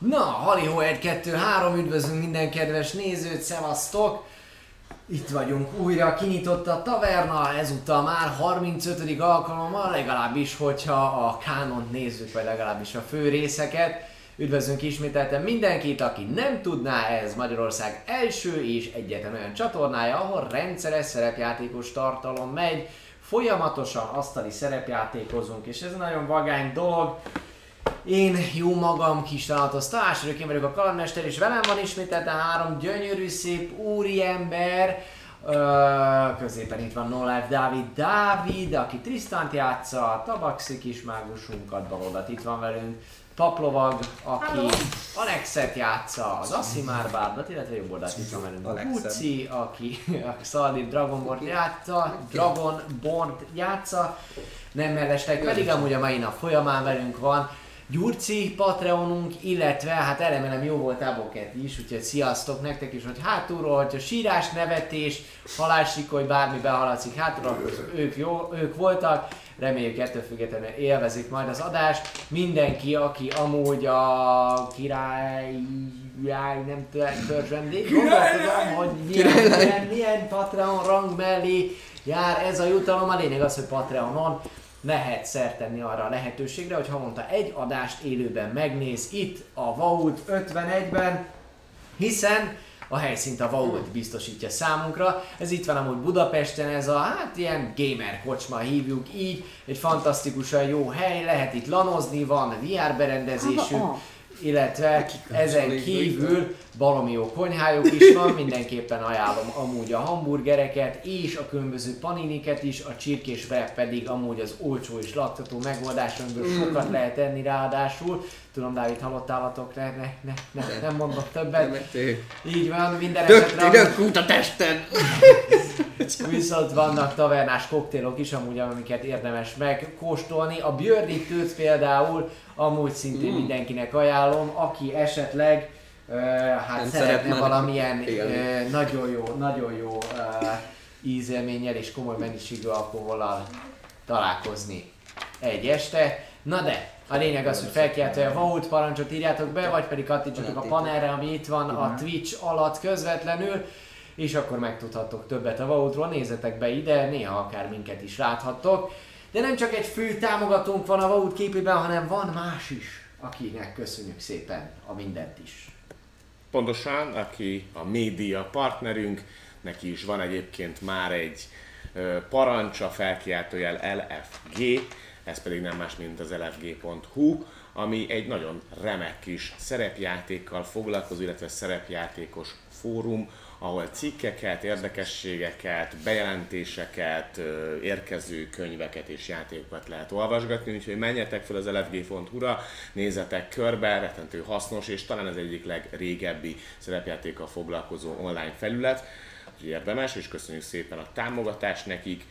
Na, Haliho 1, 2, 3, üdvözlünk minden kedves nézőt, szevasztok! Itt vagyunk újra, kinyitott a taverna, ezúttal már 35. alkalommal, legalábbis, hogyha a kánont nézzük, vagy legalábbis a fő részeket. Üdvözlünk ismételten mindenkit, aki nem tudná, ez Magyarország első és egyetlen olyan csatornája, ahol rendszeres szerepjátékos tartalom megy, folyamatosan asztali szerepjátékozunk, és ez nagyon vagány dolog. Én jó magam kis találatos Talás vagyok, én vagyok a kalandmester, és velem van ismételten három gyönyörű szép úriember. Ö, középen itt van No Life Dávid Dávid, aki Tristant játsza, Tabaxi kis mágusunkat, balodat itt van velünk. Paplovag, aki Alexet játsza, az Asimár Bárdat, illetve jobb oldalt itt van velünk. Gucci, aki a Szaldi Dragonborn játsza, Dragonborn játsza, nem mellesleg pedig amúgy a mai nap folyamán velünk van Gyurci Patreonunk, illetve hát remélem jó volt Aboket is, úgyhogy sziasztok nektek is, hogy hátulról, hogyha sírás, nevetés, halálsikoly, bármi behaladszik hátulról, ők, jó, ők voltak, reméljük ettől függetlenül élvezik majd az adást. Mindenki, aki amúgy a király, király nem tudom, törzsvendég, gondolkodom, hogy milyen, milyen, milyen Patreon rang mellé jár ez a jutalom, a lényeg az, hogy Patreonon lehet szert tenni arra a lehetőségre, hogy havonta egy adást élőben megnéz itt a Vault 51-ben, hiszen a helyszínt a Vault biztosítja számunkra. Ez itt van amúgy Budapesten, ez a hát ilyen gamer kocsma hívjuk így, egy fantasztikusan jó hely, lehet itt lanozni, van VR berendezésük, illetve ezen kívül baromi jó konyhájuk is van, mindenképpen ajánlom amúgy a hamburgereket és a különböző paniniket is, a csirkés wrap pedig amúgy az olcsó és laktató megoldás, amiből sokat lehet enni ráadásul. Tudom, Dávid, hallottallatok, ne, ne, ne, ne, nem mondok többet. Temető. Így van, minden Dökti, esetre dök a testen! Viszont vannak tavernás koktélok is amúgy, amiket érdemes megkóstolni. A Björnitőt például amúgy szintén Mm. mindenkinek ajánlom, aki esetleg hát szeretne szeretne valamilyen élni. nagyon jó, nagyon jó ízélménnyel és komoly mennyiségű alkohollal találkozni egy este. Na de, a lényeg az, hogy felkiáltó a Vault parancsot írjátok be, vagy pedig kattintsatok a panelre, ami itt van a Twitch alatt közvetlenül, és akkor megtudhattok többet a Vaultról, nézzetek be ide, néha akár minket is láthattok. De nem csak egy fő támogatónk van a Vault képében, hanem van más is, akinek köszönjük szépen a mindent is. Pontosan, aki a média partnerünk, neki is van egyébként már egy parancsa, felkiáltójel LFG, ez pedig nem más, mint az lfg.hu, ami egy nagyon remek kis szerepjátékkal foglalkozó, illetve szerepjátékos fórum, ahol cikkeket, érdekességeket, bejelentéseket, érkező könyveket és játékokat lehet olvasgatni, úgyhogy menjetek fel az lfg.hu-ra, nézzetek körbe, rettentő hasznos, és talán az egyik legrégebbi szerepjátékkal foglalkozó online felület, úgyhogy érdemes, és köszönjük szépen a támogatást nekik.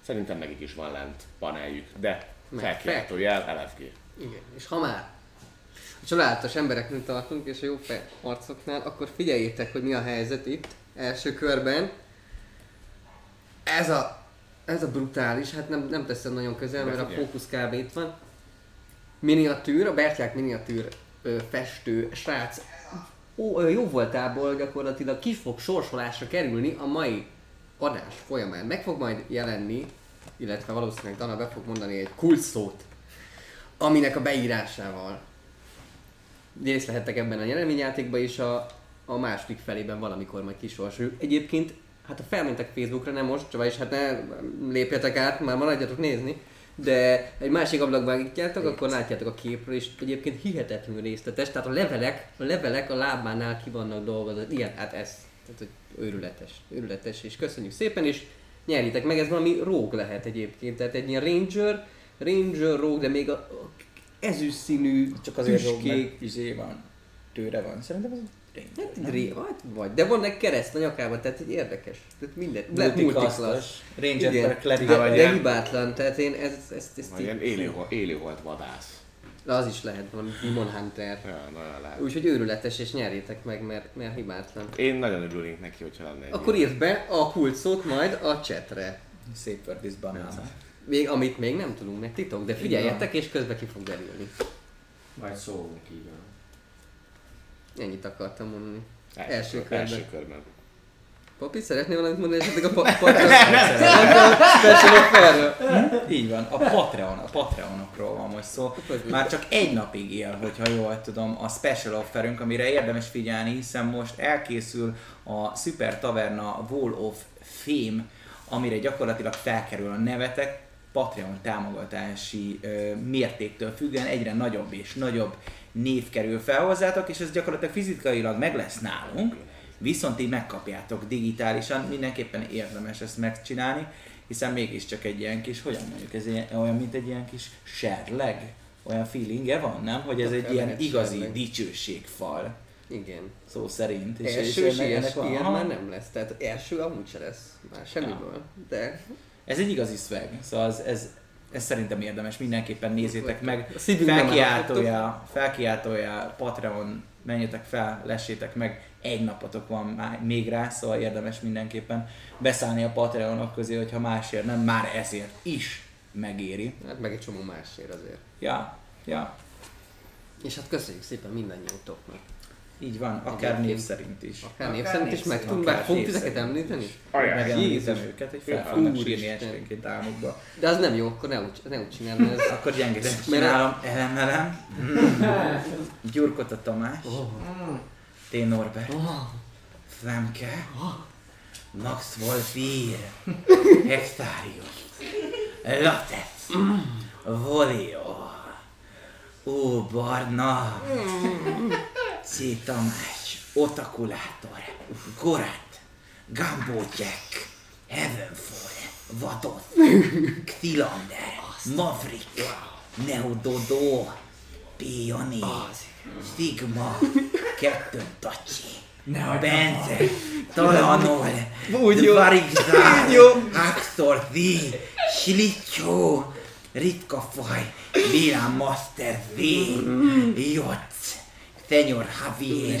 Szerintem nekik is van lent paneljük, de Meg felkiáltójel LFG. Igen, és ha már a csodálatos embereknél tartunk, és a jó fej arcoknál, akkor figyeljétek, hogy mi a helyzet itt, első körben. Ez a, ez a brutális, hát nem, nem teszem nagyon közel, mert a fókusz kb. itt van. Miniatűr, a Bertyák miniatűr ö, festő srác ó, ö, jó voltából gyakorlatilag ki fog sorsolásra kerülni a mai adás folyamán. Meg fog majd jelenni, illetve valószínűleg Dana be fog mondani egy kulcsszót, aminek a beírásával részt lehettek ebben a nyereményjátékban, és a, a második felében valamikor majd kisorsoljuk. Egyébként, hát ha felmentek Facebookra, nem most, vagyis hát ne lépjetek át, már maradjatok nézni, de egy másik ablakban nyitjátok, akkor látjátok a képről, és egyébként hihetetlenül részletes, tehát a levelek, a levelek a lábánál ki vannak dolgozva, ilyen, hát ez, tehát hogy őrületes, őrületes, és köszönjük szépen, és nyerjétek meg, ez valami róg lehet egyébként, tehát egy ilyen ranger, ranger róg, de még a, a ezüst színű, Csak azért tüskék, mert izé van, tőre van. Szerintem ez Hát egy ré, hát vagy, de van egy kereszt a nyakában, tehát egy érdekes. Tehát minden, lehet multiklassz. Ranger Cleric. de, vagy de ilyen- hibátlan, tehát én ez, ezt, ezt Vagy ilyen élő, élő volt vadász. de az is lehet valami Demon Hunter. Ja, nagyon lehet. Úgyhogy őrületes, és nyerjétek meg, mert, mert hibátlan. Én nagyon örülnék neki, hogyha lenne egy Akkor ilyen. írd be a kulcsszót majd a chatre. Szép word this banana. Még, amit még nem tudunk, meg titok, de figyeljetek, és közben ki fog derülni. Majd szólunk így. Ennyit akartam mondani. Első Első, körben. első körben. Papi, szeretnél valamit mondani esetleg a pa- Patreon? Így van, a Patreon, a Patreonokról van most szó. Már csak egy napig él, hogyha jól tudom, a special offerünk, amire érdemes figyelni, hiszen most elkészül a Super Taverna Wall of Fame, amire gyakorlatilag felkerül a nevetek, Patreon támogatási ö, mértéktől függően egyre nagyobb és nagyobb név kerül fel hozzátok, és ez gyakorlatilag fizikailag meg lesz nálunk, viszont így megkapjátok digitálisan, mindenképpen érdemes ezt megcsinálni, hiszen mégiscsak egy ilyen kis, hogyan mondjuk, ez ilyen, olyan, mint egy ilyen kis serleg, olyan feelingje van, nem? Hogy ez egy ilyen igazi serleg. dicsőségfal, Igen. szó szerint. Első és ilyen, ilyen Aha. már nem lesz. Tehát első amúgy se lesz. Már semmiből. De Ez egy igazi szveg, szóval ez, ez, ez szerintem érdemes, mindenképpen nézzétek meg. Felkiáltója, felkiáltója, Patreon, menjetek fel, lessétek meg, egy napotok van már még rá, szóval érdemes mindenképpen beszállni a Patreonok közé, hogyha másért nem, már ezért is megéri. hát meg egy csomó másért azért. Ja, ja, És hát köszönjük szépen mindannyiótoknak. Így van, akár Egyébként. név szerint is. Akár név Akár szerint név is meg szerint, tudunk, bár szerint. említeni. Megemlítem őket, hogy fel fognak sírni esténként álmukba. De az nem jó, akkor ne úgy, ne úgy csinálni. Ez... Akkor gyengéden Mert- csinálom, elemelem. Gyurkot a Tamás. T. Norbert. Flemke. Max Wolfír. Hektárius. Latec. Volio. Ó, Barna. C. Tamás. Otakulátor. Gorat. Gumbo Jack. Heavenfall. Vadoth. Xylander. Maverick. Neododo. Pioni. Stigma. Kettőn Tacsi. Bence. Talanol. Varigzár. Jó. Axtor Z. Ritka faj. Vila Master Z. Jotz. Senyor Javier.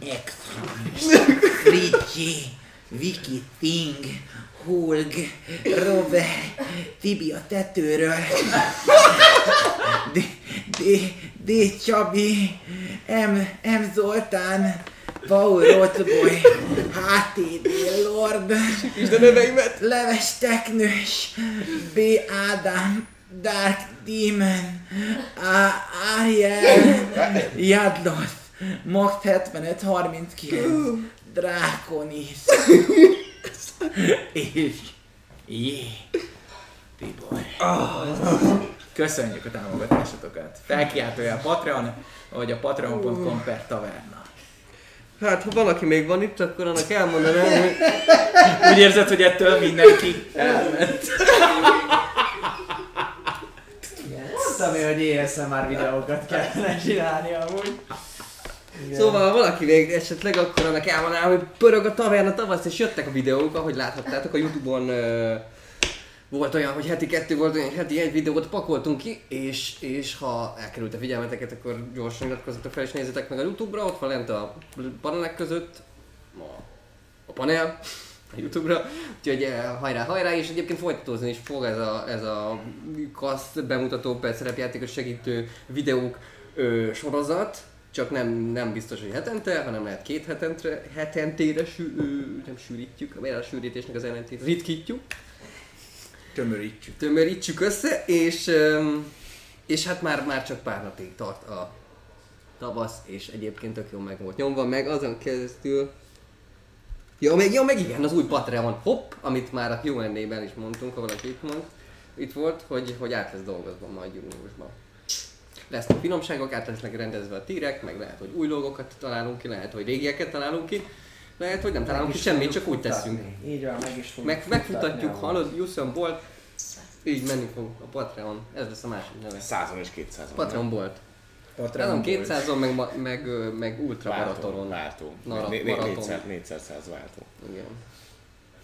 Exxon. Ricci. Vicky Ting. Hulg. Robert. Tibi a tetőről. D. D. D. Csabi. M. M. Zoltán. Paul Rotboy. HTD Lord. Leves Teknős, B. Ádám, Dark Demon. Ariel, Jadloth, Mox 7539, Draconis, és Jé, Tibor. Köszönjük a támogatásotokat. Felkiáltója a Patreon, vagy a patreon.com per taverna. Hát, ha valaki még van itt, akkor annak elmondanám, hogy Úgy érzed, hogy ettől mindenki elment. Én, hogy ASMR videókat kellene csinálni amúgy. Igen. Szóval, valaki még esetleg akkor annak elmondanám, hogy pörög a taverna tavasz, és jöttek a videók, ahogy láthattátok a Youtube-on volt olyan, hogy heti kettő volt olyan, heti egy videót pakoltunk ki, és, és ha elkerült a figyelmeteket, akkor gyorsan iratkozzatok fel és nézzétek meg a Youtube-ra, ott van lent a panelek között a, a panel, a Youtube-ra, úgyhogy eh, hajrá, hajrá, és egyébként folytatózni is fog ez a, ez a kaszt bemutató per szerepjátékos segítő videók ö, sorozat, csak nem, nem biztos, hogy hetente, hanem lehet két hetente, hetentére sű, ö, nem sűrítjük, mert a sűrítésnek az ellentét, ritkítjuk, Tömörítsük. tömörítsük össze, és, öm, és hát már, már csak pár napig tart a tavasz, és egyébként tök jó meg volt nyomva, meg azon keresztül Ja, meg, ja, meg igen, az új Patreon hopp, amit már a Q&A-ben is mondtunk, ha valaki itt mond, itt volt, hogy, hogy át lesz dolgozva majd júniusban. Lesznek finomságok, át lesznek rendezve a tírek, meg lehet, hogy új logokat találunk ki, lehet, hogy régieket találunk ki, lehet, hogy nem találunk Meg ki semmit, csak úgy teszünk. Így van, meg is fogjuk Meg, megfutatjuk, hallod, Jusson Bolt, így menni fog a Patreon, ez lesz a másik neve. 100 és 200 Patreon Bolt. Patreon Patreon 200-on, meg, meg, meg Ultra Váltó, váltó. Nara- Né- né- maraton. 400 400 váltó. Igen.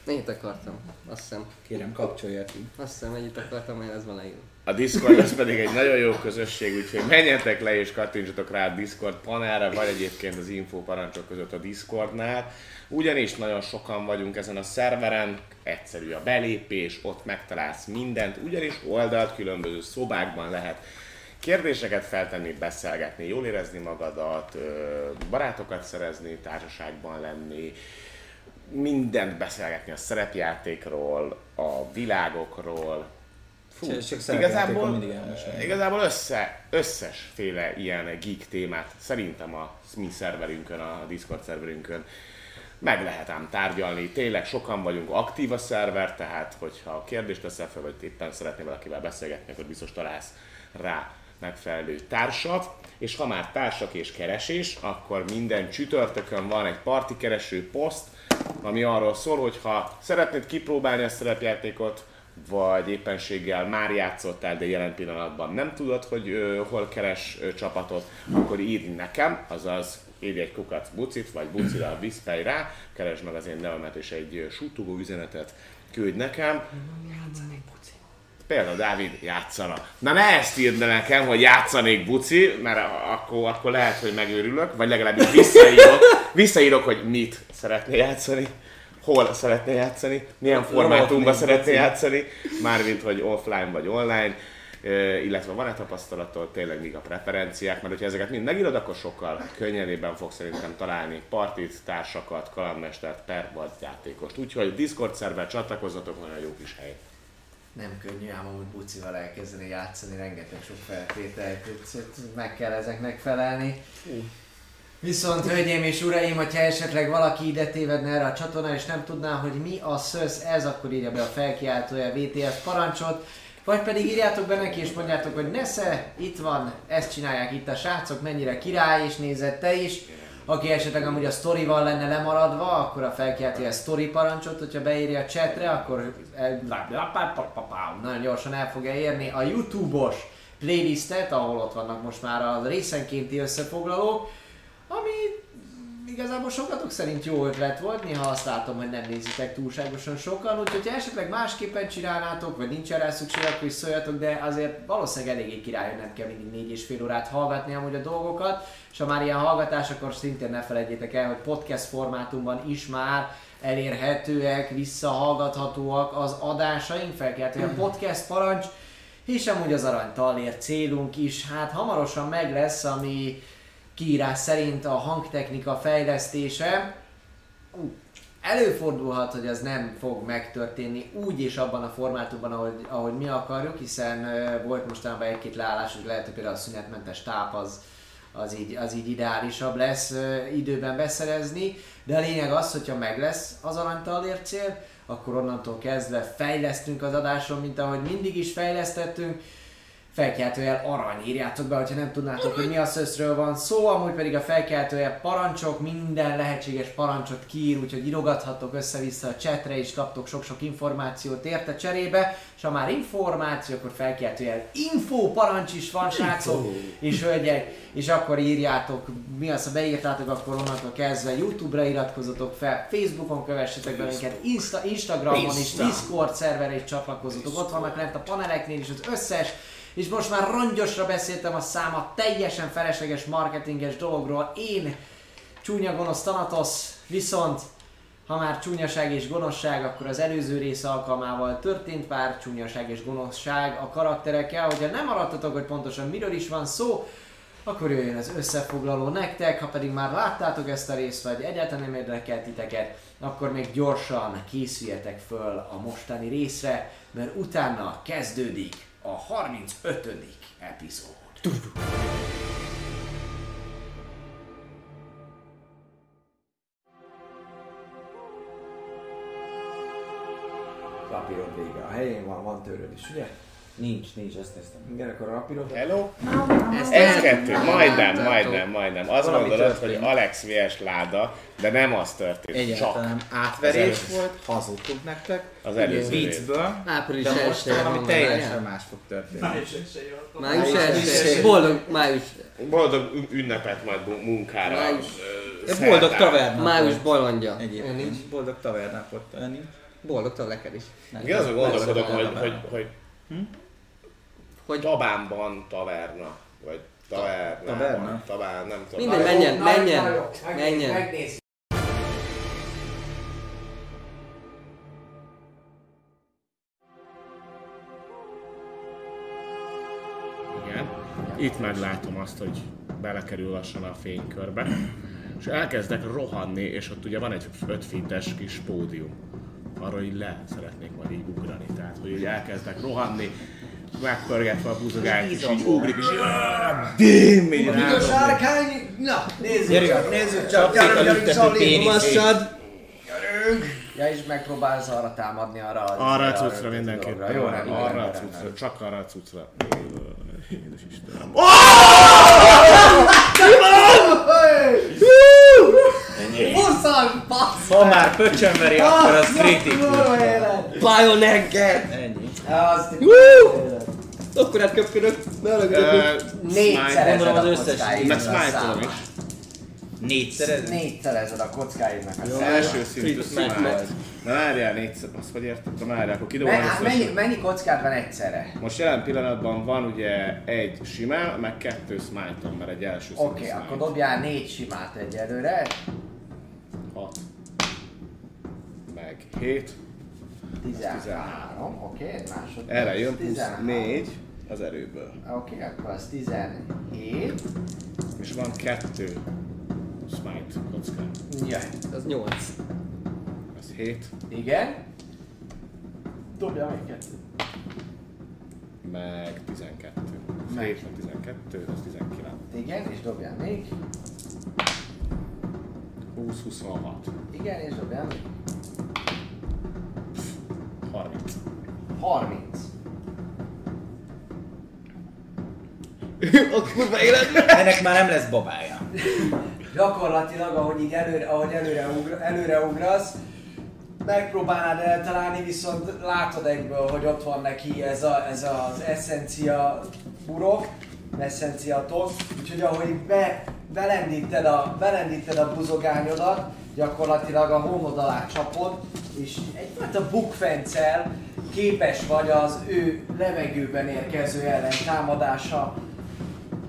Ennyit akartam, azt hiszem. Kérem, kapcsolja ki. Azt hiszem, ennyit akartam, mert ez van leírva. A Discord az pedig egy nagyon jó közösség, úgyhogy menjetek le és kattintsatok rá a Discord panelre, vagy egyébként az info parancsok között a Discordnál. Ugyanis nagyon sokan vagyunk ezen a szerveren, egyszerű a belépés, ott megtalálsz mindent, ugyanis oldalt különböző szobákban lehet kérdéseket feltenni, beszélgetni, jól érezni magadat, barátokat szerezni, társaságban lenni, mindent beszélgetni a szerepjátékról, a világokról. Fú, elmesélni. igazából össze, összesféle ilyen geek témát szerintem a mi szerverünkön, a Discord szerverünkön meg lehet ám tárgyalni. Tényleg sokan vagyunk, aktív a szerver, tehát hogyha kérdést teszel fel, vagy éppen szeretnél valakivel beszélgetni, akkor biztos találsz rá megfelelő társat. És ha már társak és keresés, akkor minden csütörtökön van egy parti kereső poszt, ami arról szól, hogy ha szeretnéd kipróbálni a szerepjátékot, vagy éppenséggel már játszottál, de jelen pillanatban nem tudod, hogy ö, hol keres ö, csapatot, akkor írj nekem, azaz írj egy kukac bucit, vagy bucira viszfej rá, keresd meg az én nevemet és egy ö, üzenetet küldj nekem. Például Dávid játszana. Na ne ezt írd nekem, hogy játszanék buci, mert akkor, akkor lehet, hogy megőrülök, vagy legalábbis visszaírok, visszaírok, hogy mit szeretné játszani, hol szeretné játszani, milyen formátumban még szeretné játszani, mármint, hogy offline vagy online, illetve van-e tapasztalatod, tényleg mik a preferenciák, mert hogyha ezeket mind megírod, akkor sokkal könnyedében fogsz szerintem találni partit, társakat, kalandmestert, per vagy játékost. Úgyhogy Discord szerver csatlakozzatok, nagyon jó kis hely. Nem könnyű ám amúgy bucival elkezdeni játszani, rengeteg sok feltételt, meg kell ezeknek felelni. Viszont, hölgyeim és uraim, hogyha esetleg valaki ide tévedne erre a csatornára, és nem tudná, hogy mi a szösz ez, akkor írja be a felkiáltója VTS parancsot, vagy pedig írjátok be neki, és mondjátok, hogy Nesze, itt van, ezt csinálják itt a srácok, mennyire király, és nézed te is. Aki esetleg amúgy a sztorival lenne lemaradva, akkor a felkiáltója sztori parancsot, hogyha beírja a chatre, akkor el- nagyon gyorsan el fogja érni a YouTube-os playlistet, ahol ott vannak most már a részenkénti összefoglalók, ami igazából sokatok szerint jó ötlet volt, néha azt látom, hogy nem nézitek túlságosan sokan, úgyhogy ha esetleg másképpen csinálnátok, vagy nincs rá szükség, akkor is szóljatok, de azért valószínűleg eléggé király, nem kell mindig négy és fél órát hallgatni amúgy a dolgokat, és ha már ilyen hallgatás, akkor szintén ne felejtjétek el, hogy podcast formátumban is már elérhetőek, visszahallgathatóak az adásaink, felkeltő a podcast parancs, és amúgy az arany talér célunk is, hát hamarosan meg lesz, ami kiírás szerint a hangtechnika fejlesztése. Előfordulhat, hogy ez nem fog megtörténni úgy és abban a formátumban, ahogy, ahogy mi akarjuk, hiszen volt mostanában egy-két leállás, hogy lehet, hogy például a szünetmentes táp az, az, így, az így ideálisabb lesz időben beszerezni, de a lényeg az, hogyha meg lesz az aranytalér cél, akkor onnantól kezdve fejlesztünk az adáson, mint ahogy mindig is fejlesztettünk, felkeltőjel arany írjátok be, hogyha nem tudnátok, hogy mi a szöszről van szó, amúgy pedig a felkeltőjel parancsok, minden lehetséges parancsot kiír, úgyhogy írogathatok össze-vissza a chatre, és kaptok sok-sok információt érte cserébe, és ha már információ, akkor felkeltőjel info parancs is van, srácok és hölgyek, és akkor írjátok, mi az, ha beírtátok, akkor onnantól kezdve Youtube-ra iratkozzatok fel, Facebookon kövessetek be minket, Insta, Instagramon és Insta. Discord szerverre is csatlakozzatok, ott vannak lent a paneleknél is az összes, és most már rongyosra beszéltem a száma teljesen felesleges marketinges dologról. Én csúnya gonosz Thanatos, viszont ha már csúnyaság és gonoszság, akkor az előző rész alkalmával történt pár csúnyaság és gonoszság a karakterekkel. Hogyha nem maradtatok, hogy pontosan miről is van szó, akkor jöjjön az összefoglaló nektek, ha pedig már láttátok ezt a részt, vagy egyáltalán nem érdekelt titeket, akkor még gyorsan készüljetek föl a mostani részre, mert utána kezdődik a 35. epizód. Rapírod vége. A helyén van, van tőled is, ugye? Nincs, nincs, ezt néztem. Igen, akkor a rapírod. Hello? Ez kettő, nem majdnem, majdnem, majdnem. Azt Valami gondolod, történt. hogy Alex vs láda, de nem az történt. Egyáltalán Csak átverés Az volt, hazudtunk nektek. az előző. Viccből, Április de most valami teljesen más fog történni. Május Május első. első. Boldog május. Boldog ün- ünnepet majd munkára. Május. boldog szerdán. tavernap Május bolondja. Egyébként. Boldog tavernap volt. Olyan nincs. Boldog tól neked is. Igen, azon gondolkodok, Boldog hogy, hogy, hogy Hogy Tabánban taverna, vagy tavernában, taverna? tabán, nem tudom. Mindegy, menjen, menjen, menjen. Megnézzük. Igen. Itt meglátom azt, hogy belekerül lassan a fénykörbe. És elkezdek rohanni, és ott ugye van egy 5 fintes kis pódium. Arra így le szeretnék majd így ugrani. Tehát, hogy így elkezdek rohanni, megpörgetve a buzogányt, és így ugrik, és! Így A sárkány, na, nézzük csak, nézzük csak, gyerünk, gyerünk, péniszét. Massad! gyerünk. Ja, és megpróbálsz arra támadni, arra az... Arra a cuccra mindenképpen. Jó, nem, arra a cuccra, csak arra a cuccra. Édes Istenem. Ha már pöcsönveri, akkor az kritikus. Bionecket! Ennyi. Azt Akkor hát Ö, rögtön. Négyszerezed Gondolom az a összes Meg számát. is. Négyszerez? Négyszerezed a kockáidnak a Az számát. első szintű smite smite. Na várjál négyszer, azt hogy érted? Na várjál, akkor kidobom Me- hát először. mennyi, mennyi kockád van egyszerre? Most jelen pillanatban van ugye egy simán, meg kettő smite mert egy első Oké, okay, akkor dobjál négy simát egyelőre. 6. Meg 7. 13, oké, okay, másod. Erre jön plusz 13. 4 az erőből. Oké, okay, akkor az 17. És van kettő smite kockám. Jaj, Az 8. Ez 7, igen. Dobjál még kettőt. meg 12. Meg. 7 meg 12, az 19. Igen, és dobjál még. 20, 26, Igen, és dobjál még. 30. 30. A kurva életben. Ennek már nem lesz babája. Gyakorlatilag, ahogy így előre, ahogy előre, ugra, előre ugrasz, megpróbálnád eltalálni, viszont látod egyből, hogy ott van neki ez, a, ez az essencia burok, essencia tosz, úgyhogy ahogy be, belendíted, a, belendíted a buzogányodat, gyakorlatilag a hónod alá csapod, és egyfajta bukfencel képes vagy az ő levegőben érkező ellen támadása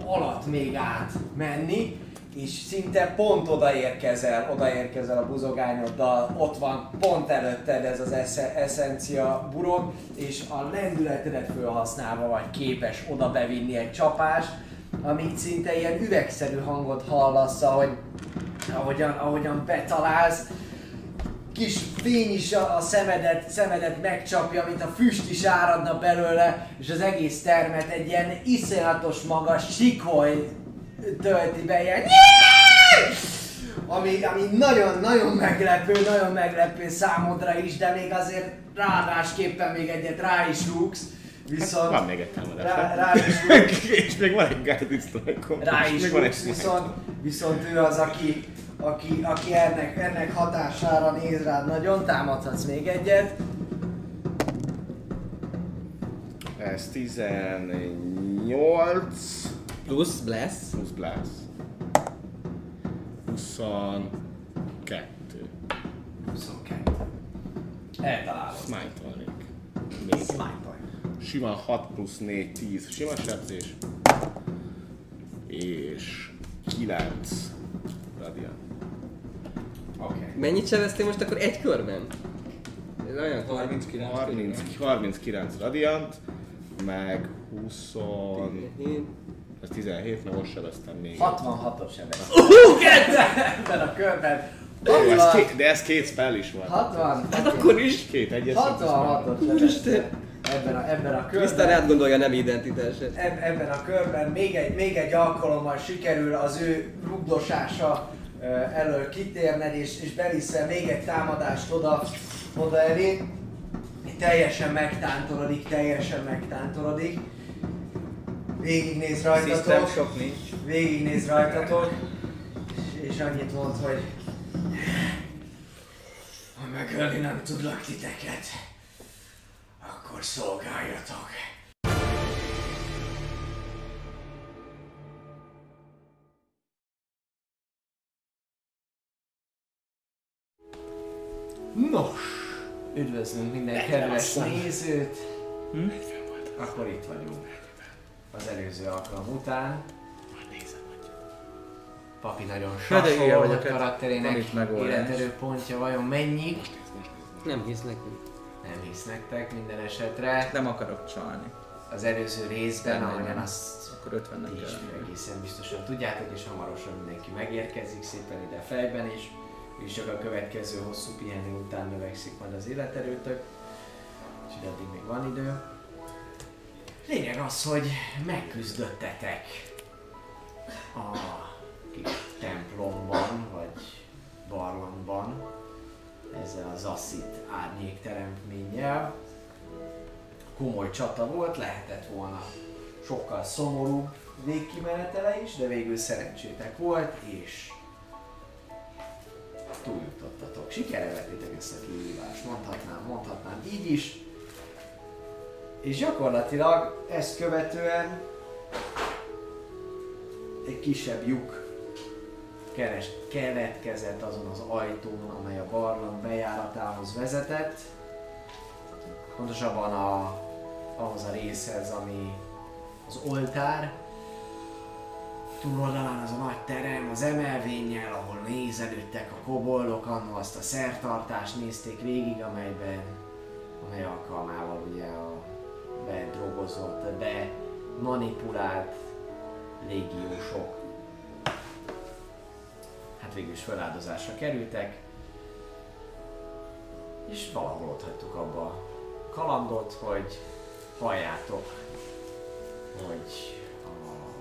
alatt még átmenni, és szinte pont odaérkezel, odaérkezel a buzogányoddal, ott van pont előtted ez az esze, essencia burok, és a lendületedet felhasználva vagy képes oda bevinni egy csapást, amit szinte ilyen üvegszerű hangot hallasz, ahogy, ahogyan, ahogyan betalálsz, kis fény is a, a szemedet, szemedet megcsapja, mint a füst is áradna belőle, és az egész termet egy ilyen iszonyatos magas sikoly tölti be, ilyen ami, ami nagyon-nagyon meglepő, nagyon meglepő számodra is, de még azért ráadásképpen még egyet rá is rúgsz, viszont Van még egy támadás. rá, rá is és még van egy guided strike rá is még van egy viszont, viszont ő az, aki, aki, aki ennek, ennek hatására néz rád nagyon, támadhatsz még egyet. Ez 18 Plusz bless. plusz blast. 22. 22. Eltalálod. Smite-olnék. Még. Sima 6 plusz 4, 10 sima sebzés. És 9 radiant. Oké. Mennyit sebeztél most akkor egy körben? Ez olyan 39. 30, 39 radiant, meg 20... Ez 17, mert most sebeztem még. 66-os sebez. Ebben a körben. Jó, ez 60, két, de ez két spell is volt. 60, Hát akkor is. Két egyes. 66-os sebez. Ebben a, ebben a körben. átgondolja nem identitását. eb- ebben a körben még egy, még egy alkalommal sikerül az ő rugdosása elől kitérned, és, és beviszel még egy támadást oda, oda elé. Teljesen megtántorodik, teljesen megtántorodik. Végignéz rajtatok, sok nincs. végignéz rajtatok, és, és annyit mond, hogy ha megölni nem tudlak titeket, akkor szolgáljatok. Nos, üdvözlünk minden kedves nézőt. Akkor itt vagyunk. Az előző alkalom után. Papi nagyon igen, sassol, vagy a ket- karakterének életerőpontja vajon mennyi? Nem hisz nekünk. Nem hisz nektek minden esetre. Nem akarok csalni. az előző részben, Nem, ahogyan nem. azt Akkor 50 ti nem is egészen biztosan tudjátok, és hamarosan mindenki megérkezik szépen ide fejben is, és csak a következő hosszú pihenő után növekszik majd az életerőtök, úgyhogy addig még van idő. Lényeg az, hogy megküzdöttetek a kis templomban, vagy barlangban, ezzel az asszit árnyék teremtménnyel. Komoly csata volt, lehetett volna sokkal szomorúbb végkimenetele is, de végül szerencsétek volt, és túljutottatok. Sikere vettétek ezt a kihívást, mondhatnám, mondhatnám így is. És gyakorlatilag ezt követően egy kisebb lyuk keres, keletkezett azon az ajtón, amely a barlang bejáratához vezetett. Pontosabban a, ahhoz a részhez, ami az oltár. Túloldalán az a nagy terem, az emelvényel, ahol nézelődtek a koboldok, annó azt a szertartást nézték végig, amelyben, amely alkalmával ugye a bedrogozott, be manipulált légiósok hát végül is feláldozásra kerültek, és valahol ott hagytuk abba a kalandot, hogy halljátok, hogy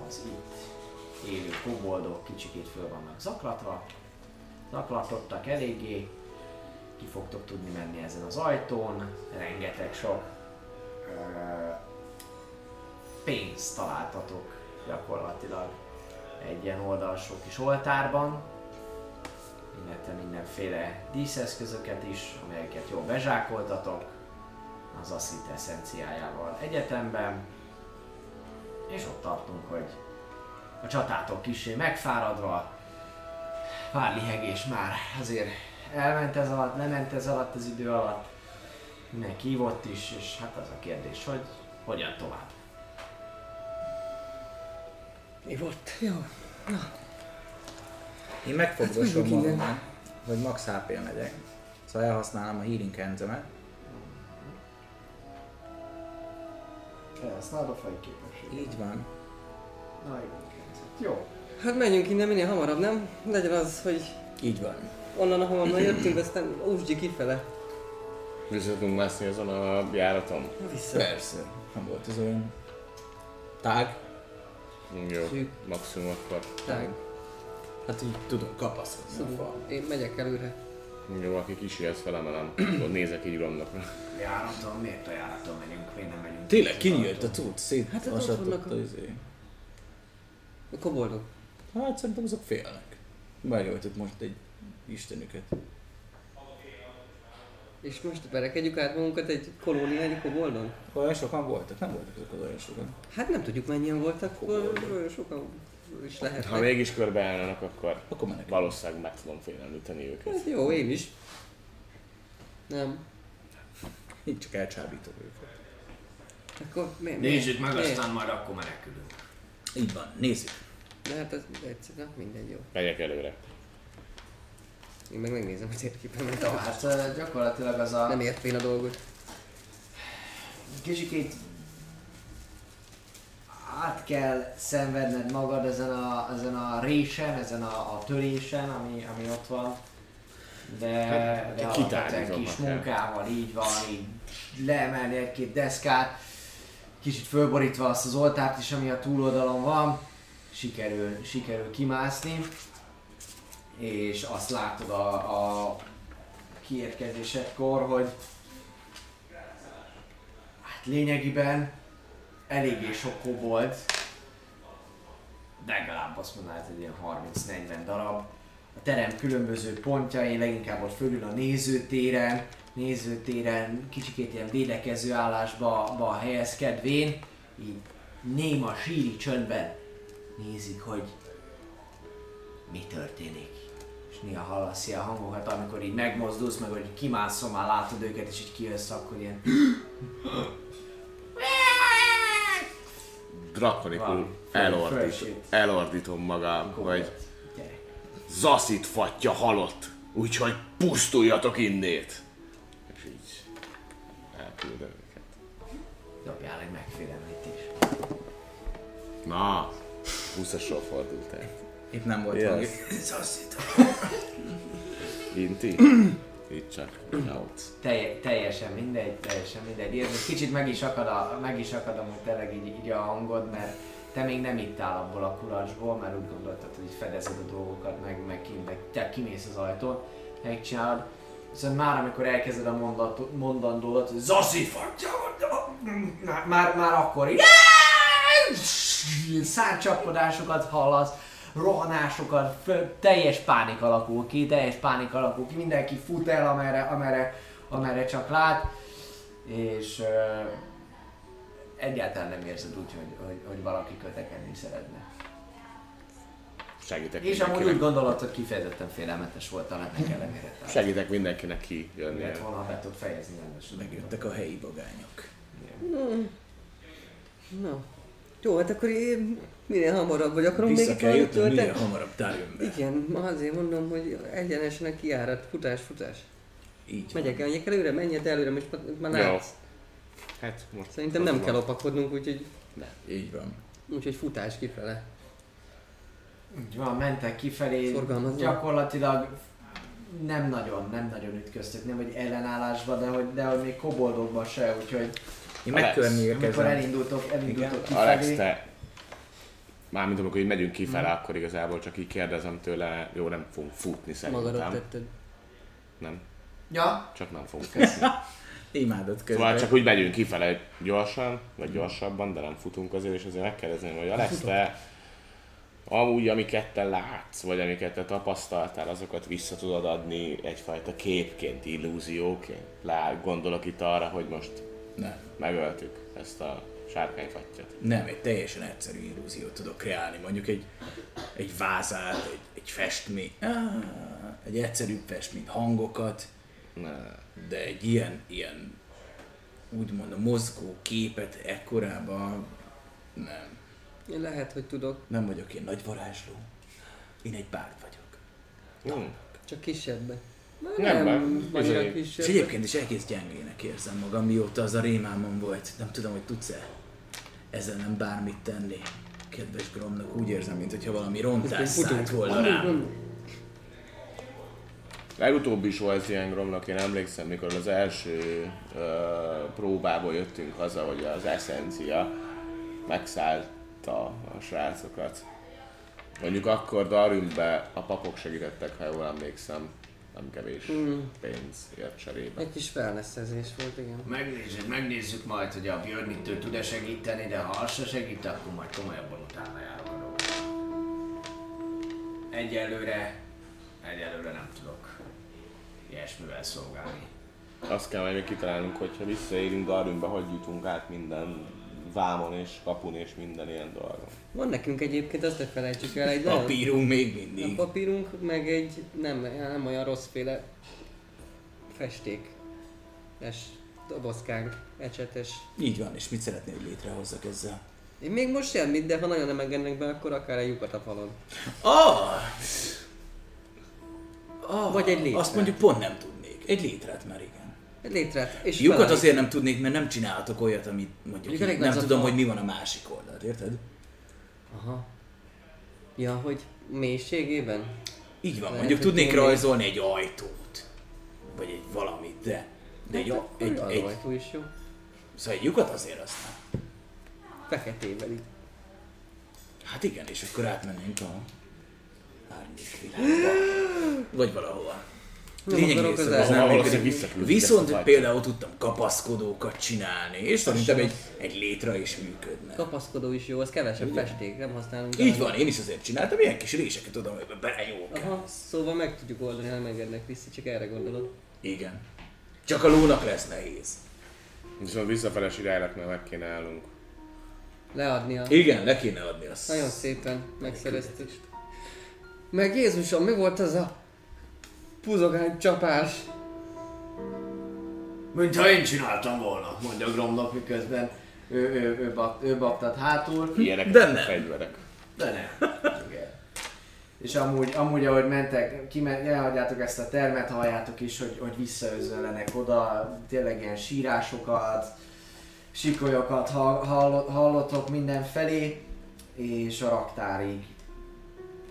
az itt élő koboldok kicsikét föl vannak zaklatva, zaklatottak eléggé, ki fogtok tudni menni ezen az ajtón, rengeteg sok ö, pénzt találtatok gyakorlatilag egy ilyen oldalsó kis oltárban, illetve mindenféle díszeszközöket is, amelyeket jól bezsákoltatok az Assit eszenciájával egyetemben, és ott tartunk, hogy a csatátok kisé megfáradva, pár lihegés már azért elment ez alatt, lement ez alatt az idő alatt, mindenki hívott is, és hát az a kérdés, hogy hogyan tovább. Mi? Jó. Én megfogdosom Hát, magamat, hogy max hp megyek. Szóval elhasználom a healing hands-emet. Felhasználod a fejképességet. Így van. Na. Jó. Hát menjünk innen minél hamarabb, nem? Legyen az, hogy Így van. onnan, ahonnan jöttünk, aztán úsgyi kifele. Vissza tudunk mászni azon a járaton? Vissza. Persze. Nem volt ez olyan tág. Jó, Szűk. maximum akkor. Tág. Hát így tudom kapaszkodni a Szóval fal. én megyek előre. Jó, aki kísérsz felemelem. Akkor nézek így uramnak. Járaton, miért a járaton megyünk? Miért nem megyünk? Tényleg kinyílt a cucc, szét Hát ott vannak a- izé. A koboldok. Hát szerintem azok félnek. Megöltött most egy istenüket. És most verekedjük át magunkat egy kolóniányi koboldon? Olyan sokan voltak? Nem voltak azok az olyan sokan. Hát nem tudjuk mennyien voltak, olyan sokan is lehetnek. Ha mégis körbeállnának, akkor Akkor menekül. valószínűleg meg tudom félemlíteni őket. Hát jó, én is. Nem. Így csak elcsábítom őket. Akkor mi, mi? Nézzük meg, mi? aztán majd akkor menekülünk. Így van, nézzük. De hát ez egyszer, na mindegy, jó. Megyek előre. Én meg megnézem a térképemet. Jó, hát gyakorlatilag az a Nem ért én a dolgot. kicsikét át kell szenvedned magad ezen a, ezen a résen, ezen a, a törésen, ami, ami ott van. De, Hát, de kitárgyazom alapvetően kis munkával így van, így leemelni egy-két deszkát, kicsit fölborítva azt az oltárt is, ami a túloldalon van, sikerül, sikerül kimászni, és azt látod a, a kiérkezésekor, hogy hát lényegében eléggé sok kobold, legalább azt mondanád, hogy ilyen 30-40 darab. A terem különböző pontjain, leginkább ott fölül a nézőtéren, nézőtéren kicsikét ilyen védekező állásba ba helyezkedvén, így néma síri csöndben nézik, hogy mi történik. És néha hallasz ilyen hangokat, amikor így megmozdulsz, meg hogy kimászol, már látod őket, és így kijössz, akkor ilyen Drakonikul elordít, elordítom magam, hogy gyere. zaszit fatja halott, úgyhogy pusztuljatok innét. És így elküldöm őket. Dobjál egy megfélemlítést. Na, 20-asról fordult el. Itt nem volt Yes. valami. Inti? Itt csak. Out. Telj, teljesen mindegy, teljesen mindegy. Érted, kicsit meg is akad, a, meg is akad amúgy tényleg így, így a hangod, mert te még nem ittál abból a kulacsból, mert úgy gondoltad, hogy fedezed a dolgokat, meg, meg kint, meg te kimész az ajtón, megcsinálod. Viszont már amikor elkezded a mondat, mondandódat, hogy Zaszi, fagyja, már, már, már akkor így szárcsapkodásokat hallasz, rohanásokat, teljes pánik alakul ki, teljes pánik alakul ki, mindenki fut el, amerre, amerre, amerre csak lát, és ö, egyáltalán nem érzed úgy, hogy, hogy, hogy valaki kötekedni szeretne. Segítek És amúgy úgy gondolod, hogy kifejezetten félelmetes volt a ennek ellenére. Tehát Segítek mindenkinek kijönni. Lett volna, ha be tudod fejezni rendesen. Megjöttek a helyi vagányok. No. Jó, hát akkor én minél hamarabb, vagy akarom még Vissza itt kell jötnöm, minél hamarabb tárjön be. Igen, ma azért mondom, hogy egyenesen a kiárat, futás, futás. Így van. Megyek el, menjek előre, menjek előre, most már- már Jó. látsz. Hát most Szerintem nem kell lopakodnunk, úgyhogy, Így van. úgyhogy futás kifele. Úgy van, mentek kifelé, Szorgalmazva. gyakorlatilag nem nagyon, nem nagyon ütköztök, nem hogy ellenállásba, de hogy, de hogy még koboldokba se, úgyhogy Én Alex, amikor elindultok, elindultok Igen. Alex, kifelé, te... Mármint amikor így megyünk kifele, akkor igazából csak így kérdezem tőle, jó, nem fogunk futni Magadat szerintem. tetted. Nem, Ja, csak nem fogunk futni. Imádott közben. Szóval csak úgy megyünk kifele gyorsan, vagy gyorsabban, de nem futunk azért, és azért megkérdezném, hogy Alex, te amúgy amiket te látsz, vagy amiket te tapasztaltál, azokat vissza tudod adni egyfajta képként, illúzióként? Lá, gondolok itt arra, hogy most Nem. megöltük ezt a sárkányfattyat. Nem, egy teljesen egyszerű illúziót tudok kreálni. Mondjuk egy, egy vázát, egy, egy festmény, ah, egy egyszerűbb festmény, hangokat, Ne. de egy ilyen, ilyen úgymond a mozgó képet ekkorában nem. Én lehet, hogy tudok, Nem vagyok én nagy varázsló. Én egy bárd vagyok. Hm. csak kisebbe. Nem, nem, annyira bizony. És kisebb. egyébként is egész gyengének érzem magam, mióta az a rémámon volt. Nem tudom, hogy tudsz-e ezzel nem bármit tenni. Kedves Gromnak úgy érzem, mintha valami rontás szállt volna rám. Legutóbb is volt ilyen gromnak, én emlékszem, mikor az első uh, próbából jöttünk haza, hogy az eszencia megszállta a srácokat. Mondjuk akkor Darümbe a papok segítettek, ha jól emlékszem, nem kevés Mm. pénzért cserébe. Egy kis wellnessezés volt, igen. megnézzük, megnézzük majd, hogy a Björnitől tud-e segíteni, de ha az se segít, akkor majd komolyabban utána járok a. Egyelőre, egyelőre nem tudok ilyesmivel szolgálni. Azt kell majd még kitalálnunk, hogyha visszaérünk Darümbe, hogy jutunk át minden vámon és kapun és minden ilyen dolgon. Van nekünk egyébként, azt ne felejtsük el, egy Papírunk még A mindig. papírunk, meg egy nem, nem olyan rosszféle festék. Es dobozkánk, ecsetes. Így van, és mit szeretnél, hogy létrehozzak ezzel? Én még most semmit, de ha nagyon nem engednek be, akkor akár egy lyukat a falon. Ah! ah Vagy egy létre. Azt mondjuk pont nem tudnék. Egy létrát már igen. Egy létrát. És Lyukat felállít. azért nem tudnék, mert nem csinálhatok olyat, amit mondjuk így, elég nem a tudom, fal. hogy mi van a másik oldalt, érted? Aha. Ja, hogy mélységében? Így van, Lehet, mondjuk tudnék rajzolni egy ajtót. Vagy egy valamit, de... De egy, Hát egy, egy, az ajtó is jó. Szóval egy lyukat azért aztán. Feketével itt. Hát igen, és akkor átmennénk a árnyék világba. Vagy valahova. Nem Lényeg akarok része, az ez nem működik. Viszont például tudtam kapaszkodókat csinálni, és szerintem egy, egy létra is működne. Kapaszkodó is jó, az kevesebb festék, nem használunk. Így van, én is azért csináltam, ilyen kis réseket tudom, hogy belejók. Aha, szóval meg tudjuk oldani, ha nem engednek vissza, csak erre gondolod. Igen. Csak a lónak lesz nehéz. Viszont visszafeles iránynak már meg kéne állnunk. Leadni a... Igen, le kéne adni azt. Nagyon szépen megszereztük. Meg Jézusom, mi volt az a puzogány csapás? Mint ha én csináltam volna, mondja Gromnak, miközben ő, ő, ő, bak, ő baktat hátul. Ilyenek De a nem. fegyverek. De nem. Igen. És amúgy, amúgy ahogy mentek, kime- elhagyjátok ezt a termet, halljátok is, hogy, hogy visszaözöllenek oda, tényleg ilyen sírásokat, sikolyokat hall, hall, hallottok mindenfelé, és a raktárig.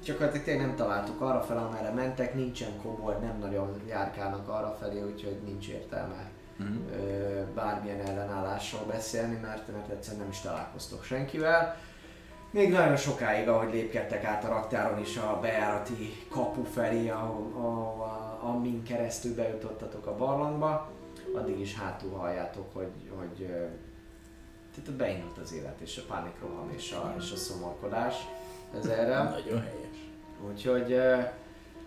Csak tényleg nem találtuk arra fel, amerre mentek, nincsen kobold, nem nagyon járkálnak arra felé, úgyhogy nincs értelme ö, bármilyen ellenállásról beszélni, mert, mert egyszerűen nem is találkoztok senkivel. Még nagyon sokáig, ahogy lépkedtek át a raktáron is a bejárati kapu felé, ahol, amin keresztül bejutottatok a barlangba, addig is hátul halljátok, hogy, hogy tehát beindult az élet, és a pánikroham és a, és a szomorkodás ezerrel. Nagyon helyes. Úgyhogy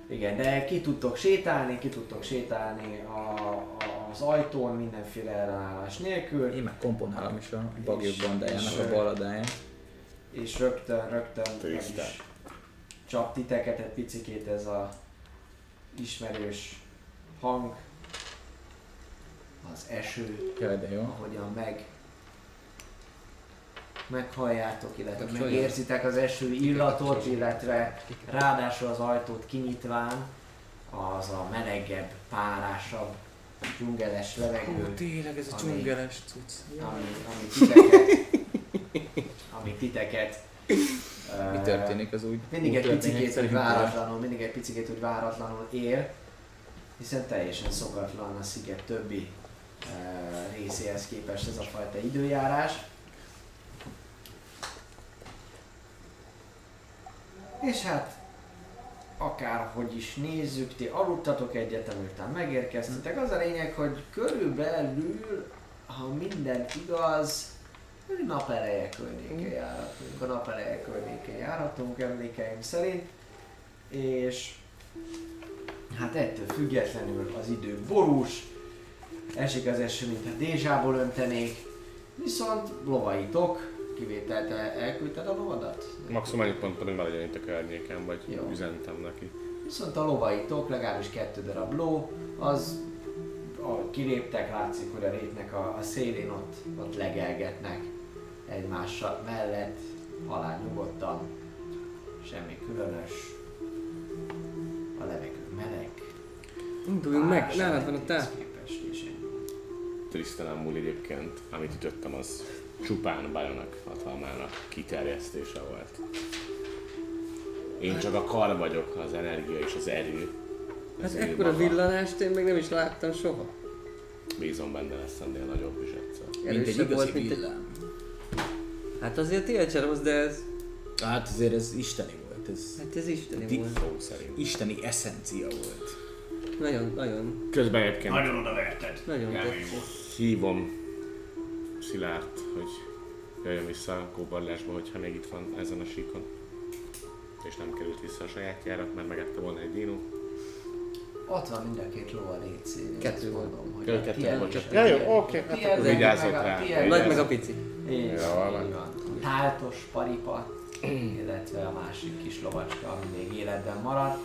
igen, de ki tudtok sétálni, ki tudtok sétálni a, a, az ajtón mindenféle ellenállás nélkül, Én meg komponálom is a bagyok bandájának a baladáját. és rögtön, rögtön is csap titeket egy picikét ez a ismerős hang, az eső, Jaj, de jó. ahogyan meg meghalljátok, illetve Most megérzitek az eső illatot, illetve ráadásul az ajtót kinyitván az a melegebb, párásabb, dzsungeles levegő, tényleg ez a dzsungeles cucc. ami, ami titeket, ami titeket Mi történik az úgy? mindig egy úgy picikét, hogy szerintem váratlanul, mindig egy picikét, hogy váratlanul ér, hiszen teljesen szokatlan a sziget többi uh, részéhez képest ez a fajta időjárás. És hát akárhogy is nézzük, ti aludtatok egyet, miután megérkeztetek. Az a lényeg, hogy körülbelül, ha minden igaz, hogy napeleje környékén járhatunk. A napeleje környékén járhatunk emlékeim szerint. És hát ettől függetlenül az idő borús, esik az eső, mintha dézsából öntenék, viszont lovaitok, kivételt el- elküldted a lovadat? Maximum annyit mondtam, hogy maradjon itt a környéken, vagy Jó. üzentem neki. Viszont a lovaitok, legalábbis kettő darab ló, az ahogy kiléptek, látszik, hogy a rétnek a, a szélén ott, ott legelgetnek egymással mellett, halál nyugodtan, semmi különös, a levegő meleg, Induljunk meg, nálad van a táp. Trisztelen múl egyébként, amit ütöttem, az csupán Bajonak hatalmának kiterjesztése volt. Én csak a kar vagyok, az energia és az erő. Hát Az ő ekkora maga. villanást én még nem is láttam soha. Bízom benne lesz ennél nagyobb is egyszer. Mint egy igazi volt, mint egy... villám. Hát azért Tilcser rossz, de ez... Hát azért ez isteni volt, ez Hát ez isteni Ti- volt. Szó szerint. isteni eszencia volt. Nagyon, nagyon, Közben egyébként Nagyon odaverted. nagyon hívom Szilárd, hogy jöjjön vissza a kóbarlásba, hogyha még itt van ezen a síkon. És nem került vissza a sajátjára, mert megette volna egy dino. Ott van mind a két ló a létszén. Kettő volt. Mondom, hogy kettő tiéd volt. és a Ja, jó, oké, hát a- rá. Nagy meg a pici. Így, van. van. Táltos paripa, illetve a másik kis lovacska, ami még életben marad.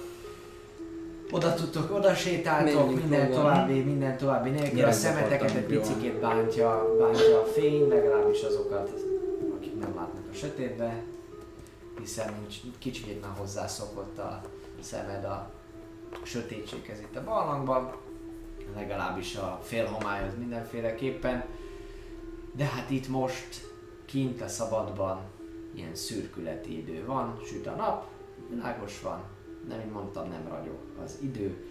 Oda tudtok, oda sétáltok, minden lovon. további, minden további nélkül. A szemeteket egy picikét bántja, bántja a fény, legalábbis azokat, akik nem látnak a sötétbe, hiszen kicsit már hozzászokott a szemed a sötétséghez itt a barlangban, legalábbis a félhomályhoz mindenféleképpen. De hát itt most kint a szabadban ilyen szürkületi idő van, süt a nap, világos van, nem így mondtam, nem ragyog az idő.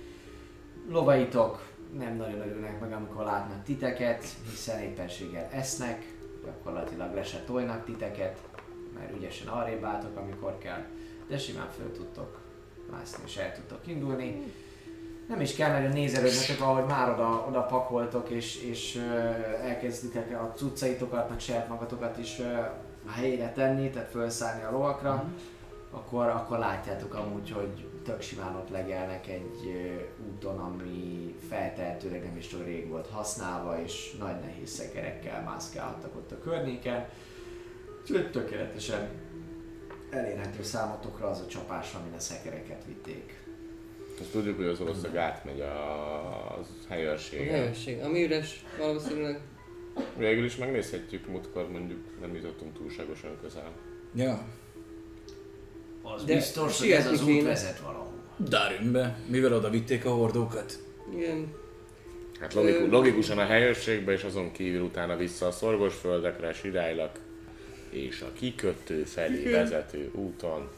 Lovaitok nem nagyon örülnek meg, amikor látnak titeket, hiszen éppenséggel esznek, gyakorlatilag le se tojnak titeket, mert ügyesen arrébb álltok, amikor kell, de simán föl tudtok mászni és el tudtok indulni. Nem is kell nagyon nézelődnetek, ahogy már oda, oda pakoltok és, és elkezditek a cuccaitokat, meg saját magatokat is a helyére tenni, tehát felszállni a lovakra, akkor, akkor látjátok amúgy, hogy tök simán ott legelnek egy úton, ami feltehetőleg nem is olyan rég volt használva, és nagy nehéz szekerekkel mászkálhattak ott a környéken. Úgyhogy tökéletesen elérhető számotokra az a csapás, amin a szekereket vitték. Azt tudjuk, hogy az valószínűleg átmegy a A helyőrségen. helyőrség. Ami üres, valószínűleg. Végül is megnézhetjük, múltkor mondjuk nem jutottunk túlságosan közel. Ja. Az De biztos, hogy ez az út kéne. vezet valahol. Darünbe, mivel oda vitték a hordókat. Igen. Hát logikus, logikusan a helyőrségbe, és azon kívül utána vissza a szorgosföldekre, Sirálynak és a kikötő felé vezető úton.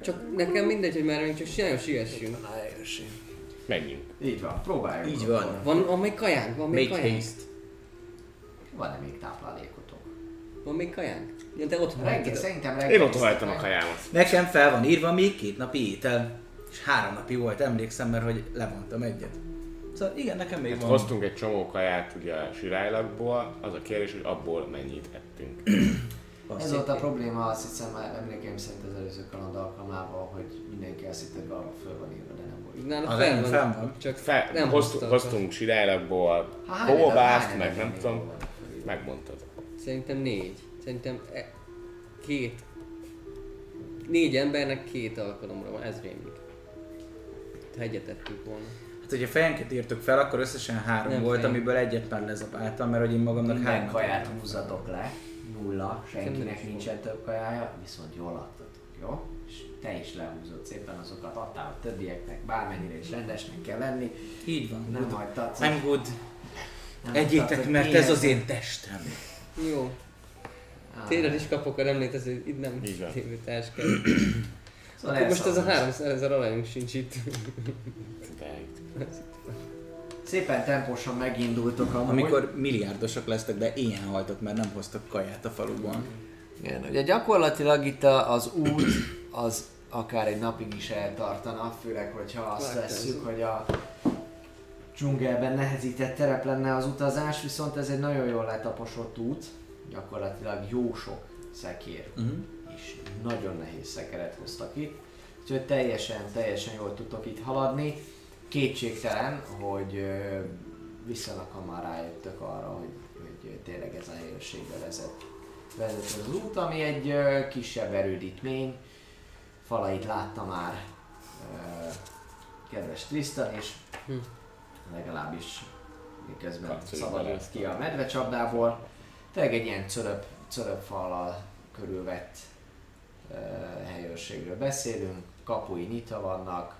Csak nekem mindegy, hogy már csak nagyon siessünk. Na, helyőrség. Menjünk. Így van, próbáljuk. Így akkor. van. Van, van még kajánk? Van még Make kajánk? haste. Van-e még táplálékotok? Van még kajánk? Ja, te ott Reggel, szerintem reggel. Én ott hagytam a kajámat. Nekem fel van írva még két napi étel. És három napi volt, emlékszem, mert hogy levontam egyet. Szóval igen, nekem még Hát van. hoztunk egy csomó kaját ugye a sirálylakból, az a kérdés, hogy abból mennyit ettünk. Azt Ez volt a probléma, azt hiszem már emlékeim szerint az előző kaland alkalmával, hogy mindenki azt hitte, hogy valahol föl van írva, de nem volt. Nála A fel nem, van, fenn van. Csak Fel, nem hoztunk, hoztunk sirálylakból hány meg nem tudom, megmondtad. Szerintem négy. Szerintem e- két. Négy embernek két alkalomra van, ez rémlik. Ha egyet tettünk volna. Hát, hogyha fejenként írtuk fel, akkor összesen három Nem volt, fejen. amiből egyet már lezabáltam, mert hogy én magamnak Minden három kaját húzzatok le, nulla, senkinek nincsen több kajája, viszont jól adtatok, jó? És te is lehúzott szépen azokat, adtál a többieknek, bármennyire is rendesnek kell lenni, Így van. nem good. hagytad. I'm good. nem Egyétek, mert ez az én testem. Jó. Tényleg is kapok a emlékező, itt nem kell. Szóval Akkor most ez a elszabadulsz. 300 ezer alajunk sincs itt. Szépen temposan megindultok amúgy. Amikor milliárdosok lesztek, de ilyen haltok, mert nem hoztak kaját a faluban. Igen, ugye gyakorlatilag itt az út az akár egy napig is eltartana, főleg, hogyha azt vesszük, hogy a dzsungelben nehezített terep lenne az utazás, viszont ez egy nagyon jól letaposott út, gyakorlatilag jó sok szekér Uh-huh. és nagyon nehéz szekeret hoztak itt, úgyhogy teljesen, teljesen jól tudtok itt haladni. Kétségtelen, hogy viszonylag hamar rájöttök arra, hogy, hogy tényleg ez a helyőrségbe vezet, vezet ez az út, ami egy kisebb erődítmény, falait látta már kedves Tristan, és Hm. legalábbis miközben szabadult ki a medvecsapdából. Tényleg egy ilyen cölöp, cölöpfallal körülvett uh, helyőrségről beszélünk, kapui nyitva vannak,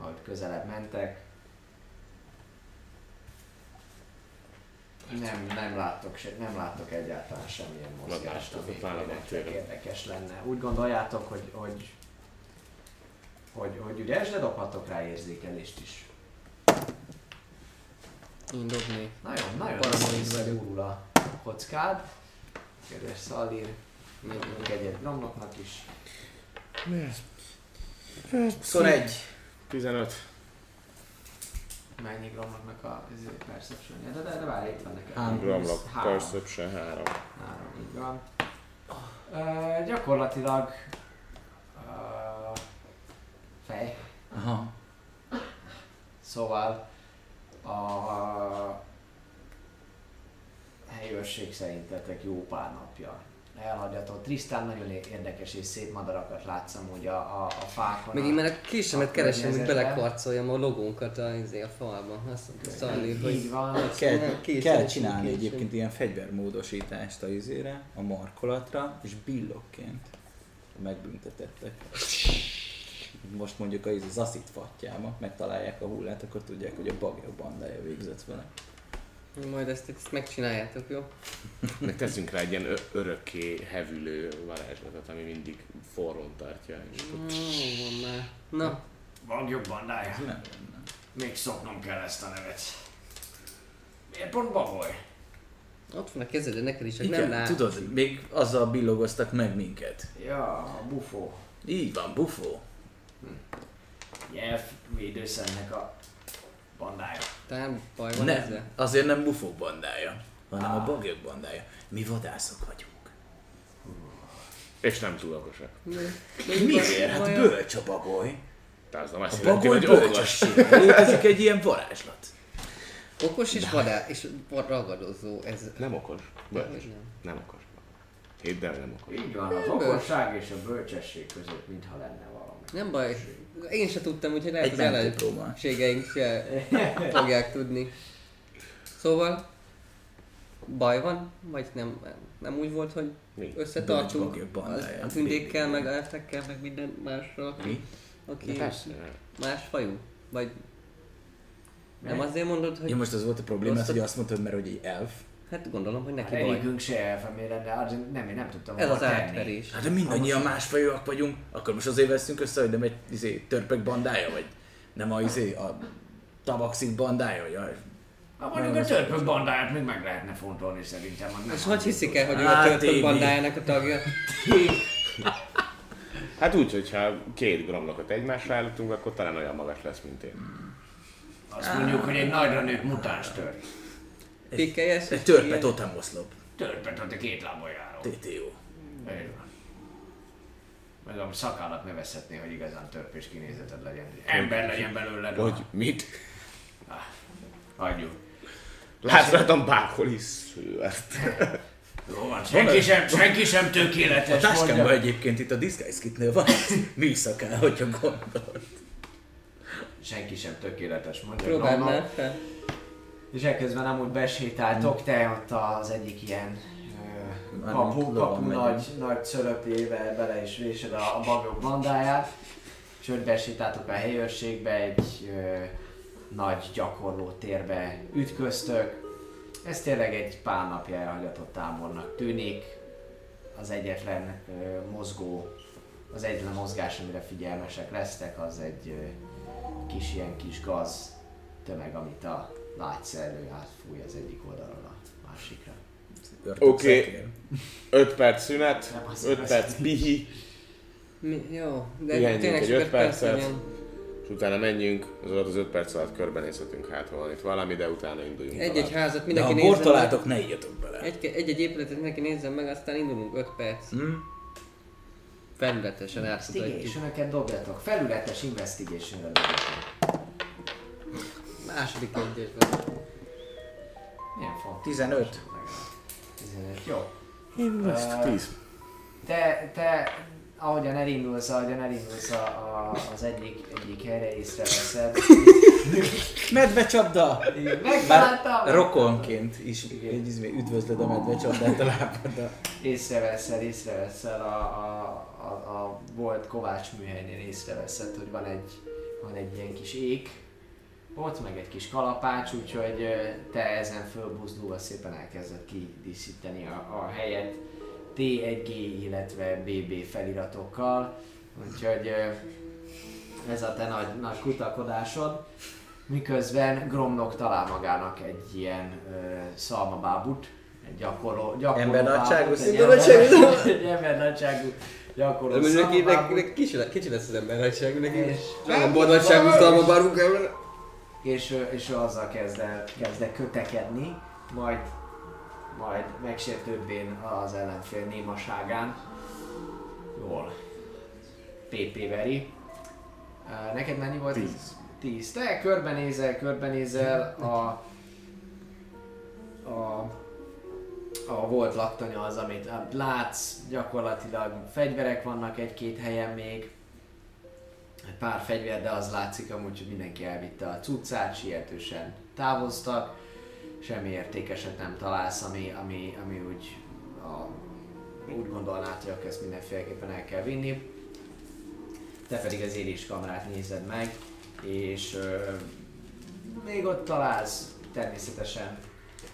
ahogy közelebb mentek. Nem, nem láttok, se, nem láttok egyáltalán semmilyen mozgást, ami érdekes lenne. Úgy gondoljátok, hogy, hogy, hogy, hogy üres, de dobhatok rá érzékelést is. Én dobnék. Nagyon, nagyon Paranoid visszagurul a kockád. Kedves Szalír, még egyet Gromnoknak is. 21. 15. Mennyi Gromnoknak a perception de, de, de várj, itt van neked. Három. Gromlock, Három. Perception 3. Három, így van. Uh, gyakorlatilag uh, fej. Aha. Szóval a helyőrség szerintetek jó pár napja elhagyható. Trisztán nagyon érdekes és szép madarakat látsz amúgy a, a, a fákon. Még én már a késemet keresem, hogy belekarcoljam a logónkat a, izé, a falba. Azt szallír, hogy Így van. Kell, Nem, készen kell csinálni készen. egyébként ilyen fegyvermódosítást a izére, a markolatra, és billokként megbüntetettek. Most mondjuk az, az aszit fattyába megtalálják a hullát, akkor tudják, hogy a bagyok bandája végzett vele. Majd ezt, ezt megcsináljátok, jó? Meg teszünk rá egy ilyen ö- örökké hevülő varázslatot, ami mindig forrón tartja. És akkor van már. Na, Bagyok bandája. Ez nem Még szoknom kell ezt a nevet. Miért pont bagoly? ott van a kezed, de neked is, csak Igen, nem lát. tudod, még azzal billogoztak meg minket. Ja, a bufó. Így van, bufó. Jelf védőszennek a bandája. Tám, baj van Nem, ezzel? azért nem bufó bandája, hanem a Ah. bagyok bandája. Mi vadászok vagyunk. És nem túl okosak. Miért? Hát bölcs a bagoly. Tehát nem azt A jelenti, bagoly hogy okos. Létezik egy ilyen varázslat. Okos és vadá, és ragadozó, ez... Nem okos. Bölcs. nem. Nem okos. Hidd el, nem okos. Így van, az okosság és a bölcsesség között mintha lenne valami. Nem baj, én se tudtam, úgyhogy lehet Egy az ellenségeink se fogják tudni. Szóval, baj van? Vagy nem, nem úgy volt, hogy Mi? összetartunk a tündékkel, meg elfekkel, meg minden mással, Mi? aki más fajú? Vagy nem azért mondod, hogy Ja, most az volt a probléma, hogy azt mondtad, mert hogy egy elf, Hát gondolom, hogy neki baj. Egyikünk se elfemére, de az nem, én nem tudtam Ez az tenni. átverés. Hát de mindannyian másfajúak vagyunk, akkor most azért veszünk össze, hogy nem egy izé, törpek bandája, vagy nem a izé, a tabaxik bandája, jaj. Hát mondjuk a törpök bandáját még meg lehetne fontolni szerintem. És hogy hiszik el, hogy ő a Hát, törpök bandájának a tagja? Hát úgy, hogyha két gromlokot egymásra állítunk, akkor talán olyan magas lesz, mint én. Azt mondjuk, hogy egy nagyra nőtt mutáns törp. Pikkeljes? Egy törpe totemoszlop. Törpet ott a két lábon járó. TTO. Meg a szakállat nevezhetné, hogy igazán törpés kinézeted legyen. Ember legyen belőled. Hogy mit? Hagyjuk. Látsz rajtam bárhol is szőrt. Jó van, senki sem, senki sem A tökéletes. táskámban mondja. egyébként itt a Disguise Kitnél van egy műszakál, hogyha gondolod. Senki sem tökéletes, mondja. Próbálnál fel. És ekközben amúgy besétáltok, te ott az egyik ilyen kapu, kapu nagy, nagy cölöpjével bele is vésed a, a bagyok bandáját, és hogy besétáltok a helyőrségbe, egy ö, nagy gyakorló térbe ütköztök. Ez tényleg egy pár napja elhagyatott tábornak tűnik. Az egyetlen ö, mozgó, az egyetlen mozgás, amire figyelmesek lesztek, az egy ö, kis ilyen kis gaz tömeg, amit a lágyszerlő átfúj az egyik oldalról a másikra. Oké. Ördögszekér. 5 perc szünet, Nem, az 5 az- perc pihi, Mi? Jó, de Pihenjünk tényleg egy csak öt öt perc percet. legyen. és utána menjünk, az alatt az 5 perc alatt körbenézhetünk hát, van itt valami, de utána induljunk Egy-egy tovább. házat De mindenki ha nézzen találtok, ne igyatok bele. Egy- Egy-egy épületet mindenki nézzen meg, aztán indulunk 5 perc. Hm? Felületesen átmutatjuk. Investigation-öket dobjatok. Felületes investigation-re dobjatok. Második egyesben. Milyen fontos. 15. 15. Jó. Invest Ö, 10. Te, te ahogyan elindulsz, ahogyan elindulsz a, a, az egyik, egyik helyre észreveszed. Medvecsapda! Megtaláltam! rokonként is így izé üdvözlöd a medvecsapdát a lábaddal. észreveszel, észreveszel a, a, a, a volt Kovács műhelynél észreveszed, hogy van egy, van egy ilyen kis ék, ott meg egy kis kalapács, úgyhogy te ezen fölbuzdulva szépen elkezded kidíszíteni a, a helyet T1G, illetve BB feliratokkal, úgyhogy ez a te nagy, nagy kutakodásod. Miközben Gromnok talál magának egy ilyen ö, szalmabábut, egy gyakorló, gyakorló Embernagyságú bábut, egy szalmabábut. ember- Egy embernagyságú gyakorló De neki, neki, szalmabábut, neki kicsi, kicsi lesz az ember nagyságú, neki És- nagyon boldogságú szalmabárunk. És, és azzal kezd el, kezd el kötekedni, majd, majd megsértődvén az ellenfél némaságán. Jól. PP veri. Neked mennyi volt? Tíz. 10. Te körbenézel, körbenézel a, a, a volt laktanya az, amit hát látsz, gyakorlatilag fegyverek vannak egy-két helyen még, egy pár fegyver, de az látszik amúgy, hogy mindenki elvitte a cuccát, sietősen távoztak, semmi értékeset nem találsz, ami, ami, ami úgy, a, úgy gondolnád, hogy akkor ezt mindenféleképpen el kell vinni. Te pedig az éléskamrát nézed meg, és ö, még ott találsz természetesen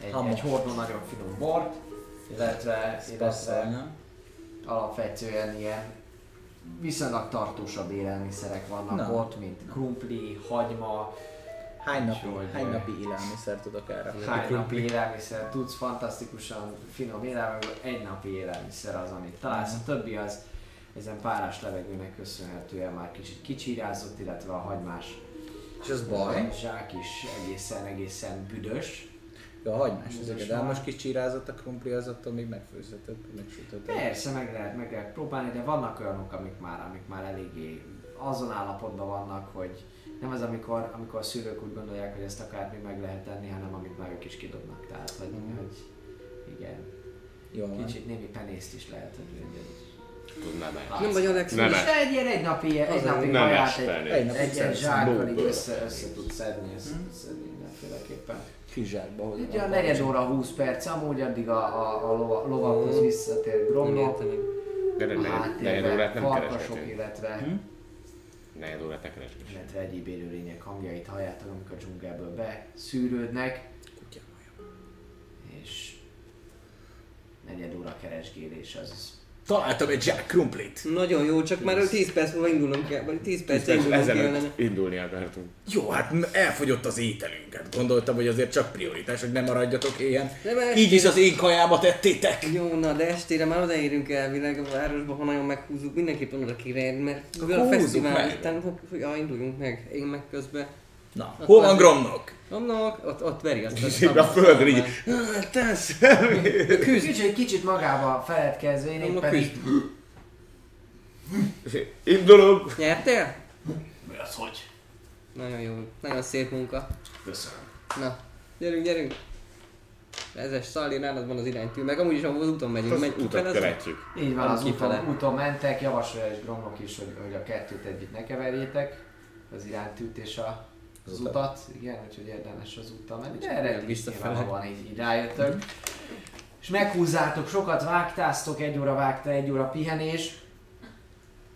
egy, Hamar. egy hordó nagyon finom bort, illetve, illetve alapvetően ilyen viszonylag tartósabb élelmiszerek vannak Na. ott, mint krumpli, hagyma, Hány napi, hány napi élelmiszer tudok erre? hány napi élelmiszer, tudsz fantasztikusan finom élelmiszer, egy napi élelmiszer az, amit találsz, a többi az ezen párás levegőnek köszönhetően már kicsit kicsirázott, illetve a hagymás És az baj? zsák is egészen, egészen büdös. Ja, a hagymás Most ezeket, de most kicsirázott a krumpli, az attól még megfőzheted, megsütötted. Persze, meg lehet, meg lehet próbálni, de vannak olyanok, amik már, amik már eléggé azon állapotban vannak, hogy nem az, amikor, amikor a szülők úgy gondolják, hogy ezt akár még meg lehet tenni, hanem amit már ők is kidobnak. Tehát, hogy, Mhm. hogy igen, Jó van. kicsit némi penészt is lehet, hogy egy Tudnám el. Nem vagy Alex. Nem. És egy ilyen egy napi, egy napi Nem egy, Egy egy ilyen szedsz. zsákkal így össze, össze tudsz szedni, össze tudsz szedni mindenféleképpen. Kis zsákba hozom. Egy olyan negyed óra, 20 perc, amúgy addig a, a, a lova, lovakhoz visszatér Nem Gromnok. értenek. De A negyed, órát nem farkasok, keresgetünk. illetve, Hm? Negyed órát ne keresgetünk. illetve egyéb élőlények hangjait halljátok, amik a dzsungelből beszűrődnek, Kutyám. és negyed óra keresgélés az Találtam egy Jack Krumplit. Nagyon jó, csak már 10 perc múlva indulnom kell, vagy 10 perc indulnom kellene. ezelőtt indulni akartunk. Jó, hát elfogyott az ételünket. Gondoltam, hogy azért csak prioritás, hogy ne maradjatok ilyen. De Így is az én kajámat ettétek. Jó, na de estére már odaérünk elvileg a városba, ha nagyon meghúzzuk, mindenképpen oda kéne mert mivel a fesztivál meg. után, hogy ja, induljunk meg, én meg közben. Na, hol van Gromnok? Annak, ott, ott veri azt Szép a földre így. Te Kicsit, kicsit magába feledkezve, én Annak pedig... Indulunk! Nyertél? Mi az, hogy? Nagyon jó, nagyon szép munka. Köszönöm. Na, gyerünk, gyerünk. Ezes Szalli, nálad van az iránytű, meg amúgy is ahol az úton megyünk. Megy kifele, követjük. Így van, az úton, kifele. úton mentek, javasolja és Gromlok is, hogy, hogy a kettőt együtt ne keverjétek, az iránytűt és a, az, Az utat. igen, úgyhogy érdemes az úttal menni, de erre nyilvánvalóan így, így rájöttök. És meghúzzátok, sokat vágtáztok, egy óra vágta, egy óra pihenés.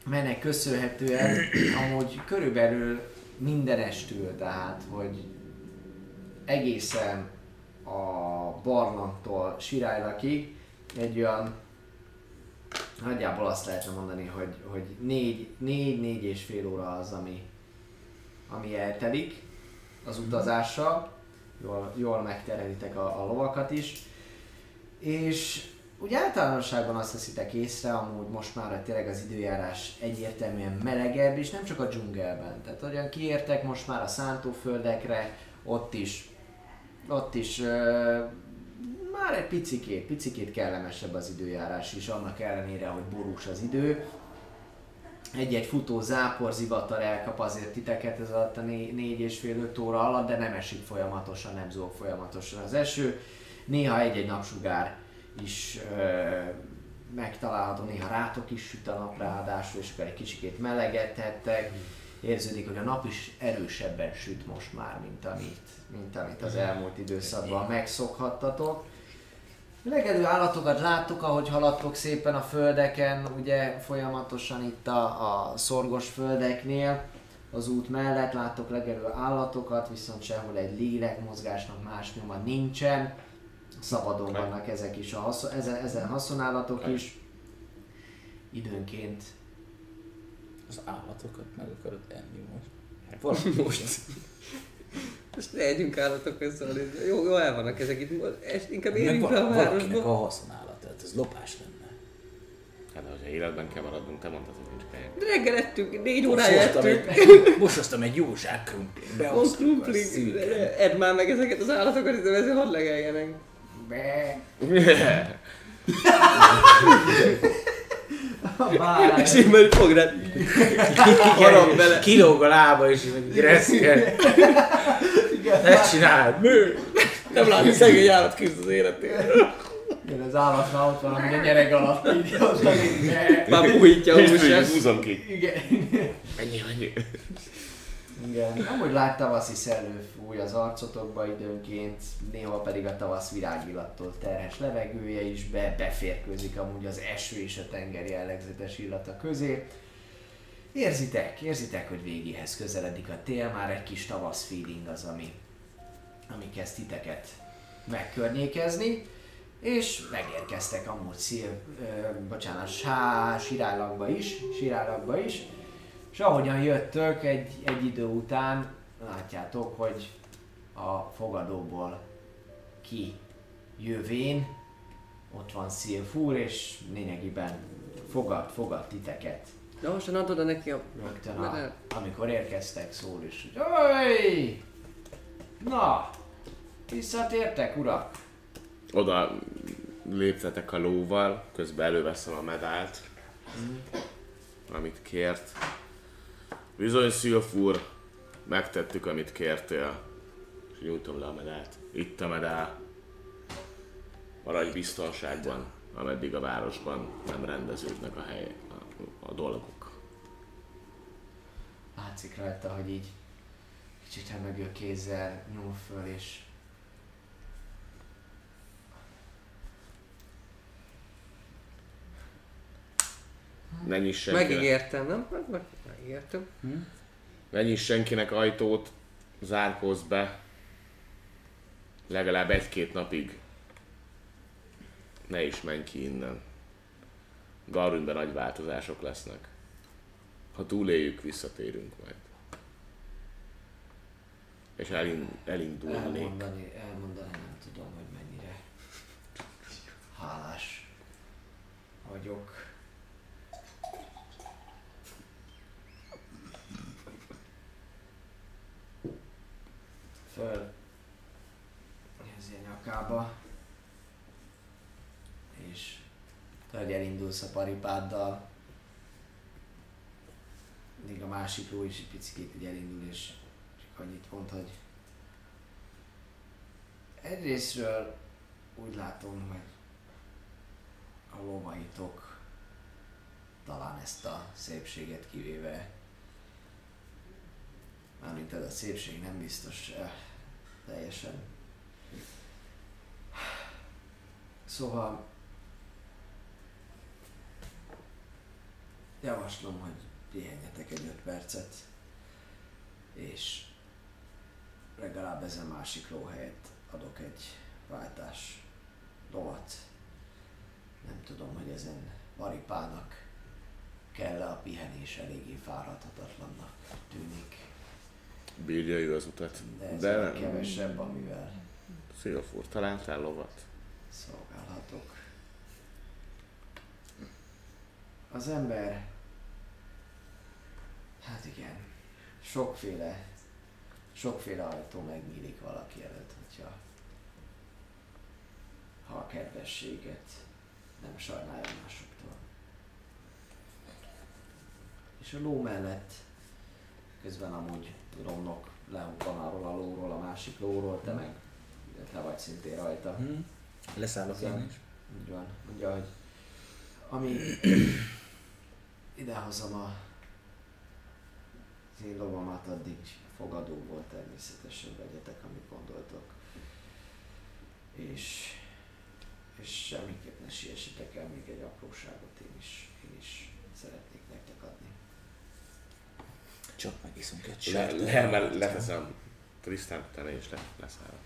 Mennek köszönhetően, amúgy körülbelül minden estől, tehát, hogy egészen a barlangtól Sirálylakig egy olyan nagyjából azt lehetne mondani, hogy, hogy négy, négy, négy és fél óra az, ami, ami eltelik az utazással. Jól, jól megterelitek a, a lovakat is. És úgy általánosságban azt veszitek észre, amúgy most már tényleg az időjárás egyértelműen melegebb, és nem csak a dzsungelben. Tehát olyan kiértek most már a szántóföldekre, ott is, ott is ö, már egy picikét, picikét kellemesebb az időjárás is, annak ellenére, hogy borús az idő. Egy-egy futó zápor, zivatar elkap azért titeket ez alatt a né- négy és fél öt óra alatt, de nem esik folyamatosan, nem zúg folyamatosan az eső. Néha egy-egy napsugár is ö, megtalálható, néha rátok is süt a nap ráadásul, és akkor egy kicsikét melegedhettek. Érződik, hogy a nap is erősebben süt most már, mint amit, mint amit az elmúlt időszakban megszokhattatok. Legedő állatokat láttuk, ahogy haladtok szépen a földeken, ugye folyamatosan itt a, a szorgos földeknél, az út mellett láttok legelő állatokat, viszont sehol egy lélek mozgásnak más nyoma nincsen. Szabadon vannak ezek is, a haszon, ezen, ezen haszonállatok is. Időnként Az állatokat meg akarod enni most. Hát valami most. Most ne együnk állatokhoz szólni. Jó, jó el vannak ezek itt. Est, inkább érjünk be a városba. a haszonállata, hát ez lopás lenne. Hát, hogyha életben kell maradnunk, te mondtad, hogy nincs kajánk. De reggel ettünk, négy órája ettünk. hoztam egy jó zsák krumplit. Van Beosztjuk a krumpli. szűken. Edd már meg ezeket az állatokat, de ezért hadd legeljenek. be, És én már fog rád. Harap bele. Kilóg a lába és így reszkel. Ne csináld, mű! Nem látni szegény állat küzd az életért. Igen, az állatnál ott van, amúgy a nyereg alatt így ott így. Már puhítja a húsát. húzom ki. Igen. Ennyi, ennyi. Igen. Amúgy lágy tavaszi szellő fúj az arcotokba időnként, néha pedig a tavasz virágillattól terhes levegője is be, beférkőzik amúgy az eső és a tenger jellegzetes illata közé. Érzitek, érzitek, hogy végéhez közeledik a tél, már egy kis tavasz feeling az, ami, ami kezd titeket megkörnyékezni, és megérkeztek amúgy szíl, ö, bocsánat, sá, sirállagba is, sirállagba is, és ahogyan jöttök, egy, egy idő után látjátok, hogy a fogadóból ki jövén, ott van Szilfúr, és lényegében fogad, fogad titeket. Gyorsan adod oda neki a... Rögtön, a, amikor érkeztek, szól is, hogy Öj! Na, visszatértek, urak? Oda léptetek a lóval, közben előveszem a medált, amit kért. Bizony, Szilfúr, megtettük, amit kértél. Nyújtom le a medált. Itt a medál. Maradj biztonságban, ameddig a városban nem rendeződnek a hely, a, a dolgok. Látszik rajta, hogy így kicsit hemegő kézzel nyúl föl, és Ne nyiss senkinek, Megígértem, nem? Meg- meg- Megígértem. ne nyiss senkinek ajtót, zárkózz be. Legalább egy-két napig ne is menj ki innen. Garundben nagy változások lesznek. Ha túléljük, visszatérünk majd. És elin, elindulnék. Elmondani, elmondani nem tudom, hogy mennyire hálás vagyok. Föl helyezi a nyakába, és hogy elindulsz a paripáddal, még a másik ló is egy picit így elindul, és csak annyit mond, hogy egyrésztről úgy látom, hogy a lovaitok talán ezt a szépséget kivéve, mármint ez a szépség nem biztos teljesen. Szóval javaslom, hogy pihenjetek egy öt percet, és legalább ezen másik ló helyett adok egy váltás lovat. Nem tudom, hogy ezen varipának kell a pihenés eléggé fáradhatatlannak tűnik. Bírja ő az utat. De ez De kevesebb, amivel Szilfúr, találtál lovat? Szolgálhatok. Az ember, hát igen, sokféle, sokféle ajtó megnyílik valaki előtt, hogyha ha a kedvességet nem sajnálja másoktól. És a ló mellett közben amúgy romnok lehúpan arról a lóról, a másik lóról, te meg le vagy szintén rajta. Hm? Leszállok én is. Így van. Mondja, hogy ami idehozom a az én lovamat, addig fogadó volt természetesen, vegyetek, amit gondoltok. És, és semmiképp ne siessetek el, még egy apróságot én is, én is szeretnék nektek adni. Csak megiszunk egy Le, sört. le, le, leteszem Trisztán, utána is le, leszállok.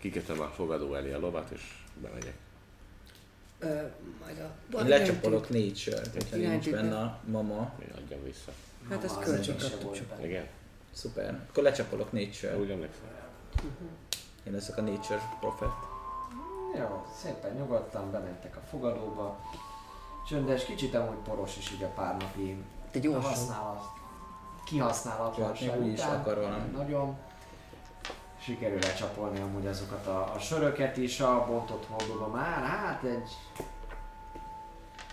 Kikötöm a fogadó elé a lovat, és bemegyek. Ö, majd a... Én lecsapolok négy sört, hogyha nincs benne be. a mama. Még adjam vissza. Hát ezt kölcsön kaptuk csak. Igen? Szuper. Akkor lecsapolok négy sört. Úgy emlékszem. Én leszek a nature prophet. Jó, szépen nyugodtan bementek a fogadóba. Csöndes, kicsit amúgy poros is így a pár napi Te gyorsan. használat, kihasználatlanság úgy is után. akar valami. Nagyon. Sikerül lecsapolni amúgy azokat a, a söröket is a bontott hordóba már, hát egy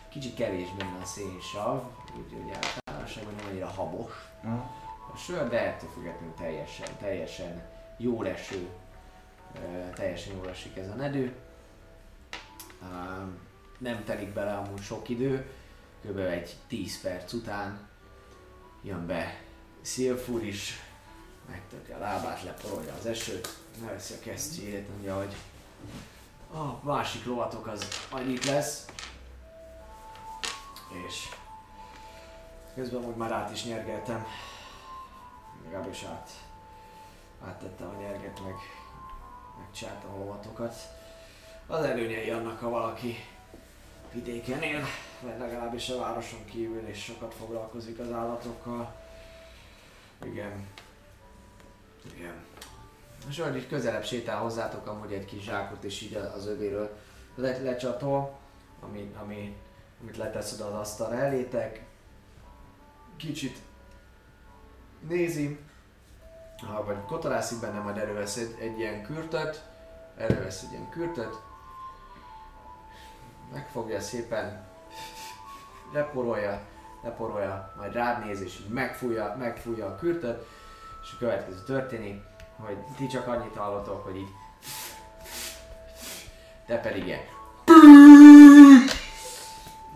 kicsit kevés benne a szénsav, úgy ugye általánosságban nem annyira habos a sör, de ettől függetlenül teljesen, teljesen jó leső, ö, teljesen jól esik ez a nedű. Ám, Nem telik bele amúgy sok idő, kb. egy 10 perc után jön be Szilfur is, megtöki a lábát, leporolja az esőt, leveszi a kesztyűjét, mondja, hogy a másik lovatok az itt lesz, és közben úgy már át is nyergeltem, legalábbis át, áttettem a nyerget, meg megcsáltam a lovatokat. Az előnyei annak, ha valaki vidéken él, vagy legalábbis a városon kívül, és sokat foglalkozik az állatokkal. Igen. Igen. Olyan így közelebb sétál hozzátok amúgy egy kis zsákot, és így az övéről. Le, lecsatol, ami, ami, amit letesz oda az asztalra elétek. Kicsit nézi, ha vagy kotorászik benne, majd elővesz egy, egy ilyen kürtöt, elővesz egy ilyen kürtöt, megfogja szépen, leporolja, leporolja, majd rád néz és megfújja, megfújja a kürtöt, és a következő történik, hogy ti csak annyit hallotok, hogy így te pedig ilyen.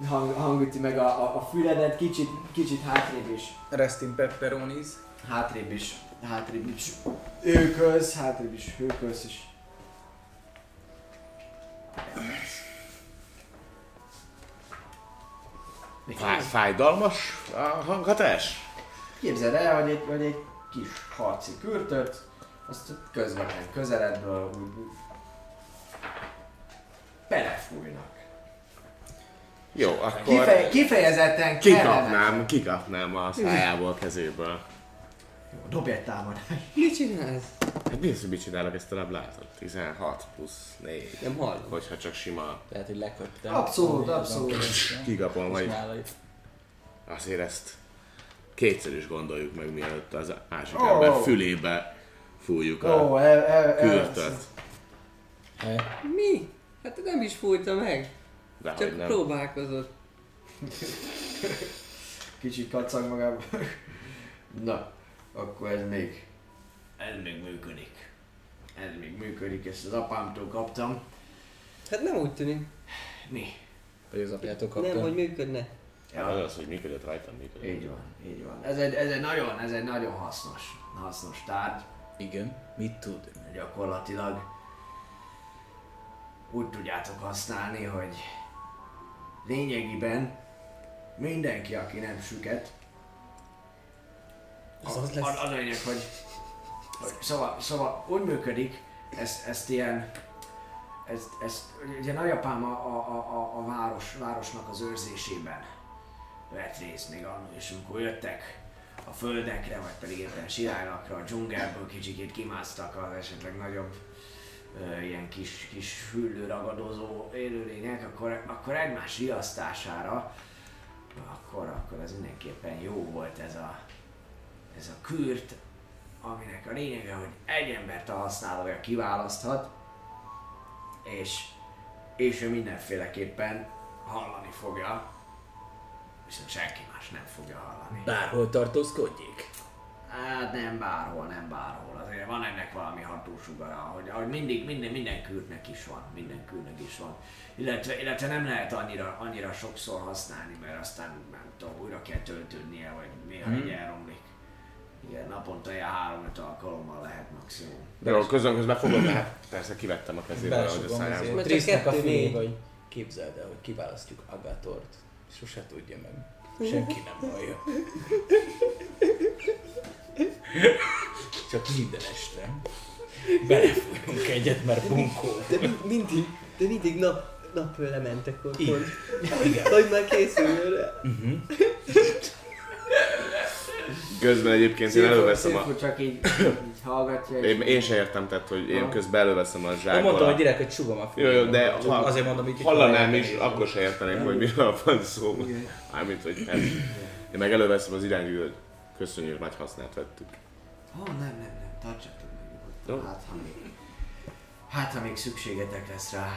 Hang, hangüti meg a, a, a füledet, kicsit, kicsit hátrébb is. Rest in pepperonis. hátrébb is, hátrébb is. Őköz, hátrébb is. Őköz, Még Fáj, fájdalmas a hanghatás? Képzeld el, hogy egy, hogy egy kis harci kürtöt, azt közvetlen közeledből úgy, úgy bele, Jó, akkor Kifej, kifejezetten kikapnám, kikapnám a szájából, kezéből. Dobj egy támadást. Mit csinálsz? Hát mi az, hogy mit csinálok ezt a láblátod? 16 plusz 4. Nem hallom. Hogyha csak sima Lehet, hogy leköptem. Abszolút, abszolút. kikapom, Most vagy azért ezt kétszer is gondoljuk meg, mielőtt az másik Ó. ember fülébe fújjuk a Ó, el, el, el, kürtöt. Mi? Hát nem is fújta meg. De hogy Csak nem. próbálkozott. Kicsit kacag magában. Na, akkor ez még... Ez még működik. Ez még működik, ezt az apámtól kaptam. Hát nem úgy tűnik. Mi? Vagy az apjától kapta. Nem, hogy működne. Ja. Az az, hogy működött rajtam, működött. Így van, így van. Ez egy, ez egy nagyon, ez egy nagyon hasznos, hasznos tárgy. Igen. Mit tud? Gyakorlatilag úgy tudjátok használni, hogy lényegében mindenki, aki nem süket, Az az lesz. az a lényeg, hogy, hogy szóval, szóval úgy működik, ezt, ezt ilyen, ezt, ezt, ugye nagyapám a, a, a, a, a város, városnak az őrzésében vett részt még annól, és amikor jöttek a földekre, vagy pedig éppen sirálylakra, a dzsungelből kicsikét kimásztak az esetleg nagyobb ö, ilyen kis, kis hüllő ragadozó élőlények, akkor, akkor egymás riasztására, akkor, akkor ez mindenképpen jó volt ez a, ez a kürt, aminek a lényege, hogy egy embert a használója kiválaszthat, és, és ő mindenféleképpen hallani fogja, viszont senki más nem fogja hallani. Bárhol tartózkodjék. Hát nem bárhol, nem bárhol. Azért van ennek valami hatósugara, hogy, hogy mindig, minden, minden kürtnek is van, minden kürtnek is van. Illetve, illetve nem lehet annyira, annyira sokszor használni, mert aztán nem tudom, újra kell töltődnie, vagy néha hmm. így elromlik. Igen, naponta ilyen három-öt alkalommal lehet maximum. Jó, közben közben fogom, mert persze kivettem a kezéből, hogy a azért. Mert a kettő négy. vagy képzeld el, hogy kiválasztjuk Agatort. Sose tudja meg. Senki nem hallja. Csak minden este. Belefújunk egyet, mert bunkó. De mi- mindig, de mindig nap, napról lementek ott. Igen. Hogy már készül rá. Közben egyébként én előveszem a... Csak így, így hallgatja. és- Én, én se értem, tehát, hogy én Ha. közben előveszem a Én zsákból. mondtam, a- hogy direkt, hogy sugom a Jó, fülét. jó, de ha azért mondom, hogy hallanám is, akkor se értenék, hogy miről van szó. Mármint, hogy ez. Én meg előveszem az irányú, hogy köszönjük, nagy hasznát vettük. Ó, nem, nem, nem, tartsatok meg Jó. nyugodtan. Hát, ha még, hát, ha még szükségetek lesz rá,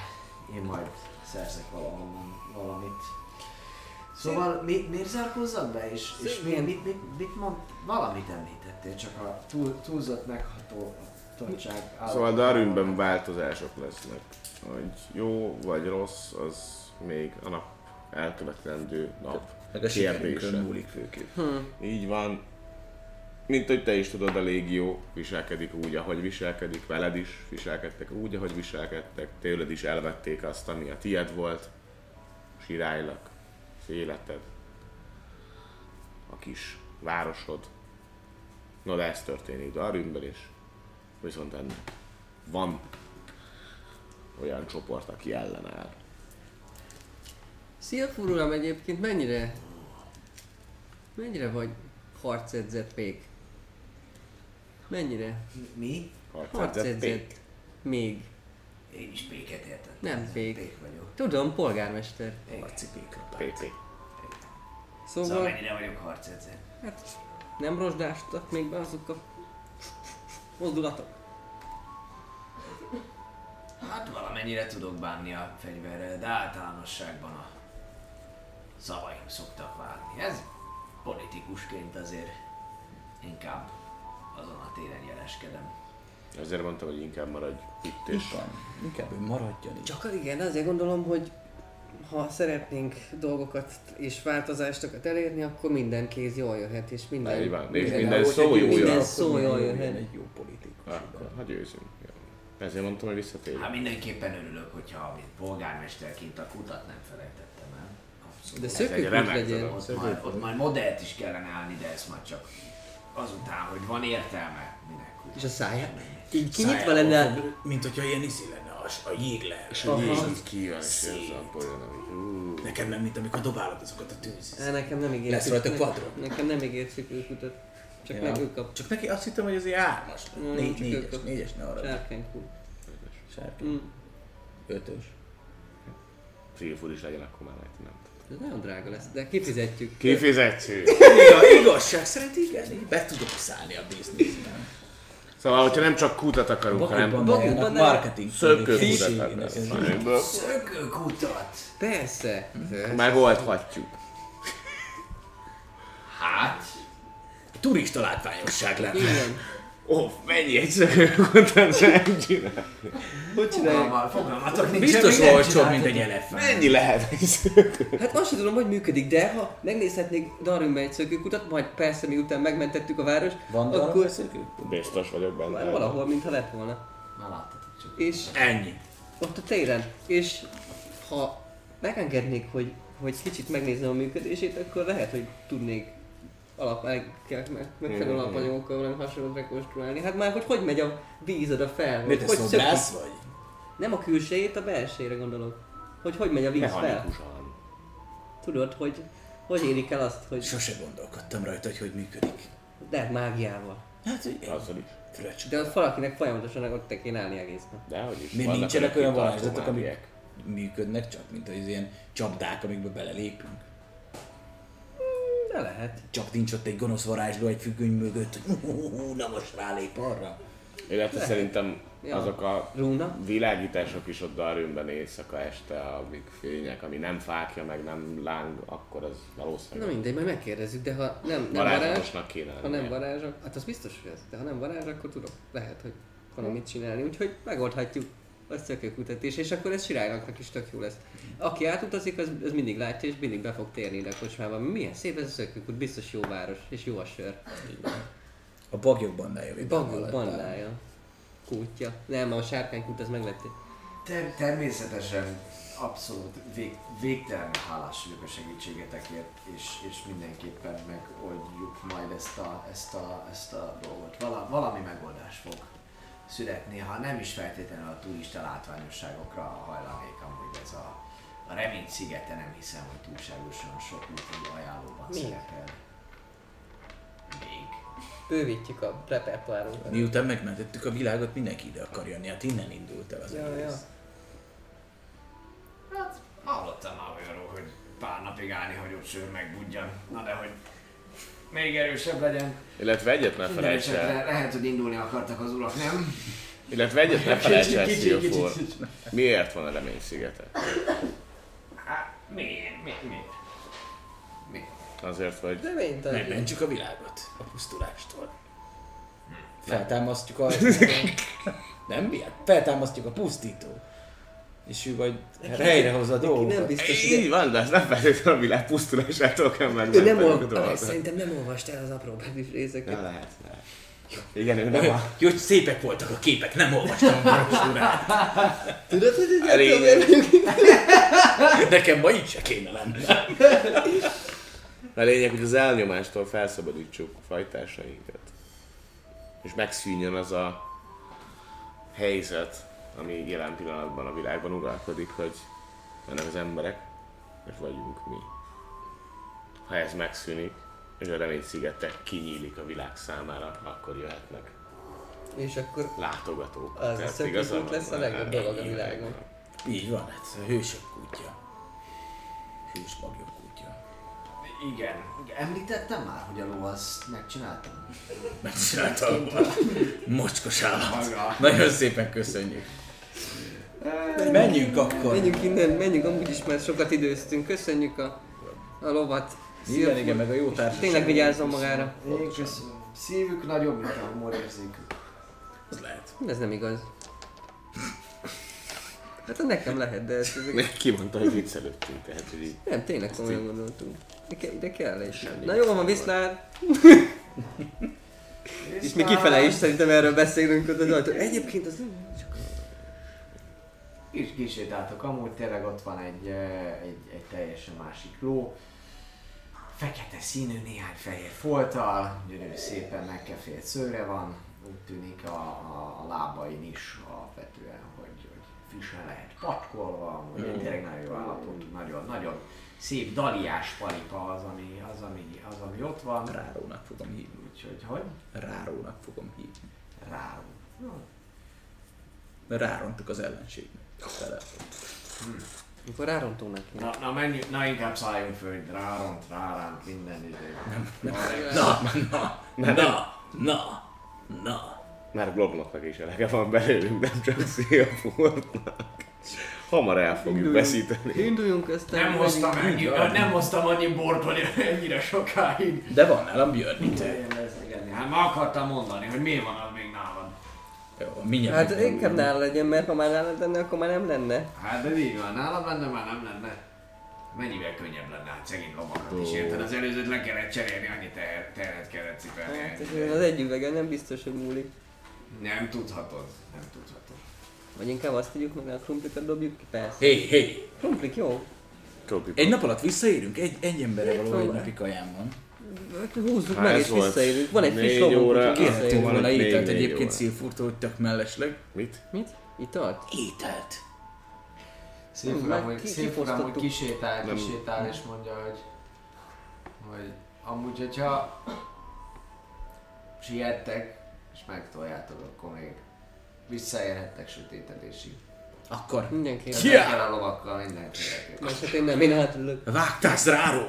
én majd szerzek valahonnan valamit. Szóval mi, miért zárkózzak be? És, és mi, mit, mit, mit mond? Valamit említettél, csak a túl, túlzott meghatótottság Szóval Darwinben változások lesznek. Hogy jó vagy rossz, az még a nap elkövetendő nap Meg a kérdése. múlik főképp. Így van. Mint hogy te is tudod, a légió viselkedik úgy, ahogy viselkedik, veled is viselkedtek úgy, ahogy viselkedtek, tőled is elvették azt, ami a tied volt, sirálylak, az életed, a kis városod. No, de ez történik Darwinben is. Viszont ennek van olyan csoport, aki ellenáll. Szia furulam egyébként mennyire... Mennyire vagy harcedzett még? Mennyire? Mi? Harcedzett. Még. Én is péket értettem. Nem pék. Pék vagyok. Tudom, polgármester. Harci pékapát. PP. Szóval Szóval, mennyire vagyok harcedző? hát nem rozsdástak még be azok a mozdulatok. Hát valamennyire tudok bánni a fegyverrel, de általánosságban a szavaim szoktak válni. Ez politikusként azért inkább azon a téren jeleskedem. Ezért mondtam, hogy inkább maradj itt és Itt van. Inkább ő maradjon itt. Csak igen, azért gondolom, hogy ha szeretnénk dolgokat és változásokat elérni, akkor minden kéz jól jöhet, és minden... Így van, és minden- minden szó jó minden jön. szó jól jöhet. Egy jó politikus. Akkor, ha győzünk. Jó. Ezért mondtam, hogy visszatérünk. Hát mindenképpen örülök, hogyha mint polgármesterként a kutat nem felejtettem el. Abszolút. De szökőkút legyen. Ott majd, ott majd modellt is kellene állni, de ezt majd csak azután, hogy van értelme, minek. És a száját így kinyitva lenne. Mint hogyha ilyen izi lenne, a, a jég lehet. És így ez a ami... Ú, Neked meg, mint amikor dobálod azokat a tűz. Nekem nem ígért. Lesz rajta quadro. Nekem nem ígért szökőkutat. Csak meg ő kap. Csak neki azt hittem, hogy azért hármas. Mm, Négy, négyes, négyes, ne arra. Sárkánykú. Sárkány. Mm. Ötös. Free is legyen, akkor már lehet, nem. Ez nagyon drága lesz, de kifizetjük. Kifizetjük. Igaz, igazság szerint igen, így be tudok szállni a bizniszben. Szóval, hogyha nem csak kutat akarunk, hanem Bakukban Bakukban nem. marketing. szökőkutat akarunk. Szökőkutat! Persze. Megoldhatjuk. Hát... Turista látványosság lenne. Igen. Ó, mennyi egy szökőkutat nem csinál? Hogy csinálják? Fogalma, fogalmatok nincs. Biztos nem olcsóbb, mint egy elefánt. Mennyi lehet egy szökő? Hát azt sem tudom, hogy működik, de ha megnézhetnék Darwinben egy szökőkutat, majd persze miután megmentettük a várost, Van akkor szökő? Biztos vagyok benne. már valahol, mintha lett volna. Na láttatok csak. És Ennyi. ott a téren. És ha megengednék, hogy, hogy kicsit megnézem a működését, akkor lehet, hogy tudnék alap, meg, meg, megfelelő alapanyagokkal valami hasonlót rekonstruálni. Hát már, hogy hogy megy a víz oda fel, hogy, Miért hogy te szobrász vagy? Nem a külsejét, a belsejére gondolok. Hogy hogy megy a víz fel. Mechanikusan. Tudod, hogy hogy érik el azt, hogy Sose gondolkodtam rajta, hogy hogy működik. lehet mágiával. Hát, hogy Azzal is. fröccs. De ott valakinek folyamatosan ott kéne állni egész nap. Dehogy is. Miért nincsenek olyan varázslatok, amik működnek csak, mint az ilyen csapdák, amikbe belelépünk? De lehet. Csak nincs ott egy gonosz varázsló egy függöny mögött, hogy "Hú, na most rálép arra. Illetve szerintem Ja. azok a Rúna? világítások is ott Darwinben éjszaka este, amik fények, ami nem fákja, meg nem láng, akkor az Na valószínűleg mindegy, majd megkérdezzük, de ha nem, nem varázs, kéne ha nem varázs, hát az biztos, hogy ez. De ha nem varázs, akkor tudok, lehet, hogy van mit csinálni. Úgyhogy megoldhatjuk a szökőkutatás, és akkor ez Sirálynak is tök jó lesz. Aki átutazik, az, az mindig látja, és mindig be fog térni ide a kocsmában. Milyen szép ez a szökőkút, biztos jó város, és jó a sör. A bagyok bandája. alatt. bandája. Kútja. Nem, a sárkánykút az meglették. Ter- természetesen abszolút vég- végtelenül hálás vagyok a segítségetekért, és, és mindenképpen megoldjuk majd ezt a, ezt a, ezt a dolgot. Vala, valami megoldás fog születni, ha nem is feltétlenül a turista látványosságokra hajlanék, amúgy ez a, a remény szigete nem hiszem, hogy túlságosan sok úti ajánlóban Mi? szerepel. Még. Bővítjük a repertoárunkat. Miután megmentettük a világot, mindenki ide akar jönni, hát innen indult el az Ja, egész. ja. Hát, hallottam már olyanról, hogy pár napig állni hagyott sör megbudjan. Na de hogy még erősebb legyen. Illetve egyet ne felejts el, lehet, hogy indulni akartak az urak, nem? illetve egyet ne felejts el, Kicsi, kicsi, Szilfor. kicsi. Miért van a remény szigete? Hát, miért? Miért? Miért? Azért, hogy Reménytelen. Megmentjük a világot a pusztulástól. Feltámasztjuk a... Nem miért? Feltámasztjuk a pusztító. És ő vagy helyrehoz a Neki dolgokat. nem biztos, hogy így van, de ez nem feltétlenül a világ pusztulásától kell Ő megmenteni nem a olvast, dolgokat. szerintem nem olvast el az apró betűs részeket. Ja, lehet, lehet. Igen, ő nem a... Jó, hogy szépek voltak a képek, nem olvastam a. Tudod, hogy egy Elég. Nekem ma így se kéne lenni. A lényeg, hogy az elnyomástól felszabadítsuk fajtásainkat. És megszűnjön az a helyzet, ami jelen pillanatban a világban uralkodik, hogy vannak az emberek, és vagyunk mi. Ha ez megszűnik, és a remény szigete kinyílik a világ számára, akkor jöhetnek És akkor látogatók. Az a szökőkút lesz a legjobb dolog a világon. Így van, hát a hősök kútja. Hős bagyok kútja. Igen. Említettem már, hogy a ló azt megcsináltam? Megcsináltam. Mocskos állat. Maga. Nagyon szépen köszönjük. Menjünk akkor. menjünk innen, menjünk, amúgy is már sokat időztünk. Köszönjük a, a lovat. Igen, igen, meg a jó társaság. Tényleg vigyázzon magára. Én köszönöm. Szívük nagyobb, mint a humorérzékük. Az lehet. Ez nem igaz. Hát nekem lehet, de ez, ez Ki mondta, hogy viccelődtünk, tehát hogy így. nem, tényleg komolyan gondoltunk. De, ke, de kell is. Na jó van, viszlát! És mi kifele is szerintem erről beszélünk ajtó. Egyébként az nem csak Kis kisétáltok, amúgy tényleg ott van egy, egy, egy teljesen másik ló. Fekete színű, néhány fehér folttal, gyönyörű szépen megkefélt szőre van. Úgy tűnik a, a, a lábain is alapvetően, hogy, hogy frissen lehet pacskolva, ugye tényleg nagyon jó állapotú, nagyon, nagyon szép daliás paripa az, ami, az, ami, az, ami ott van. Rárónak fogom hívni. Úgyhogy, hogy? Rárónak fogom hívni. Rá. Mert rárontuk az ellenségnek. Tele. Mikor rárontunk neki. Na, na, menjünk, na inkább szálljunk föl, hogy ráront, ráránk minden idő. Na, na, na, na, na. Már blognoknak is elege van belőlünk, nem csak Szilfurtnak. Hamar el fogjuk veszíteni. Induljunk aztán. Nem hoztam, ennyi, nem hoztam annyi bort, hogy ennyire sokáig. De van nálam Björn. Hát ma akartam mondani, hogy miért van az még mindjárt. Hát inkább nála legyen, mert ha már nálad lenne, akkor már nem lenne. Hát de így van, nálam lenne, már nem lenne. Mennyivel könnyebb lenne, hát szegény lovakat is érted, az előzőt le kellett cserélni, annyi teher, terhet kellett cipelni. Hát az egy üvegen nem biztos, hogy múlik. Nem tudhatod, nem tudhatod. Vagy inkább azt tudjuk meg, a krumplikat dobjuk ki, persze. Hé, hé, Krumplik jó. Kópi- egy nap alatt visszaérünk? Egy, egy emberre való egy napi kajám van. Hát Húzzuk Ha meg és visszaérünk. Van egy friss lovunk, van volna ételt egyébként óra. szilfurtól, hogy tök mellesleg. Mit? Mit? Italt? Ételt. Szép uram, már hogy, uram, hogy kisétál, kisétál és mondja, hogy, hogy amúgy, hogyha siettek és megtoljátok, akkor még visszaérhettek sötétedésig. Akkor Mindenki. Kell a lovakkal mindenkinek. Most hát én nem, én hátulülök. vágtálsz ráró.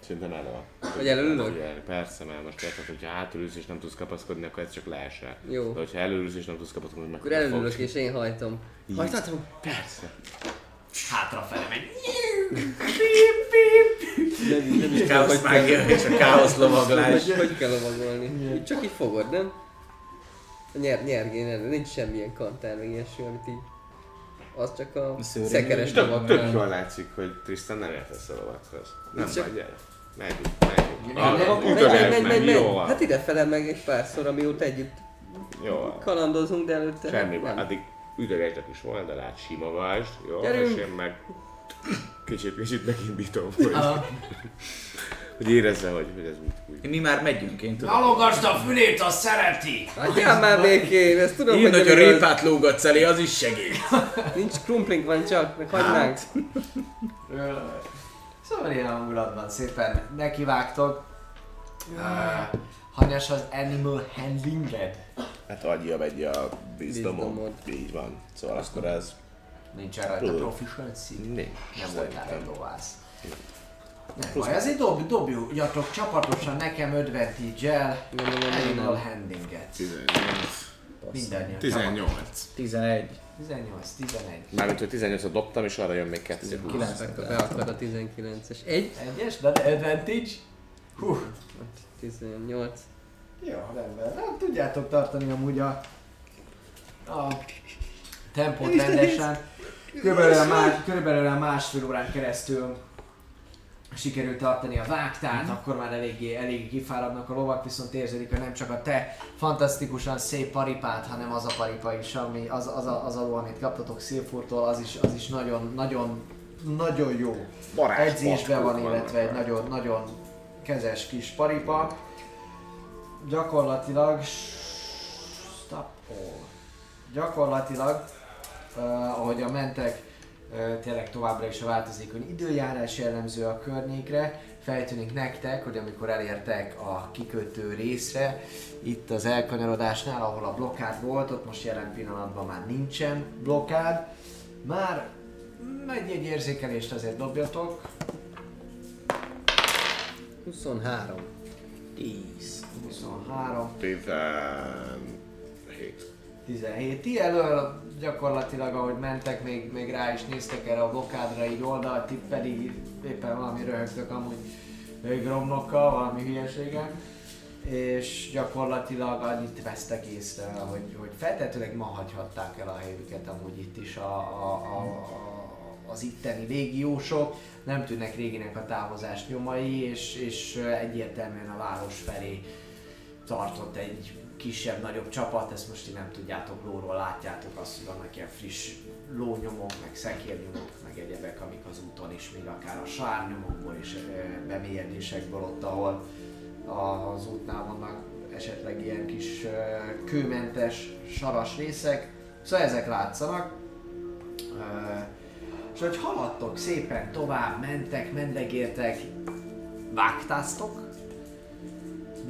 Szerintem elő van. Vagy előülök? Ugye, Persze, mert most érted, hogyha hátulülsz és nem tudsz kapaszkodni, akkor ez csak leesel. Jó. De hogyha előülsz és nem tudsz kapaszkodni, meg Akkor előülök és én hajtom. Hajtatom? Persze. Hátrafele megy. Nem, nem is Káosz mágia és a káosz lovaglás. Hogy, hogy kell lovagolni? Így csak így fogod, nem? A nyer, nyergén elő, nincs semmilyen kantár, meg ilyesmi, amit így... Az csak a Szőrén szekeres Tök, tök jól látszik, hogy Tristan nem értesz a lovakhoz. Nem Csak- vagy, gyere. Megyünk, megyünk. Nem, Ah, Menj, utold menj, menj, meg, menj, Jó menj. van. Hát ide fele meg egy párszor, amióta együtt Jó kalandozunk, de előtte Semmi baj. nem. Addig üdögesdek is volna, de lát simogasd. Jó, Gyerünk. és én meg kicsit, kicsit megindítom, hogy, hogy érezze, hogy, hogy ez úgy, úgy. Mi már megyünk, én tudom. Halogasd a fülét, azt szereti! Hagyjál már békén, ezt tudom, Én, hogy a répát lógatsz elé, az is segít. Nincs krumplink van csak, meg hagymánk. Szóval ilyen hangulatban szépen nekivágtok. Uh, hanyas az animal handlinged? Hát adja megy a bizdomod. Így van. Szóval akkor ez Nincsen rajta proficiency? nincs. Nem voltál egy lovász. Nem baj, azért dob, dobjatok csapatosan nekem advantage-el nem, nem, nem, animal handlinget. 18. Mindannyian. 18. 11. 18, 11. Mármint, hogy 18-ot dobtam, és arra jön még 2 20. 9 Beakad a 19-es. Egy? Egyes, de advantage? Hú, 18. jó, rendben. Hát tudjátok tartani amúgy a, a tempót rendesen. Körülbelül a, más, körülbelül a másfél órán keresztül sikerült tartani a vágtát, akkor már eléggé, eléggé kifáradnak a lovak, viszont érződik, hogy nem csak a te fantasztikusan szép paripát, hanem az a paripa is, ami, az, az, a, az a ló, amit kaptatok Szilfurtól, az is, az is nagyon, nagyon, nagyon jó Varázs edzésben van, illetve egy nagyon, nagyon kezes kis paripa. Gyakorlatilag... Stop all. Gyakorlatilag, uh, ahogy a mentek, tényleg továbbra is a változékony időjárás jellemző a környékre, feltűnik nektek, hogy amikor elértek a kikötő részre, itt az elkanyarodásnál, ahol a blokkád volt, ott most jelen pillanatban már nincsen blokkád, már egy, egy érzékelést azért dobjatok. 23. 10. 23, 17. 17. Ti elől gyakorlatilag, ahogy mentek, még, még rá is néztek erre a blokádra, így oldalt, ti pedig éppen valami röhögtök amúgy gromnokkal, valami hülyeségen. És gyakorlatilag annyit vesztek észre, hogy, hogy feltetőleg ma hagyhatták el a helyüket amúgy itt is a, a, a, a, az itteni légiósok. Nem tűnnek réginek a távozás nyomai, és, és egyértelműen a város felé tartott egy kisebb-nagyobb csapat, ezt most ti nem tudjátok lóról, látjátok azt, hogy vannak ilyen friss lónyomok, meg szekérnyomok, meg egyebek, amik az úton is, még akár a sárnyomokból ö, bemélyedésekből ott, ahol az útnál vannak esetleg ilyen kis kőmentes, saras részek. Szóval ezek látszanak. És hogy haladtok szépen tovább, mentek, mendegértek, vágtáztok,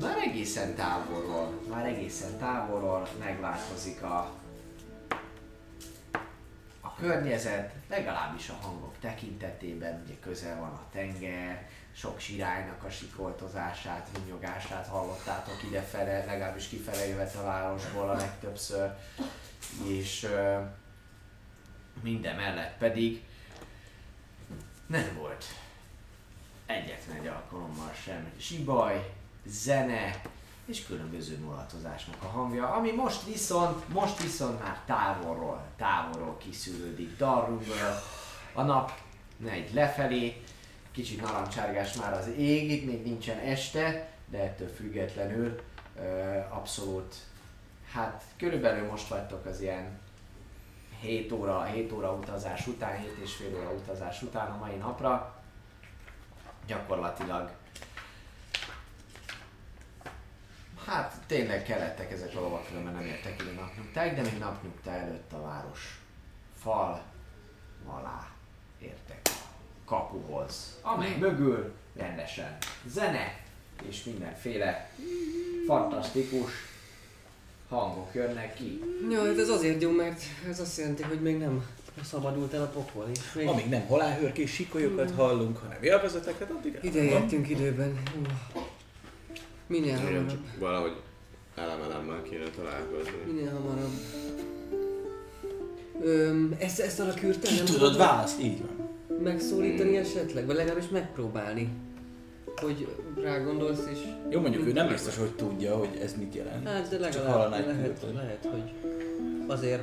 már egészen távolról, már egészen távolról megváltozik a, a környezet, legalábbis a hangok tekintetében, ugye közel van a tenger, sok sirálynak a sikoltozását, vinyogását hallottátok idefele, legalábbis kifele jöhet a városból a legtöbbször, és minden mellett pedig nem volt egyetlen egy alkalommal sem zsibaj, zene és különböző mulatozásnak a hangja, ami most viszont, most viszont már távolról, távolról kiszűrődik Darrumből. A nap megy lefelé, kicsit narancsárgás már az ég, itt még nincsen este, de ettől függetlenül abszolút, hát körülbelül most vagytok az ilyen 7 óra, 7 óra utazás után, 7 és fél óra utazás után a mai napra. Gyakorlatilag Hát tényleg kellettek ezek a lovak, mert nem értek ide napnyugtáig, de még napnyugta előtt a város fal alá értek a kapuhoz, amely mögül rendesen zene és mindenféle fantasztikus hangok jönnek ki. Ja, hát ez azért jó, mert ez azt jelenti, hogy még nem szabadult el a pokol, és még Amíg nem halálhőrkés sikolyokat hallunk, hanem élvezeteket, addig ide értünk időben. Ú. Minél Igen, hamarabb. csak valahogy elemelemmel kéne találkozni. Minél hamarabb. Öm, ezt, ezt a kürten Ki nem tudod választ? Így van. megszólítani esetleg? Vagy legalábbis megpróbálni? Hogy rá gondolsz és... Jó, mondjuk ő nem biztos, hogy tudja, hogy ez mit jelent. Hát de legalább lehet, kürtöt. lehet, hogy azért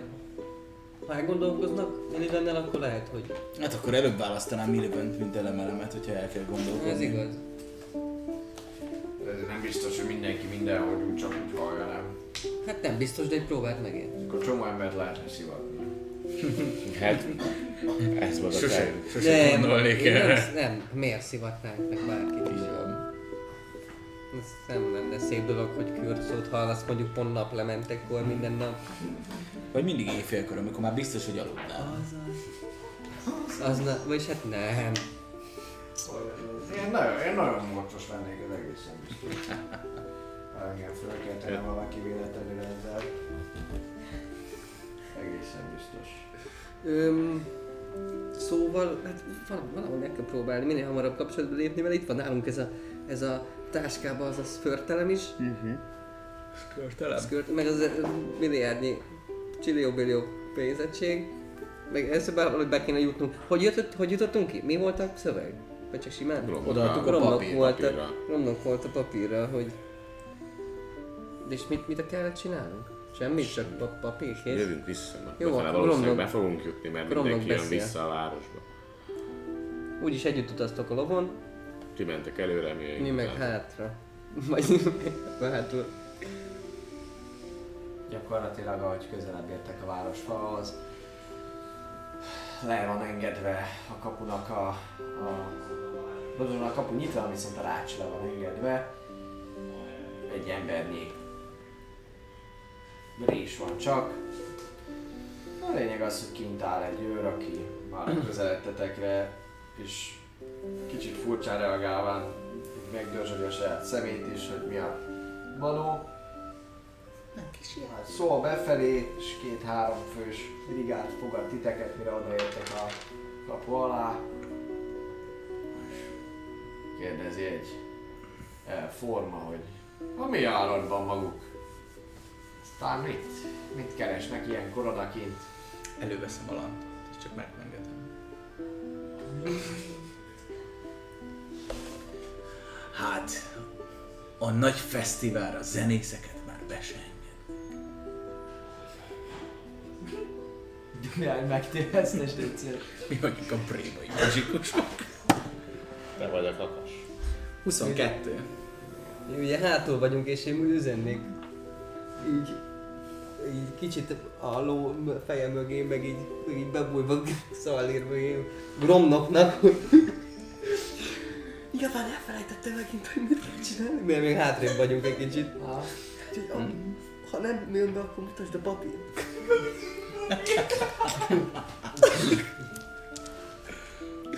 ha elgondolkoznak Millivennel, akkor lehet, hogy Hát akkor előbb választanám Milibönt, mint elemelemet, hogyha el kell gondolkodni. ez igaz. Ez nem biztos, hogy mindenki mindenhogy úgy csak úgy hallja, nem? Hát nem biztos, de egy próbált megérni. Akkor csomó embert lehetne szivatni. Hát, ez volt a terv. sose gondolnék erre. nem, nem, miért szivatnánk meg bárkit is. Van. Ez nem lenne szép dolog, hogy kürt hallasz mondjuk pont naplementekor minden nap. Vagy mindig éjfélkor, amikor már biztos, hogy aludnál. Az na, vagyis hát nem. Én nagyon, én nagyon morcos lennék, ez egészen biztos. Ha engem fölkeltene valaki véletlenül ezzel. Egészen biztos. Öm, szóval, hát val- valahol meg kell próbálni, minél hamarabb kapcsolatba lépni, mert itt van nálunk ez a, ez a táskában az a szförtelem is, Körtelem? szkört, meg az ö, milliárdnyi csillió-billió pénzettség, meg ezt valahogy be kéne jutnunk. Hogy, jutott, hogy jutottunk ki? Mi volt a szöveg? Vagy csak simán? Romlok Odaadtuk papír, volt, a, papírra. romlok volt a papírra, hogy... De és mit, mit kellett csinálnunk? Semmit, csak pa- papír, kész? Jövünk vissza, mert Jó, befele akkor valószínűleg be fogunk jutni, mert mindenki jön vissza a városba. Úgyis együtt utaztok a lovon, Ti mentek előre, mi mi meg hátra. Vagy hátul. Gyakorlatilag, ahogy közelebb értek a városfalhoz, le van engedve a kapunak a, a Rozsona a kapu nyitva, viszont a rács le van engedve. Egy embernyi rés van csak. A lényeg az, hogy kint áll egy őr, aki már közeledtetekre, és kicsit furcsán reagálván megdörzsöli a saját szemét is, hogy mi a való. Hát szól befelé, és két-három fős brigád fogad titeket, mire odaértek a kapu alá. Kérdezi egy eh, forma, hogy a mi áradban maguk. Aztán mit? Mit keresnek ilyen koronakint? Előveszem a lantot, és csak megmengetem. Hát, a nagy fesztiválra zenészeket már be se. Jaj, megtévesztes, Mi vagyunk a prémai muzsikusok. Te vagy a kakas. 22. Mi ugye hátul vagyunk, és én üzennék így, így kicsit a ló feje mögé, meg így, így bebújva szalír mögé, romnoknak, hogy Igazán elfelejtettem megint, hogy mit kell csinálni, mert még hátrébb vagyunk egy kicsit. Ah, Úgyhogy, am- ha nem jön be, akkor mutasd a papírt.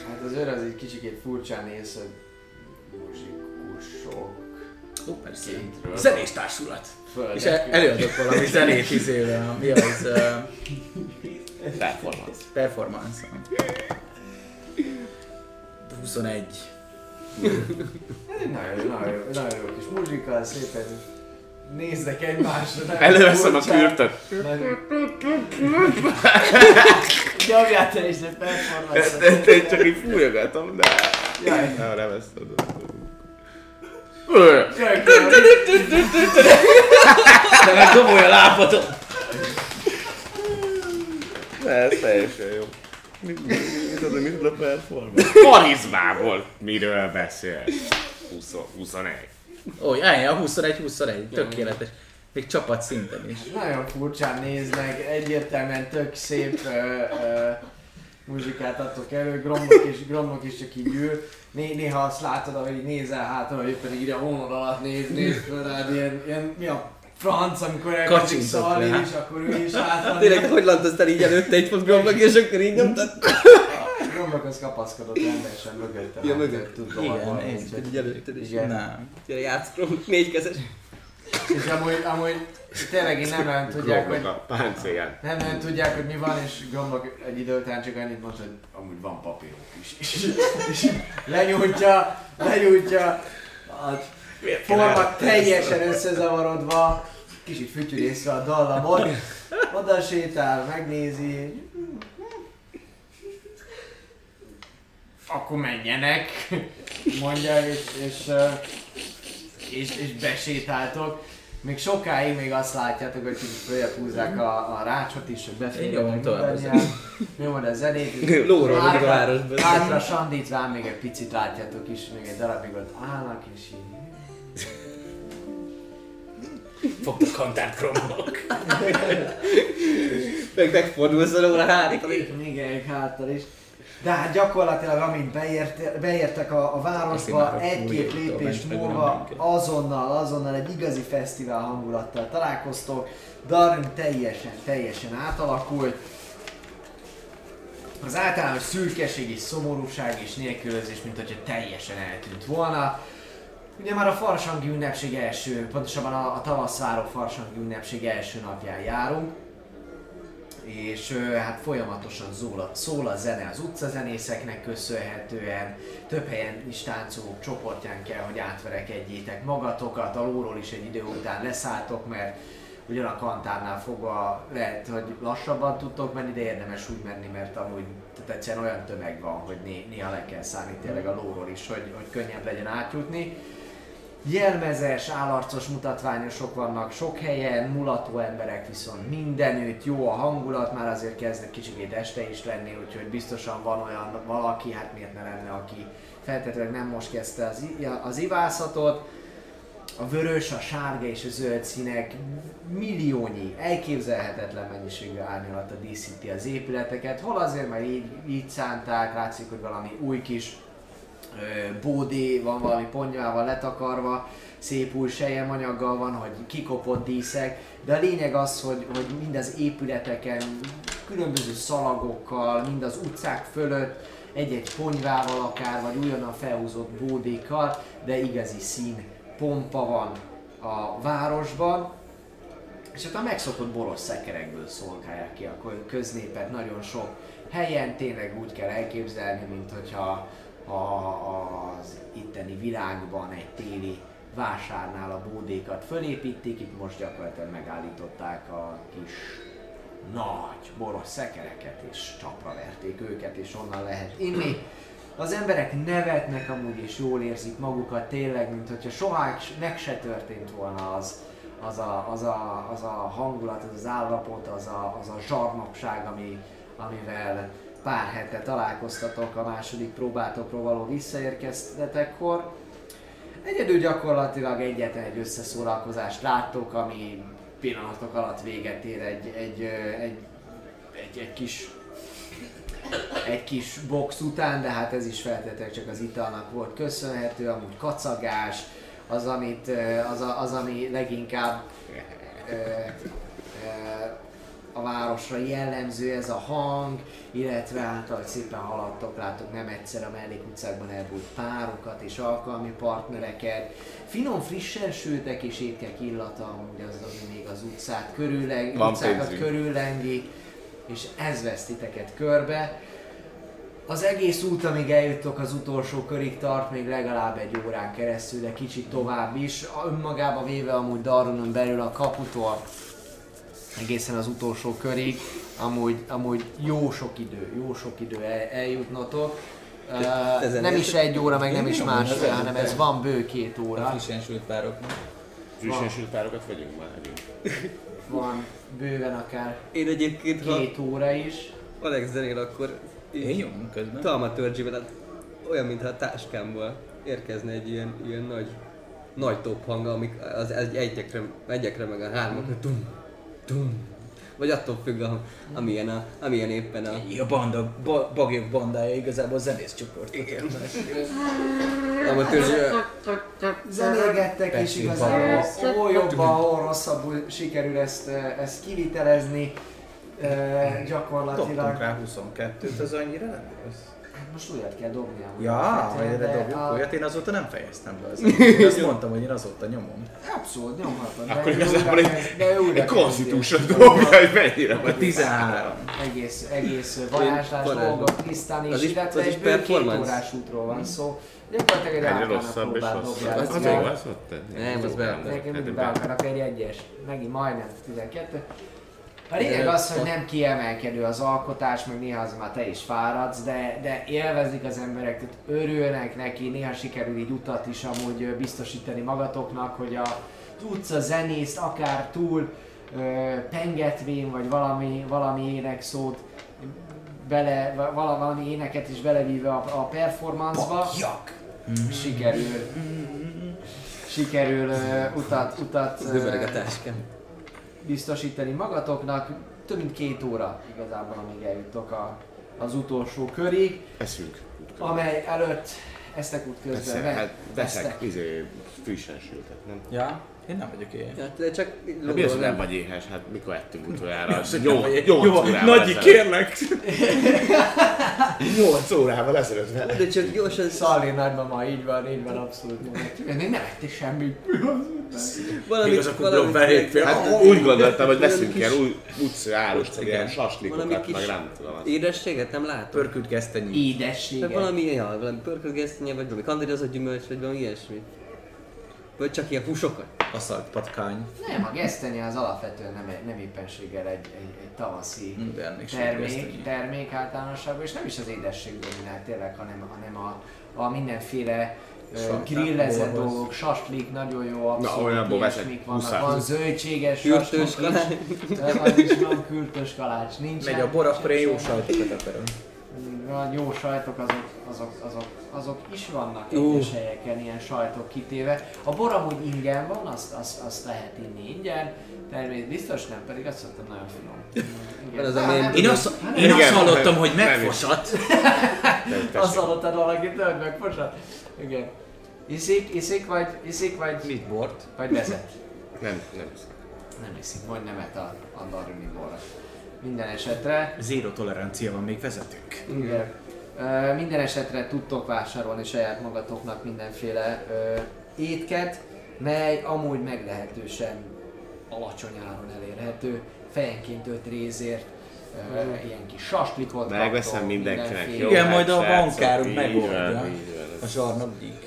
Hát az őr az egy kicsikét furcsán néz, hogy muzsikusok Ó, persze. kintről. Zenés társulat. Földet És el- előadott valami zenét izével, mi az uh, Performance. performance 21. Ez egy nagyon, jó, nagyon, jó- nagyon jó kis muzsika, szépen néznek egymásra. Előveszem a kürtöt. Nyomjál te is egy performance Ezt én csak így fújogatom, de... Jaj. Nem, nem ezt tudom. De meg dobolj a lábatot! de ez teljesen jó. Mi, mi, mi, mi, mi, mi, mi a performance? Karizmából miről beszél? 20, 21. Ó, állja, 21-21, tökéletes. Még csapat szinten is. Nagyon furcsán néznek, egyértelműen tök szép ö, ö, muzsikát adtok elő, Gromnak is, Gromnak is csak így ül. Né, néha azt látod, ahogy így nézel hátra, hogy ő pedig ide a hónod alatt néz, néz föl rád, ilyen, ilyen, mi a franc, amikor elkezdik Kacsintott szalni, rá. és akkor ő is hátra Tényleg, hogy lantoztál így előtte egy fotografnak, és akkor így nyomtad? Az kapaszkodott rendesen mögöttem. Ja, mögött. Igen, én úgyhogy- Így előtted is. Igen. Nem. Gyere, játszkrom, négy kezes. És amúgy, amúgy tényleg én nem nagyon tudják, hogy páncélján. Nem nagyon tudják, hogy mi van, és Gromnak egy idő után csak annyit mond, hogy amúgy van papírok is. És, és lenyújtja, lenyújtja, a forma teljesen összezavarodva, kicsit fütyülészve a dallamot, oda sétál, megnézi, akkor menjenek, mondja, és, és, ö, és, és besétáltok. Még sokáig még azt látjátok, hogy kicsit följebb húzzák a, a rácsot is, hogy tovább mindannyian. Nyomod a zenét. Lóról Hátra- a városban. Hátra sandítván még egy picit látjátok is, még egy darabig ott állnak, és így Fogd a kantárt kromok. Meg megfordulsz a lóra hárik. Igen, egy háttal is. De hát gyakorlatilag amint beért, beértek a, a városba, egy-két lépés múlva azonnal, azonnal egy igazi fesztivál hangulattal találkoztok. Darwin teljesen, teljesen átalakult. Az általános szürkeség és szomorúság és nélkülözés, mint hogyha teljesen eltűnt volna. Ugye már a Farsangi ünnepség első, pontosabban a, a tavaszváró Farsangi ünnepség első napján járunk és hát folyamatosan szól a, szól a zene az utcazenészeknek köszönhetően, több helyen is táncolók csoportján kell, hogy átverekedjétek magatokat, alulról is egy idő után leszálltok, mert ugyan a kantárnál fogva lehet, hogy lassabban tudtok menni, de érdemes úgy menni, mert amúgy tehát egyszerűen olyan tömeg van, hogy né, néha le kell szállni tényleg a lóról is, hogy, hogy könnyebb legyen átjutni. Jelmezes, állarcos mutatványosok vannak sok helyen, mulató emberek viszont mindenütt, jó a hangulat, már azért kezd egy kicsit este is lenni, úgyhogy biztosan van olyan valaki, hát miért ne lenne, aki feltétlenül nem most kezdte az, az ivászatot. A vörös, a sárga és a zöld színek milliónyi, elképzelhetetlen mennyiségű árnyalata díszíti az épületeket, hol azért, mert így, így szánták, látszik, hogy valami új kis bódé van valami ponyvával letakarva, szép új sejemanyaggal van, hogy kikopott díszek, de a lényeg az, hogy, hogy mind az épületeken, különböző szalagokkal, mind az utcák fölött, egy-egy ponyvával akár, vagy újonnan felhúzott bódékkal, de igazi szín, pompa van a városban, és hát a megszokott boros szekerekből szolgálják ki a kö- köznépet nagyon sok helyen, tényleg úgy kell elképzelni, mint hogyha a, az itteni világban egy téli vásárnál a bódékat fölépítik, itt most gyakorlatilag megállították a kis nagy boros szekereket, és csapra verték őket, és onnan lehet inni. Az emberek nevetnek amúgy, és jól érzik magukat tényleg, mint hogyha soha meg se történt volna az, az a, az a, az a hangulat, az az állapot, az a, az a zsarnokság, ami, amivel pár hete találkoztatok a második próbátokról való visszaérkeztetekkor. Egyedül gyakorlatilag egyetlen egy összeszólalkozást láttok, ami pillanatok alatt véget ér egy, egy, egy, egy, egy kis egy kis box után, de hát ez is feltétlenül csak az italnak volt köszönhető, amúgy kacagás, az, amit, az, a, az ami leginkább ö, ö, a városra jellemző ez a hang, illetve hát ahogy szépen haladtok, látok nem egyszer a mellékutcákban elbújt párokat és alkalmi partnereket. Finom, frissen sültek és étkek illata, amúgy az, ami még az utcát körülleng, Van utcákat pénzünk. körüllengi, és ez vesz titeket körbe. Az egész út, amíg eljuttok az utolsó körig tart még legalább egy órán keresztül, de kicsit tovább is. Önmagába véve amúgy Darunon belül a kaputól egészen az utolsó körig, amúgy, amúgy jó sok idő, jó sok idő el, eljutnotok. Uh, nem is egy óra, meg nem is másfél, hanem ez ez van bő két óra. frissen sült pároknak. Frissen sült párokat vegyünk már. együnk. Van bőven akár Én egyébként, ha két óra is. Alex zenél, akkor Én nyomom közben. Hát olyan, mintha a táskámból érkezne egy ilyen, ilyen nagy, nagy top hang, amik az egy, egyekre, egyekre meg a hármakra tum, tum. Vagy attól függ, a, amilyen, a, amilyen éppen a... A banda, ba, bagyok bandája igazából zenész csoport. Igen. Talma törzsével, Zenélgettek és Pepsi igazából hol jobban, hol rosszabbul sikerül ezt, ezt kivitelezni. Dobtunk gyakorlatilag. rá 22-t, az annyira nem rossz. Most újat kell dobnia. Ja, hogy erre dobjuk a- olyat, én azóta nem fejeztem be az Én azt mondtam, hogy én azóta nyomom. Abszolút, nyomhatod. Akkor igazából egy, egy konstitúsra dobja, hogy mennyire vagy. 13. Egész, egész varázslás dolgok tisztán is, illetve egy bő két órás útról van szó. Gyakorlatilag egy általának próbál dobjál. Az, jó, az ott? Nem, az be- Nekem mindig be akarnak egy egyes. Megint majdnem 12. A lényeg az, hogy nem kiemelkedő az alkotás, meg néha az már te is fáradsz, de, de élvezik az emberek, tehát örülnek neki, néha sikerül így utat is amúgy biztosítani magatoknak, hogy a az utca zenészt akár túl ö, pengetvén, vagy valami, valami énekszót bele, va- vala- valami éneket is belevíve a, a performance-ba. Sikerül. Sikerül ö, utat, utat ö, a táskám. Biztosítani magatoknak. Több mint két óra igazából, amíg eljuttok a, az utolsó körig, Eszünk. amely előtt eztek út közben Persze, hát veszek izé, frissen sültet, nem? Ja, én nem vagyok ilyen. Ja, de csak Hát mi az, hogy nem vagy éhes? Hát mikor ettünk utoljára? Jó, jó, Jó, Nagyi, kérlek! 8 órával ezelőtt vele. De csak gyorsan Szalé nagymama, így van, így van, abszolút. nem. Én nem ettél semmit. valamit, Igaz, akkor valamit, Blob beléptél. Hát úgy gondoltam, hogy Valami veszünk ilyen új utcáros, ilyen valami saslikokat, meg nem tudom. édességet nem látom. Pörkült gesztenyi. Édességet. valami, ja, valami pörkölgesztenye, vagy valami kandidozott gyümölcs, vagy valami ilyesmi. Vagy csak ilyen húsokat. Aszalt patkány. Nem, a gesztenye az alapvetően nem, nem éppenséggel egy, egy, egy tavaszi termék, termék általánosságban, és nem is az édesség dominál tényleg, hanem, hanem a, a mindenféle grillezett borhoz. dolgok, saslik, nagyon jó, abszolút ilyesmik vannak, van zöldséges saslik is, az is van kürtös kalács, nincs. Megy a bor, akkor én jó sajtokat akarom. Van jó sajtok, azok, azok, azok, azok is vannak egyes helyeken, ilyen sajtok kitéve. A bor amúgy ingyen van, azt, azt, azt lehet inni ingyen, természetesen biztos nem, pedig azt mondtam nagyon finom. Igen. Van az a mém- nem Én azt, Hát én azt hallottam, hogy megfosat. Azt hallottad valakit, hogy megfosat? Igen. Iszik, iszik, vagy, iszik, vagy, Mit bort? vagy vezet? Nem, nem. Nem iszik, vagy nemet a, a darüni borra. Minden esetre, Zéro tolerancia van, még vezetünk. igen. Minden esetre tudtok vásárolni saját magatoknak mindenféle ö, étket, mely amúgy meglehetősen alacsony áron elérhető, fejenként 5 rézért, ö, ilyen kis saslikot Megveszem kaptok, mindenkinek. Jó, Igen, hát majd a srácok, bankárunk megoldja. A zsarnokgyík.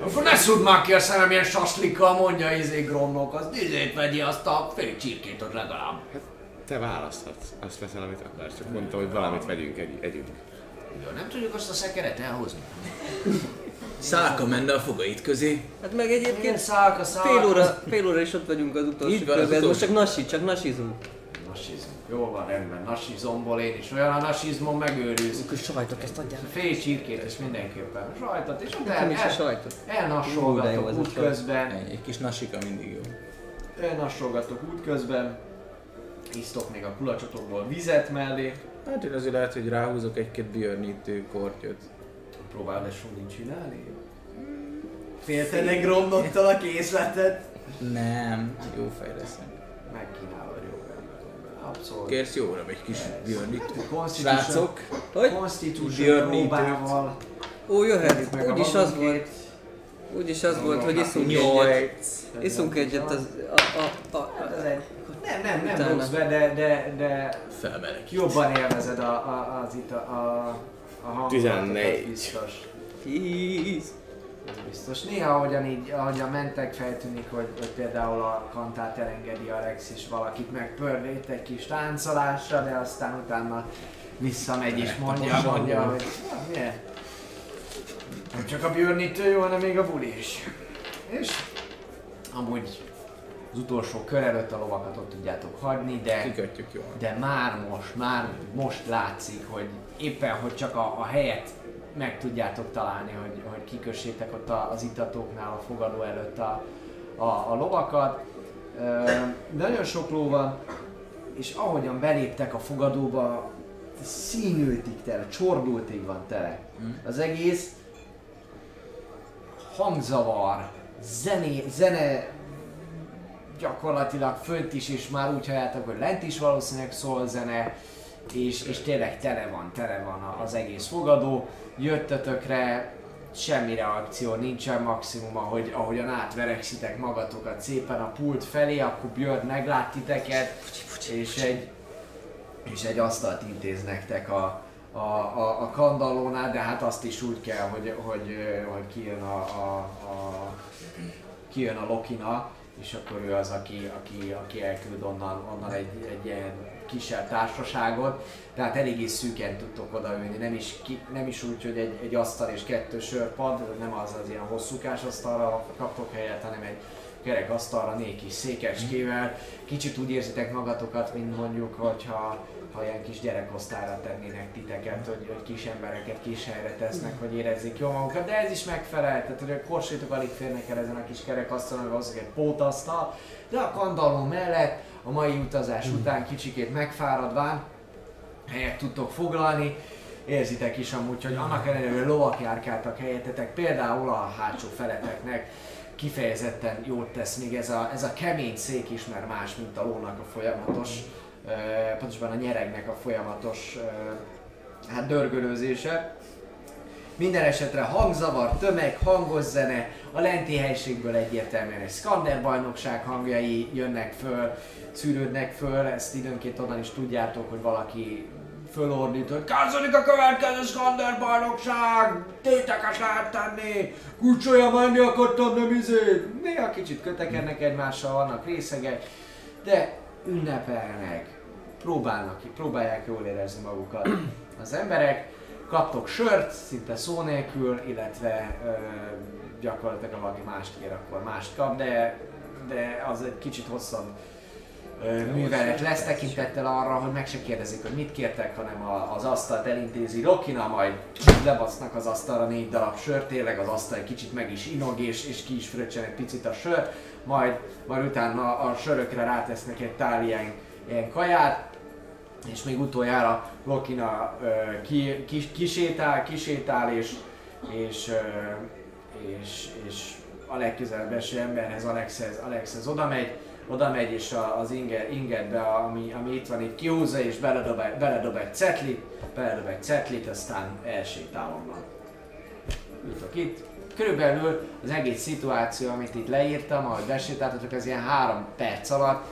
Akkor ne szúrd már ki a szemem ilyen saslikkal, mondja izé Gromnok, az izét vegyi azt a fél csirkét ott legalább. Te választhatsz. Azt veszel, amit akarsz. Csak mondtam, hogy valamit vegyünk, egy, együnk. Jó, nem tudjuk azt a szekeret elhozni. Szálka menne a fogait közé. Hát meg egyébként szálka, szálka. fél óra, fél óra is ott vagyunk az utolsó Így van, az ez most utolsó. csak nasi, csak nasizunk. Nasizm. Jó van, rendben. Nasizomból én is. Olyan a nasizmon megőrülsz. Akkor sajtot ezt adjál. Fél csirkét is mindenképpen. Sajtot is, de Nekem is a el, sajtot. Ú, de jó elnassolgatok útközben. Egy kis nasika mindig jó. Elnassolgatok útközben. Isztok még a kulacsotokból vizet mellé. Hát én azért lehet, hogy ráhúzok egy-két björnítő kortyot. Próbáld ezt Sundin csinálni? Félted egy Gromnoktól a készletet? Nem, jó fej leszek. Megkínálod jó. Abszolút. Kérsz jóra egy kis. Constitution, Srácok, Hogy? Constitution próbával. Ó, jöhet. A Úgyis az volt. Úgyis az volt, hogy iszunk egyet. Nyolc. Iszunk egyet az... A, a, a, egy... Nem, nem, nem Utána. rúgsz be, de, de, de Felmeleg. jobban élvezed a, a, az itt a, a, a hangulatokat 14. biztos. Tíz. Ez biztos. Néha ahogyan így, ahogyan mentek, feltűnik, hogy, hogy például a kantát elengedi Alex és valakit megpördít egy kis táncolásra, de aztán utána visszamegy és mondja, mondja, hogy "Na, milyen? Nem csak a björnítő jó, hanem még a buli is. És amúgy az utolsó kör előtt a lovakat ott tudjátok hagyni, de Kikötjük jól. de már most, már most látszik, hogy éppen, hogy csak a, a helyet meg tudjátok találni, hogy, hogy kikössétek ott az itatóknál a fogadó előtt a, a, a lovakat. De nagyon sok ló van, és ahogyan beléptek a fogadóba, színültig tele, csordultig van tele. Az egész hangzavar, zené, zene gyakorlatilag fönt is, és már úgy halljátok, hogy lent is valószínűleg szól zene, és, és tényleg tele van, tele van az egész fogadó. Jöttetökre, semmi reakció nincsen, maximum ahogy, ahogyan átverekszitek magatokat szépen a pult felé, akkor Björn meglát titeket, és egy, és egy asztalt intéz nektek a, a, a, a kandallónál, de hát azt is úgy kell, hogy, hogy, hogy kijön a, a, a kijön a Lokina, és akkor ő az, aki, aki, aki elküld onnan, onnan egy, egy ilyen kisebb társaságot. Tehát eléggé szűken tudtok odaülni, nem is, ki, nem is úgy, hogy egy, egy asztal és kettő sörpad, nem az az ilyen hosszúkás asztalra kaptok helyet, hanem egy kerek asztalra négy kis székecskével. Kicsit úgy érzitek magatokat, mint mondjuk, hogyha ha ilyen kis gyerekosztályra tennének titeket, hogy, hogy kis embereket kis helyre tesznek, hogy érezzék jól magukat, de ez is megfelel, tehát hogy a korsétok alig férnek el ezen a kis kerekasztalon, meg az egy pótasztal, de a kandalló mellett a mai utazás után kicsikét megfáradván helyet tudtok foglalni, érzitek is amúgy, hogy annak ellenére, hogy lovak járkáltak helyetetek, például a hátsó feleteknek kifejezetten jót tesz még ez a, ez a kemény szék is, mert más, mint a lónak a folyamatos, pontosabban a nyeregnek a folyamatos hát dörgölőzése. Minden esetre hangzavar, tömeg, hangos zene, a lenti helységből egyértelműen egy Skander bajnokság hangjai jönnek föl, szűrődnek föl, ezt időnként onnan is tudjátok, hogy valaki fölordít, hogy kezdődik a következő Skander bajnokság, téteket lehet tenni, kulcsolja menni akartam, nem izé. Néha kicsit kötekednek egymással, vannak részegek, de ünnepelnek, próbálnak, próbálják jól érezni magukat. Az emberek, kaptok sört, szinte szó nélkül, illetve ö, gyakorlatilag ha valaki mást kér, akkor mást kap, de, de az egy kicsit hosszabb művelet lesz tekintettel arra, hogy meg se kérdezik, hogy mit kértek, hanem a, az asztalt elintézi Rokina, majd lebasznak az asztalra négy darab sört, tényleg az asztal egy kicsit meg is inog, és, és ki is fröccsen egy picit a sör, majd, majd utána a sörökre rátesznek egy tál ilyen, ilyen kaját, és még utoljára Lokina ö, ki, kis, kisétál, kisétál, és, és, ö, és, és a legközelebb eső emberhez, Alexhez, Alexhez oda megy, oda megy és a, az inge, ingedbe, ami, ami itt van, itt kihúzza, és beledob, beledob egy cetlit, beledob egy cetlit, aztán elsétál onnan. Jutok itt. Körülbelül az egész szituáció, amit itt leírtam, ahogy besétáltatok, az ilyen három perc alatt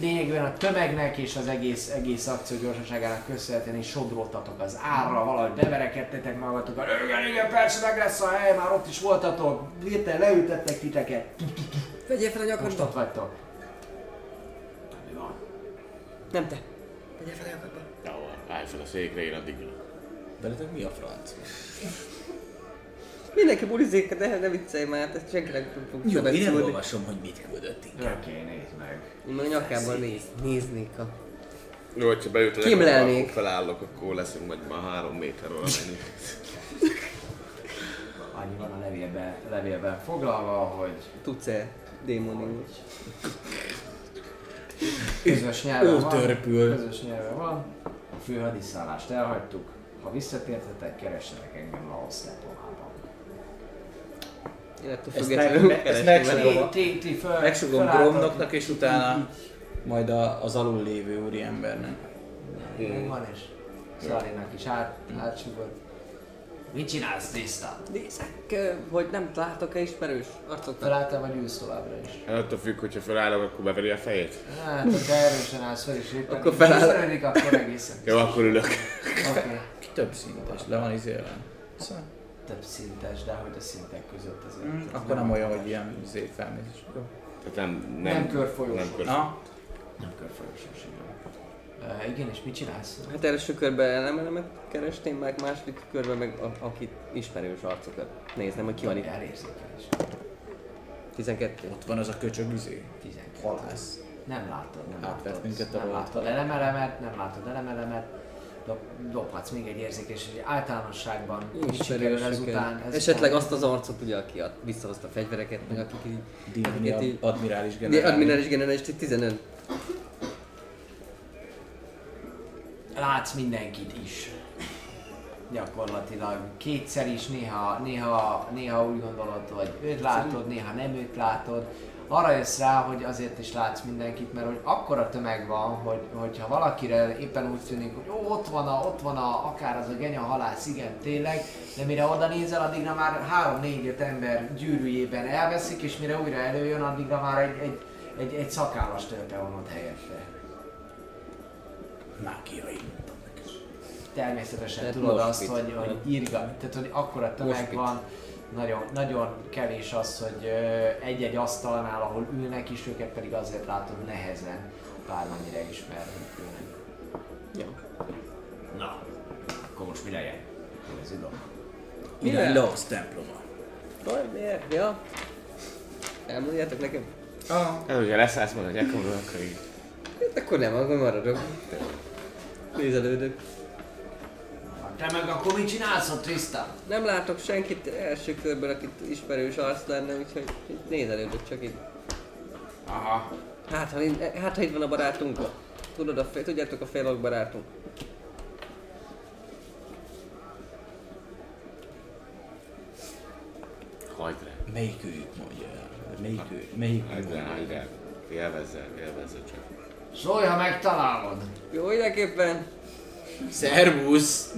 lényegében a tömegnek és az egész, egész akció gyorsaságának köszönhetően is sodródtatok az árra, valahogy beverekedtetek magatokat, igen, igen, persze meg lesz a hely, már ott is voltatok, hirtelen leültettek titeket, Vegyél fel a most nyakadba. ott vagytok. Mi van? Nem te. Vegyél fel a nyakadba. Jó, állj fel a székre, én addig Veletek mi a franc? Mindenki bulizik, de ne viccelj már, ezt senkinek nem fog Jó, én nem olvasom, hogy mit küldött inkább. Oké, nézd meg. Én meg a nyakában néz, néznék a... Jó, hogyha beüt a akkor felállok, akkor leszünk majd már három méterről menni. Annyi van a levélben, levélben foglalva, hogy Tudsz-e démoning? közös nyelven van. törpül. Közös nyelven van. A fő hadiszállást elhagytuk. Ha visszatértetek, keressenek engem a Ezt függetlenül meg- ezt keresni megsugom. Gromnoknak, és utána- így- majd az alul lévő úriembernek. Megvan és Szalinak is át, átsugott. Mit csinálsz, Tiszta? Nézek, hogy nem látok-e ismerős arcokat. Felálltál vagy ülsz továbbra is? Attól függ, hogyha felállok, akkor beveri a fejét. Hát, ha te erősen állsz fel és éppen Akkor így feláll. tiszteledik, akkor egészen. Jó, akkor ülök. Oké. Okay. Több szintes, le van izélve. Szóval, Több szintes, de hogy a szintek között azért. mm, akkor nem olyan, hogy ilyen felmészés. Jó. Tehát nem, Nem nem, körfolyós. Nem körfolyós. Na, Nem körfolyósos, igen. Uh, igen, és mit csinálsz? Hát első körben elemelemet keresném, meg második körben meg a, akit ismerős arcokat. Néznem, hogy ki van itt. Elérzékelés. 12. ott van az a köcsög izé. 12. Halász. Nem látod, nem Átvett látod. minket a nem látod elemelemet, nem látod elemelemet. Dob, dobhatsz még egy érzékes, hogy általánosságban mit sikerül ezután, ezután. Esetleg azt az arcot, ugye, aki a, visszahozta a fegyvereket, meg akik így... Így- a admirális De generál. admirális generális, 15. látsz mindenkit is. Gyakorlatilag kétszer is, néha, néha, néha úgy gondolod, hogy őt látod, néha nem őt látod. Arra jössz rá, hogy azért is látsz mindenkit, mert hogy akkora tömeg van, hogy, hogyha valakire éppen úgy tűnik, hogy ó, ott van a, ott van a, akár az a genya halász, igen, tényleg, de mire oda nézel, addigra már 3-4-5 ember gyűrűjében elveszik, és mire újra előjön, addigra már egy, egy, egy, egy szakállas törpe van ott helyette. Mágiai. Természetesen Tehát tudod azt, mit? hogy, hogy írga, tehát hogy akkora tömeg Most mit? van, nagyon, nagyon kevés az, hogy egy-egy asztalnál, ahol ülnek is, őket pedig azért látod nehezen, bármennyire ismerhetőnek. Jó. Na, akkor most mi legyen? Ez idom. Mire? Laos temploma. Vaj, miért? Ja. Elmondjátok nekem? Ah, Ez, hogyha leszállsz majd a gyekomról, akkor így. Hát akkor nem, akkor maradok. Nézelődök. Te meg akkor mit csinálsz ott, Tristan? Nem látok senkit első körben, akit ismerős arc lenne, úgyhogy nézelődök csak itt. Aha. Hát ha, itt- hát, ha itt van a barátunk. Tudod, a fél, tudjátok a félok barátunk. Hagyd le. melyik őjük mondja el? Melyik ő? Melyik Hagyd le, ő? hagyd le. Élvezze, élvezze csak. Szólj, ha megtalálod. Jó, mindenképpen. Szervusz!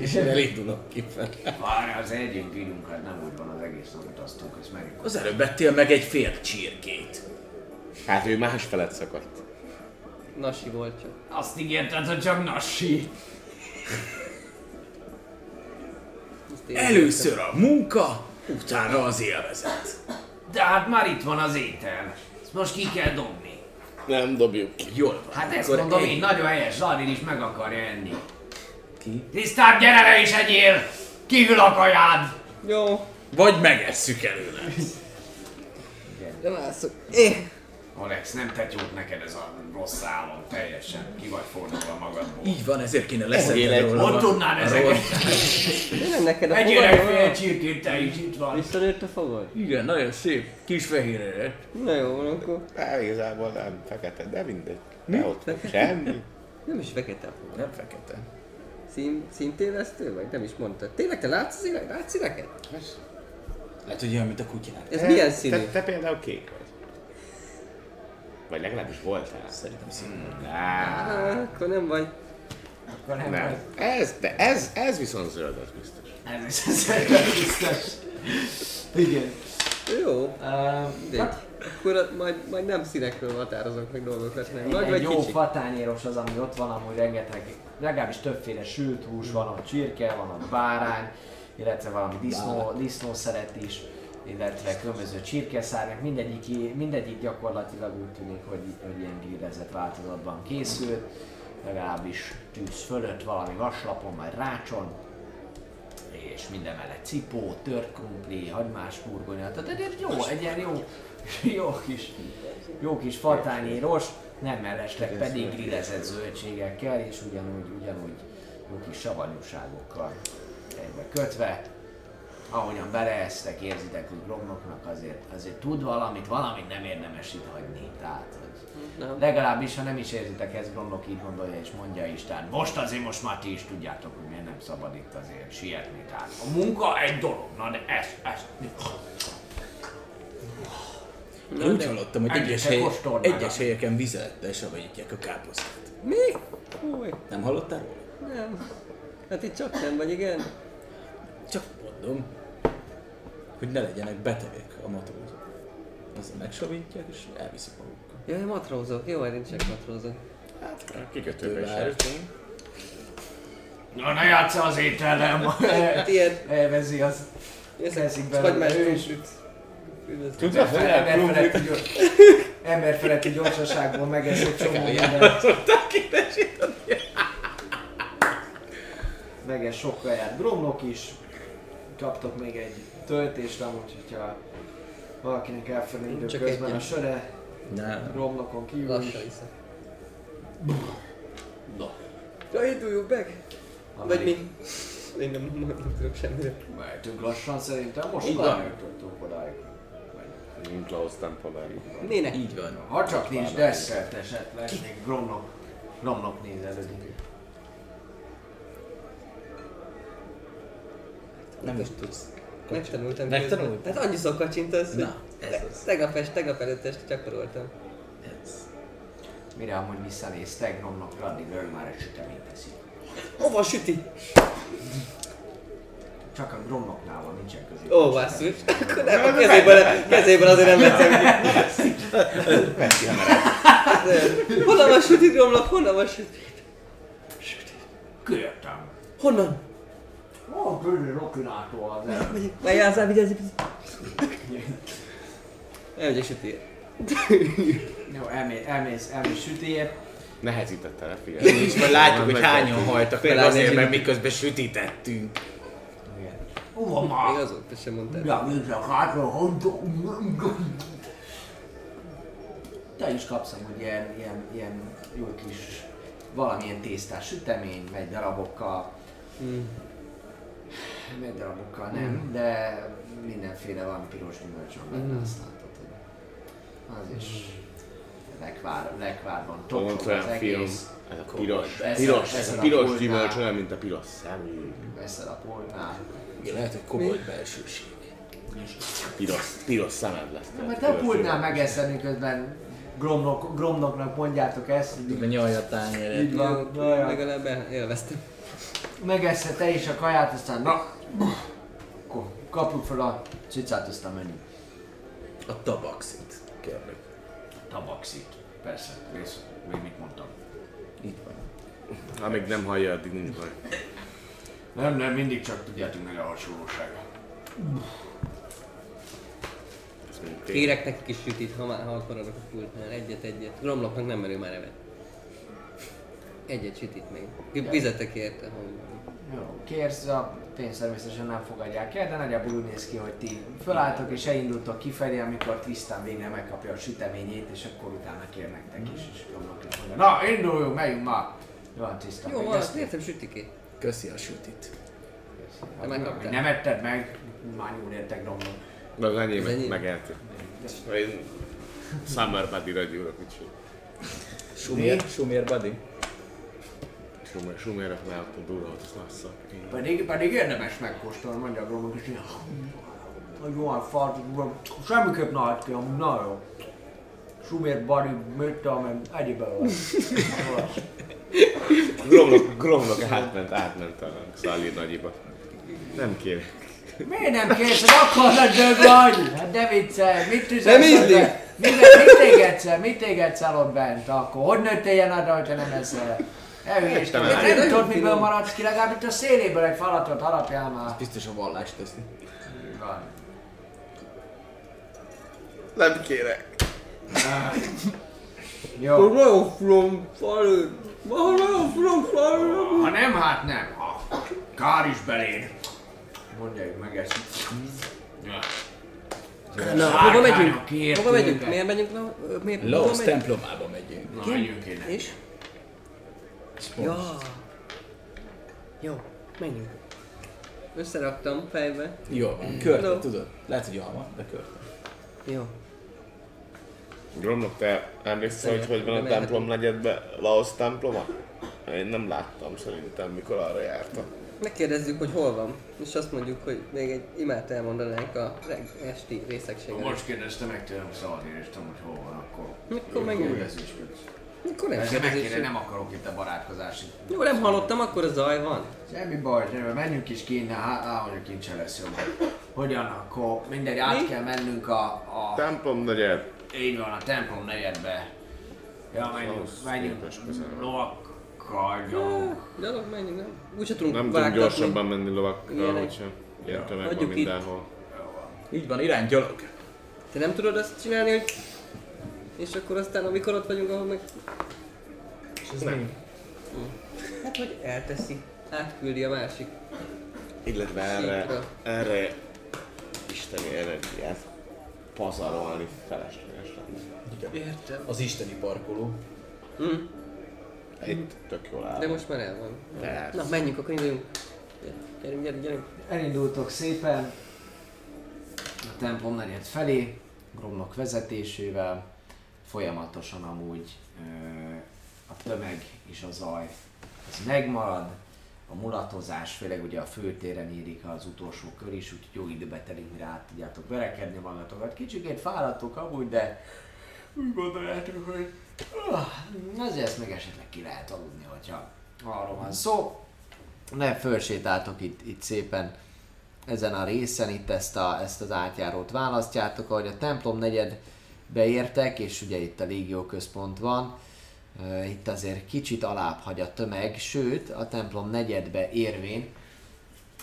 És- én elindulok kifelé. Várj, az együnk írunk, hát nem úgy van az egész, amit utaztunk, ezt meg. Az előbb ettél meg egy fél csirkét. Hát ő más felett szakadt. Nasi volt csak. Azt ígérted, hogy csak én Először a munka, utána az élvezet. De hát már itt van az étel. Ezt most ki kell dobni. Nem dobjuk ki. Jól van. Hát ezt akkor mondom egy- én, nagyon helyes, Zalin is meg akarja enni. Ki? Tisztán, gyere le és egyél! Kívül a kajád! Jó, Vagy megesszük előle. nem állszok. Eh. Alex, nem tett jót neked ez a rossz álom, teljesen. Ki vagy fordulva magadból. Így van, ezért kéne leszedni róla. Hogy a- tudnád ezeket? Nem neked a Egyél egy fogad? fél csirkét, te is itt van. Visszanőtt a fogad? Igen, nagyon szép. Kis fehérre lett. Na jó, akkor. Hát igazából nem, fekete, de mindegy. De ott. Semmi. Nem is fekete a fogad. Nem fekete. Szín, színtélesztő vagy? Nem is mondtad. Tényleg te látsz az illet? Látsz illeteket? Lehet, hogy olyan, mint a kutyák. Ez milyen színű? Te, te például kék vagy. Vagy legalábbis voltál. Szerintem színű. Á, Á, akkor nem vagy. Akkor nem, nem. vagy. Ez, de ez, ez viszont zöld, az biztos. Ez is az egyben biztos. Igen. Jó. Uh, De akkor majd, majd nem színekről határozok meg dolgokat, nem. Nagy egy vagy jó kicsi? fatányéros az, ami ott van, amúgy rengeteg, legalábbis többféle sült hús van, ott csirke, van ott bárány, illetve valami disznó, disznószeret is, illetve különböző csirkeszárnyak, mindegyik, mindegyik gyakorlatilag úgy tűnik, hogy, hogy ilyen grillezett változatban készült, legalábbis tűz fölött valami vaslapon, vagy rácson, és minden mellett cipó, tört krumpli, hagymás burgonya, tehát egy jó, egy ilyen jó, jó kis, jó kis fatányéros, nem mellesleg pedig grillezett zöldségekkel, és ugyanúgy, ugyanúgy jó kis savanyúságokkal egybe kötve. Ahogyan beleesztek, érzitek, hogy Gromnoknak azért, azért tud valamit, valamit nem érdemes itt hagyni. Tehát, hogy Nem. Legalábbis, ha nem is érzitek, ez Gromlok így gondolja és mondja is. Tehát most azért most már ti is tudjátok, hogy miért nem szabad itt azért sietni. Tehát a munka egy dolog, na de ezt, ezt. Na, Úgy hallottam, hogy egyes, hely, egyes helyeken vizelettel savanyítják a káposztát. Mi? Fúj. Nem hallottál róla? Nem. Hát itt csak nem vagy, igen. Csak mondom, hogy ne legyenek betegek a matrózok. Aztán megsavítják és elviszik magukkal. Jaj, matrózok. Jó, hát én csak matrózok. A kikötőbe is jártunk. Na, ne játsz az étellem! Hát ilyen... Elvezi az. Ezek Kezdik belőle. hagymás Ő is. Üdvözlöm. Tudod, hogy Emberfeletti gyors... Emberfeletti gyorsaságból megesz egy csomó mindent. Megesz sok kaját. Gromlok is. Kaptok még egy töltést amúgy, hogyha valakinek elfogyna idő Csak közben egyen. a söre. Nem. Gromlokon kívül is. Lassan iszak. Ja, induljuk meg! Vagy mi? Én nem, nem tudok semmire. Mehetünk lassan szerintem, most Így már van. eljutottunk odáig. Klaus tempomáig. Néne. Így van. Ha csak nincs desszert esetleg, még gromlok, gromlok nézelődik. Nem is tudsz. Megtanultam. Megtanult? közben. Tehát annyi szó kacsintasz, hogy Na, ez az. tegnap, est, tegnap előtt este gyakoroltam. Ez. Mire amúgy visszanéztek gromlokra, addig ő már egy süteményt teszi. Hova süti? Csak a gromloknál van, nincsen közé. Ó, basszus. Akkor nem, a kezéből, kezéből azért nem veszem ki. Veszi hamarabb. Honnan van süti, Gromlok? Honnan van süti? Kértem. Honnan? Ó, közé Rokinától az el. Megjárszál, vigyázz, Elmegyek süti. Jó, elmész, elmész, elmész sütéért. Nehezítette le, figyelj. És majd látjuk, hogy hányan haltak Például azért, mert miközben sütítettünk. Hova Még már? azóta sem mondtál. Ja, nincs a hátra. Te is kapsz amúgy ilyen, ilyen, ilyen jó kis valamilyen tésztás sütemény, megy darabokkal. Mm. Darabokkal nem, de mindenféle van piros gyümölcs van benne, azt látod, hogy az is lekvár, lekvárban Pont tocsog olyan az egész. Ez a piros, Eszed- piros, ez a piros gyümölcs olyan, mint a piros szemű. Veszed a polnál. Igen, lehet, hogy komoly belsőség. Piros, piros szemed lesz. Mert te a pultnál megeszed, miközben gromnok, gromnoknak mondjátok ezt, hogy Tudod, nyalja a tányéret. így van, legalább élveztem. megeszed te is a kaját, aztán na, kapjuk fel a cicát, aztán menjünk. A tabaxit. Kérlek. Tabaxit. Persze, rész, még mit mondtam. Így van. Amíg nem hallja, addig nincs baj. Nem, nem, mindig csak tudjátok meg a hasonlóság. Ez mondjuk tényleg. Kérek nekik is sütit, ha már ha akarnak a pultnál. Egyet, egyet. Gromloknak nem merül már evett. Egyet sütit még. Fizetek érte, ha úgy van. Jó, kérsz, a pénzt természetesen nem fogadják el, de nagyjából úgy néz ki, hogy ti fölálltok és elindultok kifelé, amikor Tristan végre megkapja a süteményét, és akkor utána kér nektek is, és is mondja, na induljunk, megyünk már! Jó, van Tristan, Jó, van, értem sütikét. Köszi a sütit. De megkaptál. Nem etted meg, már nyúl értek gromlok. De az enyém megeltük. Én Summer Buddy-ra gyúrok, mit csinál. Sumér, Sumér Buddy. Sumer, Sumerre fel ott a durva, azt lasszak. Pedig, pedig érdemes megkóstolni, mondja a gromlok, és így, hogy jó, hát fart, semmiképp ne hagyd ki, amúgy na jó. Sumér, bari, mit tudom, én, egyéb belőle. Gromlok, gromlok átment, átment a Szalír nagyiba. Nem kérek. Miért nem kérsz, hogy akarod dög vagy? Hát de viccelj, mit tűzesz? Nem ízlik. Mit, mit égetsz mit el ott bent akkor? Hogy nőttél ilyen adra, hogyha nem eszel? Elhülyéstem, Értem, nem, hát nem tudod, miből maradsz ki, legalább itt a széléből egy falatot harapjál már. Biztos a vallást teszi. Van. Nem kérek. Jó. Nagyon from. Nagyon from falő. Ha nem, hát nem. Ha kár is beléd. Mondja, hogy megeszik. Na, hova megyünk? Hova megyünk? Miért megyünk? Na, miért? Laos hova megyünk? templomába megyünk. Na, menjünk És? Ja. Jó, menjünk. Összeraktam fejbe. Jó. Körte, No. tudod? Lehet, hogy alma, de körte. Jó. Gromlok, te emlékszel, hogy hogy van a templom negyedbe Laos temploma? Én nem láttam szerintem, mikor arra jártam. Megkérdezzük, hogy hol van, és azt mondjuk, hogy még egy imát elmondanánk a reg- esti részegséget. Most kérdezte meg tőlem és tudom, hogy hol van, akkor... Mikor megint? Kérdezősködsz. Mikor nem Persze meg kéne, nem akarok itt a barátkozási. Jó, nem hallottam, akkor a zaj van. Semmi baj, semmi, menjünk is kéne, hát á, hogy a kincse lesz jobb. Hogyan, akkor mindegy, át Mi? kell mennünk a, a Templom negyed. így van, a templom negyedbe. Ja, menjünk, menjünk, lovakkal gyalog. Gyalog, menjünk, nem? Úgyse tudunk Nem tudunk gyorsabban menni lovakkal, hogyha ilyen tömeg van mindenhol. Így van, irány gyalog. Te nem tudod azt csinálni, hogy... És akkor aztán amikor ott vagyunk, ahol meg... És ez mi? Hát, hogy elteszi. Átküldi a másik. Illetve erre, Síkra. erre isteni energiát pazarolni felesleges lenne. Értem. Az isteni parkoló. Hm, Itt tök jól áll. de most már el van. Persze. Na, menjünk, akkor induljunk. Gyerünk, gyerünk, gyerünk. Elindultok szépen a templom felé, Gromnok vezetésével, folyamatosan amúgy a tömeg és a zaj az megmarad, a mulatozás, főleg ugye a főtéren érik az utolsó kör is, úgyhogy jó időbe telik, mire át tudjátok verekedni magatokat. Kicsikét fáradtok amúgy, de úgy gondoljátok, hogy ah, azért ezt meg esetleg ki lehet aludni, hogyha arról van szó. Ne fölsétáltok itt, itt szépen ezen a részen, itt ezt, a, ezt az átjárót választjátok, ahogy a templom negyedbe értek, és ugye itt a légió központ van, itt azért kicsit alább hagy a tömeg, sőt a templom negyedbe érvén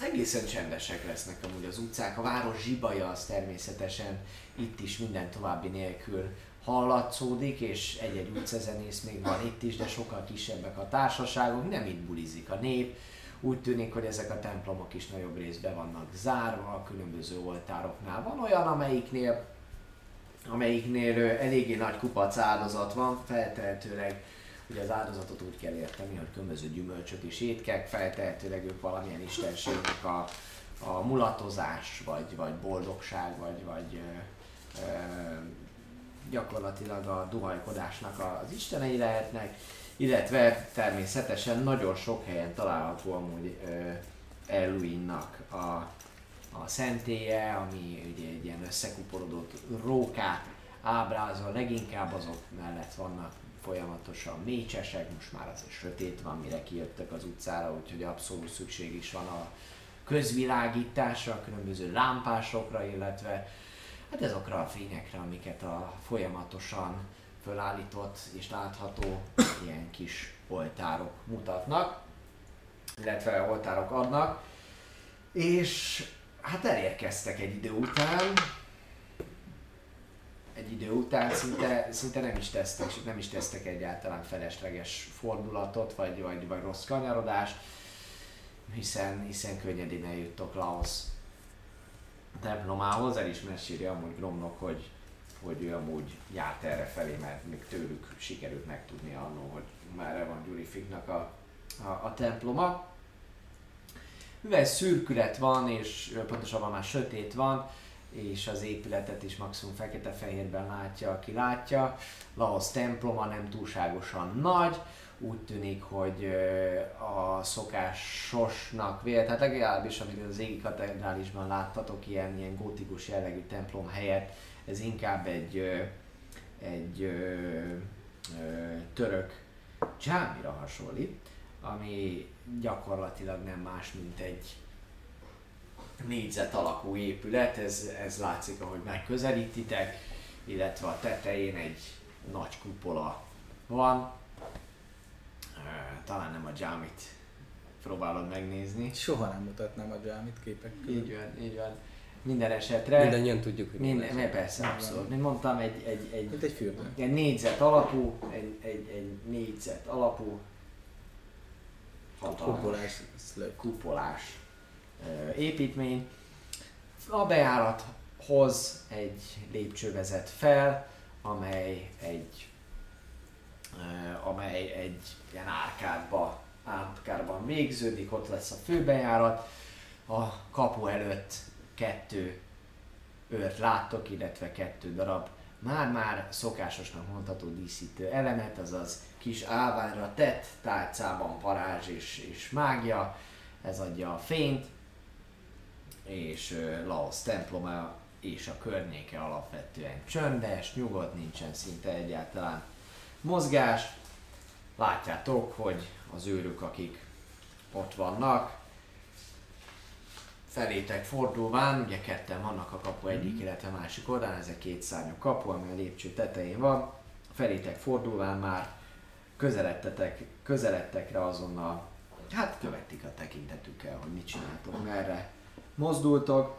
egészen csendesek lesznek amúgy az utcák. A város zsibaja az természetesen itt is minden további nélkül hallatszódik, és egy-egy utcazenész még van itt is, de sokkal kisebbek a társaságok, nem itt bulizik a nép. Úgy tűnik, hogy ezek a templomok is nagyobb részben vannak zárva, a különböző oltároknál. Van olyan, amelyiknél amelyiknél eléggé nagy kupac áldozat van, feltehetőleg ugye az áldozatot úgy kell érteni, hogy különböző gyümölcsök és étkek, feltehetőleg ők valamilyen istenségnek a, a mulatozás, vagy, vagy boldogság, vagy, vagy ö, ö, gyakorlatilag a duhajkodásnak az istenei lehetnek, illetve természetesen nagyon sok helyen található amúgy ö, Elluinnak a, a szentélye, ami ugye egy ilyen összekuporodott rókát ábrázol, leginkább azok mellett vannak folyamatosan mécsesek, most már azért sötét van, mire kijöttek az utcára, úgyhogy abszolút szükség is van a közvilágításra, a különböző lámpásokra, illetve hát azokra a fényekre, amiket a folyamatosan fölállított és látható ilyen kis oltárok mutatnak, illetve oltárok adnak. És hát elérkeztek egy idő után, egy idő után szinte, szinte nem is tesztek, nem is tesztek egyáltalán felesleges fordulatot, vagy, vagy, vagy rossz kanyarodást, hiszen, hiszen könnyedén eljuttok Laos templomához, el is meséli amúgy Gromnok, hogy, hogy ő amúgy járt erre felé, mert még tőlük sikerült megtudni annó, hogy merre van Gyurifiknak a, a, a temploma. Mivel szürkület van, és pontosabban már sötét van, és az épületet is maximum fekete-fehérben látja, aki látja. Laos temploma nem túlságosan nagy, úgy tűnik, hogy a szokásosnak vélt, hát legalábbis amit az égi katedrálisban láttatok, ilyen, ilyen gótikus jellegű templom helyett, ez inkább egy, egy ö, ö, török dzsámira hasonlít, ami gyakorlatilag nem más, mint egy négyzet alakú épület, ez, ez látszik, ahogy megközelítitek, illetve a tetején egy nagy kupola van. Talán nem a dzsámit próbálod megnézni. Soha nem mutatnám a dzsámit képek között. Így van, így van. Minden esetre. Mindannyian tudjuk, hogy Minden, mi minden persze, abszolút. Mint mondtam, egy, egy, egy, Mint egy fürdő. egy négyzet alapú, egy, egy, egy négyzet alapú, hatalmas Kupolás kupolás építmény. A bejárathoz egy lépcső vezet fel, amely egy amely egy ilyen árkádba, árkádban végződik, ott lesz a főbejárat. A kapu előtt kettő őrt láttok, illetve kettő darab már-már szokásosnak mondható díszítő elemet, azaz kis állványra tett tálcában parázs és, és mágia, ez adja a fényt, és Laos temploma és a környéke alapvetően csöndes, nyugodt, nincsen szinte egyáltalán mozgás. Látjátok, hogy az őrök, akik ott vannak, felétek fordulván, ugye ketten vannak a kapu egyik, illetve másik oldalán, ez egy két szárnyú kapu, ami a lépcső tetején van. Felétek fordulván már közeledtetek, közeledtekre azonnal, hát követik a tekintetükkel, hogy mit csináltok, merre mozdultok.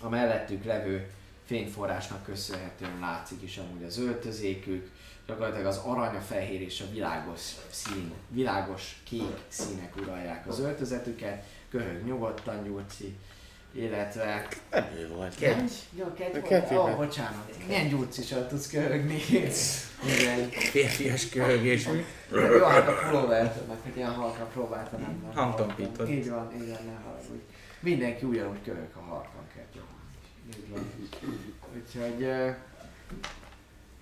A mellettük levő fényforrásnak köszönhetően látszik is amúgy az öltözékük, gyakorlatilag az arany, a fehér és a világos szín, világos kék színek uralják az öltözetüket, köhög nyugodtan Gyurci, illetve... Ő volt. Kettő. Ja, kettő. kettő. Ó, oh, bocsánat. Milyen gyurcisan tudsz köhögni? Igen. Férfias köhögés. Jó, hát a pulóvert, meg hogy ilyen halkan próbáltam nem. Hangtompított. hallottam. Így van, van, ne haragudj. Mindenki ugyanúgy köhög, ha halkan kell. Így van. Úgyhogy... Uh,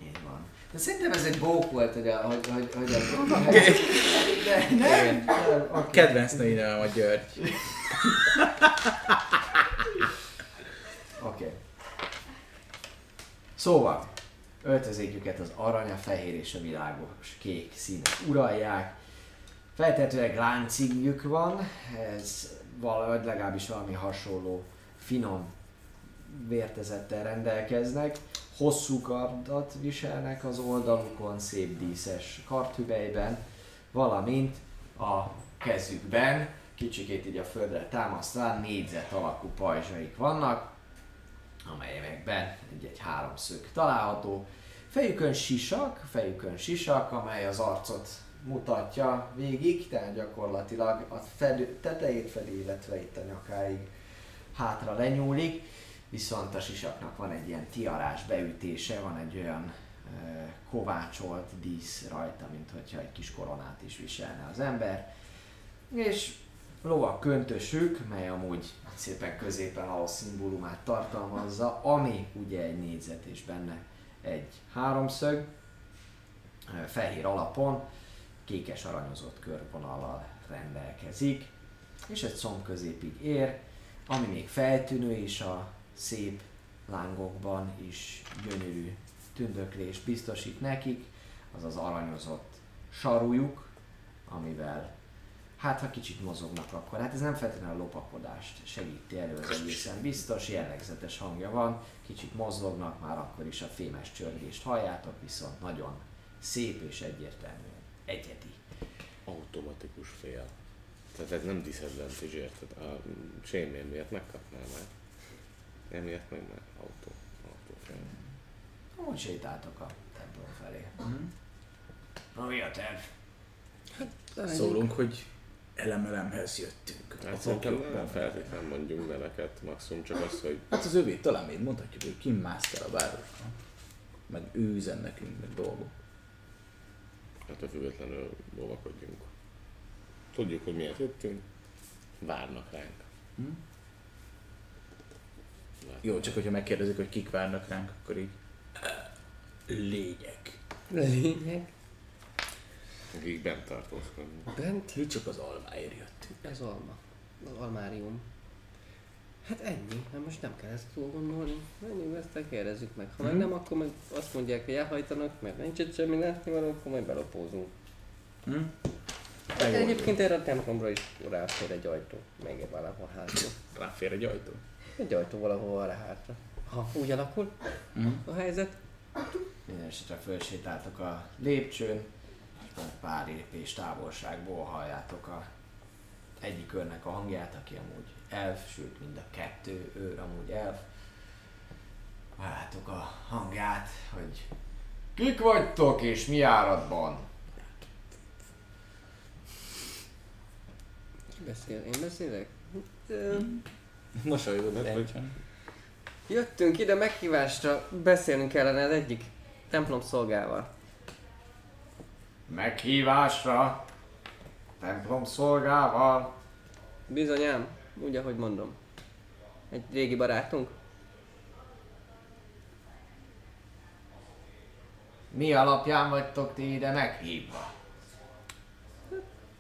így van. De szerintem ez egy bók volt, hogy a... Hogy, hogy, hogy a de, nem? Okay. Kedvenc nőinem a György. Oké. Okay. Szóval, öltözéküket az arany, a fehér és a világos kék színek uralják. Feltetőleg láncigjük van, ez valahogy legalábbis valami hasonló finom vértezettel rendelkeznek. Hosszú kardat viselnek az oldalukon, szép díszes karthüvelyben, valamint a kezükben, kicsikét így a földre támasztva, négyzet alakú pajzsaik vannak, amelyekben egy-egy háromszög található. Fejükön sisak, fejükön sisak, amely az arcot mutatja végig, tehát gyakorlatilag a fedő, tetejét fedi, illetve itt a nyakáig hátra lenyúlik, viszont a sisaknak van egy ilyen tiarás beütése, van egy olyan ö, kovácsolt dísz rajta, mint hogyha egy kis koronát is viselne az ember, és lovak köntösük, mely amúgy szépen középen a szimbólumát tartalmazza, ami ugye egy négyzet és benne egy háromszög, fehér alapon, kékes aranyozott körvonallal rendelkezik, és egy szomb középig ér, ami még feltűnő és a szép lángokban is gyönyörű tündöklés biztosít nekik, az az aranyozott sarujuk, amivel hát ha kicsit mozognak akkor, hát ez nem feltétlenül a lopakodást segíti elő, az egészen biztos, jellegzetes hangja van, kicsit mozognak, már akkor is a fémes csörgést halljátok, viszont nagyon szép és egyértelműen egyedi. Automatikus fél. Tehát ez nem disadvantage, érted? A sémér miatt megkapnál már. Emiatt meg már autó. Autó fél. Úgy sétáltok a templom felé. Mhm. Na mi a terv? Szólunk, hogy elemelemhez jöttünk. Hát szerintem nem feltétlenül mondjunk neveket, maximum csak az, hogy Hát az övét talán még mondhatjuk, hogy kim mászkál a városra. Meg ő üzen nekünk, meg dolgok. attól függetlenül óvakodjunk. Tudjuk, hogy miért jöttünk, várnak ránk. Hm? Várnak. Jó, csak hogyha megkérdezik, hogy kik várnak ránk, akkor így... Lények. Lényeg. Akik bent tartózkodnak. Bent Mi csak az almáért jöttünk. az alma. Az almárium. Hát ennyi, hát most nem kell ezt túl gondolni. Ennyi, ezt kérdezzük meg. Ha meg Mhm. nem, akkor meg azt mondják, hogy elhajtanak, mert nincs itt semmi látni való, akkor majd belopózunk. Hm? Hát egyébként erre a templomra is ráfér egy ajtó, még egy valahol hátra. Ráfér egy ajtó. Egy ajtó valahol arra hátra. Ha úgy alakul Hm? a helyzet, Minden esetre fölsétáltok a lépcsőn, pár lépés távolságból halljátok a egyik körnek a hangját, aki amúgy elf, sőt mind a kettő ő amúgy elf. Halljátok a hangját, hogy kik vagytok és mi áradban? ki beszél? Én beszélek? Ö, Mosolyogod Hát, teljesen. Jöttünk ide meghívásra, beszélnünk kellene az egyik templom szolgával. Meghívásra, templom szolgával. Bizonyám, úgy ahogy mondom. Egy régi barátunk. Mi alapján vagytok ti ide meghívva?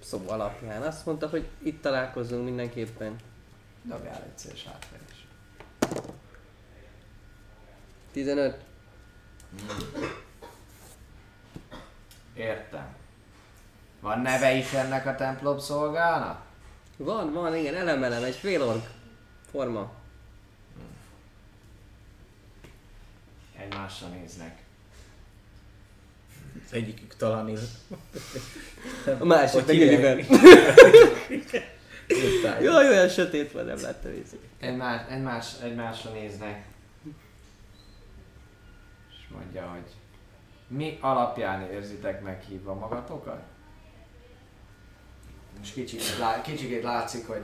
szó alapján. Azt mondta, hogy itt találkozunk mindenképpen. Dobjál egyszer és átverés. 15. Értem. Van neve is ennek a templom szolgának? Van, van, igen, elemelem, egy félorg forma. Egymásra néznek. Az egyikük talán él. A másik meg? Üliben. Jaj, olyan sötét van, nem láttam észre. Egymás, egymás, egymásra néznek. És mondja, hogy mi alapján érzitek meghívva magatokat? És kicsikét, lá, kicsikét látszik, hogy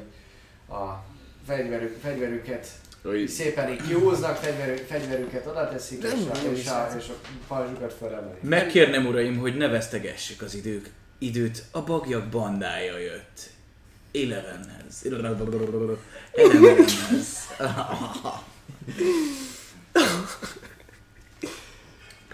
a fegyverük, fegyverüket Hogy szépen így kihúznak, fegyverük, fegyverüket oda teszik, és, Nem, a, nem és, a, és a pajzsukat fölemelik. Megkérnem uraim, hogy ne vesztegessük az idők. Időt a bagyak bandája jött. Elevenhez. Elevenhez.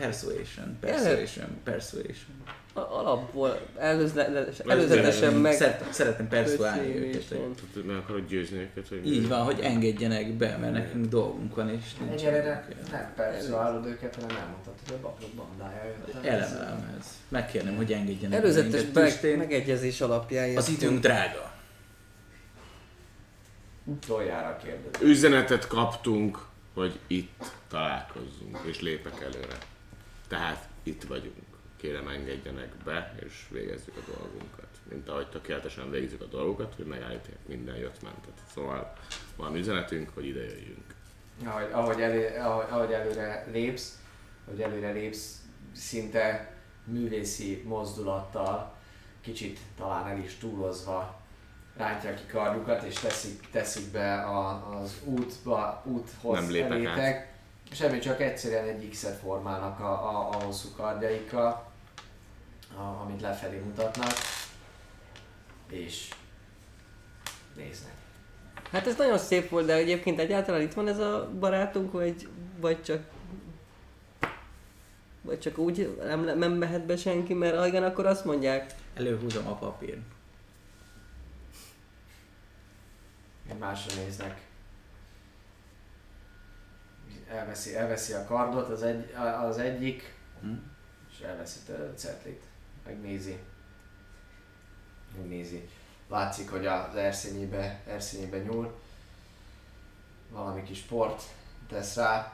Persuasion, persuasion, persuasion. A- Alapból előzle, előzetesen meg... Szeretem, szeretem persuálni őket. Tudod, meg akarod győzni őket, hogy Így van, hogy engedjenek be, mert nekünk dolgunk van, és nincs. Egyelőre nem persze állod őket, hanem elmondhatod, hogy a baklok bandája jött. Elemelemhez. Megkérnem, hogy engedjenek be Előzetes meg, megegyezés alapján Az időnk drága. Utoljára kérdezem. Üzenetet kaptunk, hogy itt találkozzunk, és lépek előre. Tehát itt vagyunk. Kérem engedjenek be, és végezzük a dolgunkat. Mint ahogy tökéletesen végezzük a dolgokat, hogy megállítják minden jött mentet. Szóval van üzenetünk, hogy ide jöjjünk. Ahogy, ahogy, elő, ahogy, ahogy előre lépsz, ahogy előre lépsz, szinte művészi mozdulattal, kicsit talán el is túlozva rántják ki karjukat, és teszik, teszik be a, az útba, úthoz Nem elétek. Semmi, csak egyszerűen egy X-et formálnak a, a, a hosszú kardjaikkal, a, amit lefelé mutatnak, és néznek. Hát ez nagyon szép volt, de egyébként egyáltalán itt van ez a barátunk, vagy, vagy csak vagy csak úgy nem, nem mehet be senki, mert ha igen, akkor azt mondják. Előhúzom a papír. Egymásra néznek. Elveszi, elveszi a kardot az, egy, az egyik, Hm? és elveszi tőle a cetlit. Megnézi. Megnézi. Látszik, hogy az erszényébe, erszényébe nyúl. Valami kis port tesz rá,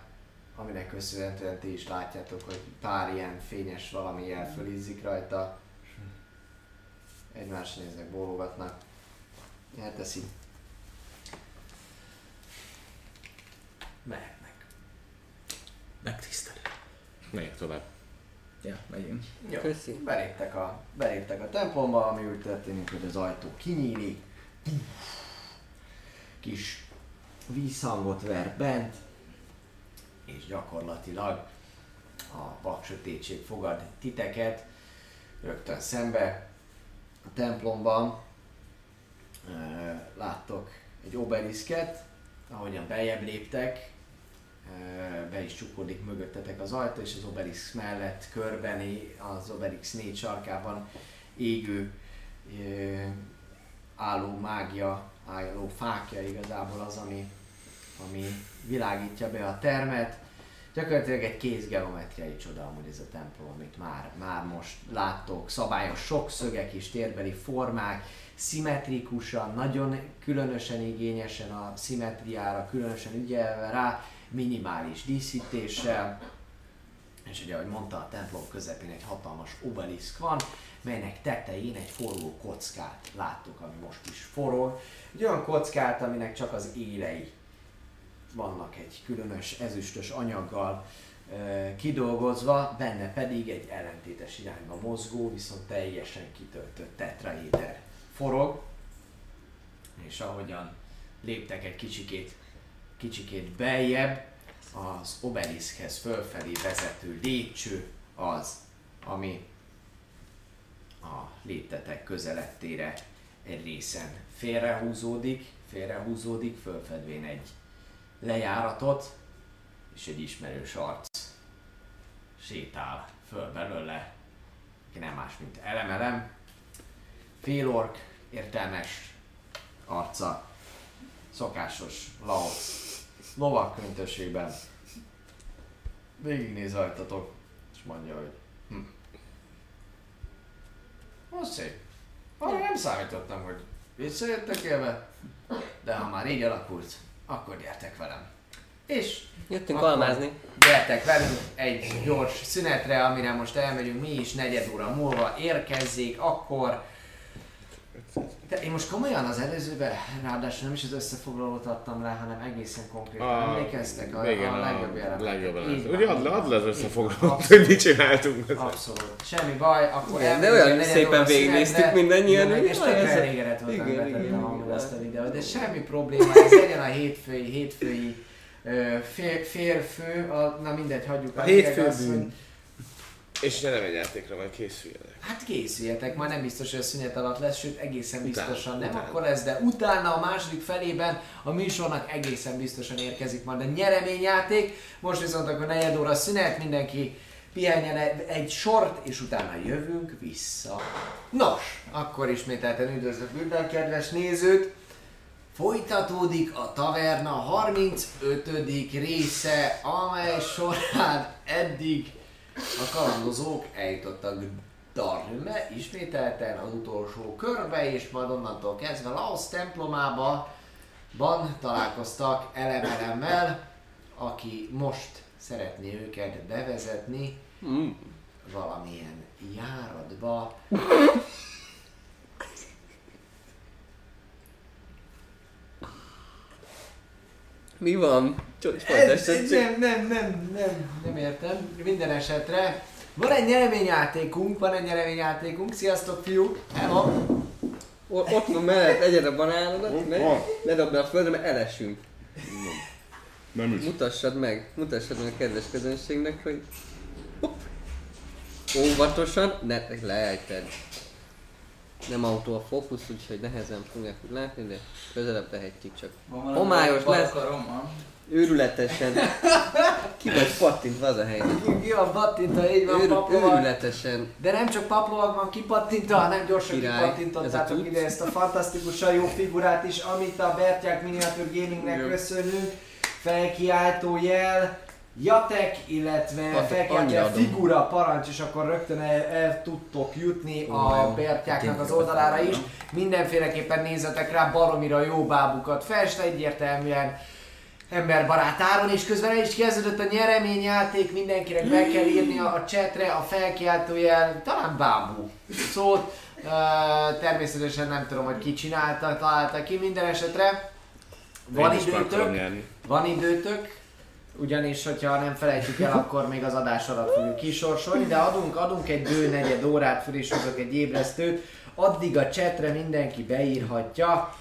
aminek köszönhetően ti is látjátok, hogy pár ilyen fényes valami elfölizzik rajta. Egymásra néznek, bólogatnak. Elteszi. Mehetnek. Megtisztelő. Megyek tovább. Ja, megyünk. Jó. Köszi. Beléptek a, beléptek a templomba, ami úgy történik, hogy az ajtó kinyílik. Kis vízhangot ver bent, és gyakorlatilag a vak sötétség fogad titeket rögtön szembe a templomban. Láttok egy obeliszket, ahogyan beljebb léptek, be is csukódik mögöttetek az ajtó, és az obelisk mellett körbeni, az obelisk négy sarkában égő álló mágia, álló fákja igazából az, ami, ami világítja be a termet. Gyakorlatilag egy kézgeometriai csoda amúgy ez a templom, amit már, már most láttok. Szabályos sok szögek és térbeli formák, szimmetrikusan, nagyon különösen igényesen a szimmetriára, különösen ügyelve rá, minimális díszítéssel, és ugye, ahogy mondta, a templom közepén egy hatalmas obeliszk van, melynek tetején egy forró kockát láttuk, ami most is forog. Egy olyan kockát, aminek csak az élei vannak egy különös ezüstös anyaggal ö, kidolgozva, benne pedig egy ellentétes irányba mozgó, viszont teljesen kitöltött tetraéder forog, és ahogyan léptek egy kicsikét, kicsikét beljebb, az obeliszkhez fölfelé vezető lépcső az, ami a léptetek közelettére egy részen félrehúzódik, félrehúzódik, fölfedvén egy lejáratot, és egy ismerős arc sétál föl belőle, aki nem más, mint elemelem, félork, értelmes arca, szokásos Laos, lovak köntösségben. Végignéz rajtatok, és mondja, hogy hm. Az szép. Arra nem számítottam, hogy visszajöttek élve, de ha már így alakult, akkor gyertek velem. És Jöttünk almázni. gyertek velünk egy gyors szünetre, amire most elmegyünk mi is negyed óra múlva, érkezzék, akkor... De én most komolyan az előzőben, ráadásul nem is az összefoglalót adtam rá, hanem egészen konkrétan. A- Emlékeztek a, igen, a legjobb jelentet? legjobb Így jelenet. Ugye add le, add le az összefoglalót, hogy mit csináltunk. Abszolút. Semmi baj, akkor Igen, de olyan szépen végignéztük mindannyian, Igen, hogy És tökre elégedett voltam, betettem amúgy azt a videót, de semmi probléma, ez legyen a hétfői, hétfői fél, félfő, a, na mindegy, hagyjuk A hétfő bűn. És ne egy játékra majd készüljenek. Hát készüljetek, már nem biztos, hogy a szünet alatt lesz, sőt egészen biztosan nem utána. akkor lesz, de utána a második felében a műsornak egészen biztosan érkezik majd a nyereményjáték. Most viszont akkor negyed óra szünet, mindenki pihenjen egy sort, és utána jövünk vissza. Nos, akkor ismételten üdvözlök minden kedves nézőt! Folytatódik a Taverna 35. része, amely során eddig a kalandozók eljutottak Darnüme, ismételten az utolsó körbe, és majd onnantól kezdve Laos templomába ban találkoztak Elemelemmel, aki most szeretné őket bevezetni Mm. valamilyen járatba. Mi van? Csak Ez, ez nem, nem, nem, nem, nem értem. Minden esetre van egy nyereményjátékunk, van egy nyereményjátékunk. Sziasztok fiúk! Hello! O- Ott van mellett, egyed a banánodat, Ott meg ne dobd a földre, mert elesünk. Nem is. Mutassad meg, mutassad meg a kedves közönségnek, hogy hopp. óvatosan, ne leejted. Nem autó a fókusz, úgyhogy nehezen fogják látni, de közelebb tehetjük csak. Homályos lesz. Karom, Őrületesen. Ki vagy pattintva az a helyzet. Ki, ki van pattintva, így van Őr, paplovag. őrületesen. De nem csak paplovag van kipattintva, hanem gyorsan Király. Ez a kipattintottátok cucc. ide ezt a fantasztikusan jó figurát is, amit a Bertyák Miniatur Gamingnek Jó. köszönünk. Felkiáltó jel, Jatek, illetve adom. figura parancs, és akkor rögtön el, el tudtok jutni a jó. Bertyáknak az oldalára is. Mindenféleképpen nézzetek rá, baromira jó bábukat fest, egyértelműen emberbarát áron, és közben el is kezdődött a nyereményjáték, mindenkinek be kell írni a chatre a felkiáltójel, talán bábú szót, Ö, természetesen nem tudom, hogy ki csinálta, találta ki, minden esetre. Van Én időtök, van időtök, ugyanis, hogyha nem felejtjük el, akkor még az adás alatt fogjuk kisorsolni, de adunk, adunk egy bő negyed órát, föl is hozok egy ébresztőt, addig a chatre mindenki beírhatja, a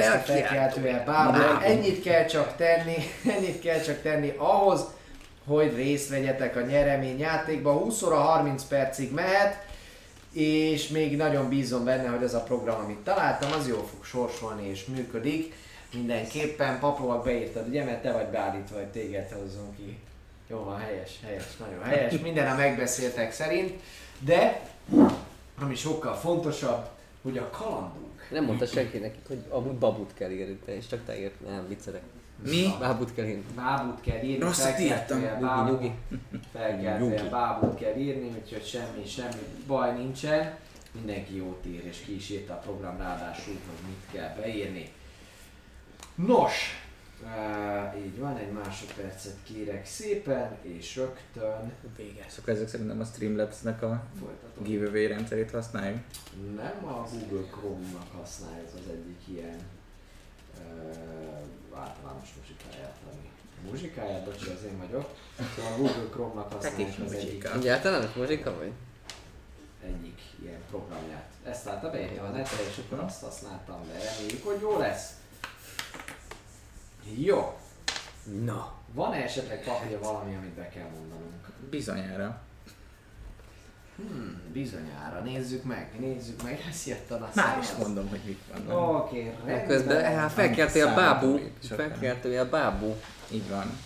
felkiáltójel bábú. Ennyit kell csak tenni, ennyit kell csak tenni ahhoz, hogy részt vegyetek a nyeremény játékba. 20 óra 30 percig mehet, és még nagyon bízom benne, hogy ez a program, amit találtam, az jól fog sorsolni és működik. Mindenképpen paplovak beírtad, ugye, mert te vagy beállítva, hogy téged hozzon ki. Jó van, helyes, helyes, nagyon helyes. Minden a megbeszéltek szerint, de ami sokkal fontosabb, hogy a kalandunk Nem mondta senki nekik, hogy amúgy babut kell írni, te, és csak te írt, nem viccelek. Mi? Bábut kell írni. bábút kell írni, Rosszat írtam. Nyugi, Nyugi. bábút kell írni, úgyhogy semmi, semmi baj nincsen. Mindenki jót ír, és ki is írta a program ráadásul, hogy mit kell beírni. Nos, uh, így van, egy másodpercet kérek szépen, és rögtön Vége. Szóval ezek szerintem a Streamlabs-nek a folytatom. giveaway rendszerét használjuk. Nem a Google Chrome-nak használja ez az egyik ilyen uh, általános muzsikáját, ami muzsikáját, bocsi, az én vagyok. Szóval a Google Chrome-nak használja Tekés az egyik. Egyáltalán muzsika vagy? egyik ilyen programját. Ezt állta beírni a netre, és akkor azt használtam be. Reméljük, hogy jó lesz. Jó. Na. Van-e esetleg papírja valami, amit be kell mondanunk? Bizonyára. Hmm, bizonyára. Nézzük meg, nézzük meg. Ez jött a Már is mondom, hogy mit van. Oké, okay, Közben hát felkeltél a bábú, felkeltél a bábú. Így van.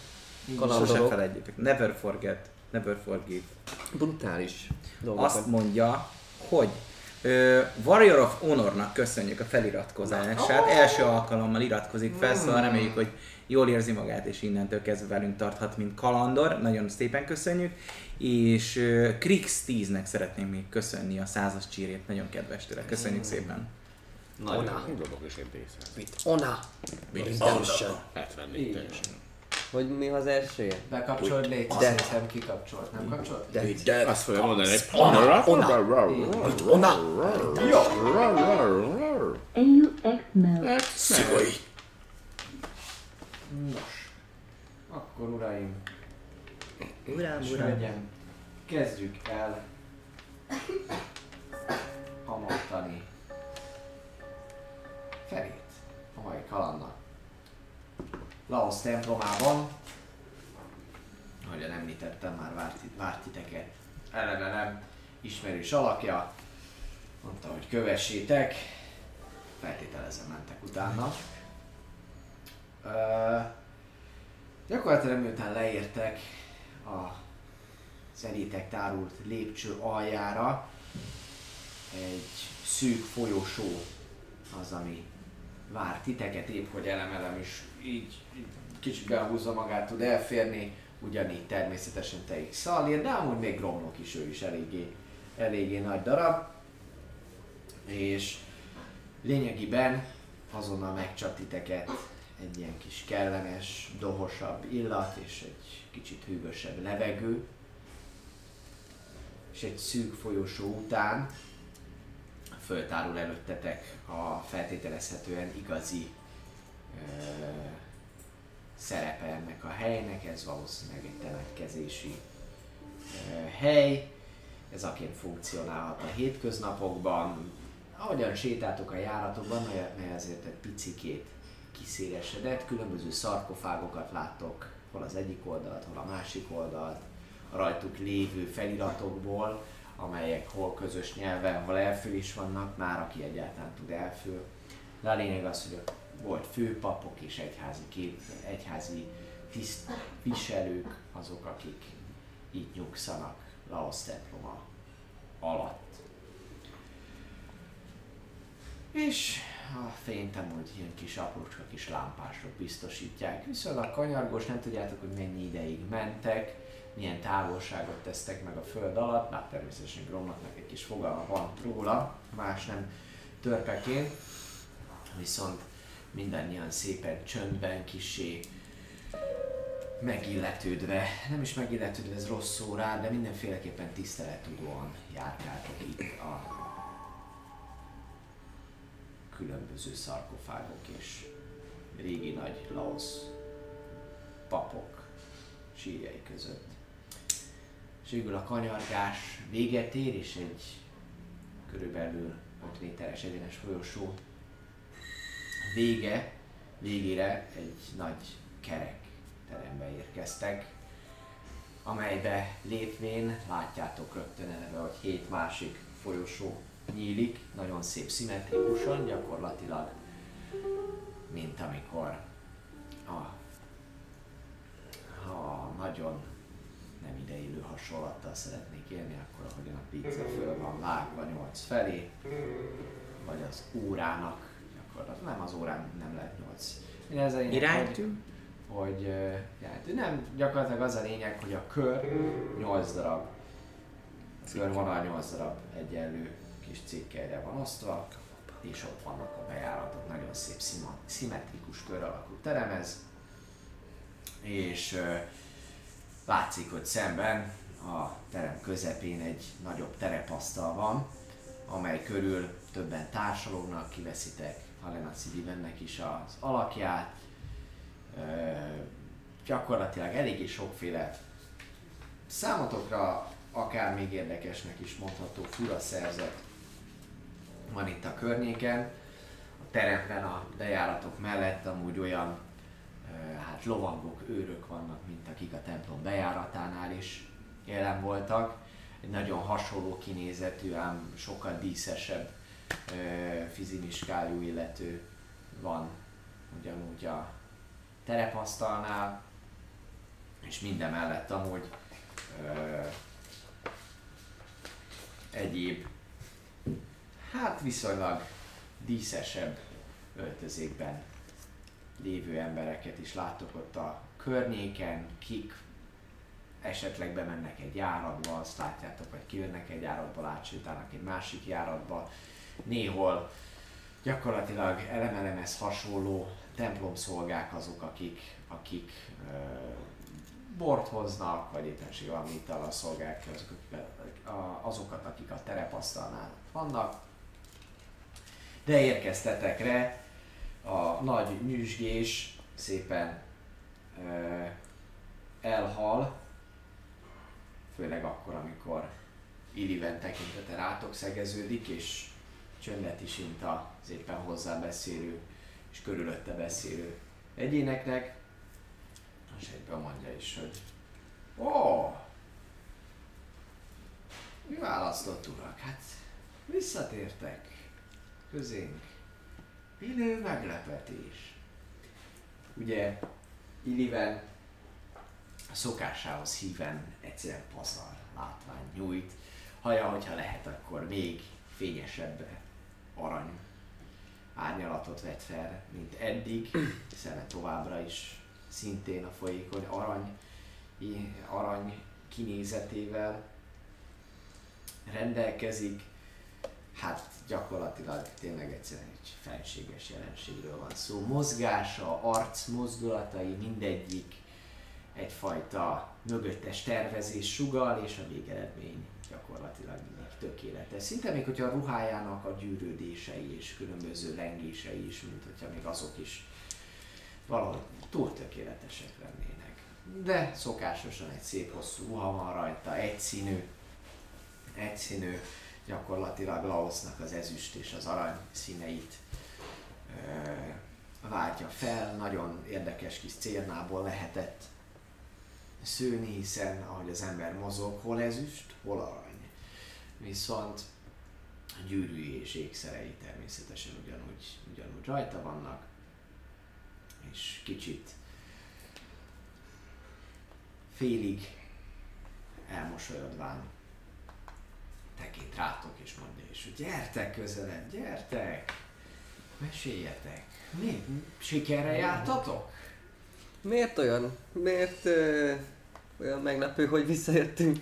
Sose Kalandorok. felejtjétek. Never forget. Never forgive. Brutális dolgokat. Azt mondja, hogy Warrior of Honornak köszönjük a feliratkozását. Első alkalommal iratkozik fel, szóval reméljük, hogy jól érzi magát, és innentől kezdve velünk tarthat, mint kalandor. Nagyon szépen köszönjük. És uh, Krix 10-nek szeretném még köszönni a százas csírét, nagyon kedves tőle. Köszönjük szépen. Nagyon. Dobok is egy D100. Mit? Ona. Redemption. 74 teljesen. Hogy mi az első? Bekapcsolod, légy, De. szerintem kikapcsolt, nem kapcsolt? De. De azt fogja mondani, hogy... Ona. Ona. AUX mode. Szigoi. Nos, akkor uraim, Uram, uram. kezdjük el a mostani felét a mai kalandnak. Laos templomában, ahogyan említettem, már várt, várt titeket eleve nem ismerős alakja, mondta, hogy kövessétek, feltételezem mentek utána. Ö, gyakorlatilag miután leértek a szerétek tárult lépcső aljára, egy szűk folyosó az, ami vár titeket, épp hogy elemelem is így, így kicsit behúzza magát, tud elférni, ugyanígy természetesen te is Szalir, de amúgy még Gromnok is, ő is eléggé, eléggé nagy darab. És lényegében azonnal megcsap titeket egy ilyen kis kellemes, dohosabb illat és egy kicsit hűvösebb levegő. És egy szűk folyosó után föltárul előttetek a feltételezhetően igazi ö, szerepe ennek a helynek, ez valószínűleg egy temetkezési ö, hely, ez aként funkcionálhat a hétköznapokban, ahogyan sétáltok a járatokban, mely azért egy picikét kiszélesedett, különböző szarkofágokat láttok, hol az egyik oldalt, hol a másik oldalt, a rajtuk lévő feliratokból, amelyek hol közös nyelven, hol elfül is vannak, már aki egyáltalán tud elfül. De a lényeg az, hogy volt főpapok és egyházi, kép, egyházi tisztviselők, azok, akik itt nyugszanak Laos temploma alatt. És a fényt amúgy ilyen kis aprócska kis lámpások biztosítják. Viszonylag kanyargós, nem tudjátok, hogy mennyi ideig mentek, milyen távolságot tesztek meg a föld alatt, már természetesen Gromnaknak egy kis fogalma van róla, más nem törpeként, viszont mindannyian szépen csöndben, kisé megilletődve, nem is megilletődve, ez rossz szó rá, de mindenféleképpen tisztelettudóan járkáltak itt a különböző szarkofágok és régi nagy laosz papok sírjai között. És végül a kanyargás véget ér, és egy körülbelül 5 méteres egyenes folyosó vége, végére egy nagy kerek terembe érkeztek, amelybe lépvén látjátok rögtön eleve, hogy hét másik folyosó nyílik, nagyon szép szimmetrikusan, gyakorlatilag, mint amikor a, ha nagyon nem ideillő hasonlattal szeretnék élni, akkor ahogyan a pizza föl van vágva nyolc felé, vagy az órának, gyakorlatilag nem az órán nem lehet nyolc. Ez a lényeg, hogy- Iránytű? hogy ö, hát nem, gyakorlatilag az a lényeg, hogy a kör 8 darab körvonal 8 darab egyenlő kis cikkelyre van osztva, és ott vannak a bejáratok, nagyon szép szima, szimmetrikus kör alakú terem ez, és látszik, hogy szemben a terem közepén egy nagyobb terepasztal van, amely körül többen társalognak, kiveszitek Halena Civivennek is az alakját, Ö, gyakorlatilag eléggé sokféle számotokra akár még érdekesnek is mondható fura szerzet van itt a környéken. A teremben a bejáratok mellett amúgy olyan hát lovagok, őrök vannak, mint akik a templom bejáratánál is jelen voltak. Egy nagyon hasonló kinézetű, ám sokkal díszesebb fizimiskájú illető van ugyanúgy a terepasztalnál, és minden mellett amúgy ö, egyéb hát viszonylag díszesebb öltözékben lévő embereket is láttok ott a környéken, kik esetleg bemennek egy járatba, azt látjátok, vagy kijönnek egy járatba, átsétálnak egy másik járatba. Néhol gyakorlatilag elemelemhez hasonló templomszolgák azok, akik, akik ö, bort hoznak, vagy éppenséggel valami italal szolgálják ki azok, a, azokat, akik a terepasztalnál vannak. De érkeztetekre a nagy nyüzsgés szépen ö, elhal, főleg akkor, amikor Illiven tekintete rátok szegeződik, és csöndet is int az éppen hozzá beszélő és körülötte beszélő egyéneknek, és egyben mondja is, hogy Ó, mi választott urak? Hát visszatértek közénk. Minő meglepetés. Ugye Illiven a szokásához híven egyszerűen pazar látvány nyújt. Haja, hogyha lehet, akkor még fényesebb arany árnyalatot vett fel, mint eddig, szeme továbbra is szintén a folyékony arany, arany kinézetével rendelkezik. Hát gyakorlatilag tényleg egyszerűen egy felséges jelenségről van szó. Mozgása, arc mozdulatai, mindegyik egyfajta mögöttes tervezés sugal, és a végeredmény gyakorlatilag mindig tökéletes. Szinte még hogyha a ruhájának a gyűrődései és különböző lengései is, mint hogyha még azok is valahogy túl tökéletesek lennének. De szokásosan egy szép hosszú ruha van rajta, egyszínű, egyszínű, gyakorlatilag Laosznak az ezüst és az arany színeit váltja fel, nagyon érdekes kis cérnából lehetett szőni, hiszen ahogy az ember mozog, hol ezüst, hol arany. Viszont a gyűrűi és ékszerei természetesen ugyanúgy, ugyanúgy rajta vannak, és kicsit félig elmosolyodván és mondja is, hogy gyertek közelebb, gyertek, meséljetek. Mi? Sikerre jártatok? Miért olyan? Miért ö, olyan meglepő, hogy visszajöttünk?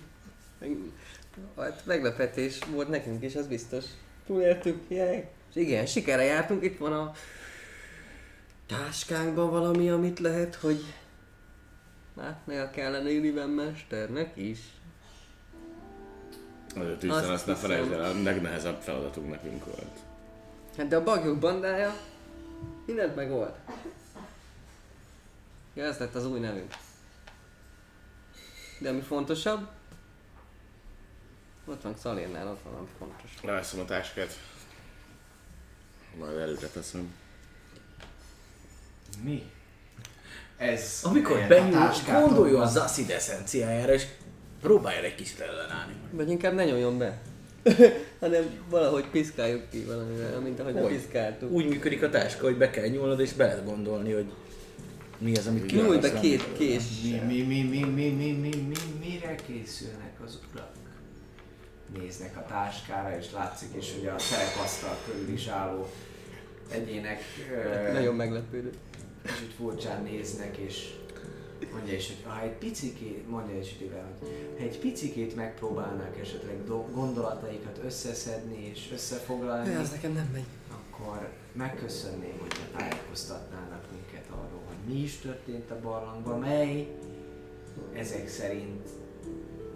Hát meglepetés volt nekünk is, az biztos. Túléltük, jaj. És igen, sikerre jártunk, itt van a táskánkban valami, amit lehet, hogy látnia kellene Illiven mesternek is. Azért hiszen Azt azt ne felejtsd el, a legnehezebb feladatunk nekünk volt. Hát de a bagyok bandája mindent megold. Ja, ez lett az új nevünk. De ami fontosabb, ott van Szalénnál, ott van ami fontos. Leveszem a táskát. Majd előre teszem. Mi? Ez Amikor benyúl, táskátok gondoljon az acid eszenciájára, és próbálja egy kicsit ellenállni. Vagy inkább ne nyomjon be. hanem valahogy piszkáljuk ki valamivel, mint ahogy Hogy? piszkáltuk. Úgy működik a táska, hogy be kell nyúlnod, és be lehet gondolni, hogy mi az, amit ki Nyújj be két kés. Mi, mi, mi, mi, mi, mi, mi, mi, mire készülnek az urak? Néznek a táskára, és látszik is, hogy a terepasztal körül is álló egyének Nagyon meglepődő. kicsit furcsán néznek, és mondja is, hogy ha egy picikét, mondja is, hogy ha egy picikét megpróbálnak esetleg do- gondolataikat összeszedni és összefoglalni, Ja, az nekem nem megy. akkor megköszönném, hogyha tájékoztatnának minket arról, hogy mi is történt a barlangban, mely ezek szerint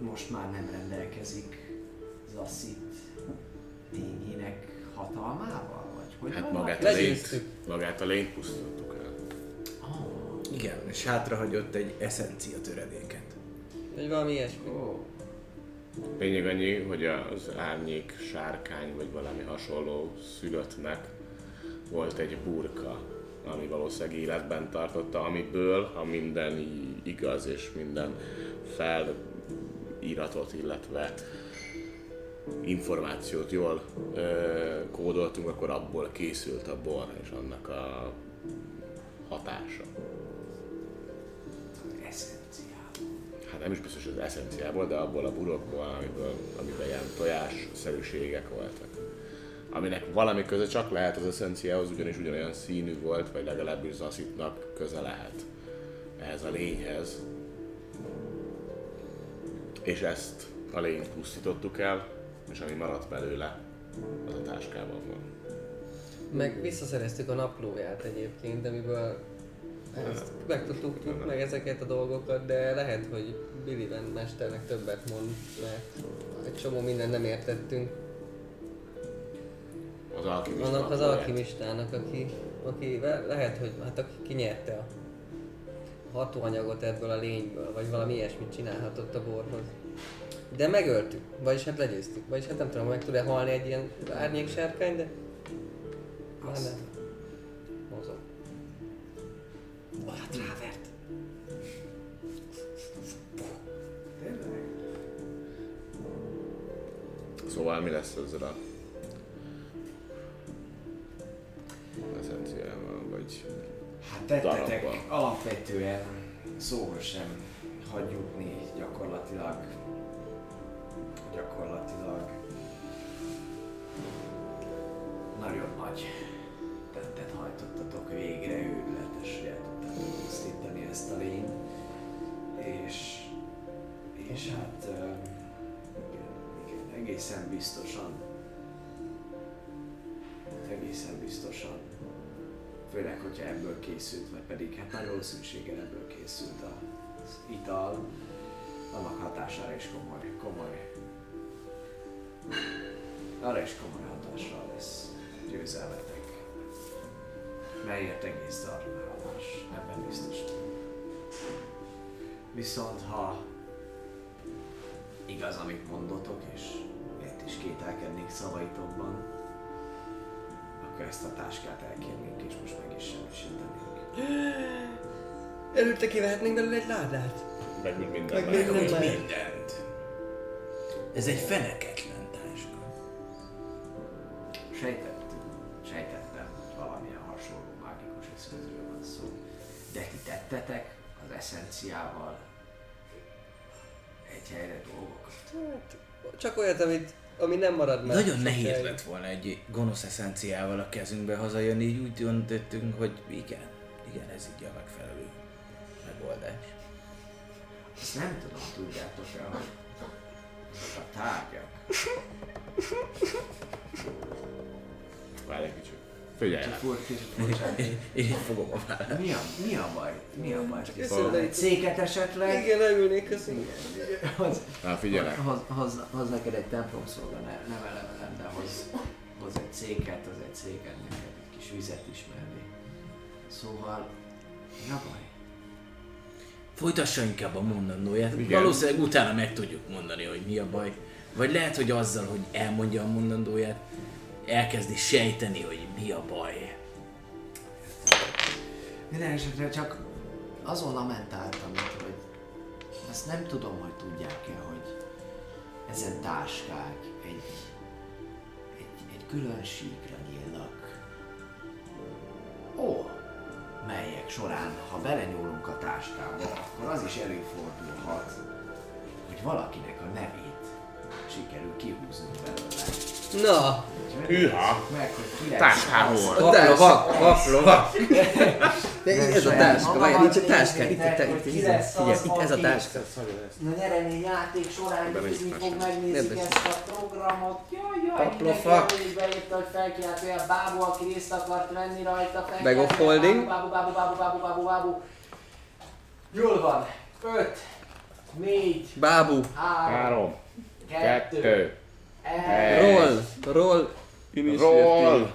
most már nem rendelkezik Zassit tényének hatalmával, vagy hogy Hát magát a lényt, magát a lényt. Oh, Igen, és hátrahagyott egy eszencia töredéket. Vagy valami ilyesmi. oh. Lényeg annyi, hogy az árnyék sárkány vagy valami hasonló szülöttnek volt egy burka, ami valószínűleg életben tartotta, amiből, ha minden igaz és minden feliratot, illetve információt jól ö, kódoltunk, akkor abból készült a bor és annak a hatása. Nem is biztos az eszenciából, de abból a burokból, amiből, amiben ilyen tojás szerűségek voltak. aminek valami köze csak lehet az eszenciához, ugyanis ugyanolyan színű volt, vagy legalábbis Zaszitnak köze lehet ehhez a lényhez. És ezt a lényt pusztítottuk el, és ami maradt belőle, az a táskában van. Meg visszaszereztük a naplóját egyébként, amiből ezt megtudtuk meg ezeket a dolgokat, de lehet, hogy Billy Van mesternek többet mond, mert egy csomó mindent nem értettünk. Az alkimista Annak az alkimistának, aki, aki le- lehet, hogy hát aki kinyerte a hatóanyagot ebből a lényből, vagy valami ilyesmit csinálhatott a borhoz. De megöltük, vagyis hát legyőztük, vagyis hát nem tudom, meg tud-e halni egy ilyen árnyéksárkány, de... Már nem. Hát rávert. Szóval mi lesz ezzel a eszenciával, vagy Hát tettetek Darabban. alapvetően szóval sem hagy jutni gyakorlatilag. Gyakorlatilag nagyon nagy tettet hajtottatok végre, tudtátok pusztítani ezt a lényt. És, és hát igen, egészen biztosan egészen biztosan főleg, hogyha ebből készült, vagy pedig hát nagy valószínűséggel ebből készült az ital, annak hatására is komoly, komoly, arra is komoly hatással lesz győzelmetek. Melyért egész darnálás, ebben biztos. Viszont ha igaz, amit mondotok, és miért is kételkednék szavaitokban, akkor ezt a táskát elkérnénk, és most meg is semmisítenénk. Előtte kivehetnénk belőle egy ládát. meg úgy minden Meg meg. mindent. Ez egy feneketlen táska. Sejtettük, tettetek az eszenciával egy helyre dolgokat. Hát, csak olyat, amit, ami nem marad meg. Nagyon nehéz sokáig. lett volna egy gonosz eszenciával a kezünkbe hazajönni, így úgy döntöttünk, hogy igen, igen, ez így a megfelelő megoldás. Ezt nem tudom, tudjátok-e, hogy a tárgyak, Várj egy kicsit. Figyelj. Én így fogom a vállát. Mi a, mi a baj? Mi a baj? Köszönöm. Egy széket esetleg? Igen, leülnék, köszönöm. Hoz, Na figyelj rá. hoz, hoz, hoz neked egy templom szolga, ne, nem elemelem, de hoz, hoz egy széket, az egy széket neked, egy kis vizet is mellé. Szóval, mi a baj? Folytassa inkább a mondandóját. Igen. Valószínűleg utána meg tudjuk mondani, hogy mi a baj. Vagy lehet, hogy azzal, hogy elmondja a mondandóját, elkezdi sejteni, hogy mi a baj. Minden esetre csak azon lamentáltam, hogy ezt nem tudom, hogy tudják-e, hogy ezen táskák egy, egy, egy külön síkra nyílnak. Ó, melyek során, ha belenyúlunk a táskába, akkor az is előfordulhat, hogy valakinek a nevét sikerül kihúznunk belőle. Na, Hűha! Táskából. az- Paplovak, paplovak. De Nem ez a táska, várj, nincs a táska, itt, itt, itt, itt, figyelj, itt ez a táska. Na nyeremény játék során nézni fog, megnézik ezt a programot. Jaj, jaj, Paplofak. beírta, hogy felkiált olyan bábú, aki részt akart venni rajta. Bag of holding. Bábú, bábú, bábú, bábú, bábú, bábú. Jól van. Öt, négy, Bábú, három, kettő. Roll, roll, roll!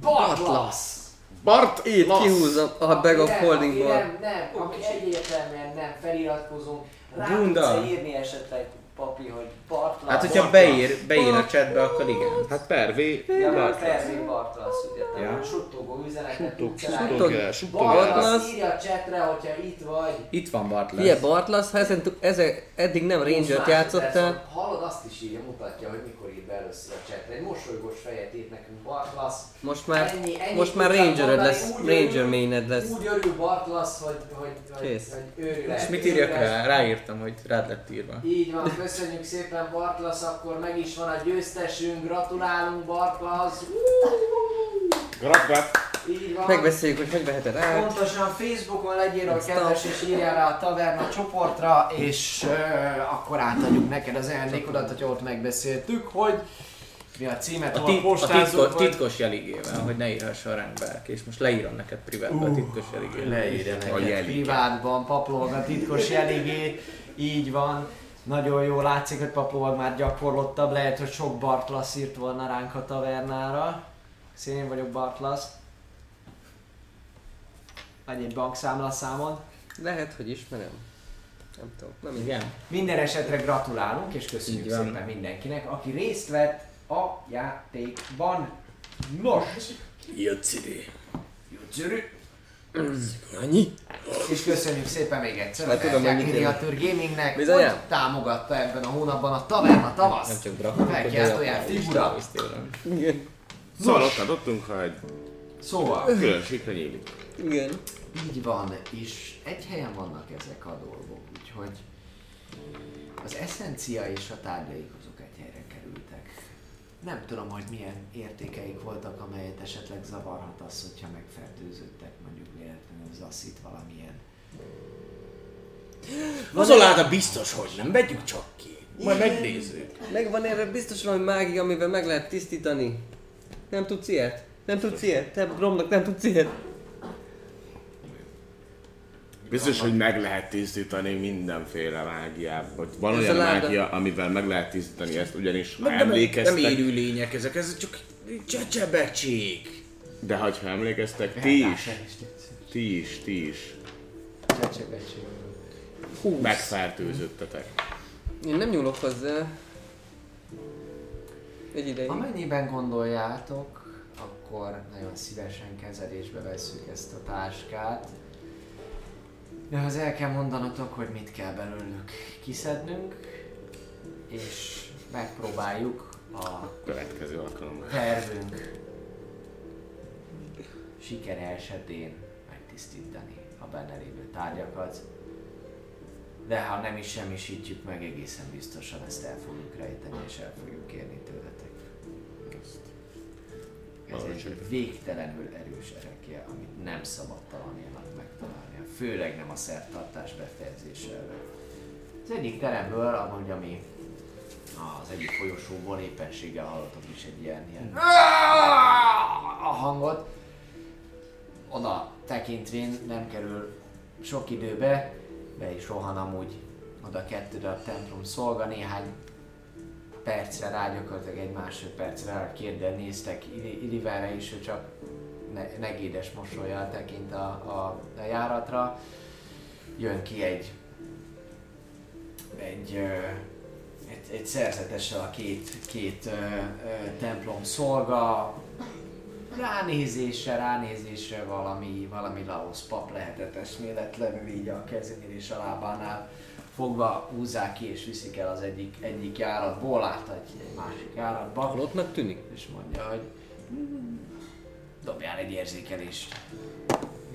Bartlasz! Bart! Itt Lasz! kihúzom a bag of holdingból. Nem, nem, aki egyértelműen nem feliratkozunk. Rá tudsz írni esetleg, papi, hogy Bartlasz. Hát, hogyha beír, beír a chatbe, akkor igen. Hát per V. Ja, Bart vagy Lasz. Pervin Bartlasz, ugye, te Ja. suttogó üzenetet Suttog, suttog, suttog. Bartlasz. írja a chatre, hogyha itt vagy. Itt van Bartles. Figyelj, Bartlasz, ha ezen, tu- eze, eddig nem Ranger-t játszottál, Hallod azt is írja, mutatja, hogy mikor be először a chatre. Egy mosolygós fejet írt nekünk Bartlass. Most már, Ennyi- ennyit most már rangered mondani, lesz, úgy ranger mained lesz. Úgy örül Bartlass, hogy, hogy, hogy, Kész. hogy őrület. És mit írjak rá? Ráírtam, hogy rád lett írva. Így van, köszönjük szépen Bartlass, akkor meg is van a győztesünk, gratulálunk Bartlass. Gratulát! Így van. Megbeszéljük, hogy hogy veheted át. Pontosan Facebookon legyél Stop. kedves és írjál rá a taverna csoportra, és uh, akkor átadjuk neked az ajándékodat, hogy ott megbeszéltük, hogy mi a címet, A, tit- a titko- vagy- titkos jeligével, hogy ne írhassa a ránk bárki, és most leírom neked privátba a titkos jeligével. Leírja A neked privátban, paplog a titkos jeligét, így van. Nagyon jó látszik, hogy Paplovag már gyakorlottabb, lehet, hogy sok Bartlass írt volna ránk a tavernára. Szén vagyok Bartlass. Vagy egy bankszámla számod. Lehet, hogy ismerem. Nem tudom. Nem. Igen? Minden esetre gratulálunk, és köszönjük Így van. szépen mindenkinek, aki részt vett a játékban. Nos, Jöccidi. gyönyörű, Annyi? és köszönjük szépen még egyszer Már a tudom, Miniatűr Gamingnek, Bizonyám? hogy támogatta ebben a hónapban a Taverna Tavasz. Nem csak drakon, Felkiáltójel figura. Igen. Szóval ott adottunk, hogy Szóval, különbségre nyílik. Igen. Így van, és egy helyen vannak ezek a dolgok, úgyhogy az eszencia és a tárgyaik azok egy helyre kerültek. Nem tudom, hogy milyen értékeik voltak, amelyet esetleg zavarhat az, hogyha megfertőzöttek mondjuk véletlenül zaszít valamilyen. Mozoláda biztos, hogy nem, vegyük csak ki. Majd megnézzük. Megvan erre biztos valami mágia, amivel meg lehet tisztítani. Nem tudsz ilyet? Nem tudsz ilyet? Te Bromnak nem tudsz ilyet? Biztos, hogy meg lehet tisztítani mindenféle mágiát. Vagy van Ez olyan láda- mágia, amivel meg lehet tisztítani ezt, ugyanis ha Nem, nem, nem emlékeztek, élő lények ezek, ez csak csecsebecsék. de ha emlékeztek, ti is, ti is, ti is megfertőzöttetek. Én nem nyúlok hozzá. Egy ideig. Amennyiben gondoljátok, akkor nagyon szívesen kezelésbe vesszük ezt a táskát. De az el kell mondanotok, hogy mit kell belőlük kiszednünk, és megpróbáljuk a Következő alkalommal. tervünk sikere esetén megtisztítani a benne lévő tárgyakat. De ha nem is semmisítjük meg, egészen biztosan ezt el fogjuk rejteni és el fogjuk kérni tőletek. Ez egy végtelenül erős erekje, amit nem szabad megtalálnia, főleg nem a szertartás befejezése előtt. Az egyik teremből, amúgy ami az egyik folyosóból éppenséggel hallottak is egy ilyen, ilyen a hangot. Oda tekintvén nem kerül sok időbe, be is rohan amúgy oda kettőre a templom szolga, néhány percre rá, gyakorlatilag egy másodpercre rá kérdel néztek Ili- Iliverre is, ő csak negédes mosolyjal tekint a, a, a járatra. Jön ki egy egy, egy, egy szerzetessel a két, két ö, ö, templom szolga, ránézésre, ránézésre valami, valami Laos pap lehetett eszméletlenül így a kezénél és a lábánál fogva húzzák ki és viszik el az egyik, egyik járatból át egy, egy másik járatba Halottnak tűnik? és mondja, hogy "Mm, dobjál egy érzékelést.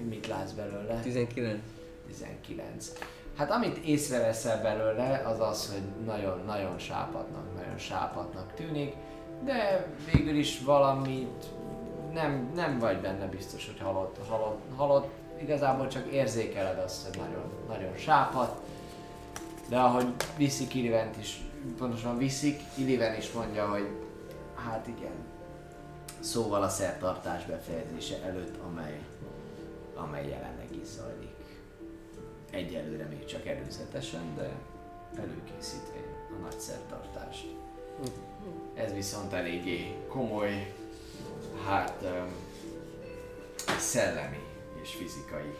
Mit látsz belőle? 19. 19. Hát amit észreveszel belőle, az az, hogy nagyon, nagyon sápadnak, nagyon sápadnak tűnik, de végül is valamit nem, nem vagy benne biztos, hogy halott, halott, halott. Igazából csak érzékeled azt, hogy nagyon, nagyon sápad. De ahogy viszik Illivent is, pontosan viszik, Illiven is mondja, hogy hát igen, szóval a szertartás befejezése előtt, amely, amely jelenleg is zajlik. Egyelőre még csak előzetesen, de előkészítvén a nagy szertartást. Ez viszont eléggé komoly, hát öm, szellemi és fizikai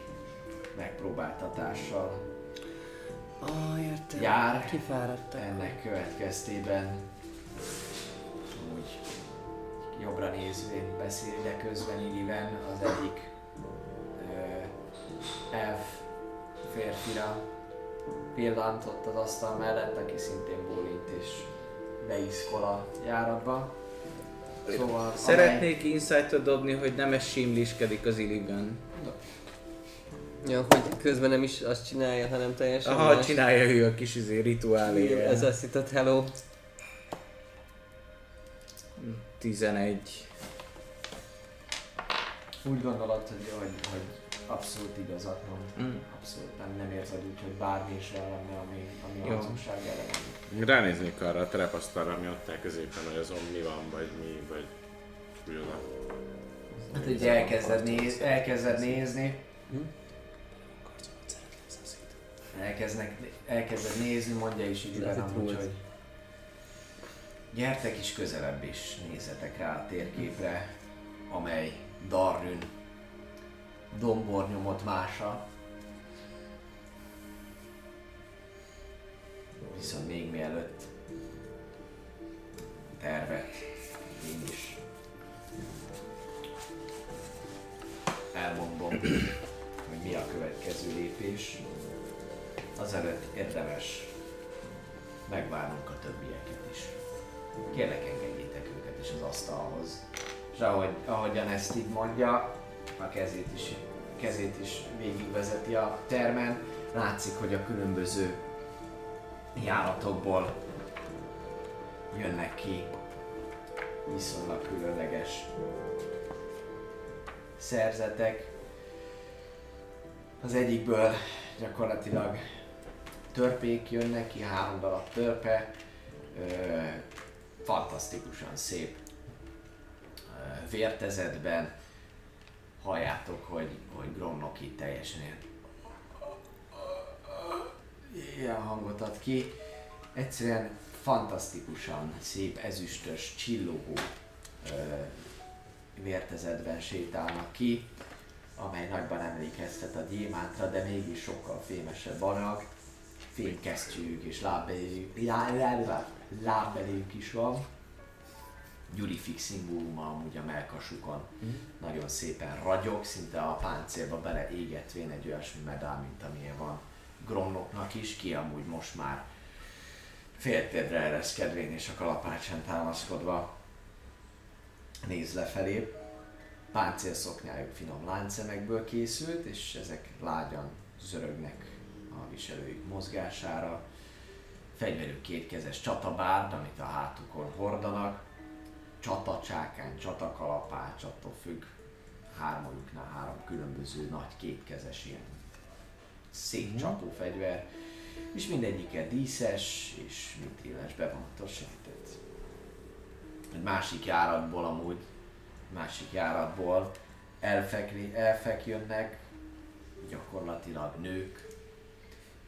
megpróbáltatással Ah, értem. jár. Kifáradtak. Ennek következtében úgy jobbra nézvén beszél ide közben Illiven az egyik ö, elf férfira pillantott az asztal mellett, aki szintén bólint és beiszkol a járatba. Szóval amely- Szeretnék insight dobni, hogy nem ez simliskedik az Illigan. Ja, hogy közben nem is azt csinálja, hanem teljesen Aha, más. csinálja ő a kis izé, rituálé. Ez azt hitted, hello. 11. Úgy gondolod, hogy, hogy, hogy abszolút igazat mond. Mm. Abszolút nem, nem érzed úgy, hogy bármi is olyan lenne, ami, ami Jó. a hazugság ellen. Ránéznék arra a terepasztalra, ami ott áll középen, hogy azon mi van, vagy mi, vagy úgy oda. Hát így elkezded, néz, elkezded nézni. Elkezdnek, elkezded nézni, mondja is időben hogy gyertek is közelebb is nézzetek rá a térképre, amely Darrün dombornyomot mása. Viszont még mielőtt tervet én is elmondom, hogy mi a következő lépés. Azelőtt érdemes megvárnunk a is. Kérlek engedjétek őket is az asztalhoz. És ahogy, ahogyan ezt így mondja, a kezét is, kezét is végigvezeti a termen, látszik, hogy a különböző járatokból jönnek ki viszonylag különleges szerzetek. Az egyikből gyakorlatilag törpék jönnek ki, három darab törpe, fantasztikusan szép ö, vértezetben. Halljátok, hogy, hogy Gromnok itt teljesen ilyen, ilyen hangot ad ki. Egyszerűen fantasztikusan szép, ezüstös, csillogó ö, vértezetben sétálnak ki, amely nagyban emlékeztet a gyémántra, de mégis sokkal fémesebb anyag. Fénykesztyűjük és lábbelijük, lá, lá, lá, lábbelijük is van. Gyurifix szimbóluma amúgy a melkasukon nagyon szépen ragyog, szinte a páncélba beleégetvén egy olyasmi medál, mint amilyen van Gromnoknak is, ki amúgy most már féltérdre ereszkedvén és a kalapácsán támaszkodva néz lefelé. Páncélszoknyájuk finom láncszemekből készült, és ezek lágyan zörögnek a viselőik mozgására. Fegyverük kétkezes csatabárd, amit a hátukon hordanak. Csatacsákány, csatakalapács, attól függ. Hármójuknál három különböző nagy kétkezes ilyen szétcsapó fegyver. És mindegyike díszes, és mint éles bevontosított egy másik járatból amúgy, másik járatból elfek, elfek jönnek, gyakorlatilag nők,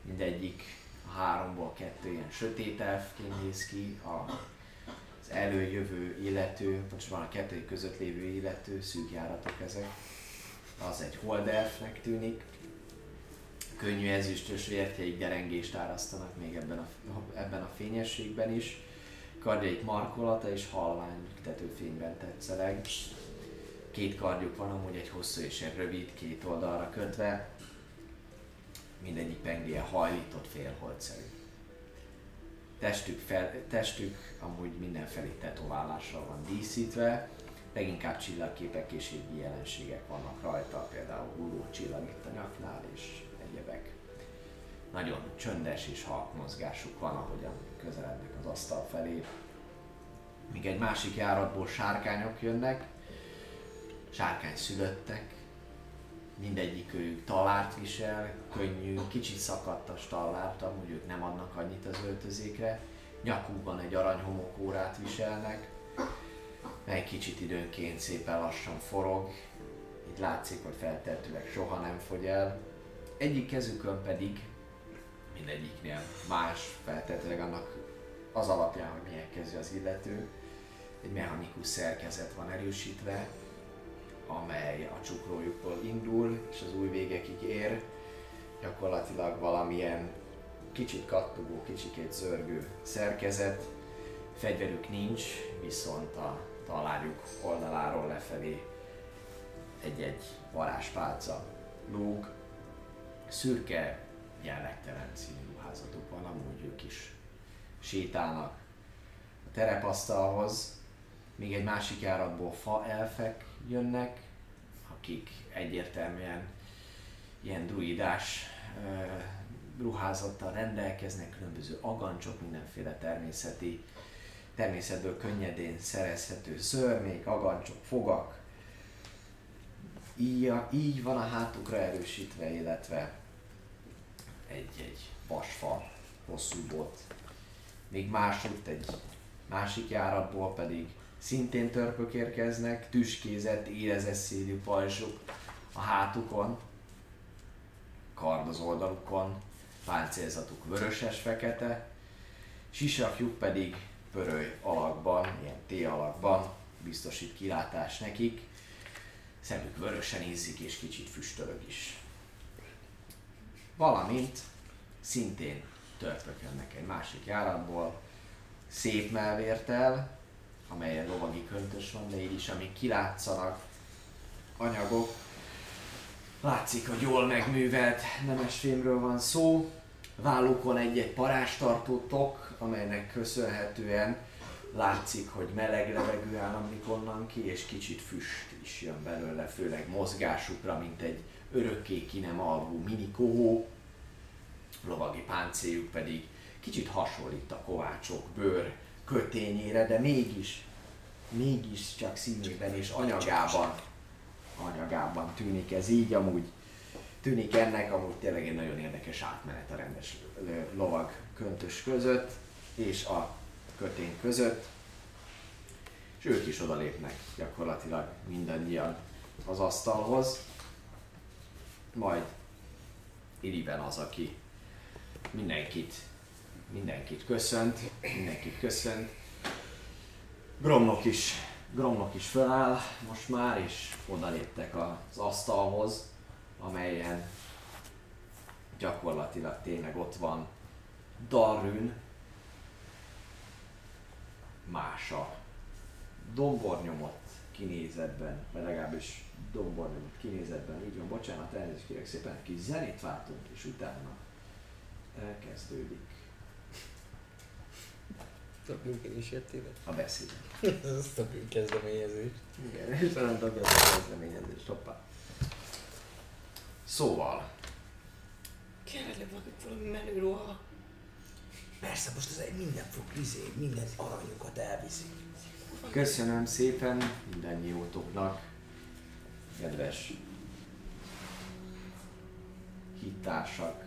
mindegyik háromból kettő ilyen sötét elfként néz ki, a, az előjövő illető, most van a kettő között lévő illető, szűk járatok ezek, az egy holdelfnek tűnik, könnyű ezüstös vértjeik derengést árasztanak még ebben a, ebben a fényességben is, kardjaik markolata és halvány tetőfényben tetszeleg. Két kardjuk van, amúgy egy hosszú és egy rövid, két oldalra kötve. Mindegyik pengéje hajlított félholtszerű. Testük, fel, testük amúgy mindenfelé tetoválással van díszítve, leginkább csillagképek és égi jelenségek vannak rajta, például hulló csillag itt a nyaknál és egyebek. Nagyon csöndes és halk mozgásuk van, ahogyan közelednek az asztal felé. Míg egy másik járatból sárkányok jönnek, sárkány szülöttek, mindegyik ők talárt visel, könnyű, kicsit szakadtas tallárt, amúgy ők nem adnak annyit az öltözékre. Nyakukban egy arany homokórát viselnek, mely kicsit időnként szépen lassan forog. Itt látszik, hogy feltehetőleg soha nem fogy el. Egyik kezükön pedig mindegyiknél más, feltétlenül annak az alapján, hogy milyen kezű az illető. Egy mechanikus szerkezet van erősítve, amely a csukrójukból indul, és az új végekig ér. Gyakorlatilag valamilyen kicsit kattogó, kicsikét zörgő szerkezet. Fegyverük nincs, viszont a talárjuk oldaláról lefelé egy-egy varázspálca lóg. Szürke, jellegtelen színű ruházatuk van, amúgy ők is sétálnak. A terepasztalhoz. Még egy másik járatból fa elfek jönnek, akik egyértelműen ilyen druidás ruházattal rendelkeznek, különböző agancsok, mindenféle természeti, természetből könnyedén szerezhető szörmék, agancsok, fogak. Így, így van a hátukra erősítve, illetve egy-egy vasfal, hosszú bot. Még másutt egy másik járatból pedig szintén törpök érkeznek, tüskézett, érezett szélű pajzsok a hátukon, kard az oldalukon, páncélzatuk vöröses-fekete, sisakjuk pedig pöröly alakban, ilyen T alakban, biztosít kilátás nekik, szemük vörösen ízik és kicsit füstölög is. Valamint szintén törpök jönnek egy másik járatból, szép melvértel, amelyen lovagi köntös van, de így is, amik kilátszanak anyagok. Látszik, hogy jól megművelt nemesfémről van szó. Vállukon egy-egy parástartó tok, amelynek köszönhetően látszik, hogy meleg levegő áramlik onnan ki, és kicsit füst is jön belőle, főleg mozgásukra, mint egy örökké ki nem alvó minikohó. Lovagi páncéljuk pedig kicsit hasonlít a kovácsok bőr kötényére, de mégis, mégis csak színében és anyagában, anyagában tűnik ez így, amúgy tűnik ennek amúgy tényleg egy nagyon érdekes átmenet a rendes lovag köntös között és a kötény között. És ők is odalépnek gyakorlatilag mindannyian az asztalhoz. Majd Iriben az, aki mindenkit, mindenkit köszönt, mindenkit köszönt. Gromnok is, Gromnok is föláll most már, és odaléptek az asztalhoz, amelyen gyakorlatilag tényleg ott van Darün, Mása, dombornyomott kinézetben, vagy legalábbis dombornyomott kinézetben, így van, bocsánat, elnézést kérek szépen, kis zenét váltunk, és utána elkezdődik Minket is jöttél. a beszéd. Ez tök jó kezdeményezés. Igen, és talán dobja a kezdeményezést, hoppá. Szóval, Kellene valami, valami menő ruha. Persze, most ez egy minden fog izé, minden aranyukat elviszi. köszönöm szépen mindannyiótoknak, kedves hittársak,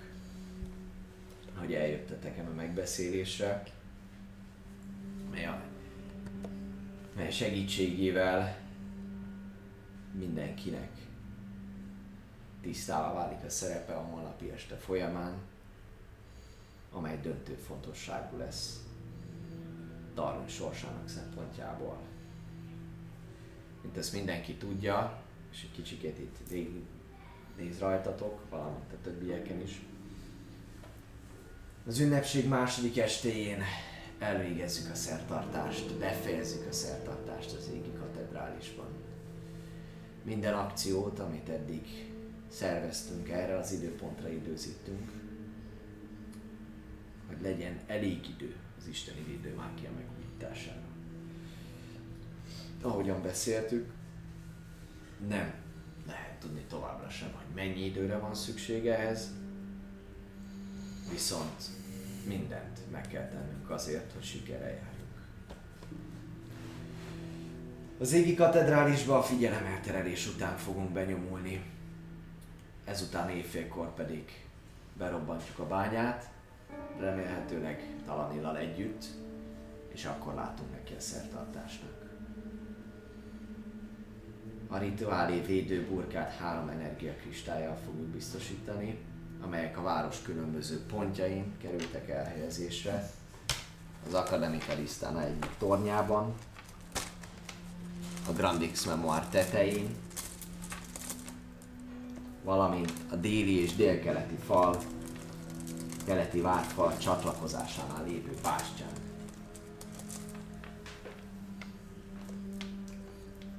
hogy eljöttetek a megbeszélésre, mely, mely segítségével mindenkinek tisztává válik a szerepe a holnapi este folyamán, amely döntő fontosságú lesz Darwin sorsának szempontjából. Mint ezt mindenki tudja, és egy kicsikét itt néz rajtatok, valamint a többieken is. Az ünnepség második estéjén elvégezzük a szertartást, befejezzük a szertartást az égi katedrálisban. Minden akciót, amit eddig szerveztünk erre az időpontra időzítünk, hogy legyen elég idő az isteni védőmákia megújítására. Ahogyan beszéltük, nem lehet tudni továbbra sem, hogy mennyi időre van szüksége ehhez, viszont mindent meg kell tennünk azért, hogy sikerrel járjunk. Az égi katedrálisba a figyelemelterelés után fogunk benyomulni, ezután éjfélkor pedig berobbantjuk a bányát, remélhetőleg Talanillal együtt, és akkor látunk neki a szertartásnak. A rituálé védőburkát három energiakristályjal fogjuk biztosítani, amelyek a város különböző pontjain kerültek elhelyezésre. Az Akademika Lisztána egyik tornyában, a Grandix Memoir tetején, valamint a déli és délkeleti fal, keleti várfal csatlakozásánál lévő bástyán.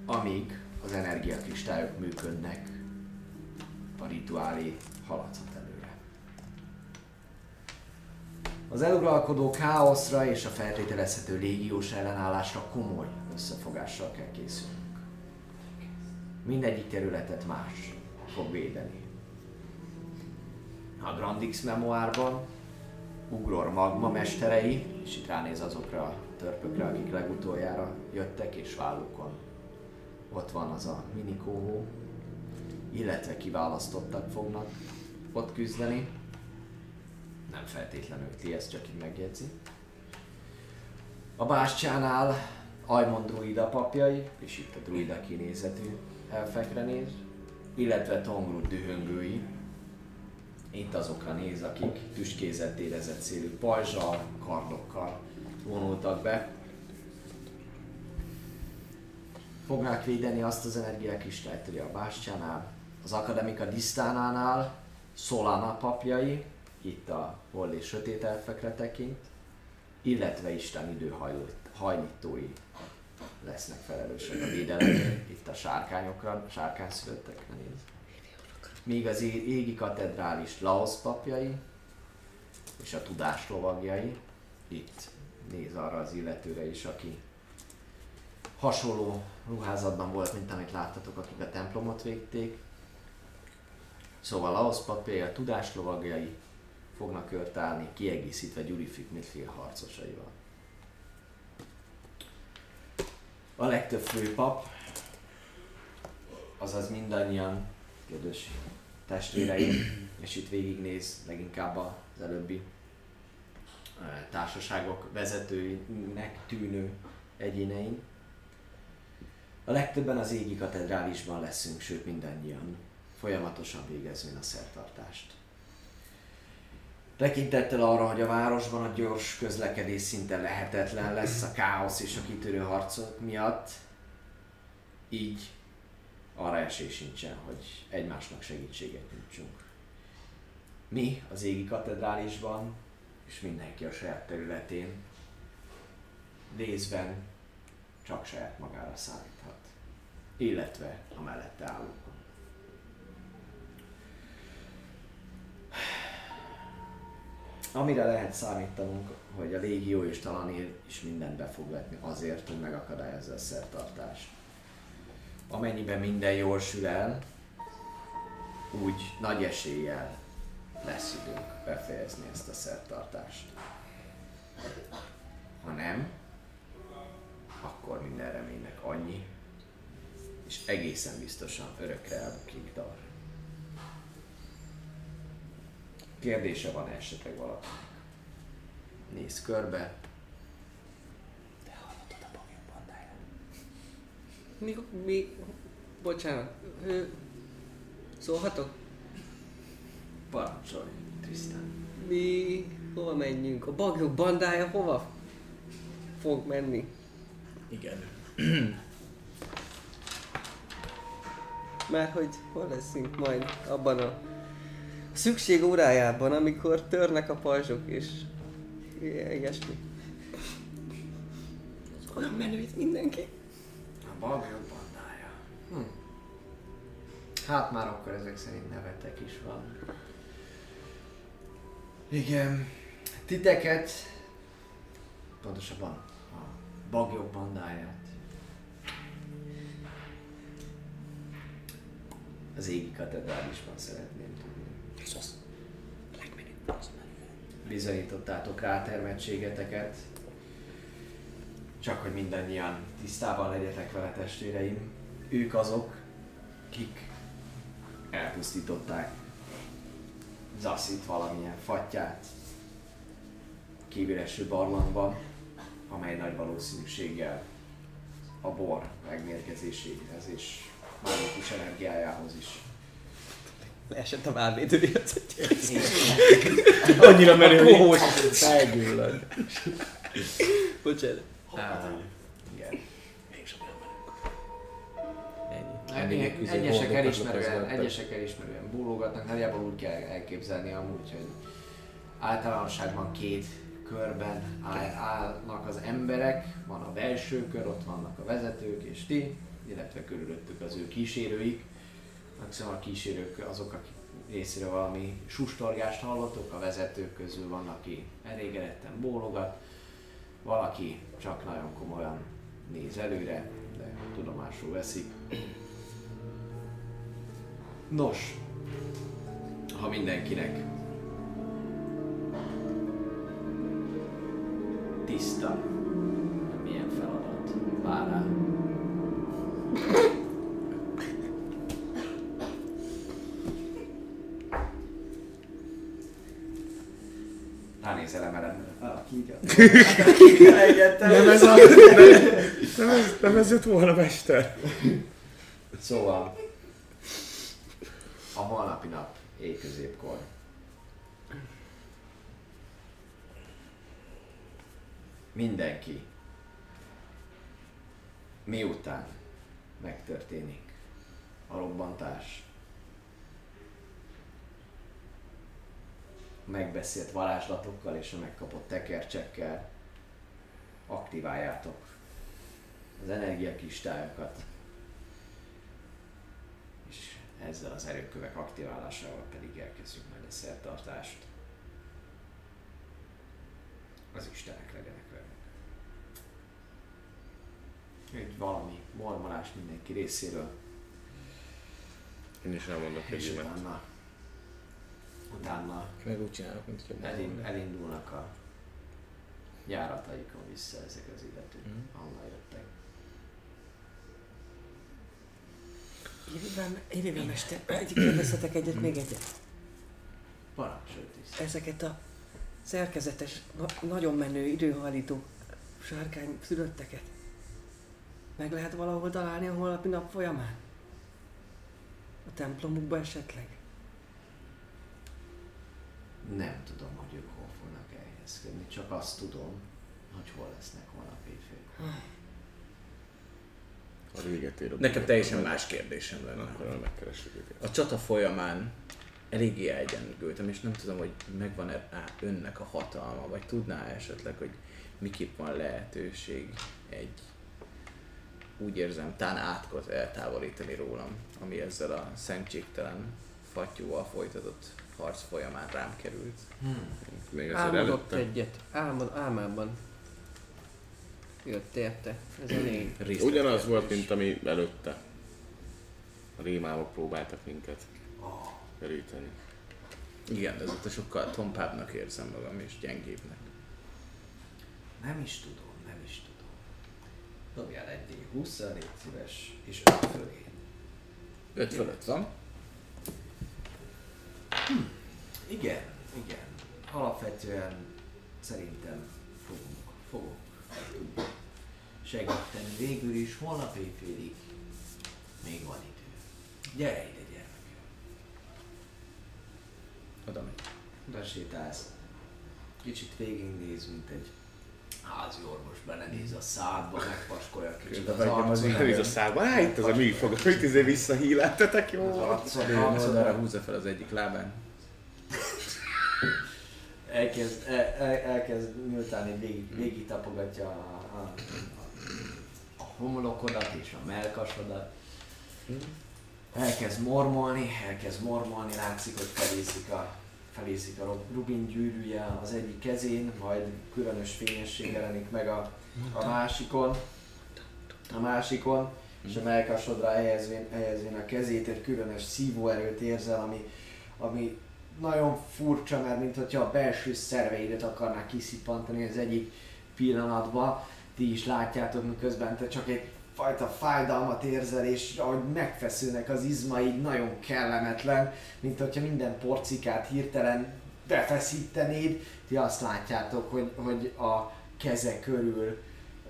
Amíg az energiakristályok működnek, a rituálé haladhat Az eluralkodó káoszra és a feltételezhető légiós ellenállásra komoly összefogással kell készülnünk. Mindegyik területet más fog védeni. A Grandix memoárban Ugror magma mesterei, és itt ránéz azokra a törpökre, akik legutoljára jöttek, és vállukon ott van az a minikóhó, illetve kiválasztottak fognak ott küzdeni. Nem feltétlenül ti, ezt csak így megjegyzi. A bástyánál Ajmon druida papjai, és itt a druida kinézetű elfekre néz, illetve Tongrut dühöngői, itt azokra néz, akik tüskézett érezett szélű pajzsal, kardokkal vonultak be. Fogják védeni azt az energiakristályt, ugye a Bástyánál, az Akademika Disztánánál, Solana papjai, itt a és sötét elfekre tekint, illetve Isten időhajlítói lesznek felelősek a védelemért, itt a sárkányokra, sárkányszülöttekre néz. Míg az égi katedrális Laos papjai és a tudás lovagjai, itt néz arra az illetőre is, aki hasonló ruházatban volt, mint amit láttatok, akik a templomot végték. Szóval Laos papjai, a tudás lovagjai fognak kört állni, kiegészítve Gyurifik Midfield harcosaival. A legtöbb főpap, azaz mindannyian kedves testvéreim, és itt végignéz leginkább az előbbi társaságok vezetőinek tűnő egyénein. A legtöbben az égi katedrálisban leszünk, sőt mindannyian folyamatosan végezvén a szertartást. Tekintettel arra, hogy a városban a gyors közlekedés szinte lehetetlen lesz a káosz és a kitörő harcok miatt, így arra esély sincsen, hogy egymásnak segítséget nyújtsunk. Mi az égi katedrálisban, és mindenki a saját területén részben csak saját magára számíthat, illetve a mellette állókon. Amire lehet számítanunk, hogy a légió és Talanér is mindent be fog vetni azért, hogy megakadályozza a szertartást. Amennyiben minden jól sül el, úgy nagy eséllyel lesz időnk befejezni ezt a szertartást. Ha nem, akkor minden reménynek annyi, és egészen biztosan örökre elbukik Dar. Kérdése van esetleg valaki? Nézz körbe. Mi, mi, bocsánat, ő, szólhatok? Parancsolj, Tristan. Mi, hova menjünk? A bagyok bandája hova fog menni? Igen. Mert hogy hol leszünk majd abban a szükség órájában, amikor törnek a pajzsok és ilyesmi. Olyan menő itt mindenki. A bagyok bandája. Hm. Hát már akkor ezek szerint nevetek is van. Igen. Titeket, pontosabban a bagyok bandáját az égi katedrálisban szeretném tudni. Bizonyítottátok rá termettségeteket, csak hogy mindannyian tisztában legyetek vele testvéreim. Ők azok, kik elpusztították Zassit valamilyen fattyát kívüleső barlangban, amely nagy valószínűséggel a bor megmérgezéséhez és mágikus energiájához is. Leesett a válvédő Annyira menő, hogy kohós felgyullad. Bocsánat. Ah, igen. Ennyi. Egy- Küzdő Egyesek boldogat elismerően, egyesek elismerően búlogatnak, nagyjából úgy kell elképzelni amúgy, hogy általánosságban két körben áll, állnak az emberek, van a belső kör, ott vannak a vezetők és ti, illetve körülöttük az ő kísérőik. Maximum a kísérők azok, akik részéről valami sustorgást hallottok, a vezetők közül van, aki elégedetten bólogat, valaki csak nagyon komolyan néz előre, de tudomásul veszik. Nos, ha mindenkinek tiszta, milyen feladat vár rá. Ránézel emelem. Ah, kígyat. Nem ez a... Nem ez, nem ez jött volna, mester. Szóval, a holnapi nap éjközépkor mindenki miután megtörténik a robbantás, megbeszélt varázslatokkal és a megkapott tekercsekkel aktiváljátok az energiakistályokat, és ezzel az erőkövek aktiválásával pedig elkezdjük majd a szertartást. Az Istenek legyenek velünk. Egy valami mormolás mindenki részéről, Én is elmondok egy ilyet. Utána, Meg úgy csinálok, mint hogy elin, elindulnak a járataikon vissza ezek az illetők, Mhm. ahonnan jöttek. Irivel mester, egyik kérdezhetek egyet, még egyet. Parancsolj tiszt. Ezeket a szerkezetes, na- nagyon menő, időhajlító sárkány szülötteket meg lehet valahol találni a holnapi nap folyamán? A templomukba esetleg? Nem tudom, hogy ők hol fognak elhelyezkedni, csak azt tudom, hogy hol lesznek holnap éjfél. A érok. Nekem teljesen más kérdésem lenne. Akkor megkeressük őket. A csata folyamán eléggé elgyengültem, és nem tudom, hogy megvan-e önnek a hatalma, vagy tudná esetleg, hogy miképp van lehetőség egy úgy érzem, tán átkot eltávolítani rólam, ami ezzel a szentségtelen fattyúval folytatott harc folyamán rám került. Még ezzel Álmodott előtte. egyet. Álmod, álmában. Jött érte. Ez a lény. Ugyanaz volt, mint ami előtte. A rémálmok próbáltak minket keríteni. Igen, de ezúttal sokkal tompábbnak érzem magam, és gyengébbnek. Nem is tudom, nem is tudom. Dobjál egy D20 légy szíves, és 5 fölé. Öt fölött van. Igen, igen. Alapvetően szerintem fogunk, fogok segíteni. Végül is holnap éjfélig még van idő. Gyere ide, gyermek. Oda megy. Besétálsz. Kicsit végignéz, mint egy házi orvos belenéz a szádba, megpaskolja kicsit az arcot. Elvíz a szádba. Á, itt az a műfog, hogy izé visszahíleltetek, jó Az oldalra húzza fel az egyik lábán. elkezd, el, el, elkezd miután végig, végig tapogatja a, a, a homlokodat és a melkasodat. Elkezd mormolni, elkezd mormolni, látszik, hogy felízik a, felízik a Rubin gyűrűje az egyik kezén, majd különös fényesség jelenik meg a, a másikon. A másikon, és a melkasodra helyezvén, helyezvén a kezét, egy különös szívóerőt érzel, ami, ami nagyon furcsa, mert mint hogyha a belső szerveidet akarnák kiszippantani az egyik pillanatban. Ti is látjátok, miközben te csak egy fajta fájdalmat érzel, és ahogy megfeszülnek az izmaid, nagyon kellemetlen, mint hogyha minden porcikát hirtelen befeszítenéd. Ti azt látjátok, hogy, hogy a keze körül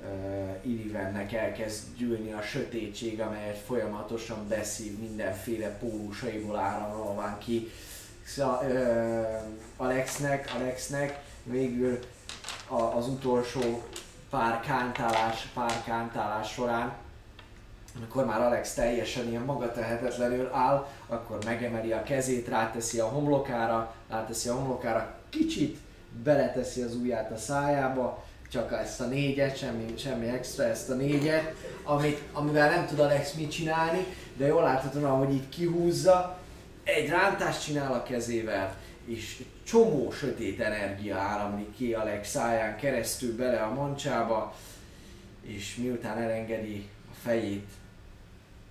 uh, Ilivennek elkezd gyűlni a sötétség, amelyet folyamatosan beszív mindenféle pólusaiból áramolván ki. Szóval, ö, Alexnek, Alexnek végül a, az utolsó pár kántálás, pár kántálás során, amikor már Alex teljesen ilyen magatehetetlenül áll, akkor megemeli a kezét, ráteszi a homlokára, ráteszi a homlokára, kicsit beleteszi az ujját a szájába, csak ezt a négyet, semmi, semmi extra, ezt a négyet, amit, amivel nem tud Alex mit csinálni, de jól láthatóan, ahogy így kihúzza, egy rántást csinál a kezével, és csomó sötét energia áramlik ki Alex száján keresztül bele a mancsába, és miután elengedi a fejét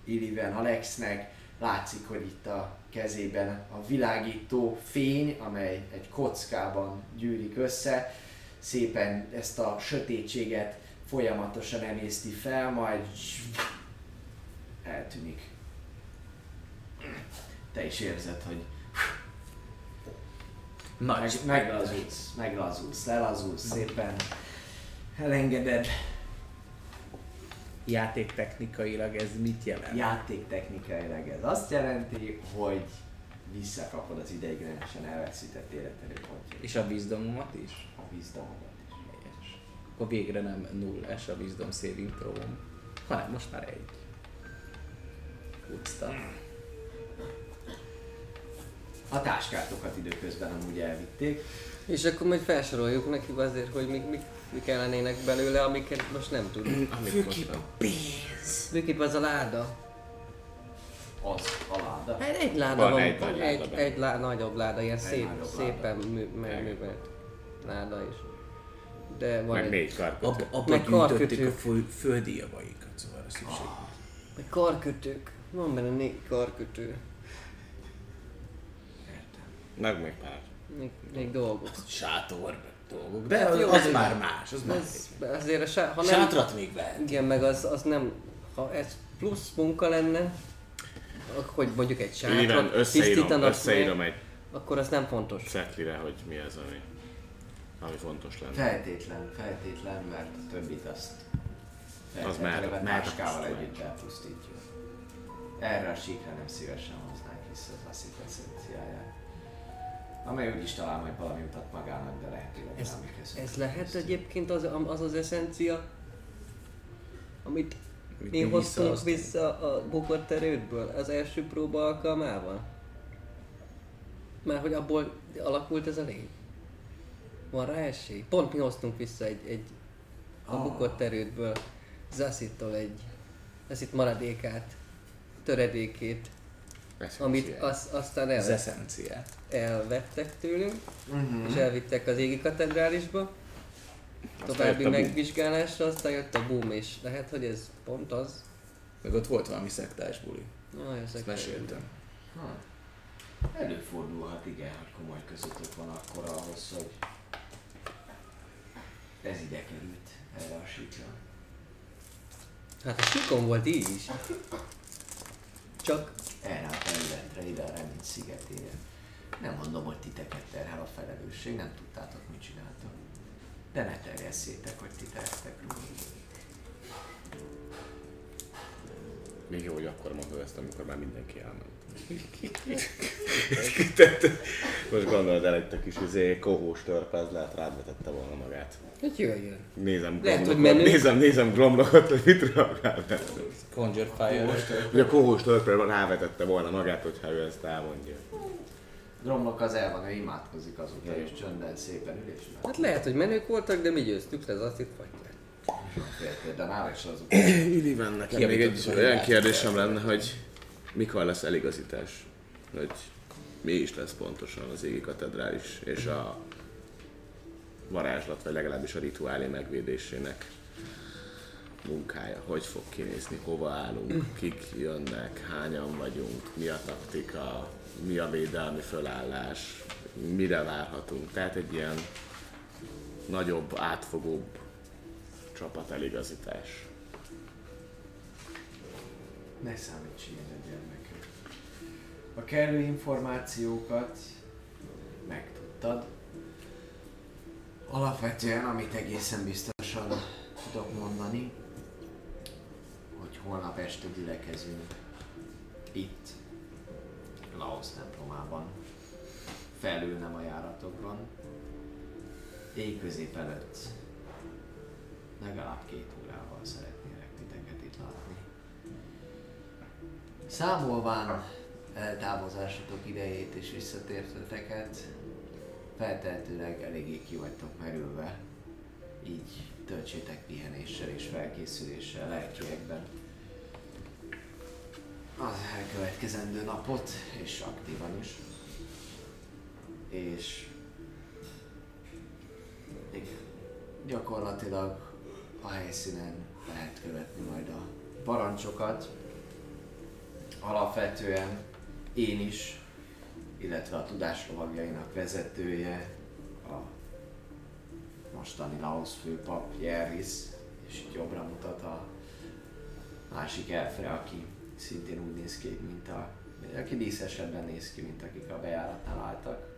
Illiven Alexnek, látszik, hogy itt a kezében a világító fény, amely egy kockában gyűrik össze, szépen ezt a sötétséget folyamatosan emészti fel, majd eltűnik. Te is érzed, hogy Nagy. meg, meglazulsz, meglazulsz, lelazulsz szépen, elengeded, Játéktechnikailag ez mit jelent? játéktechnikailag ez azt jelenti, hogy visszakapod az ideiglenesen elveszített életerőpontjait. És a wisdomomat is? A vízdomodat is. Helyes. Akkor végre nem nullás a wisdom saving throw hanem most már egy. Good stuff. A táskátokat időközben amúgy elvitték. És akkor majd felsoroljuk neki azért, hogy mik, mik, mik ellenének belőle, amiket most nem tudunk. Amit most nem. Főképp az a láda. Az a láda. Hát egy láda Van van, egy egy, láda egy, lá, nagyobb láda, ilyen szép, nagyobb szépen mű, mű, művelt láda is. De van Meg egy, négy karkötő. Abba, abba Meg gyűjtötték a föl, földi javaikat, szóval a szükség. egy karkötők. Van benne négy karkötő. Meg még pár. Még, még dolgok. Sátor dolgok. De Hát az, jó, az de- már más, az már Ez, azért a sá, ha nem, Sátrat még vehet. igen, meg az, az nem, ha ez plusz munka lenne, hogy mondjuk egy sátrat összeírom, tisztítanak összeírom meg, egy akkor az nem fontos. szetlire, hogy mi az, ami, ami fontos lenne. Feltétlen, feltétlen, mert a többit azt Az már- már pusztul. együtt elpusztítjuk. Erre a síkra nem szívesen Amely úgyis talál majd valami utat magának, de lehetőleg Ez, ez lehet egyébként az az, az eszencia, amit Mit mi hoztunk visszahoztunk. vissza a bukott erődből az első próba alkalmával? Mert hogy abból alakult ez a lény? Van rá esély? Pont mi hoztunk vissza egy, egy a Ah. bukott erődből Zaszittól egy Zasit maradékát, töredékét, amit az, aztán Az el, eszenciát. elvettek tőlünk, Mhm. és elvittek az égi katedrálisba. További jött a boom. megvizsgálásra, aztán jött a boom, és lehet, hogy ez pont az. Meg ott volt valami szektás buli. Na, Ezt meséltem. Ha. Előfordulhat, igen, hogy komoly közöttök van akkor ahhoz, hogy ez ide került erre a síkra. Hát a sikon volt így is. Csak erre a területre, ide a remény szigetére. Nem mondom, hogy titeket terhel a felelősség, nem tudtátok, mit csináltok. De ne terjesszétek, hogy ti tehettek róla. Még jó, hogy akkor mondod ezt, amikor már mindenki elment. Most gondolod el, egy kis izé, kohós törpe, az lehet rád vetette volna magát. hogy jöjjön. Nézem Lehet, hogy Glomlokot, nézem, nézem Glomlokot, hogy mit reagál. Conjure Fire. Hogy a kohós törpe rávetette volna magát, hogyha ő ezt elmondja. Gromlok az el van, ő imádkozik azóta, és csönden szépen ül, és Hát lehet, hogy menők voltak, de mi győztük le, az azt itt vagy. Nála is azok. Illiven, nekem még egy olyan kérdésem lenne, hogy mikor lesz eligazítás? Hogy mi is lesz pontosan az égi katedrális és a varázslat, vagy legalábbis a rituálé megvédésének munkája, hogy fog kinézni, hova állunk, kik jönnek, hányan vagyunk, mi a taktika, mi a védelmi fölállás, mire várhatunk. Tehát egy ilyen nagyobb, átfogóbb csapateligazítás. Ne számíts ilyen gyermekem. A kellő információkat megtudtad. Alapvetően, amit egészen biztosan tudok mondani, hogy holnap este gyülekezünk itt, Laos templomában, felül nem a járatokban, éjközép előtt legalább két órával szeretnélek titeket itt látni. Számolván eltávozásotok idejét és visszatérteteket, feltehetőleg eléggé ki vagytok merülve, így töltsétek pihenéssel és felkészüléssel lelkiekben. az elkövetkezendő napot, és aktívan is. És igen, gyakorlatilag a helyszínen lehet követni majd a parancsokat. Alapvetően én is, illetve a tudáslovagjainak vezetője, a mostani Laos főpap Jervis, és itt jobbra mutat a másik elfre, aki szintén úgy néz ki, mint a, aki díszesebben néz ki, mint akik a bejáratnál álltak.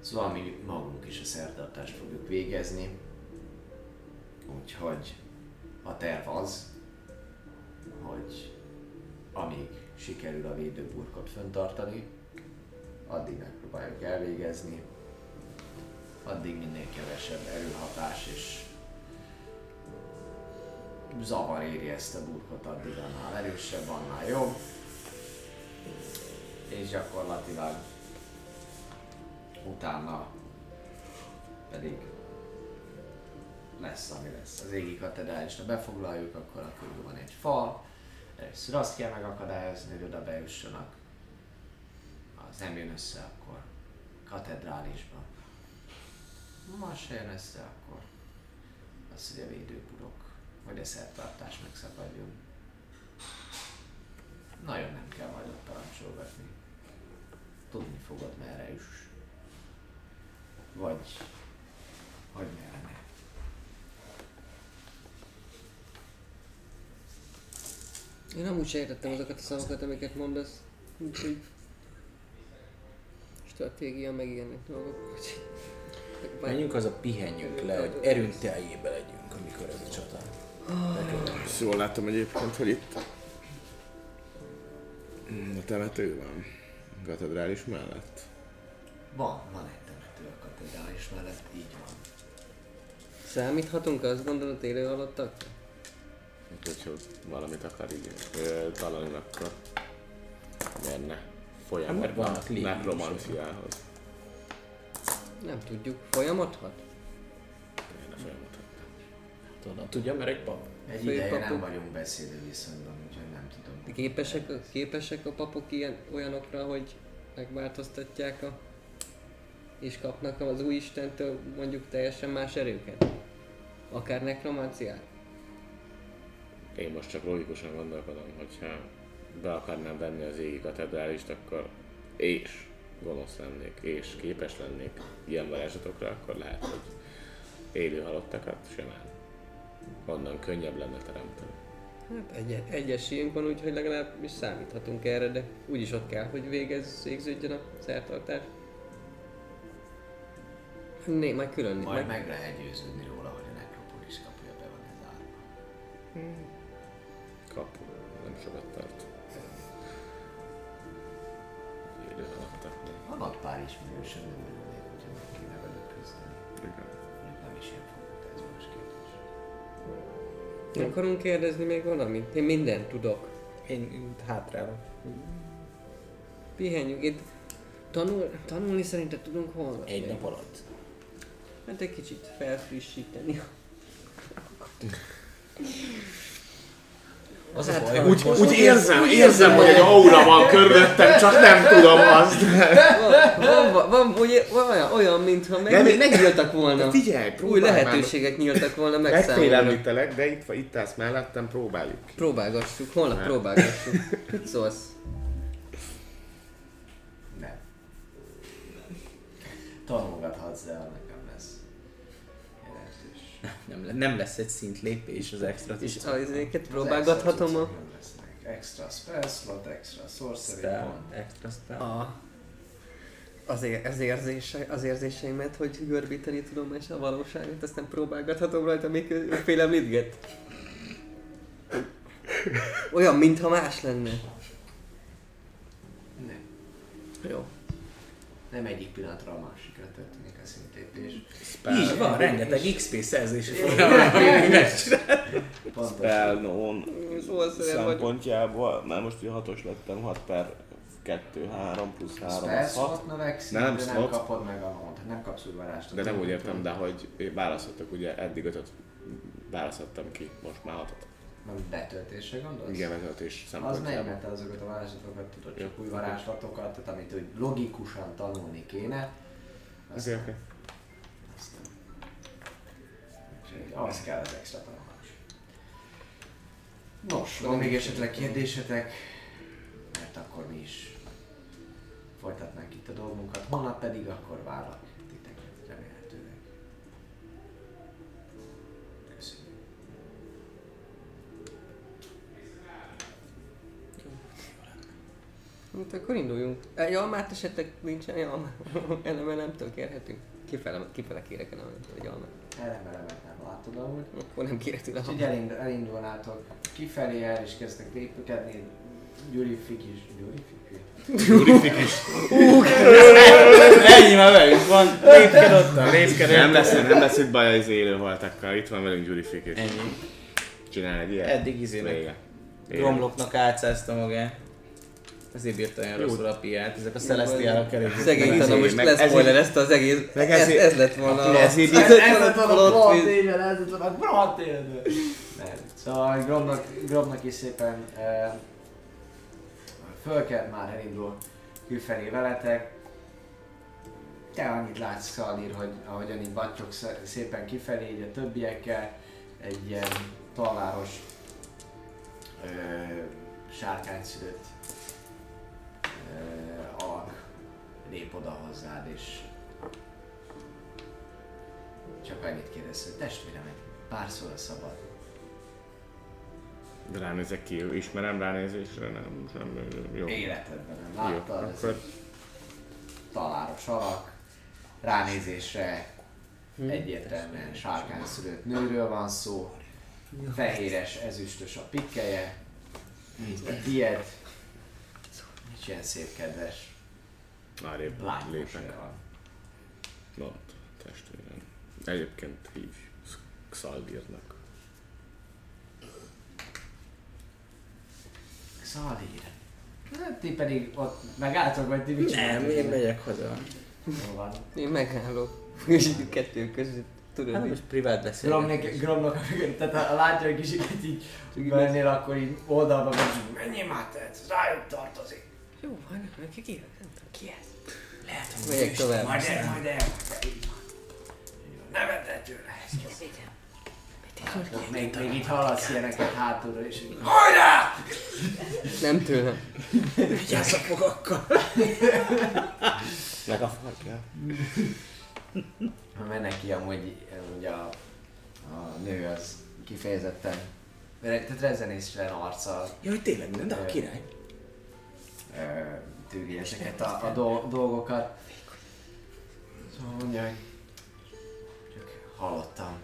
Szóval mi magunk is a szertartást fogjuk végezni, úgyhogy a terv az, hogy amíg sikerül a védőburkot föntartani, addig megpróbáljuk elvégezni, addig minél kevesebb erőhatás és zavar éri ezt a burkot, addig annál erősebb, annál jobb. És gyakorlatilag utána pedig lesz, ami lesz. Az égi katedrálisra befoglaljuk, akkor a körül van egy fal, először azt kell megakadályozni, hogy oda bejussanak. Ha az nem jön össze, akkor katedrálisba. Ha se jön össze, akkor az, hogy a védőburok vagy a szertartás megszakadjon. Nagyon nem kell majd ott parancsolgatni. Tudni fogod merre is. Vagy, hogy merre ne. Én amúgy sem értettem azokat a szavakat, amiket mondasz. Úgyhogy... Stratégia meg ilyenek dolgok. Menjünk az a pihenjünk le, hogy erőnk teljébe legyünk, amikor ez a csata. Ezt jól látom egyébként, hogy itt a temető van. A katedrális mellett. Van, van egy temető a katedrális mellett, így van. Számíthatunk azt gondolod élő halottak? Úgyhogy valamit akar így ö, találni, akkor miért ne Hát, folyamatban légiósok. nekromanciához. Nem tudjuk. Folyamodhat? Miért ne folyamatban? Tudom, tudja, mert egy pap. Egy ideje nem vagyunk beszélő viszonyban, úgyhogy nem tudom. Képesek, képesek a papok ilyen olyanokra, hogy megváltoztatják a... és kapnak az új Istentől mondjuk teljesen más erőket? Akár nekromanciát? Én most csak logikusan gondolkodom, hogyha be akarnám venni az égi katedrálist, akkor és gonosz lennék, és képes lennék ilyen varázslatokra, akkor lehet, hogy élő halottakat simán. Onnan könnyebb lenne teremteni. Hát egy, egyes ilyenk van, úgyhogy legalább is számíthatunk erre, de úgyis ott kell, hogy végez, végződjön a szertartás. Né, majd külön Majd meg, meg lehet győződni róla, hogy a nekropolis kapuja be van zárva. Kapu, nem sokat tart. Élő halottaknak. Van ott pár ismerősöm, nem örülnék, hogyha meg kéne velük küzdeni. Igen. Mondjuk nem is ilyen fogott, ez más kérdés. Nem akarunk kérdezni még valamit? Én mindent tudok. Én én hátrálok. Pihenjünk itt. Tanul, tanulni szerinted tudunk holnap? Egy nap alatt. Hát egy kicsit felfrissíteni. Az Hát, baj, hogy Úgy, úgy érzem, érzem, hogy egy aura van körülöttem, csak nem tudom azt. Van, van, van, ugye, van olyan, olyan, mintha meg, Nem, megnyíltak volna. Figyelj, Új próbálj már. lehetőségek nyíltak volna meg. Megfélemlítelek, de itt, itt állsz mellettem, próbáljuk. ki. Próbálgassuk, holnap Nem. próbálgassuk. Mit szólsz? Nem. Tanulgathatsz, jelentős. nem, nem lesz egy szint lépés az extra És ezeket próbálgathatom extra a... cuccok nem lesznek. Extra spell slot, extra sorcery pont. extra spell. a az, ér, az, érzése, az érzéseimet, hogy görbíteni tudom és a valóságot, azt nem próbálgathatom rajta, még ő félemlítget. Olyan, mintha más lenne. Nem. Jó. Nem egyik pillanatra a másikra történik a szintépés. Így van, rengeteg XP szerzési. Spell non szempontjából, már most ugye hatos lettem, 6 per 2, 3 plusz 3 Spell az 6. slot növekszik, Nem, de nem kapod meg a mond, nem kapsz új varázslatot. De nem úgy értem, de hogy választottak ugye eddig ötöt választottam ki, most már hatot. Nem betöltésre gondolsz? Igen, Az szempontjából. mert te azokat a varázslatokat tudod, csak Jó. új varázslatokat, tehát amit úgy logikusan tanulni kéne. Azt Azért oké. Ahhoz kell az extra tanulás. Nos, van még esetleg kérdésetek? Mert akkor mi is folytatnánk itt a dolgunkat. Holnap pedig akkor várlak titeket remélhetőleg. Köszönjük. Hát akkor induljunk. Egy almát esetleg nincsen egy almát. Eleme nem kérhetünk. Kifele, kifele kérek eleme, egy almát. Elemelemet nem látod amúgy. Akkor nem kérek tőle Úgyhogy almát. elind, elindulnátok kifelé el és kezdtek lépkedni. Gyuri Fikis, Gyuri Fikis? Ennyi már velünk van, lépked ott, lépked Nem lesz, nem lesz itt baj az élő haltakkal. Itt van velünk Gyuri Fikis. Ennyi. Csinál egy ilyet. Eddig izének gromloknak átszázta magát. Ezért bírta olyan rosszul a piát, ezek a celestiálok elég. Szegény ezért- most lesz spoiler ezt az egész. meg Ez, ez lett volna a... ezért- ez Ez lett volna a plot ez lett volna a plot. Nem. Szóval Gromnak, Gromnak is szépen uh, fölkelt már elindul külfelé veletek. Te annyit látsz Szalír, hogy ahogyan így battyog szépen kifelé, így a többiekkel, egy ilyen talváros uh, sárkányszülött uh, alak lép oda hozzád, és csak annyit kérdez, hogy testvérem, egy pár szóra szabad. De ránézek ki, ismerem ránézésre, nem, nem jó. Életedben nem Jó, láttad, ez akkor. taláros alak, ránézésre egyértelműen sárkányszülött nőről van szó, fehéres, ezüstös a pikkeje, mint a tied, és ilyen szép kedves arrébb lépek. van. Mond, testvérem. Egyébként hívj Xaldirnak. Szalír. Hát ti pedig ott megálltok, vagy ti mit Nem, én megyek haza. Jó van. Én megállok. És kettő között tudod, Hát most privát beszélgetés. Gromnak, tehát ha látja, hogy kicsit így mennél, akkor így oldalba megy, menjél már te, ez rájuk tartozik. Jó, van, neki ki? Nem tudom. Ki ez? Lehet, hogy Megyek tovább. Majd el, majd el. Így van. Így van. Ne vedd el tőle. Még, még így hallasz ilyeneket hátulról, és így Hajrá! Nem tőlem. Vigyázz a fogakkal. Meg a farkja. Mennek ki amúgy, amúgy a, a nő az kifejezetten, tehát rezenésztelen arccal Jaj, tényleg minden, de a király. Tűri ezeket a, a do- dolgokat. Szóval mondja, hogy csak hallottam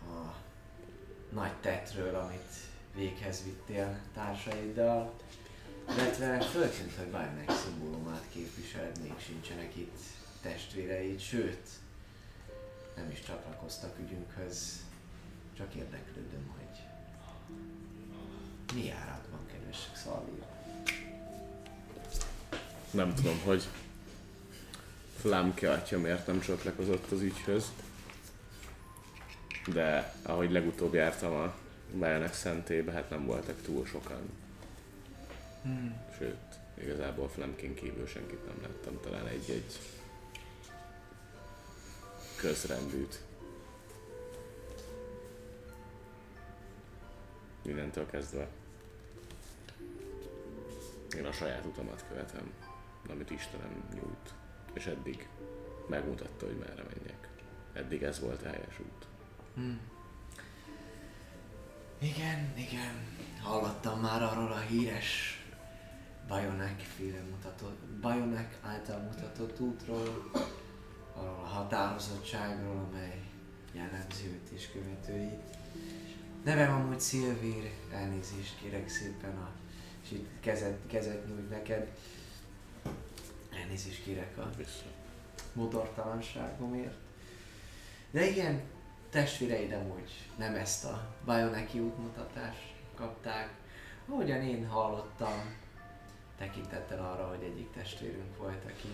a nagy tettről, amit véghez vittél társaiddal, illetve föltűnt, hogy bármelyik szimbólumát képviseled, még sincsenek itt testvéreid, sőt, nem is csatlakoztak ügyünkhöz, csak érdeklődöm, hogy mi járatban, kedves Szalvír. Nem tudom, hogy Flámke atya miért nem csatlakozott az ügyhöz. De ahogy legutóbb jártam a Bajanek szentébe, hát nem voltak túl sokan. Sőt, igazából Flemkin kívül senkit nem láttam, talán egy-egy közrendűt. Innentől kezdve én a saját utamat követem, amit Istenem nyújt. És eddig megmutatta, hogy merre menjek. Eddig ez volt a helyes út. Igen, igen. Hallottam már arról a híres Bajonek féle mutatott, Bajonek által mutatott útról, arról a határozottságról, amely jellemzi őt és követőit. Nevem amúgy Szilvír, elnézést kérek szépen a, és itt kezet, kezet nyújt neked. Elnézést kérek a modortalanságomért. De igen, testvéreid amúgy nem ezt a Bajoneki útmutatást kapták. Ahogyan én hallottam, tekintettel arra, hogy egyik testvérünk volt, aki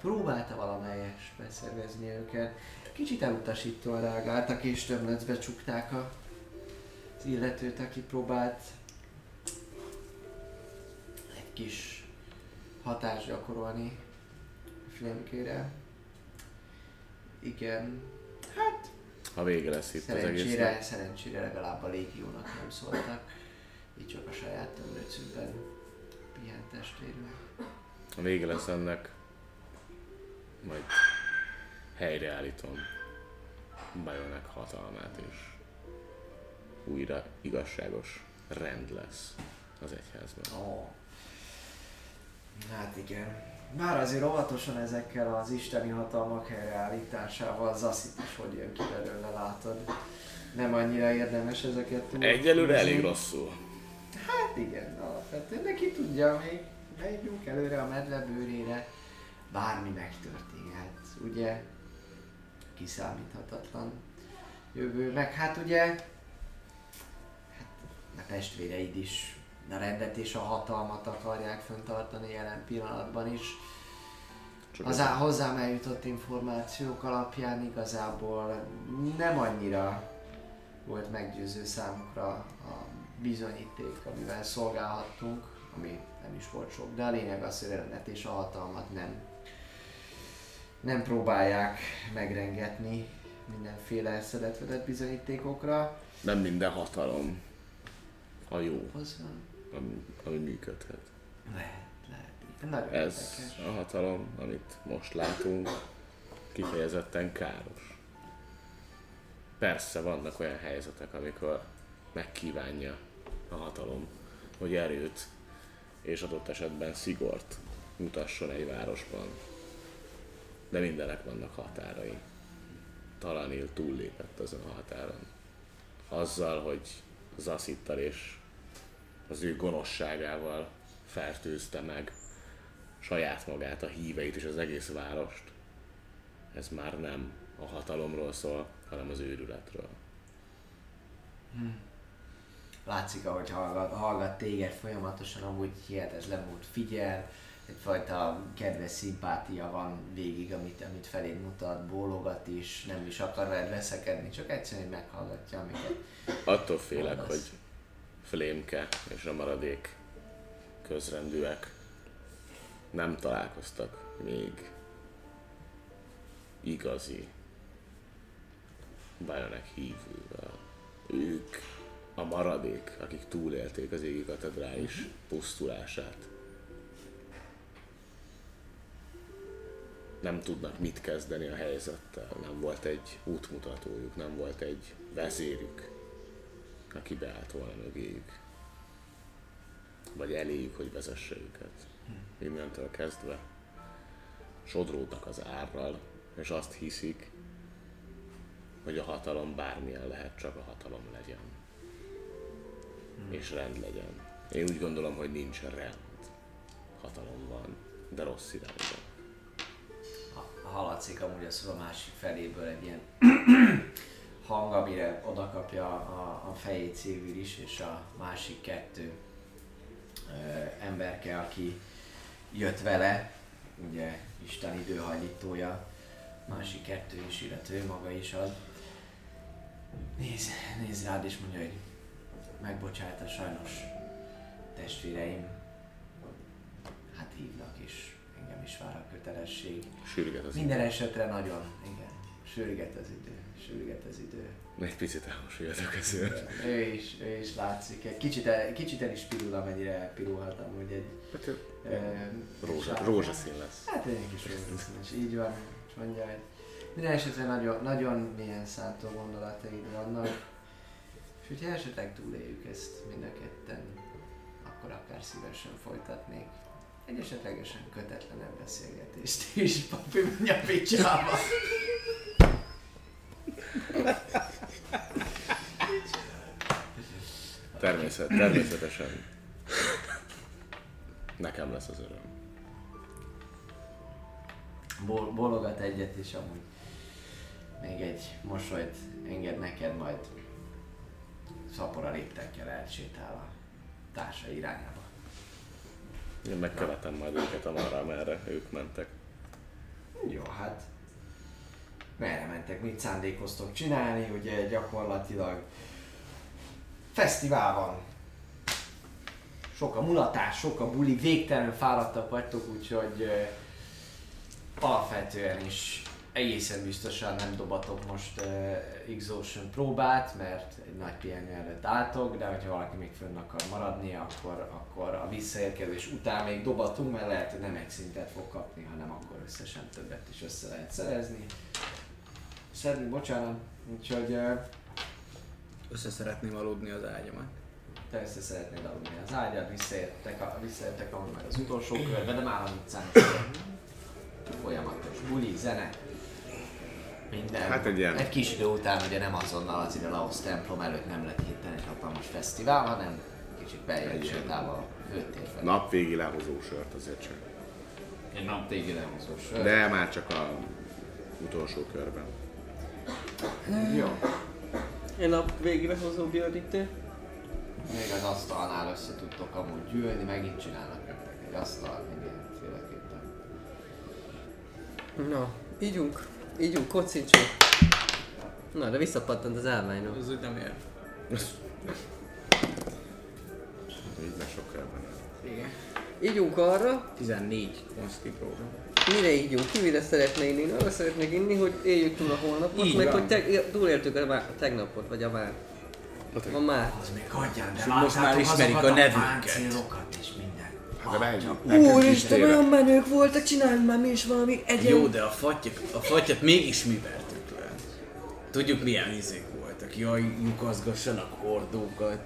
próbálta valamelyes beszervezni őket. Kicsit elutasítóan reagáltak és tömlöcbe csukták a, az illetőt, aki próbált kis hatást gyakorolni Flémkére. Igen, hát Ha vége lesz itt az szerencsére, egésznek. szerencsére legalább a légiónak nem szóltak. Így csak a saját tömlöcükben pihent testvérnek. Ha vége lesz ennek, majd helyreállítom Bajonek hatalmát, és újra igazságos rend lesz az egyházban. Ó. Hát igen. Bár azért óvatosan ezekkel az isteni hatalmak helyreállításával az azt is, hogy jön ki belőle, látod. Nem annyira érdemes ezeket túl. Egyelőre elég rosszul. Hát igen, alapvetően neki tudja még, megyünk előre a medve bőrére, bármi megtörténhet, ugye? Kiszámíthatatlan jövő, meg hát ugye, hát a testvéreid is a rendet és a hatalmat akarják föntartani jelen pillanatban is. Csak Az á- hozzám eljutott információk alapján igazából nem annyira volt meggyőző számukra a bizonyíték, amivel szolgálhattunk, ami nem is volt sok, de a lényeg az, hogy a rendet és a hatalmat nem, nem próbálják megrengetni mindenféle szedetvedett bizonyítékokra. Nem minden hatalom a jó, Az van. Ami, ami működhet. Lehet, lehet. Nagyon Ez érdekes. a hatalom, amit most látunk, kifejezetten káros. Persze vannak olyan helyzetek, amikor megkívánja a hatalom, hogy erőt és adott esetben szigort mutasson egy városban. De mindenek vannak határai. Talanil túllépett azon a határon. Azzal, hogy Zaszittal és az ő gonoszságával fertőzte meg saját magát, a híveit és az egész várost. Ez már nem a hatalomról szól, hanem az őrületről. Látszik, ahogy hallgat, hallgat téged folyamatosan, amúgy hihetetlen mód figyel, egyfajta kedves szimpátia van végig, amit, amit feléd mutat, bólogat is, nem is akar veled veszekedni, csak egyszerűen meghallgatja, amiket Attól félek, Mondasz. hogy Flémke és a maradék közrendűek nem találkoztak még igazi Bajonek hívővel. Ők a maradék, akik túlélték az égi katedrális pusztulását. Nem tudnak mit kezdeni a helyzettel, nem volt egy útmutatójuk, nem volt egy vezérük, aki beállt volna mögéjük. Vagy eléjük, hogy vezesse őket. Innentől kezdve sodródnak az árral, és azt hiszik, hogy a hatalom bármilyen lehet, csak a hatalom legyen. És rend legyen. Én úgy gondolom, hogy nincs rend. Hatalom van, de rossz irányban. ha- hallatszik amúgy a szó a másik feléből egy ilyen hang, amire oda kapja a, a fejét Szilvir is, és a másik kettő ö, emberke, aki jött vele, ugye Isten időhajlítója, másik kettő is, illetve ő maga is az. Néz, néz rád és mondja, hogy megbocsájta sajnos testvéreim, hát hívnak és engem is vár a kötelesség. Sürget az Minden esetre nagyon, igen, sürget az idő, sürget az idő. Egy picit elmosolyodok ezért. Ő is, ő is látszik. Egy kicsit, el, kicsit el is pirul, amennyire elpirulhat amúgy egy... ö, Rózsa, sár- rózsaszín lesz. Hát egy kis rózsaszínes, így van, és mondja, hogy minden esetre nagyon, nagyon milyen szántó gondolataid vannak. És hogyha esetleg túléljük ezt mind a ketten, akkor akár szívesen folytatnék egy esetlegesen kötetlenebb beszélgetést is, papi mondja picsába. Természet, természetesen. Nekem lesz az öröm. Bol- bologat egyet, és amúgy még egy mosolyt enged neked, majd szapora léptekkel elsétál a társa irányába. Én megkövetem majd őket amarra, merre ők mentek. Jó, hát merre mentek, mit szándékoztok csinálni, ugye gyakorlatilag fesztivál van. Sok a mulatás, sok a buli, végtelenül fáradtak vagytok, úgyhogy ö, alapvetően is egészen biztosan nem dobatok most uh, Exhaustion próbát, mert egy nagy pihenő előtt álltok, de hogyha valaki még fönn akar maradni, akkor, akkor a visszaérkezés után még dobatunk, mert lehet, hogy nem egy szintet fog kapni, hanem akkor összesen többet is össze lehet szerezni. Szedni, bocsánat. Úgyhogy uh, Össze szeretném aludni az ágyamat. te össze szeretnéd aludni az ágyat, visszaértek, a, visszaértek amúgy meg az utolsó körbe, de már amit számít. Folyamatos buli, zene, minden. Hát egy ilyen- Egy kis idő után ugye nem azonnal az ide Laos templom előtt nem lett hirtelen egy hatalmas fesztivál, hanem kicsit beljebb sétálva a főtér felé. Napvégi lehozó sört azért csak. Egy nap tégi lehozós. De már csak a utolsó körben. Jó. Én a végére hozó biodítő. Még az asztalnál össze tudtok amúgy gyűlni, megint csinálnak nektek egy asztal, mindenféleképpen. Na, ígyunk. Ígyunk, kocincsunk. Na, de visszapattant az állványról. Az úgy nem ér. Így ne sok körben. Igen. Ígyunk arra, 14 konsti próba. Mire ígyunk, ki mire szeretne inni. Én arra szeretnék inni, hogy éljük túl a holnapot, Így meg van. hogy te, túléltük a, vá- a tegnapot, vagy a vár. A már. Az még hagyján, de most már ismerik a nevünket. páncélokat és minden. Is Úristen, olyan menők voltak, csináljunk már mi is valami egyen. Jó, de a fattyat, a fattyat mégis mi vertük le. Tudjuk milyen izék voltak. Jaj, lyukazgassanak hordókat.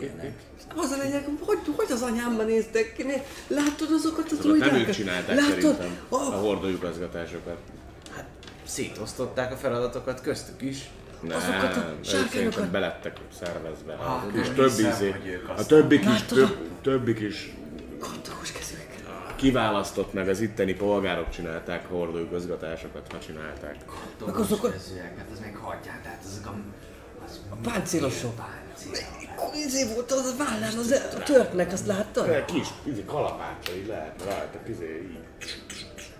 Ilyenek. Az a lényeg, hogy, hogy az anyámban néztek ki? Láttad azokat a Azokat nem ők csinálták Láttad? szerintem. A hordójukazgatásokat. Hát szétosztották a feladatokat köztük is. Nem, Azokat a sárkányokat- belettek szervezve. Ah, kis többi hogy izé, a aztán- többik is, Látod a- több, többik is Kattogós kezűek. kiválasztott meg az itteni polgárok csinálták a hordóigazgatásokat, ha csinálták. Meg azok a- Hát az még hagyján, tehát azok a... Az A páncélosok. páncélok. Izé volt az a vállán az a törpnek, azt láttad? De kis izé, kalapácsai lehet rajta, izé, így.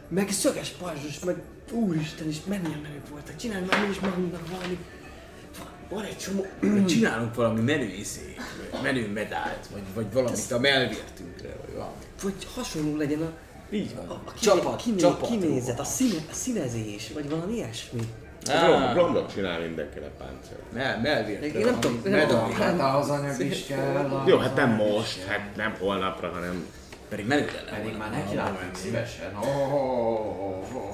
Meg szöges pajzsos, meg úristen is mennyien menők voltak. Csinálj már mi is magunknak valami. Van egy csomó... Csinálunk valami menü izét, vagy menü medált, vagy, vagy valamit a melvértünkre, vagy valami. Vagy hasonló legyen a, Így van. a, a kiné, Csapat, kiné, csapat. kinézet, a, színe, a színezés, vagy valami ilyesmi. Blond- Blondok csinál mindenkinek páncélt. Mel, melvértre. Én nem tudom, tudom. Hát az anyag is kell. Jó, hát nem most, hát nem holnapra, hanem Pedig lenne. Pedig már neki látnánk szívesen. Ó, ó, ó,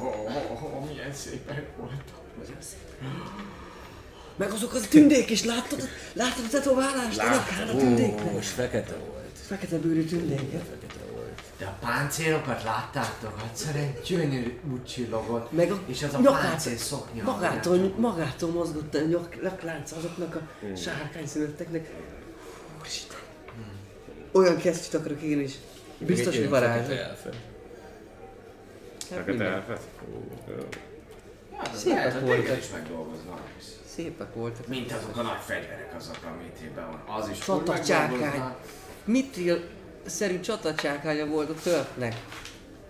ó, milyen szépek voltak. Meg azok az tündék is, láttad? Láttad a tetoválást? A nyakán a Ó, tündéknek? most fekete volt. Fekete bőrű tündéket. Fekete volt. De a páncélokat láttátok? Egyszerűen gyönyörű úgy csillogott. Meg a És az a nyakát- páncél szoknya. Magától, magától mozgott a nyak, nyaklánc azoknak a sárkány szülötteknek. Úristen. Olyan kesztyűt akarok én is. Biztos, hogy varázs. Fekete elfet. Hát, Szépek voltak. téged is megdolgoznak. Szépek voltak. Mint azok a nagy fegyverek azok, amit van. Az is Csata csákány. megdolgoznak. Mitril szerint csatacsákánya volt a törpnek.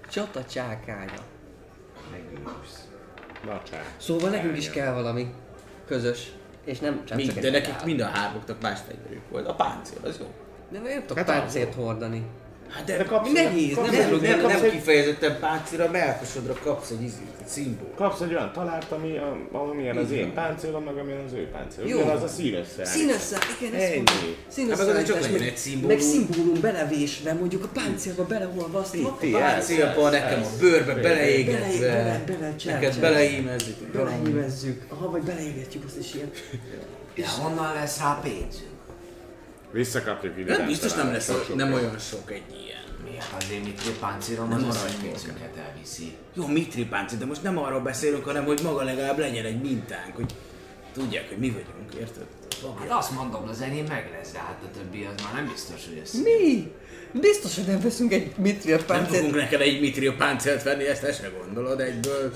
Csatacsákánya. Megőrülsz. Szóval nekünk is kell valami közös. És nem csak Mind, csak de nekik mind a hármuknak más fegyverük volt. A páncél, az jó. De nem tudok Hát páncélt hordani. Hát de, De kapsz- Nehéz, kapsz nem tudok, nem, kapsz nem egy- kifejezetten páncél, a melkosodra kapsz egy izét, egy szimbót. Kapsz egy olyan talárt, ami, a- amilyen az én páncélom, meg amilyen az ő páncélom. Jó. Az a színössze. Színessze, igen, ezt Ennyi. mondom. Hát meg az csak meg, egy szimbólum. meg szimbólum belevésve, mondjuk a páncélba beleolvasztva. Ti, A páncélba nekem a bőrbe Bele, beleégetve, bele, bele, neked beleímezik. Beleímezzük. Aha, vagy beleégetjük azt is ilyen. Ja, honnan lesz rá pénzünk? Visszakapjuk ide. Nem biztos nem lesz Sok-sok nem olyan sok egy ilyen. Miért azért mit jó páncélom Nem az arany összes dolgok. pénzünket elviszi. Jó, mitri páncél, de most nem arról beszélünk, hanem hogy maga legalább legyen egy mintánk, hogy tudják, hogy mi vagyunk, érted? Hát azt mondom, az enyém meg lesz, de hát a többi az már nem biztos, hogy össze. Mi? Biztos, hogy nem veszünk egy Mitril Nem páncélt. fogunk neked egy mitri páncélt venni, ezt te se gondolod egyből.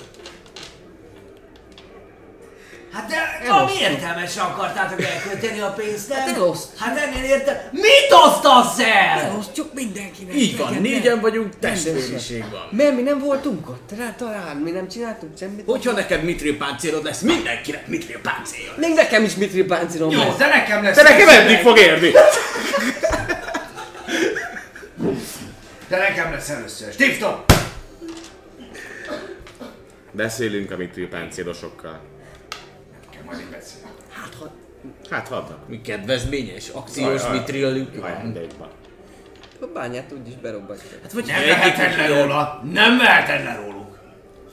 Hát de valami értelmesen akartátok elkölteni a pénzt, nem? Hát elosztjuk. Hát ennél érte... Mit osztasz el? Elosztjuk mindenkinek. Így van, neked négyen nem. vagyunk, testvériség van. Mert mi nem voltunk ott, rá talán mi nem csináltunk semmit. Hogyha neked mitril páncélod lesz, mindenkinek mitril páncélja. Még nekem is mitri páncélom Jó, lesz. de nekem lesz... De nekem eddig fog érni! De nekem lesz először. Tip-top! Beszélünk a mitril páncélosokkal. Majd így beszélni. Hát, ha Hát hadnak. Mi kedvezményes, akciós Jaj, van. mindegy van. a bányát úgyis berobbatja. Hát vagy Nem veheted le róla. Nem veheted le róluk.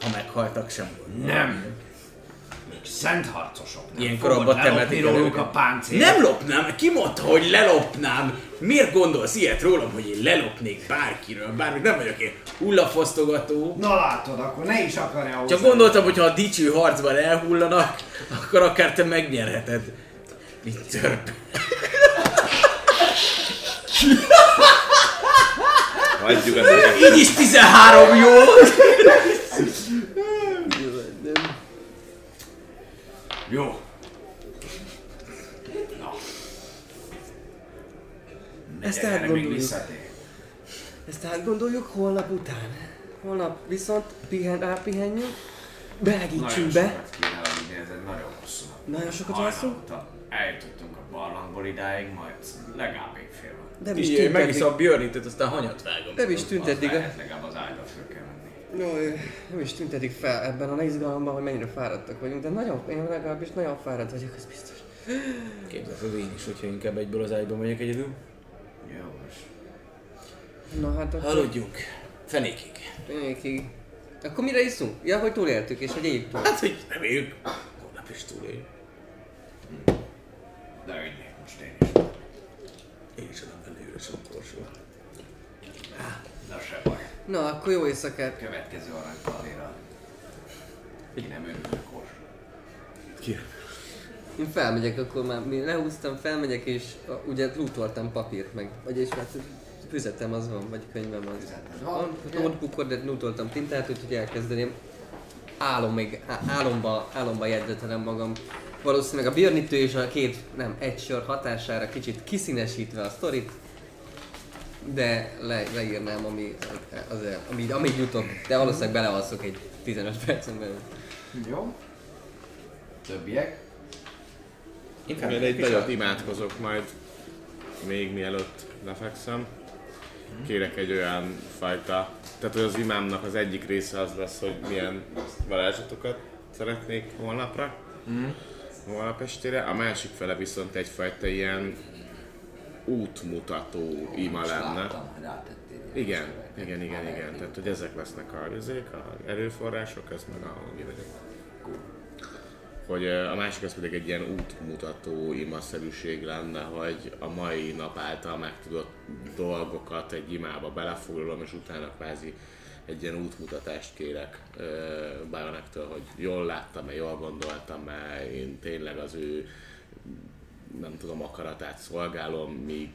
ha meghaltak sem. Nem. Szent harcosok. Nem Ilyenkor abba temetik róluk a páncélt. Nem lopnám, ki mondta, hogy lelopnám? Miért gondolsz ilyet rólam, hogy én lelopnék bárkiről? Bármit nem vagyok én hullafosztogató. Na látod, akkor ne is akarja Csak gondoltam, hogy ha a dicső harcban elhullanak, akkor akár te megnyerheted. Mit törp. Hagyjuk ezt. Így is 13 jó! Jó. Na. Ezt Erre még átgondoljuk. visszatér. Ezt átgondoljuk holnap után. Holnap viszont pihen, rápihenjünk, belegítsünk Nagyon be. sokat kéne aludni, ez egy nagyon hosszú nap. Nagyon sokat Hajnalta. alszunk? Eljutottunk a barlangból idáig, majd legalább éjfél van. Nem is Így tűnt megiszom eddig. a björnitet, aztán hanyat vágom. Nem is tűnt Az eddig. a- lehet, legalább az ágyba föl Jó, nem is tűnt eddig fel ebben a izgalomban, hogy mennyire fáradtak vagyunk, de nagyon, én legalábbis nagyon fáradt vagyok, ez biztos. Képzeld, én is, hogyha inkább egyből az ágyban megyek egyedül. Jó, most. Na hát akkor Aludjunk. Fenékig. Végig. Akkor mire iszunk? Ja, hogy túléltük, és hogy éljük túl. Hát, hogy reméljük, holnap is túléljük. De ügynék most én is. Én is adom benne üres a korsó. Na se baj. Na, akkor jó éjszakát. Következő aranykaléra. Ki nem örül a kors. Én felmegyek, akkor már mi lehúztam, felmegyek, és a, ugye lootoltam papírt meg. Vagyis hát füzetem az van, vagy könyvem az. Füzeted Van, notebookot, de lootoltam tintát, úgyhogy elkezdeném. Álom még, á- álomba, álomba jegyzetelem magam. Valószínűleg a björnítő és a két, nem, egy sor hatására kicsit kiszínesítve a sztorit. De le, leírnám, ami, az, ami, amíg jutok, de valószínűleg belealszok egy 15 percen belül. Jó. Többiek. Én felmegyek egy nagyot imádkozok majd, még mielőtt lefekszem. Kérek egy olyan fajta, tehát hogy az imámnak az egyik része az lesz, hogy milyen varázslatokat szeretnék holnapra, holnap estére, a másik fele viszont egyfajta ilyen útmutató ima lenne. Igen, igen, igen, igen. Tehát, hogy ezek lesznek a vizék, a erőforrások, ez meg a mi vagyok. Hogy a másik az pedig egy ilyen útmutató imaszerűség lenne, hogy a mai nap által megtudott dolgokat egy imába belefoglalom, és utána kvázi egy ilyen útmutatást kérek Bajonektől, hogy jól láttam-e, jól gondoltam-e, én tényleg az ő nem tudom, akaratát szolgálom, míg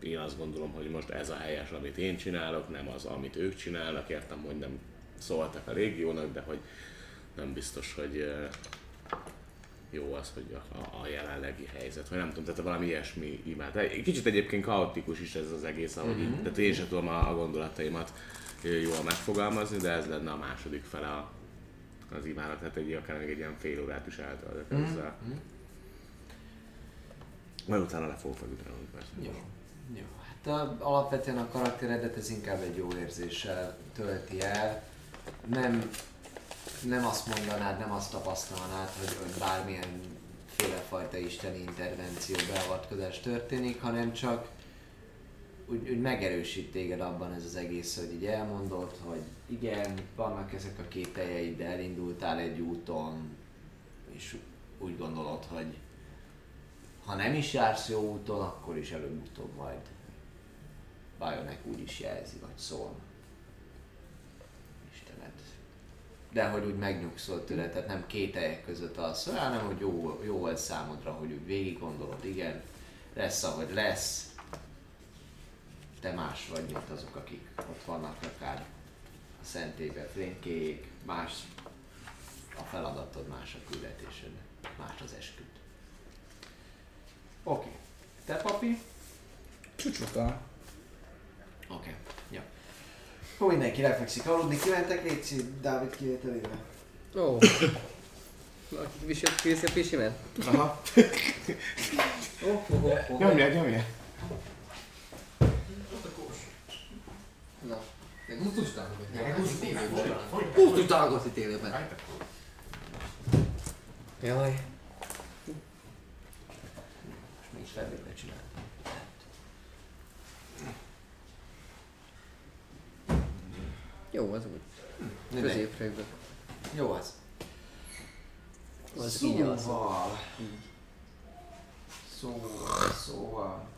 én azt gondolom, hogy most ez a helyes, amit én csinálok, nem az, amit ők csinálnak. Értem, hogy nem szóltak a régiónak, de hogy nem biztos, hogy jó az, hogy a, a, jelenlegi helyzet, vagy nem tudom, tehát valami ilyesmi imád. Kicsit egyébként kaotikus is ez az egész, ahogy így, tehát én sem tudom a, a gondolataimat jól megfogalmazni, de ez lenne a második fele a, az imának, tehát egy, akár még egy ilyen fél órát is eltöltök ezzel. Majd utána le fogok feküdni, persze. Jó. Jó. Hát a, alapvetően a karakteredet ez inkább egy jó érzéssel tölti el. Nem, nem azt mondanád, nem azt tapasztalnád, hogy, hogy bármilyen félefajta isteni intervenció, beavatkozás történik, hanem csak úgy, úgy megerősít téged abban ez az egész, hogy így elmondod, hogy igen, vannak ezek a kételjeid, de elindultál egy úton, és úgy gondolod, hogy ha nem is jársz jó úton, akkor is előbb-utóbb majd Bajonek úgy is jelzi, vagy szól. Istenet. De hogy úgy megnyugszol tőle, tehát nem két helyek között alszol, hanem hogy jó, jó ez számodra, hogy úgy végig gondolod, igen, lesz ahogy lesz. Te más vagy, mint azok, akik ott vannak akár a szentélyben, flénkék, más a feladat folytatod más a küldetésed, más az esküt. Oké. Te papi? Csúcsokkal. Oké. Okay. Ja. Akkor mindenki lefekszik aludni, kimentek Léci, Dávid kivételével. Ó. Aki viszi, a pisimet? Aha. Oh, oh, oh, oh. Nyomja, nyomja. Na, meg gusztus. Meg gusztus. Gusztus támogatni tévében. Jaj. Felvétel csinál. Jó, az úgy. Mindegy. Középre ülök. Jó az. Az így az. Szóval... Szóval, szóval...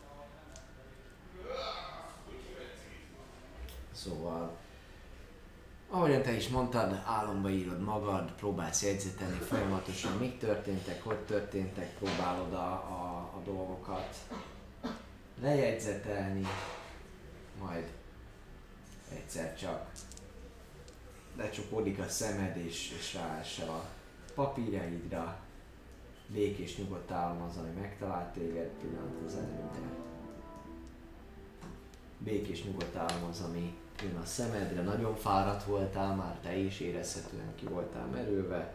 Szóval... Ahogyan te is mondtad, álomba írod magad, próbálsz jegyzetelni folyamatosan, mik történtek, hogy történtek, próbálod a, a dolgokat lejegyzetelni, majd egyszer csak lecsapódik a szemed és, és ráesel a papírjaidra, békés nyugodt álom az, ami megtalált téged pillanat az előtte. Békés nyugodt álom az, ami jön a szemedre, nagyon fáradt voltál, már te is érezhetően ki voltál merülve.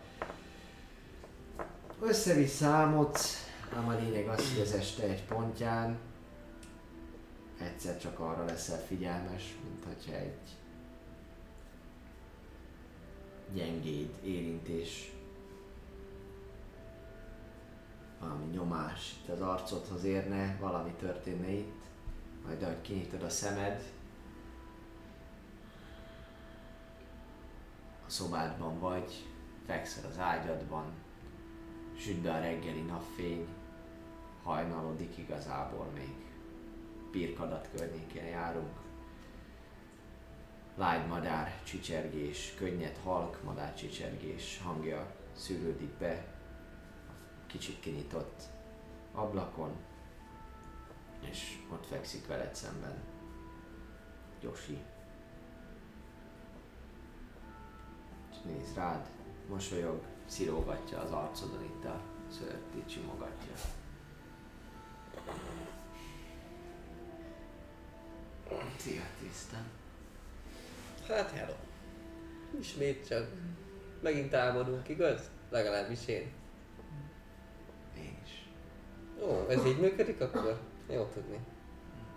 Össze-vissza álmodsz, ám a lényeg az, hogy az este egy pontján egyszer csak arra leszel figyelmes, mint hogyha egy gyengéd érintés, valami nyomás itt az arcodhoz érne, valami történne itt, majd ahogy kinyitod a szemed, a szobádban vagy, fekszel az ágyadban, süt be a reggeli napfény, hajnalodik igazából még, pirkadat környékén járunk, lágy madár csicsergés, könnyed halk madár csicsergés hangja szűrődik be a kicsit kinyitott ablakon, és ott fekszik veled szemben Josi. És néz rád, mosolyog, szirógatja az arcodon itt a szőrt, így simogatja. Szia, tisztán. Hát hello. Ismét csak. Megint támadunk, igaz? Legalábbis én. Én is. Ó, ez így működik akkor? Jó tudni.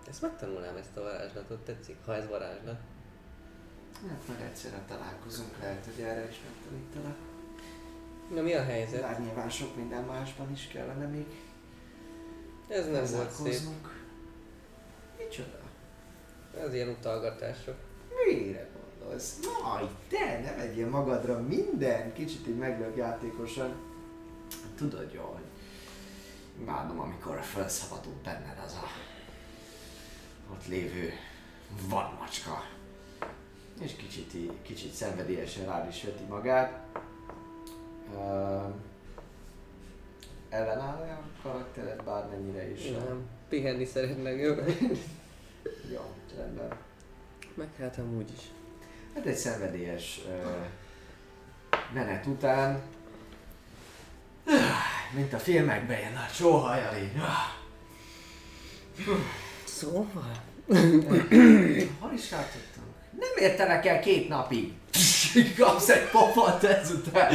Ezt megtanulnám ezt a varázslatot, tetszik, ha ez varázslat. Hát majd egyszerre találkozunk, lehet, hogy erre is megtanítalak. Na mi a helyzet? Bár nyilván sok minden másban is kellene még Ez nem volt szép. Micsoda? Ez ilyen utalgatások. Mire gondolsz? Aj, te ne vegyél magadra minden, kicsit így meglök játékosan. Tudod jó, hogy imádom, amikor felszabadul benned az a ott lévő vadmacska. És kicsit, kicsit szenvedélyesen rád is veti magát. Uh, ellenáll a karaktered bármennyire is. Nem. Pihenni szeretnek, jó? Jó, rendben. Meg hát amúgy is. Hát egy szenvedélyes uh, menet után, mint a filmekben, ilyen nagy sóhajjal így. Szóval? Hol is játszottunk? Nem értenek el két napig. Kapsz egy pofont ezután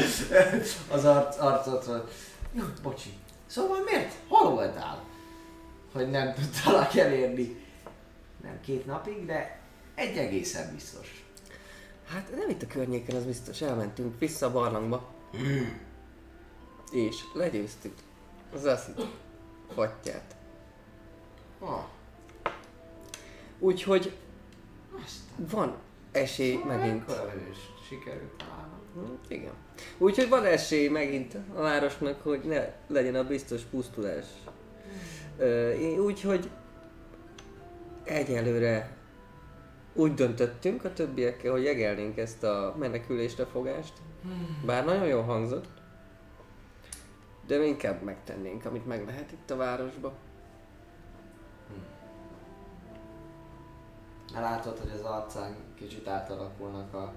az arc, arcodról. Jó, bocsi. Szóval miért? Hol voltál? Hogy nem tudtalak elérni. Nem két napig, de egy egészen biztos. Hát nem itt a környéken, az biztos. Elmentünk vissza a barlangba. És legyőztük az aszit fattyát. Ah, Úgyhogy aztán. van esély megint. Akkor is sikerült találnom. Hm, Igen. Úgyhogy van esély megint a városnak, hogy ne legyen a biztos pusztulás. Úgyhogy egyelőre úgy döntöttünk a többiekkel, hogy jegelnénk ezt a menekülést, a fogást. Bár nagyon jól hangzott. De mi inkább megtennénk, amit meg lehet itt a városba. De látod, hogy az arcán kicsit átalakulnak a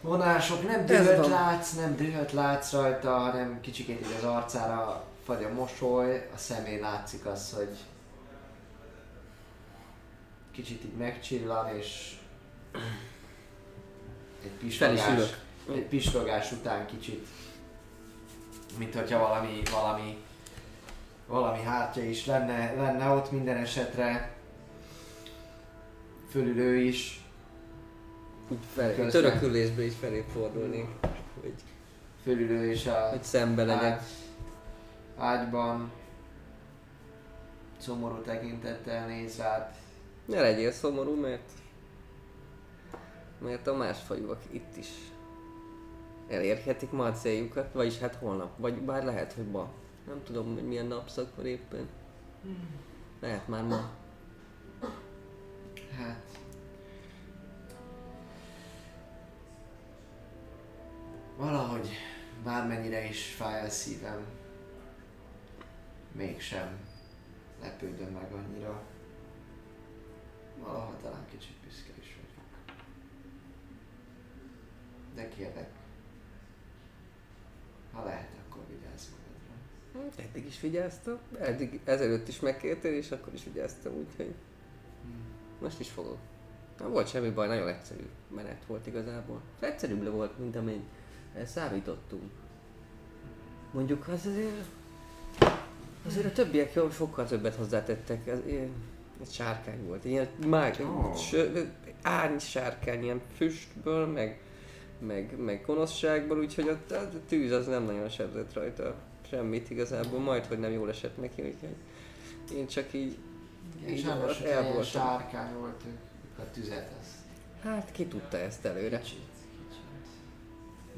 vonások, nem dühöt látsz, nem dühöt látsz rajta, hanem kicsikét így az arcára fagy a mosoly, a szemén látszik az, hogy kicsit így megcsillan, és egy pislogás, egy pislogás után kicsit, mint hogyha valami, valami, valami hátja is lenne, lenne ott. Minden esetre, fölülő is, Úgy felé, törökülésből is felé fordulnék, hogy, fölülő is a hogy szembe legyek. ágy, ágyban, szomorú tekintettel néz rád. Ne legyél szomorú, mert mert a másfajúak itt is elérhetik ma a céljukat, vagyis hát holnap, vagy bár lehet, hogy ma. Nem tudom, hogy milyen napszak van éppen. Lehet már ma. Hát... Valahogy bármennyire is fáj a szívem, mégsem lepődöm meg annyira. Valaha talán kicsit büszke is vagyok. De kérlek, ha lehet, akkor vigyázz magadra. Eddig is vigyáztam, eddig ezelőtt is megkértél, és akkor is vigyáztam, úgyhogy most is fogok. Nem volt semmi baj, nagyon egyszerű menet volt igazából. Egyszerűbb volt, mint amin számítottunk. Mondjuk az azért, azért a többiek jó, sokkal többet hozzátettek. Ez, egy sárkány volt, ilyen mág, oh. árny sárkány, ilyen füstből, meg, meg, meg gonoszságból, úgyhogy a, a tűz az nem nagyon sebzett rajta semmit igazából, majd hogy nem jól esett neki, úgyhogy én csak így, Igen, így sajnos, sárkány volt a tüzet, az Hát ki tudta ezt előre? kicsit.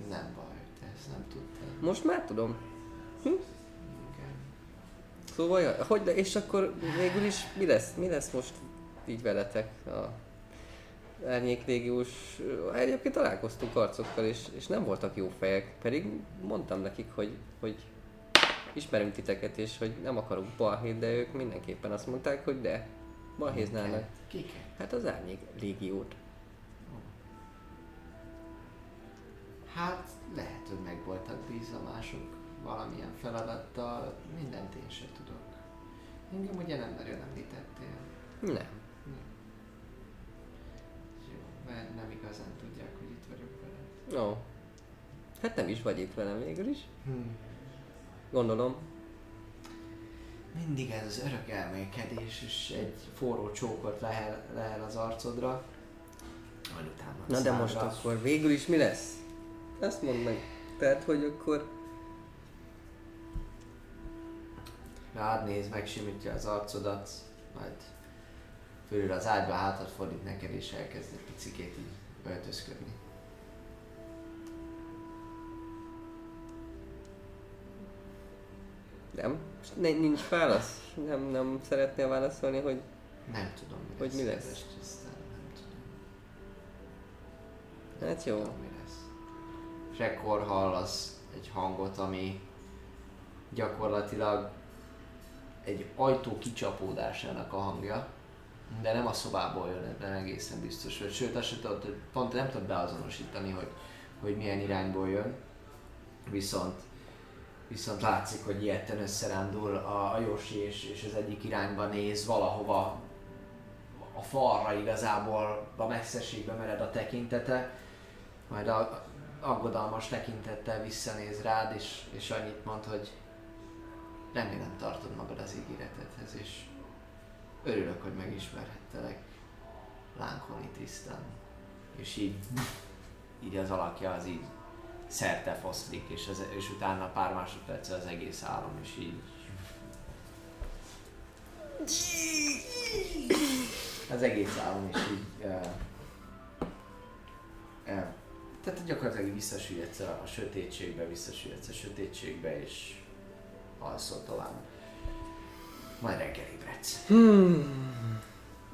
Nem baj, te ezt nem tudtad. Most már tudom. Igen. Szóval, ja, hogy de, és akkor végül is mi lesz, mi lesz most így veletek a árnyéklégiós, egyébként találkoztunk arcokkal és, és nem voltak jó fejek, pedig mondtam nekik, hogy, hogy ismerünk titeket és hogy nem akarunk balhét, de ők mindenképpen azt mondták, hogy de, balhéznának. Kiket? Hát az árnyék légiót. Hát lehet, hogy meg voltak bízva mások valamilyen feladattal, mindent én se tudok. Engem ugye nem nagyon említettél. Nem. Jó, mert nem igazán tudják, hogy itt vagyok veled. No. Hát nem is vagy itt velem végül is. Hmm. Gondolom. Mindig ez az örök elmélkedés, és egy forró csókot lehel, lehel az arcodra. Utána Na de most akkor végül is mi lesz? Ezt mondd meg. Tehát, hogy akkor Rád néz, megsimítja az arcodat, majd fölül az ágyba hátat fordít neked, és elkezd egy picikét így öltözködni. nem, nincs válasz. Nem, nem szeretnél válaszolni, hogy Nem tudom, mi Hogy lesz. mi lesz? kedves Tristan, nem tudom. hát jó. tudom. És ekkor hallasz egy hangot, ami gyakorlatilag egy ajtó kicsapódásának a hangja, de nem a szobából jön, ebben egészen biztos vagy. Sőt, azt sem tudod, pont nem tudod beazonosítani, hogy, hogy milyen irányból jön. Viszont, viszont látszik, hogy ilyetten összerándul a, a Yoshi és, és az egyik irányba néz valahova a falra igazából a messzeségbe mered a tekintete, majd a aggodalmas tekintettel visszanéz rád, és, és annyit mond, hogy remélem tartod magad az ígéretedhez, és örülök, hogy megismerhettelek Lánkoni Tristan. És így, így az alakja az így szerte foszlik, és, az, és utána pár másodperccel az egész álom, és így az egész álom is így uh, uh, tehát gyakorlatilag visszasüllyedsz a, a sötétségbe, visszasüllyedsz a sötétségbe, és alszol tovább. Majd reggel ébredsz. Hmm.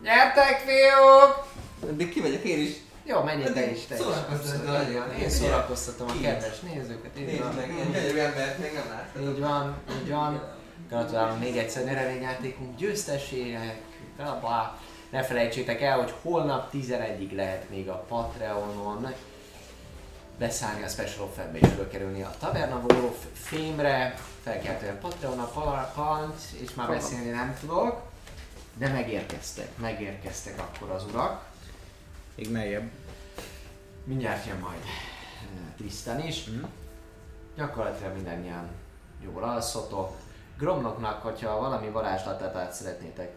Gyertek, fiúk! Addig kimegyek én is. Jó, menjél te is, te szórakoztatod, nagyon. Én szórakoztatom a kedves nézőket, így van. gyönyörű embert még nem láttam. Így van, így van. Gratulálom még egyszer nyereményjátékunk győztesének. Ne felejtsétek el, hogy holnap 11-ig lehet még a Patreonon beszállni a Special Offerbe és fölkerülni a Taverna Wolf fémre, felkeltően Patreon a pal- palancs, és már beszélni nem tudok. De megérkeztek, megérkeztek akkor az urak. Még meljebb. Mindjárt jön majd eh, Tristan is. Mhm. Gyakorlatilag mindannyian jól alszotok. Gromnoknak, hogyha valami varázslatát át szeretnétek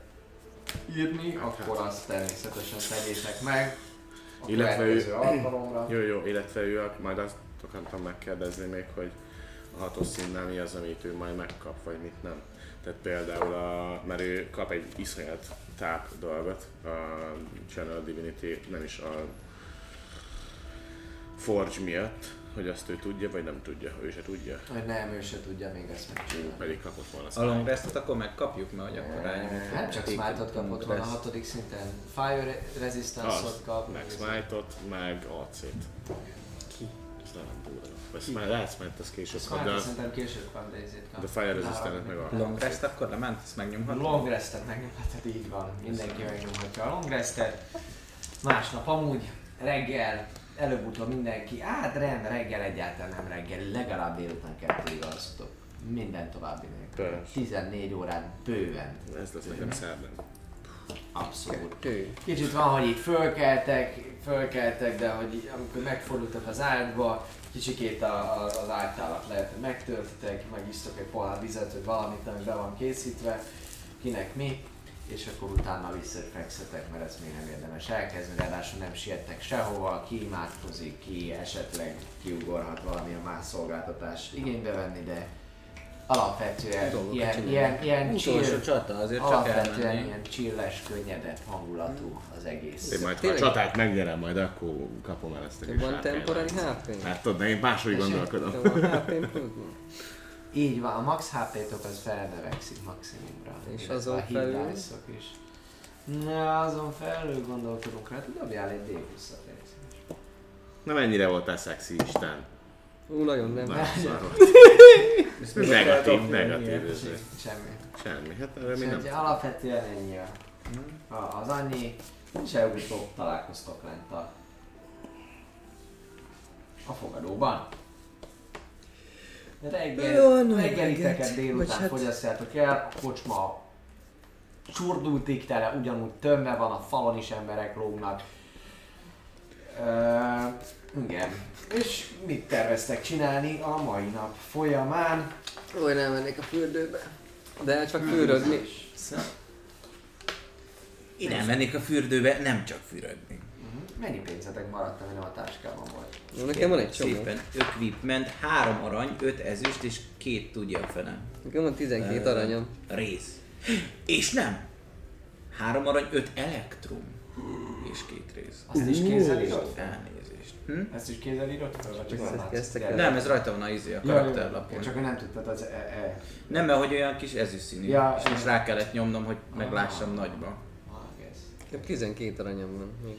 írni, akkor azt természetesen tegyétek meg. A Illetve ő- alkalomra. Jó, jó, illetve ő, majd azt akartam megkérdezni még, hogy a hatos színnel mi az, amit ő majd megkap, vagy mit nem. Tehát például, a, mert ő kap egy iszonyat táp dolgot, a Channel Divinity, nem is a Forge miatt, hogy azt ő tudja, vagy nem tudja, ő se tudja, Hogy nem, ő se tudja még ezt megcsinálni. pedig kapott volna A smite. long restet akkor megkapjuk, mert hogy akkor rányomunk. Nem csak smite-ot kapott volna a hatodik szinten. Fire resistance-ot kap. meg smite-ot, meg AC-t. Ki? Ez nem durva. Vagy smite, lehet smite, az később kap, de, szerintem később kap, de ezért kap. de Fire Resistant meg a Long rest akkor lement, ezt megnyomhatom? Long restet megnyomhatod, így van. Mindenki megnyomhatja a long restet. Másnap amúgy reggel, előbb-utóbb mindenki, hát rend, reggel egyáltalán nem reggel, legalább délután kettőig alszotok. Minden további nélkül. Persze. 14 órát bőven. Ez lesz nekem szerdán. Abszolút. Kettő. Kicsit van, hogy így fölkeltek, fölkeltek, de hogy amikor megfordultak az ágyba, kicsikét a, a, az ágytálat lehet, hogy megtöltitek, megisztok egy pohár vizet, vagy valamit, ami be van készítve, kinek mi, és akkor utána visszafekszetek, mert ezt még nem érdemes elkezdeni, ráadásul nem siettek sehova, ki imádkozik, ki esetleg kiugorhat valamilyen más szolgáltatást igénybe venni, de alapvetően Dolgokat ilyen, csinálni. ilyen, ilyen chill, csata, azért csak alapvetően elmenni. ilyen chilles, könnyedebb hangulatú az egész. Én majd, ha a csatát megnyerem, majd akkor kapom el ezt a kis Van temporary. HP? Hát tudod, de én máshogy gondolkodom. Így van, a max HP-tok az felnövekszik maximumra. És azon a felül? is. Na, azon felül gondolkodunk rá, dobjál egy D20-at Nem ennyire voltál szexi Isten. Ú, nagyon nem. Meg Negatív, negatív. Semmi. Semmi, hát erre mi nem. alapvetően ennyi a, a- az annyi, és előbb-utóbb találkoztok lent a, a fogadóban. Reggel, reggeliteket délután hát... fogyasztjátok el, a kocsma csurdultig tele, ugyanúgy tömve van, a falon is emberek lógnak. Uh, igen. És mit terveztek csinálni a mai nap folyamán? Ó, nem mennék a fürdőbe. De csak fürödni. Én elmennék a fürdőbe, nem csak fürödni. Mhm. Mennyi pénzetek maradt, ami nem a táskában volt? Jó, nekem van egy csomó. Szépen equipment, három arany, öt ezüst és két tudja fene. Nekem van 12 aranyom. Rész. És nem. Három arany, öt elektrum. És két rész. Azt is kézzel írod? Elnézést. Hm? Ezt is kézzel írod fel, vagy csak Ezt. Nem, ez rajta van a izé, a Ja, ja, karakterlapon. Csak hogy nem tudtad az e, e. Nem, mert hogy olyan kis ezüstszínű. Ja, és most rá kellett nyomnom, hogy meglássam Ah. nagyba. Ah, ez. Nekem 12 aranyom van. még.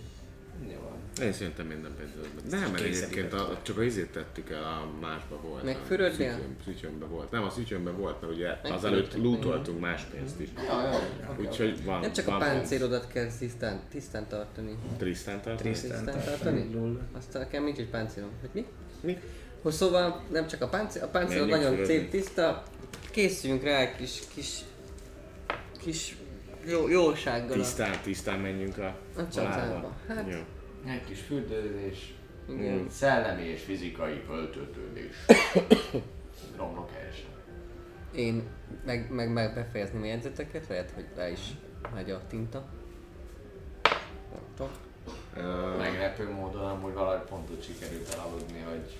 Jó. Én szerintem minden pénzben. Nem, mert egyébként a, csak a izét tettük el, a másba volt. Meg a fürödnél? szütyön- Szütyönbe volt. Nem, a szütyönbe volt, mert ugye Meg azelőtt lootoltunk más pénzt is. Jó. oké, Úgyhogy van, Nem csak a van páncélodat kell tisztán, tisztán tartani. pénz. Tristan tart. Tristan. Tisztán tartani? Aztán nekem nincs egy páncélom. Hogy mi? Mi? Hogy szóval nem csak a páncél, a páncél nagyon szép, tiszta. Készüljünk rá egy kis, kis, kis jó, jósággal. a- Tisztán, tisztán menjünk a A. Hát, Jó. Egy kis fürdőzés, Igen. szellemi és fizikai föltöltődés. Romlok helyesen. Én meg, meg, meg befejezném a jegyzeteket, lehet, hogy rá is megy a tinta. Nem tudom. Ö, Meglepő módon amúgy valahogy pont úgy sikerült elaludni, hogy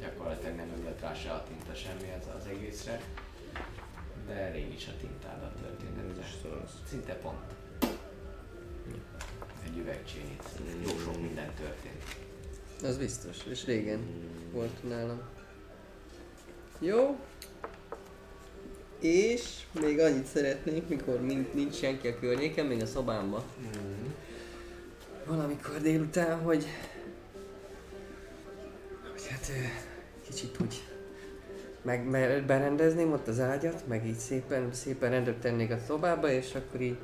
gyakorlatilag nem ülött rá se a tinta semmi az, az egészre. De rég is a tintád a történetre. Szinte pont. Egy üvegcsénit. Jó sok minden történt. Az biztos, és régen volt nálam. Jó. És még annyit szeretnék, mikor nincs, nincs senki a környéken, még a szobámban. Valamikor délután, hogy... Hogy hát kicsit úgy meg me- berendezném ott az ágyat, meg így szépen, szépen rendet tennék a szobába, és akkor így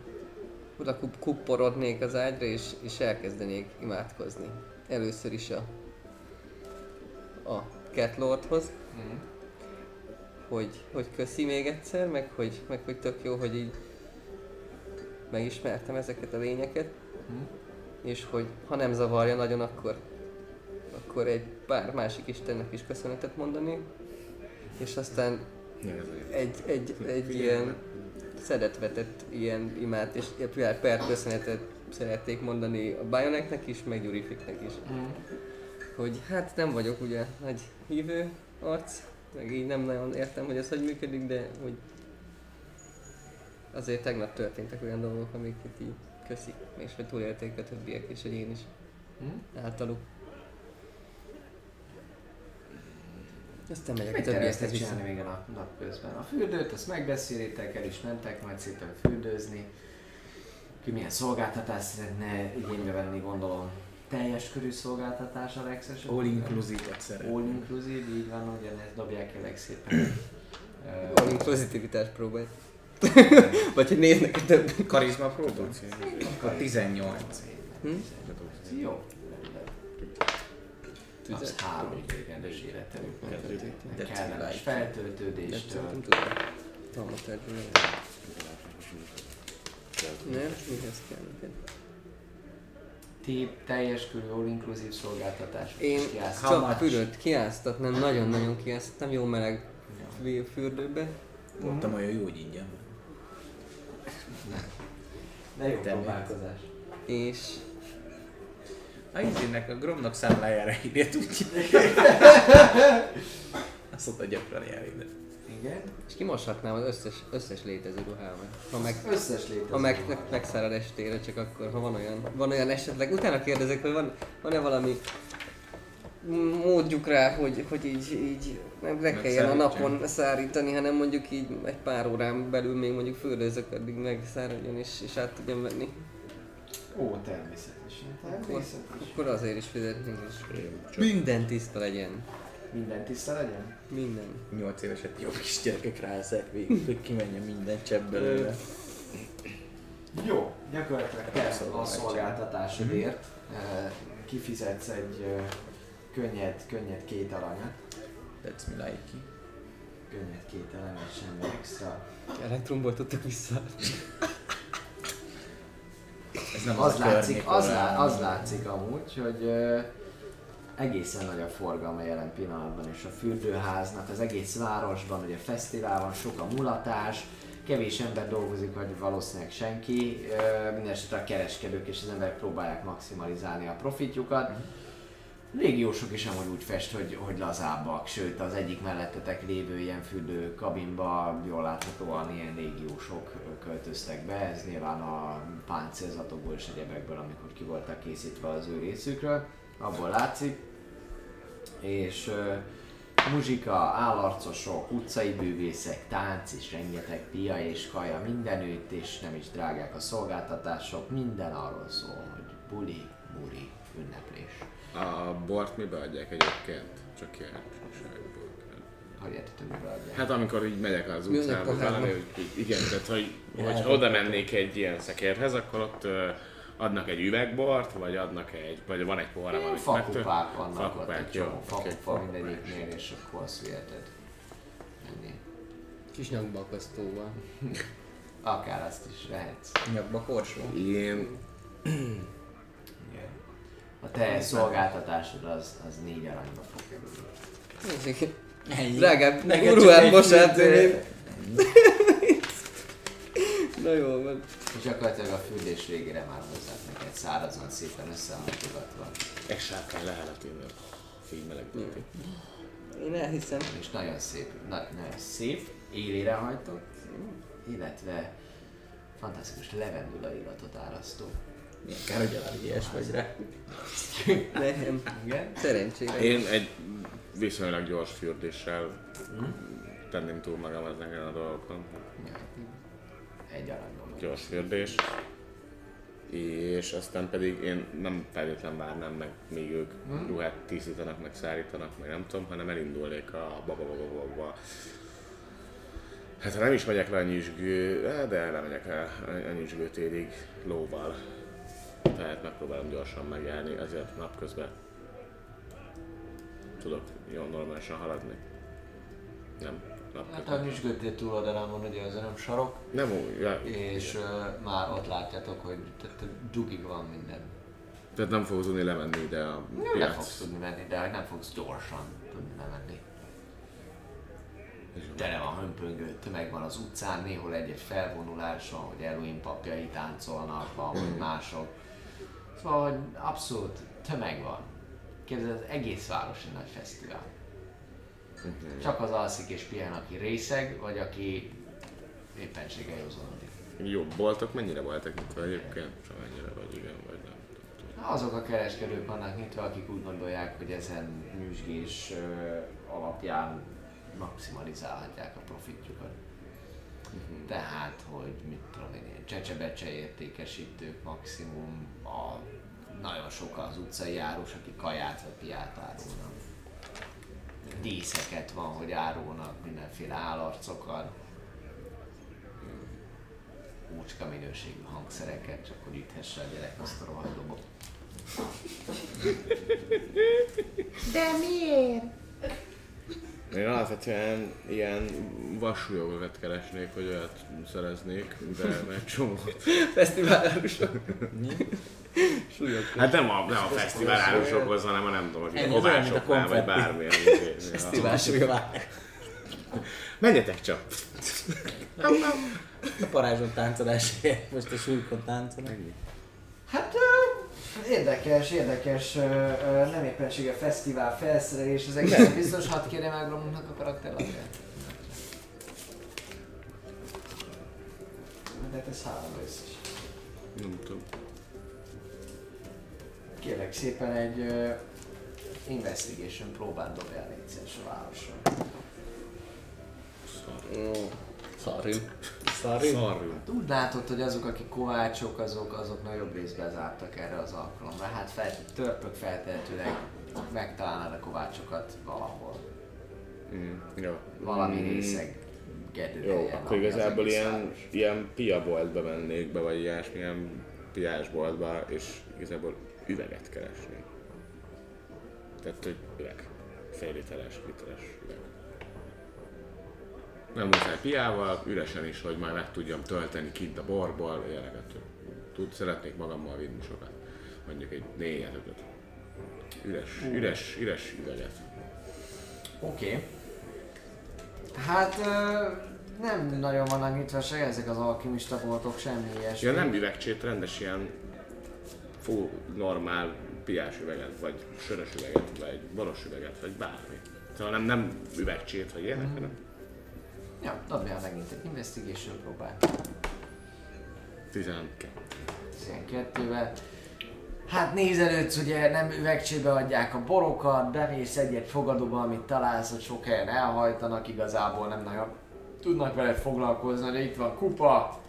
oda kup- kupporodnék az ágyra, és, és elkezdenék imádkozni. Először is a a Catlordhoz, hogy, hogy köszi még egyszer, meg hogy, meg hogy tök jó, hogy így megismertem ezeket a lényeket, és hogy ha nem zavarja nagyon, akkor, akkor egy pár másik istennek is köszönetet mondani, és aztán egy, egy, egy ilyen szedetvetett ilyen imát és pár, pár köszönetet szerették mondani a Bioneknek is, meg Gyurifiknek is. Hogy hát nem vagyok ugye nagy hívő arc, meg így nem nagyon értem, hogy ez hogy működik, de hogy azért tegnap történtek olyan dolgok, amiket így köszi, és hogy túlélték a többiek, és hogy én is általuk. Aztán megyek a Mit terveztek vissza. csinálni még a nap, nap közben? A fürdőt, azt megbeszélitek, el is mentek majd szépen fürdőzni. Ki milyen szolgáltatást szeretne igénybe venni, gondolom. Teljes körű szolgáltatás a legszesebb. All inclusive-et szeret. All inclusive, így van, ugyanezt dobják el legszépen. Ö, Valami pozitivitást próbálj. Vagy hogy néznek a több. Karizma próba? Akkor 18. Hm? Jó. Az három végendes életerők. De Kellemes De feltöltődéstől. szerintem tudom. Talmatárgyal. Nem? Mihez kell neked? Ti teljes körű all inclusive szolgáltatás. Én csak fürödt kiáztatnám, nagyon-nagyon kiáztattam, jó meleg fü- fürdőbe. Mondtam olyan jó, hogy ingyen. De jó próbálkozás. És A Intinnek a Gromnak számlájára írja tudja. Azt oda gyakran jár ide. Igen. És kimoshatnám az összes, összes létező ruhámat. Ha meg, Összes létező. ha meg, meg, megszárad estére, csak akkor, ha van olyan, van olyan esetleg. Utána kérdezek, hogy van, van-e valami módjuk rá, hogy, hogy így, így nem ne kelljen a napon szárítani, hanem mondjuk így egy pár órán belül még mondjuk fürdőzök, addig megszáradjon és, és át tudjam venni. Ó, természetesen. Akkor, Természetesen. akkor azért is fizetnénk. Minden tiszta legyen. Minden tiszta legyen? Minden. 8 éveset jó kis gyerekek rászek végig, hogy kimenjen minden csepp belőle. Jó, gyakorlatilag te a Szolgáltatás. szolgáltatásodért kifizetsz egy könnyed, könnyed két aranyat. That's me like. Könnyed két elemet, semmi extra. Elektromból tudtak vissza. Ez nem Az a látszik, az, lá, az látszik amúgy, hogy ö, egészen nagy a forgalma jelen pillanatban, és a fürdőháznak. Az egész városban, ugye fesztivál van, sok a mulatás, kevés ember dolgozik, vagy valószínűleg senki, mindenesetre a kereskedők és az emberek próbálják maximalizálni a profitjukat. Légiósok is amúgy úgy fest, hogy, hogy lazábbak, sőt az egyik mellettetek lévő ilyen fürdő kabinba jól láthatóan ilyen légiósok költöztek be, ez nyilván a páncélzatokból és egyebekből, amikor ki voltak készítve az ő részükről, abból látszik. És ö, muzsika, állarcosok, utcai bűvészek, tánc és rengeteg pia és kaja mindenütt, és nem is drágák a szolgáltatások, minden arról szól, hogy buli, muri, ünneplés. A bort mibe adják egyébként? Csak kíváncsiságból. Hogy értető, mivel adják? Hát amikor így megyek az pohárban? valami, hogy igen, tehát hogy, Ja, hogy oda mennék egy ilyen szekérhez, akkor ott adnak egy üvegbort, vagy adnak egy, vagy van egy pohár, amit fakupák vannak Fakupák, ott, egy jó, csomó fakupa mindegyiknél, és akkor azt viheted. Kis nyakbakasztóval. Akár azt is vehetsz. Nyakba korsó. Én Igen. A te szolgáltatásod az, az négy aranyba fog kerülni. Ennyi. Drágább Neked csak ruhát egy mosát. fürdő. Na jó van. És gyakorlatilag a fürdés végére már hozzák neked szárazon szépen összehajtogatva. egy sárkány lehelet innen. Így melegíti. Én elhiszem. És nagyon szép, na, nagyon szép, élére hajtott, illetve fantasztikus levendula illatot árasztó. Milyen kár, hogy allergiás vagy rá. Nem. Igen? Szerencsére. Én egy viszonylag gyors fürdéssel tenném túl magam ezeken a dolgokon. Egy aranyban. Gyors fürdés. És aztán pedig én nem feltétlenül várnám meg, míg ők ruhát tisztítanak, meg szárítanak, meg nem tudom, hanem elindulnék a baba baba baba. Hát ha nem is megyek le a nyüzsgő, de lemegyek el a nyüzsgő térig lóval. Tehát megpróbálom gyorsan megjárni, ezért napközben tudok jól normálisan haladni. Nem. Hát a nyüzsgöttél túloldalán van ugye az örömsarok, Nem úgy, ja, és uh, már ott látjátok, hogy tehát dugig van minden. tehát nem fogok tudni lemenni ide a Nem, nem piac. fogsz tudni menni, de nem fogsz gyorsan tudni lemenni. Tele van hömpöngő, tömeg van az utcán, néhol egy-egy felvonulás van, hogy Elohim papjai táncolnak, van, vagy mások. Szóval, hogy abszolút tömeg van. Képzeld, az egész város egy nagy fesztivál. Csak az alszik és pihen, aki részeg, vagy aki éppenséggel józanodik. Jó, boltok mennyire voltak nyitva egyébként? Csak mennyire, vagy igen, vagy nem. Azok a kereskedők vannak nyitva, akik úgy gondolják, hogy ezen nyüzsgés alapján maximalizálhatják a profitjukat. Tehát, hogy mit tudom én, csecsebecse értékesítők maximum, a, nagyon sok az utcai árus, aki kaját vagy piát árulnak. Díszeket van, hogy árulnak, mindenféle állarcokat. Úcska minőségű hangszereket, csak hogy üthesse a gyerek azt a rohadt dobot. Én alapvetően ilyen vassújogokat keresnék, hogy olyat szereznék, de egy csomó. Fesztiválárusok. Hát nem a, nem a fesztivál árusokhoz, hanem a nem tudom, hogy kovácsoknál, vagy bármilyen. Fesztivál súlyok. Menjetek csak! A parázson táncolásért, most a súlykon táncolnak. Hát érdekes, érdekes, nem éppensége fesztivál felszerelés, az egész biztos, hadd kérjem meg a karakterlapját. De hát ez három összes. Nem tudom. Kérlek szépen egy uh, investigation próbán dobjál légy a városra. Sorry. Szarjú. Úgy látod, hogy azok, akik kovácsok, azok, azok nagyobb részben zártak erre az alkalomra. Hát fel, törpök feltehetőleg megtalálnád a kovácsokat valahol. Mm, jó. Valami Mm, részeg gedő Jó, helyen, akkor igazából ilyen, város. ilyen piaboltba mennék be, vagy ilyesmi, ilyen piásboltba, és igazából üveget keresnék. Tehát, hogy üveg. Fél literes, literes. Nem muszáj piával, üresen is, hogy majd meg tudjam tölteni kint a borból, ilyeneket. Tud, szeretnék magammal vinni sokat. Mondjuk egy négyet, ötöt. Üres, üres, üres üveget. Oké. Okay. Hát nem nagyon vannak nyitva se ezek az alkimista boltok, semmi ilyesmi. Ja, nem üvegcsét, rendes ilyen full normál piás üveget, vagy sörös üveget, vagy boros üveget, vagy bármi. Szóval nem, nem üvegcsét, vagy ilyenek, hanem Ja, dobjál megint egy investigation próbát. 12. 12-vel. Hát nézelődsz, ugye nem üvegcsébe adják a borokat, bemész egy-egy fogadóba, amit találsz, hogy sok helyen elhajtanak, igazából nem nagyon tudnak veled foglalkozni, de itt van kupa.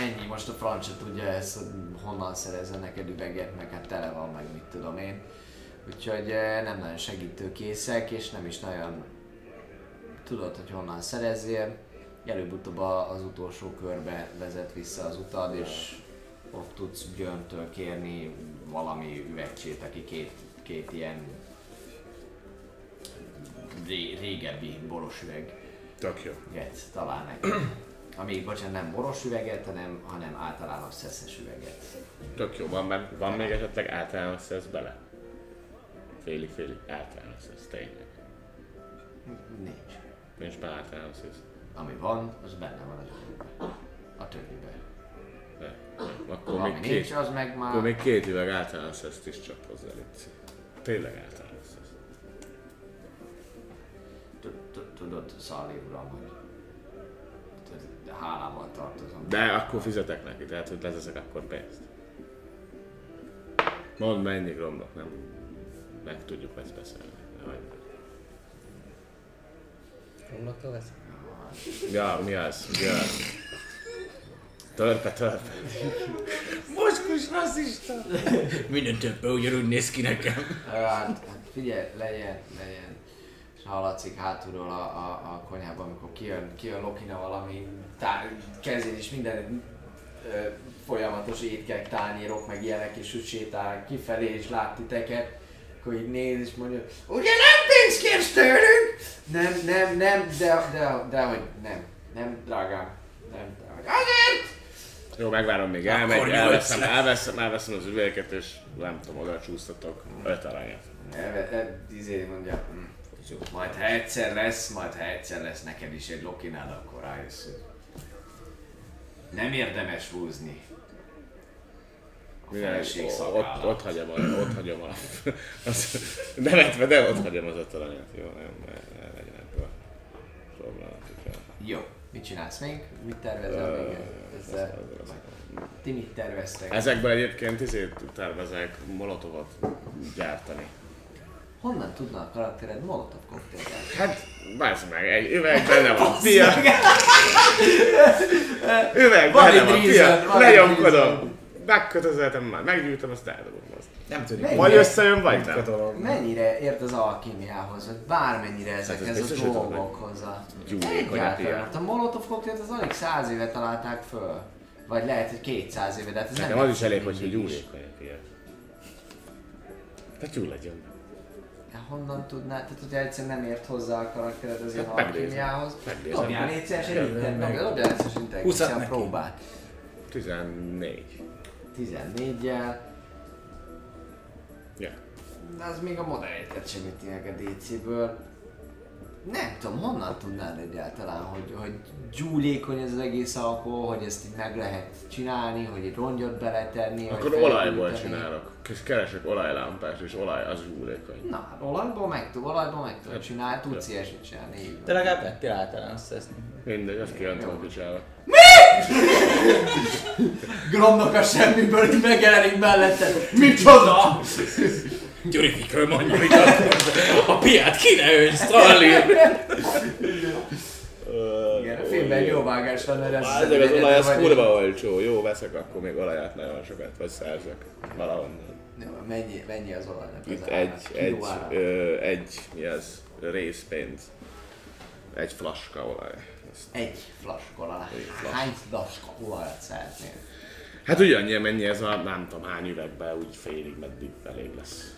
Ennyi, most a francia tudja ezt, hogy honnan szerezzen neked üveget, meg hát tele van, meg mit tudom én. Úgyhogy eh, nem nagyon segítőkészek, és nem is nagyon tudod, hogy honnan szerezzél. Előbb-utóbb az utolsó körbe vezet vissza az utad, és ott tudsz Björntől kérni valami üvegcsét, aki két, két ilyen ré, régebbi boros üveget Tök jó. talál neki. Ami, bocsánat, nem boros üveget, hanem, hanem általános szeszes üveget. Tök jó. Van, ben- van még esetleg általános szesz bele? Félig-félig általános szesz, tényleg. Nincs. Nincs benne általános szesz. Ami van, az benne van a többiben. A többiben. De. Akkor Ami még, nincs, két, az meg akkor már... még két üveg általános szeszt is csak hozzá, légy Tényleg általános tud- Tudod, Szalé uram, hogy hálával tartozom. De akkor fizetek neki, tehát hogy lezeszek akkor pénzt. Mondd mennyi romlok, nem? Meg tudjuk ezt beszélni. Vagy- Romloktól vesz? Ja, mi az? Mi az? Törpe, törpe. Moskus rasszista! Minden többe ugyanúgy néz ki nekem. Hát, figyelj, legyen, legyen. És hallatszik hátulról a, a, a konyhában, amikor kijön, kijön Lokina valami tá- kezén is minden ö, folyamatos étkek, tányérok, meg ilyenek, és úgy sétál kifelé, és lát titeket. Akkor így néz és mondja, ugye nem pénzt kérsz tőlünk? Nem, nem, nem, de, de, de, hogy nem, nem, drágám, nem, hogy azért! Jó, megvárom még elmegy, elveszem, elveszem, elveszem az üvegeket, és nem tudom, oda csúsztatok öt aranyat. E, izé mondja, hm, majd ha egyszer lesz, majd ha egyszer lesz neked is egy lokinál, akkor rájössz, hogy nem érdemes húzni. Feleség ott, ott hagyom, a, ott hagyom a, az, nevetve, de ott hagyom az öt aranyat, jó, nem, ne, ne legyen ebből problematika. Jó, mit csinálsz még? Mit tervezel még ezzel? Ti mit terveztek? Ezekből egyébként izét tervezek molotovot gyártani. Honnan tudna a karaktered molotov koktélt? Hát, bázd meg, egy üveg benne van pia. Üveg benne van pia. van Megkötözeltem már, meggyűjtöm, azt eldobom. Azt. Nem tűnik. Vagy összejön, vagy a nem. dolog. Mennyire ért az alkimiához, vagy bármennyire Hát ez ezekhez a dolgokhoz? a- Egyáltalán. Hát a molotov koktélt az alig száz éve találták föl. Vagy lehet, hogy 200 éve, de hát ez Nekem nem az is elég, hogy mindig is. gyúlékony a pia. Tehát gyulladjon. De honnan tudnád? Tehát, hogyha egyszerűen nem ért hozzá a karaktered az ilyen Hát alkimiához. Megnézem. Dobjál légy szíves inter- meg. dobjál légy szíves intelligencia Húszat neki. próbát. 14. 14-jel. Ja. De az még a modelleket sem üti meg a DC-ből. Nem tudom, honnan tudnád egyáltalán, hogy, hogy gyúlékony ez az egész alkohol, hogy ezt így meg lehet csinálni, hogy egy rongyot beletenni, vagy Akkor olajból csinálok. És keresek olajlámpást, és olaj az gyúlékony. Na, hát olajból meg tud, olajból meg Hát, csinálni, tudsz ilyesmit csinálni, így. De legalább vettél általános ezt. Mindegy, azt kijöntem a picsába. Gromnak a semmiből így megjelenik mellette. Micsoda? Gyuri mikről mondja, akarsz? A piát ki ne önj, Stalin! Igen, a filmben jó vágás van, mert ez... Ezek az olaj az vagy- kurva olcsó. Jó, veszek akkor még olajat nagyon sokat, vagy szerzek valahonnan. Jó, Mennyi, mennyi az olajnak az Itt egy, egy, Kiló ára? ö, egy, mi az, részpénz. Egy flaska olaj. Ezt- Egy. Egy flaska. Hány flaska olajat szeretnél? Hát ugyannyi, mennyi ez a nem tudom hány üvegbe, úgy félig meddig elég lesz.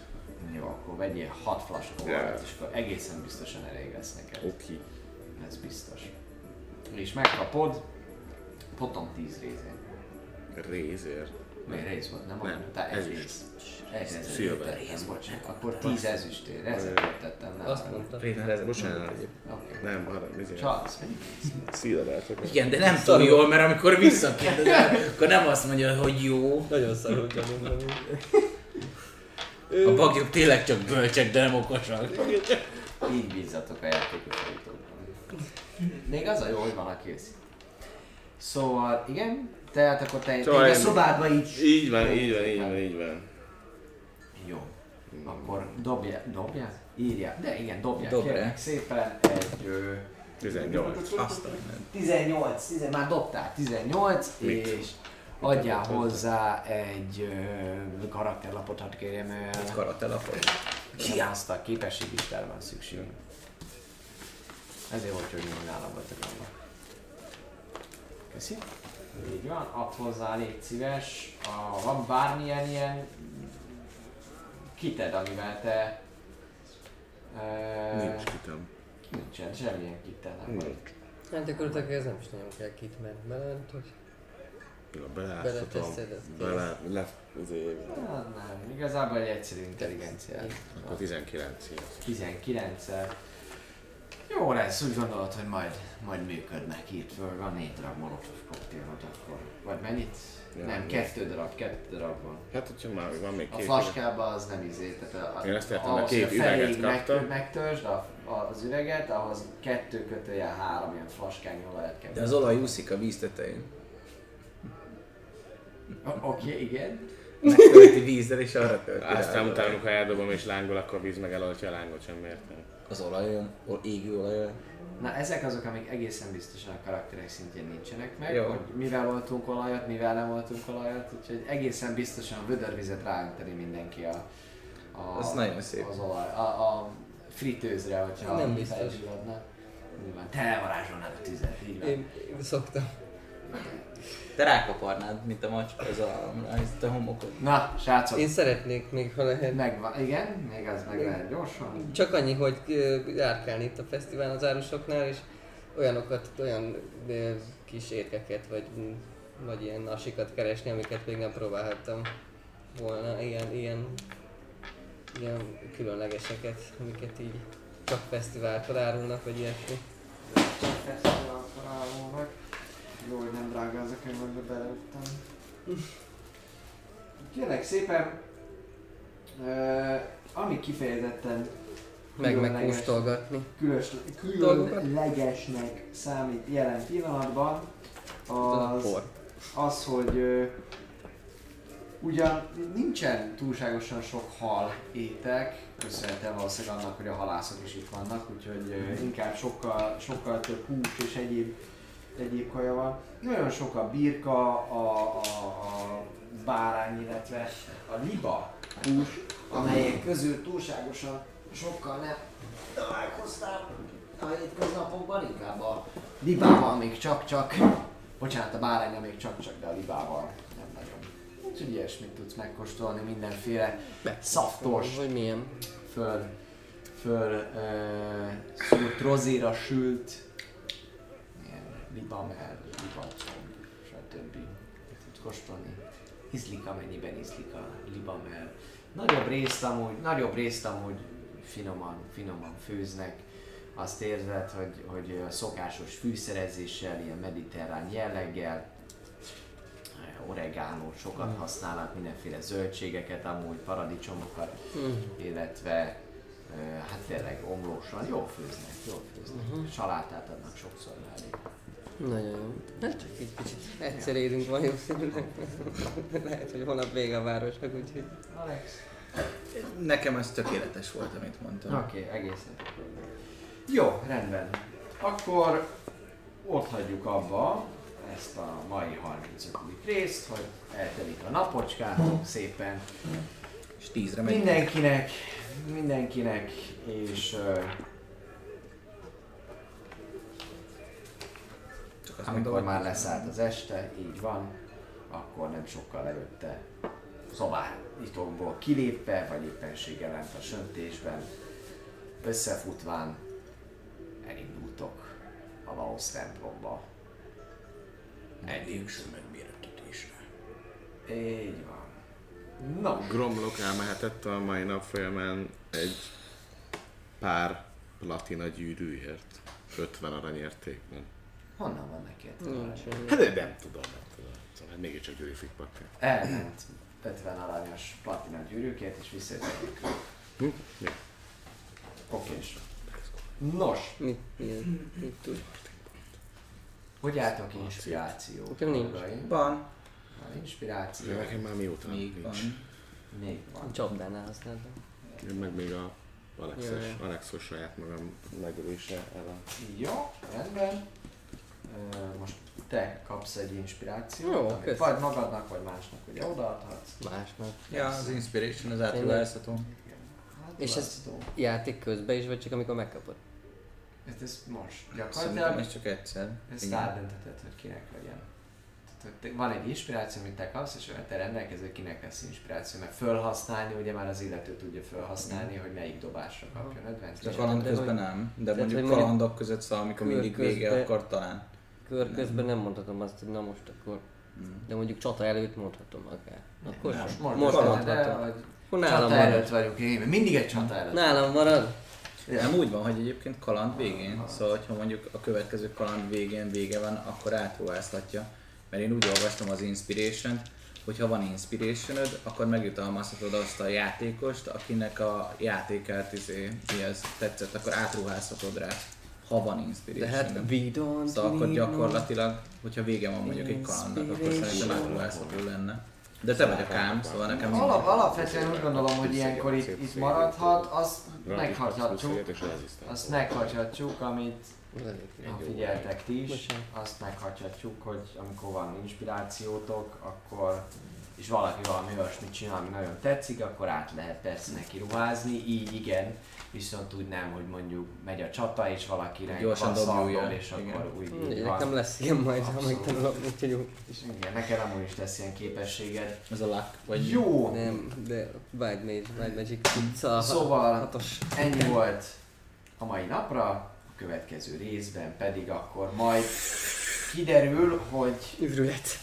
Jó, akkor vegyél 6 flaska Ja. olajat, és akkor egészen biztosan elég lesz neked. Oké. Ez biztos. És megkapod, potom 10 részén. Rézért. Miért rész volt? Nem, Nem, tehát ezüst. ezüst. Rész, bocsánat. Akkor 10 ezüstér, ezért tettem, nem. Azt mondta. Bocsánat. Nem, arra, izé, Csalsz, mi? szilvert. Igen, de nem túl jól, mert amikor visszakérdezem, akkor nem azt mondja, hogy jó. Nagyon szarul gyanúm amúgy. A bagyok tényleg csak bölcsek, de nem okosak. Így bízzatok a játékosokban. Még az a jó, hogy van a kész. Szóval, igen, tehát akkor te Szóval a szobádba így... Így van, így van, így van, így van. Jó. Akkor dobja, dobja? Írja. De igen, dobja. Kérlek szépen egy... Ö, 18. Azt a mindent. 18, 10, már dobtál 18, Mit? és adjál hozzá egy ö, karakterlapot, hadd kérjem el. Egy karatelapot. Nem azt a képességlistára van szükség. Ezért volt, hogy nálam voltak abban. Köszi. Így van, add hozzá, légy szíves. A, van bármilyen ilyen kited, amivel te... Uh, Nincs kitem. Nincsen, semmilyen kited. nem. Nincs. Hát gyakorlatilag ez nem is nagyon kell kit, mert belent, hogy Ja, ezt Bele, le, azért, Hát nem, igazából egy egyszerű intelligenciát. akkor 19 ilyen. 19-el. Jó lesz, úgy gondolod, hogy majd, majd működnek itt, föl van négy darab molotov koktélod akkor. Vagy mennyit? Ja, nem, kettő darab, kettő darab van. Hát, hogyha már van még A két flaskában az nem izé, tehát a, Én ezt értem, ahhoz, a két a üveget kaptam. meg- Megtörsd a, a, az üveget, ahhoz kettő kötője három ilyen flaskányi olajat kell. De az olaj úszik a víz tetején. Oké, okay, igen. Megtölti vízzel és arra tölti Aztán az utána, amikor eldobom és lángol, akkor a víz megeloltja a lángot, sem értem. Az olajon, ol- égő olajon. Na ezek azok, amik egészen biztosan a karakterek szintjén nincsenek meg, Jó. hogy mivel voltunk olajat, mivel nem voltunk olajat, úgyhogy egészen biztosan a vödörvizet ráönteni mindenki a, a, Az nagyon szép. az olaj, a, a fritőzre, hogyha Nem biztos. Nyilván te elvarázsolnád a tüzet, így van. én, én szoktam. Te rákaparnád, mint a macska az alamra, ezt a homokot. Na, srácok, Én szeretnék még, ha lehet. megvan, igen, még az meg lehet gyorsan. Csak annyi, hogy járkálni itt a fesztivál az árusoknál, és olyanokat, olyan kis érkeket, vagy, vagy ilyen nasikat keresni, amiket még nem próbálhattam volna. Ilyen, ilyen, ilyen különlegeseket, amiket így csak fesztiválkor árulnak, vagy ilyesmi. Fesztivál találónak. Jó, hogy nem drága ez a könyv, amiben beleüttem. Kérlek szépen, uh, ami kifejezetten Meg különleges- megkóstolgatni. különlegesnek számít jelen pillanatban, az, az hogy ö, ugyan nincsen túlságosan sok hal étek, köszönhetően valószínűleg annak, hogy a halászok is itt vannak, úgyhogy ö, inkább sokkal, sokkal több hús és egyéb, egyéb kaja van. Nagyon sok a birka, a, a, a bárány, illetve a liba hús, amelyek közül túlságosan sokkal nem találkoztam a hétköznapokban, inkább a libával még csak-csak, bocsánat, a bárányra még csak-csak, de a libával nem nagyon. Úgyhogy ilyesmit tudsz megkóstolni, mindenféle szaftos, Vagy milyen? föl, föl uh, szült rozéra sült, ilyen libamel, libacom, stb. Tudsz kóstolni. Ízlik amennyiben ízlik a libamel. Nagyobb részt amúgy, nagyobb részt amúgy finoman, finoman főznek. Azt érzed, hogy, hogy szokásos fűszerezéssel, ilyen mediterrán jelleggel, oregánót sokat használnak, mindenféle zöldségeket, amúgy paradicsomokat, illetve ö, hát tényleg omlósan, jól főznek, jól főznek. Salátát adnak sokszor. Nagyon jó. Hát csak egy kicsit egyszer érünk valószínűleg. Lehet, hogy holnap vége a városnak, úgyhogy... Alex? Nekem ez tökéletes volt, amit mondtam. Oké, okay, egészen. Jó, rendben. Akkor ott hagyjuk abba ezt a mai 35. részt, hogy eltelik a napocskátok szépen. És tízre megy. Mindenkinek, mindenkinek, és uh, Azt amikor már leszállt az este, így van, akkor nem sokkal előtte szobáitokból kilépve, vagy éppenséggel lent a söntésben, összefutván elindultok a Laos templomba. Elég megbéretetésre. Így van. No, Gromlok elmehetett a mai nap folyamán egy pár platina gyűrűért. 50 aranyértékben. Honnan van neki a? Hát de nem tudom, nem tudom. Szóval mégiscsak gyűrűfik pakka. Elment 50 aranyos platina gyűrűkért, és visszajött Hm? Mi? Okés. Nos, Mit, milyen, mit tud? hogy álltok inspiráció? Nekem nincs. Van. Van inspiráció? De nekem már mióta Még nincs. van. Még van. Csapdánál használtam. Én meg még a Alexos. Alexos saját magam megölése el a... Jó, rendben. Most te kapsz egy inspirációt, Jó, amit vagy magadnak, vagy másnak ugye odaadhatsz. Másnak. Ja, az Inspiration az átruházható. Hát, És ez játék közben is, vagy csak amikor megkapod? Hát ez most Szerintem gyakorlatilag ez csak egyszer. ezt eldöntheted, hogy kinek legyen. Van egy inspiráció, amit te kapsz, és te rendelkező, kinek lesz inspiráció, mert fölhasználni, ugye már az illető tudja fölhasználni, hogy melyik dobásra kapjon De advantage. kaland de közben nem. De Tehát, mondjuk kalandok között szóval, amikor mindig vége, akkor talán. Kör közben nem mondhatom azt, hogy na most akkor... Mm. De mondjuk csata előtt mondhatom akár. Akkor Most, most, most, de, mondhatom. Akkor nálam csata előtt vagyunk, én mindig egy csata előtt. Nálam marad. Nem úgy van, hogy egyébként kaland végén, szóval hogyha mondjuk a következő kaland végén vége van, akkor átruházhatja. Mert én úgy olvastam az inspiration hogyha van inspiration akkor megjutalmazhatod azt a játékost, akinek a játékát izé, ez tetszett, akkor átruházhatod rá, ha van De inspiration hát we don't Szóval akkor gyakorlatilag, hogyha vége van mondjuk egy kalandnak, akkor szerintem átruházható lenne. De te vagy a kám, szóval nekem Alap, alapvetően úgy gondolom, hogy ilyenkor itt, itt maradhat, azt meghagyhatjuk, azt meghagyhatjuk, amit ha figyeltek ti is, azt meghagyhatjuk, hogy amikor van inspirációtok, akkor és valaki valami olyasmit csinál, ami nagyon tetszik, akkor át lehet persze neki ruházni, így igen, viszont úgy nem, hogy mondjuk megy a csata, és valakinek Gyorsan el. és Igen. akkor úgy, Hm, úgy van. Nekem lesz ilyen majd, ha megtanulok, úgyhogy jó. Igen, neked amúgy is lesz ilyen képességed. Ez a luck, vagy Jó! Nem, de Wild Mage, Wild Magic, szóval, Szóval- hatos. Ennyi volt a mai napra, következő részben pedig akkor majd kiderül, hogy Üvrület.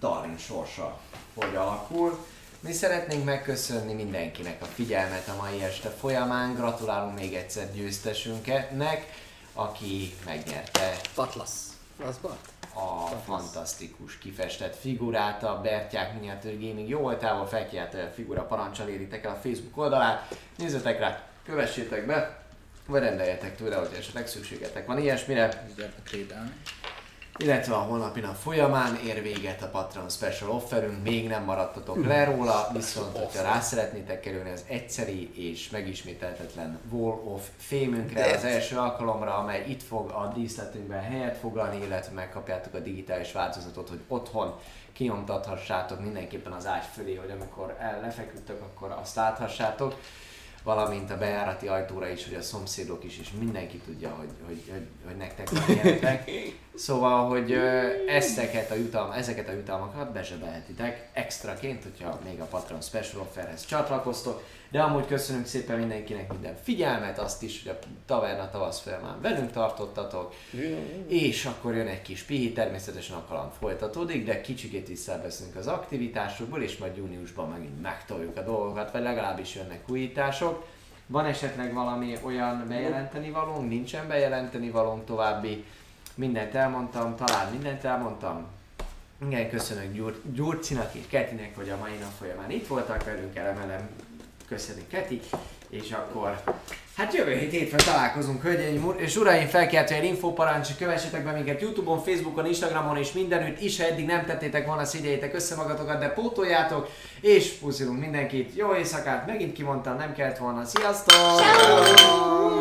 Darwin sorsa hogy alakul. Mi szeretnénk megköszönni mindenkinek a figyelmet a mai este folyamán. Gratulálunk még egyszer győztesünknek, aki megnyerte Patlasz. Az Bart? a fantasztikus kifestett figurát, a Bertyák Miniatűr Gaming jó voltával felkiáltó figura parancsal éritek el a Facebook oldalát. Nézzetek rá, kövessétek be, vagy rendeljetek tőle, hogy esetleg szükségetek van ilyesmire. gyertek rédelni. Illetve a holnapi nap folyamán ér véget a Patreon Special offerünk, még nem maradtatok le róla, viszont hogyha rá szeretnétek kerülni az egyszeri és megismételhetetlen Wall of Fame-ünkre az első alkalomra, amely itt fog a díszletünkben helyet foglalni, illetve megkapjátok a digitális változatot, hogy otthon kinyomtathassátok mindenképpen az ágy fölé, hogy amikor el lefeküdtök, akkor azt láthassátok valamint a bejárati ajtóra is, hogy a szomszédok is, és mindenki tudja, hogy, hogy, hogy, hogy nektek van ilyenetek. Szóval, hogy ezeket a, jutalm, ezeket a jutalmakat bezsebelhetitek extraként, hogyha még a Patreon Special Offerhez csatlakoztok. De amúgy köszönünk szépen mindenkinek minden figyelmet, azt is, hogy a taverna tavasz folyamán velünk tartottatok. És akkor jön egy kis pihi, természetesen a kaland folytatódik, de kicsikét visszaveszünk az aktivitásokból, és majd júniusban megint megtoljuk a dolgokat, vagy legalábbis jönnek újítások. Van esetleg valami olyan bejelenteni valónk, nincsen bejelenteni valónk további, mindent elmondtam, talán mindent elmondtam. Igen, köszönök Gyur- Gyurcinak és Ketinek, hogy a mai nap folyamán itt voltak velünk, elemelem köszönjük Keti, és akkor Hát jövő hét hétfőn találkozunk, hölgyeim ur- és uraim, felkeltő egy infoparancs, kövessetek be minket Youtube-on, Facebookon, Instagramon és mindenütt is, ha eddig nem tettétek volna, szégyeljétek össze magatokat, de pótoljátok, és puszilunk mindenkit, jó éjszakát, megint kimondtam, nem kellett volna, sziasztok! Ciao.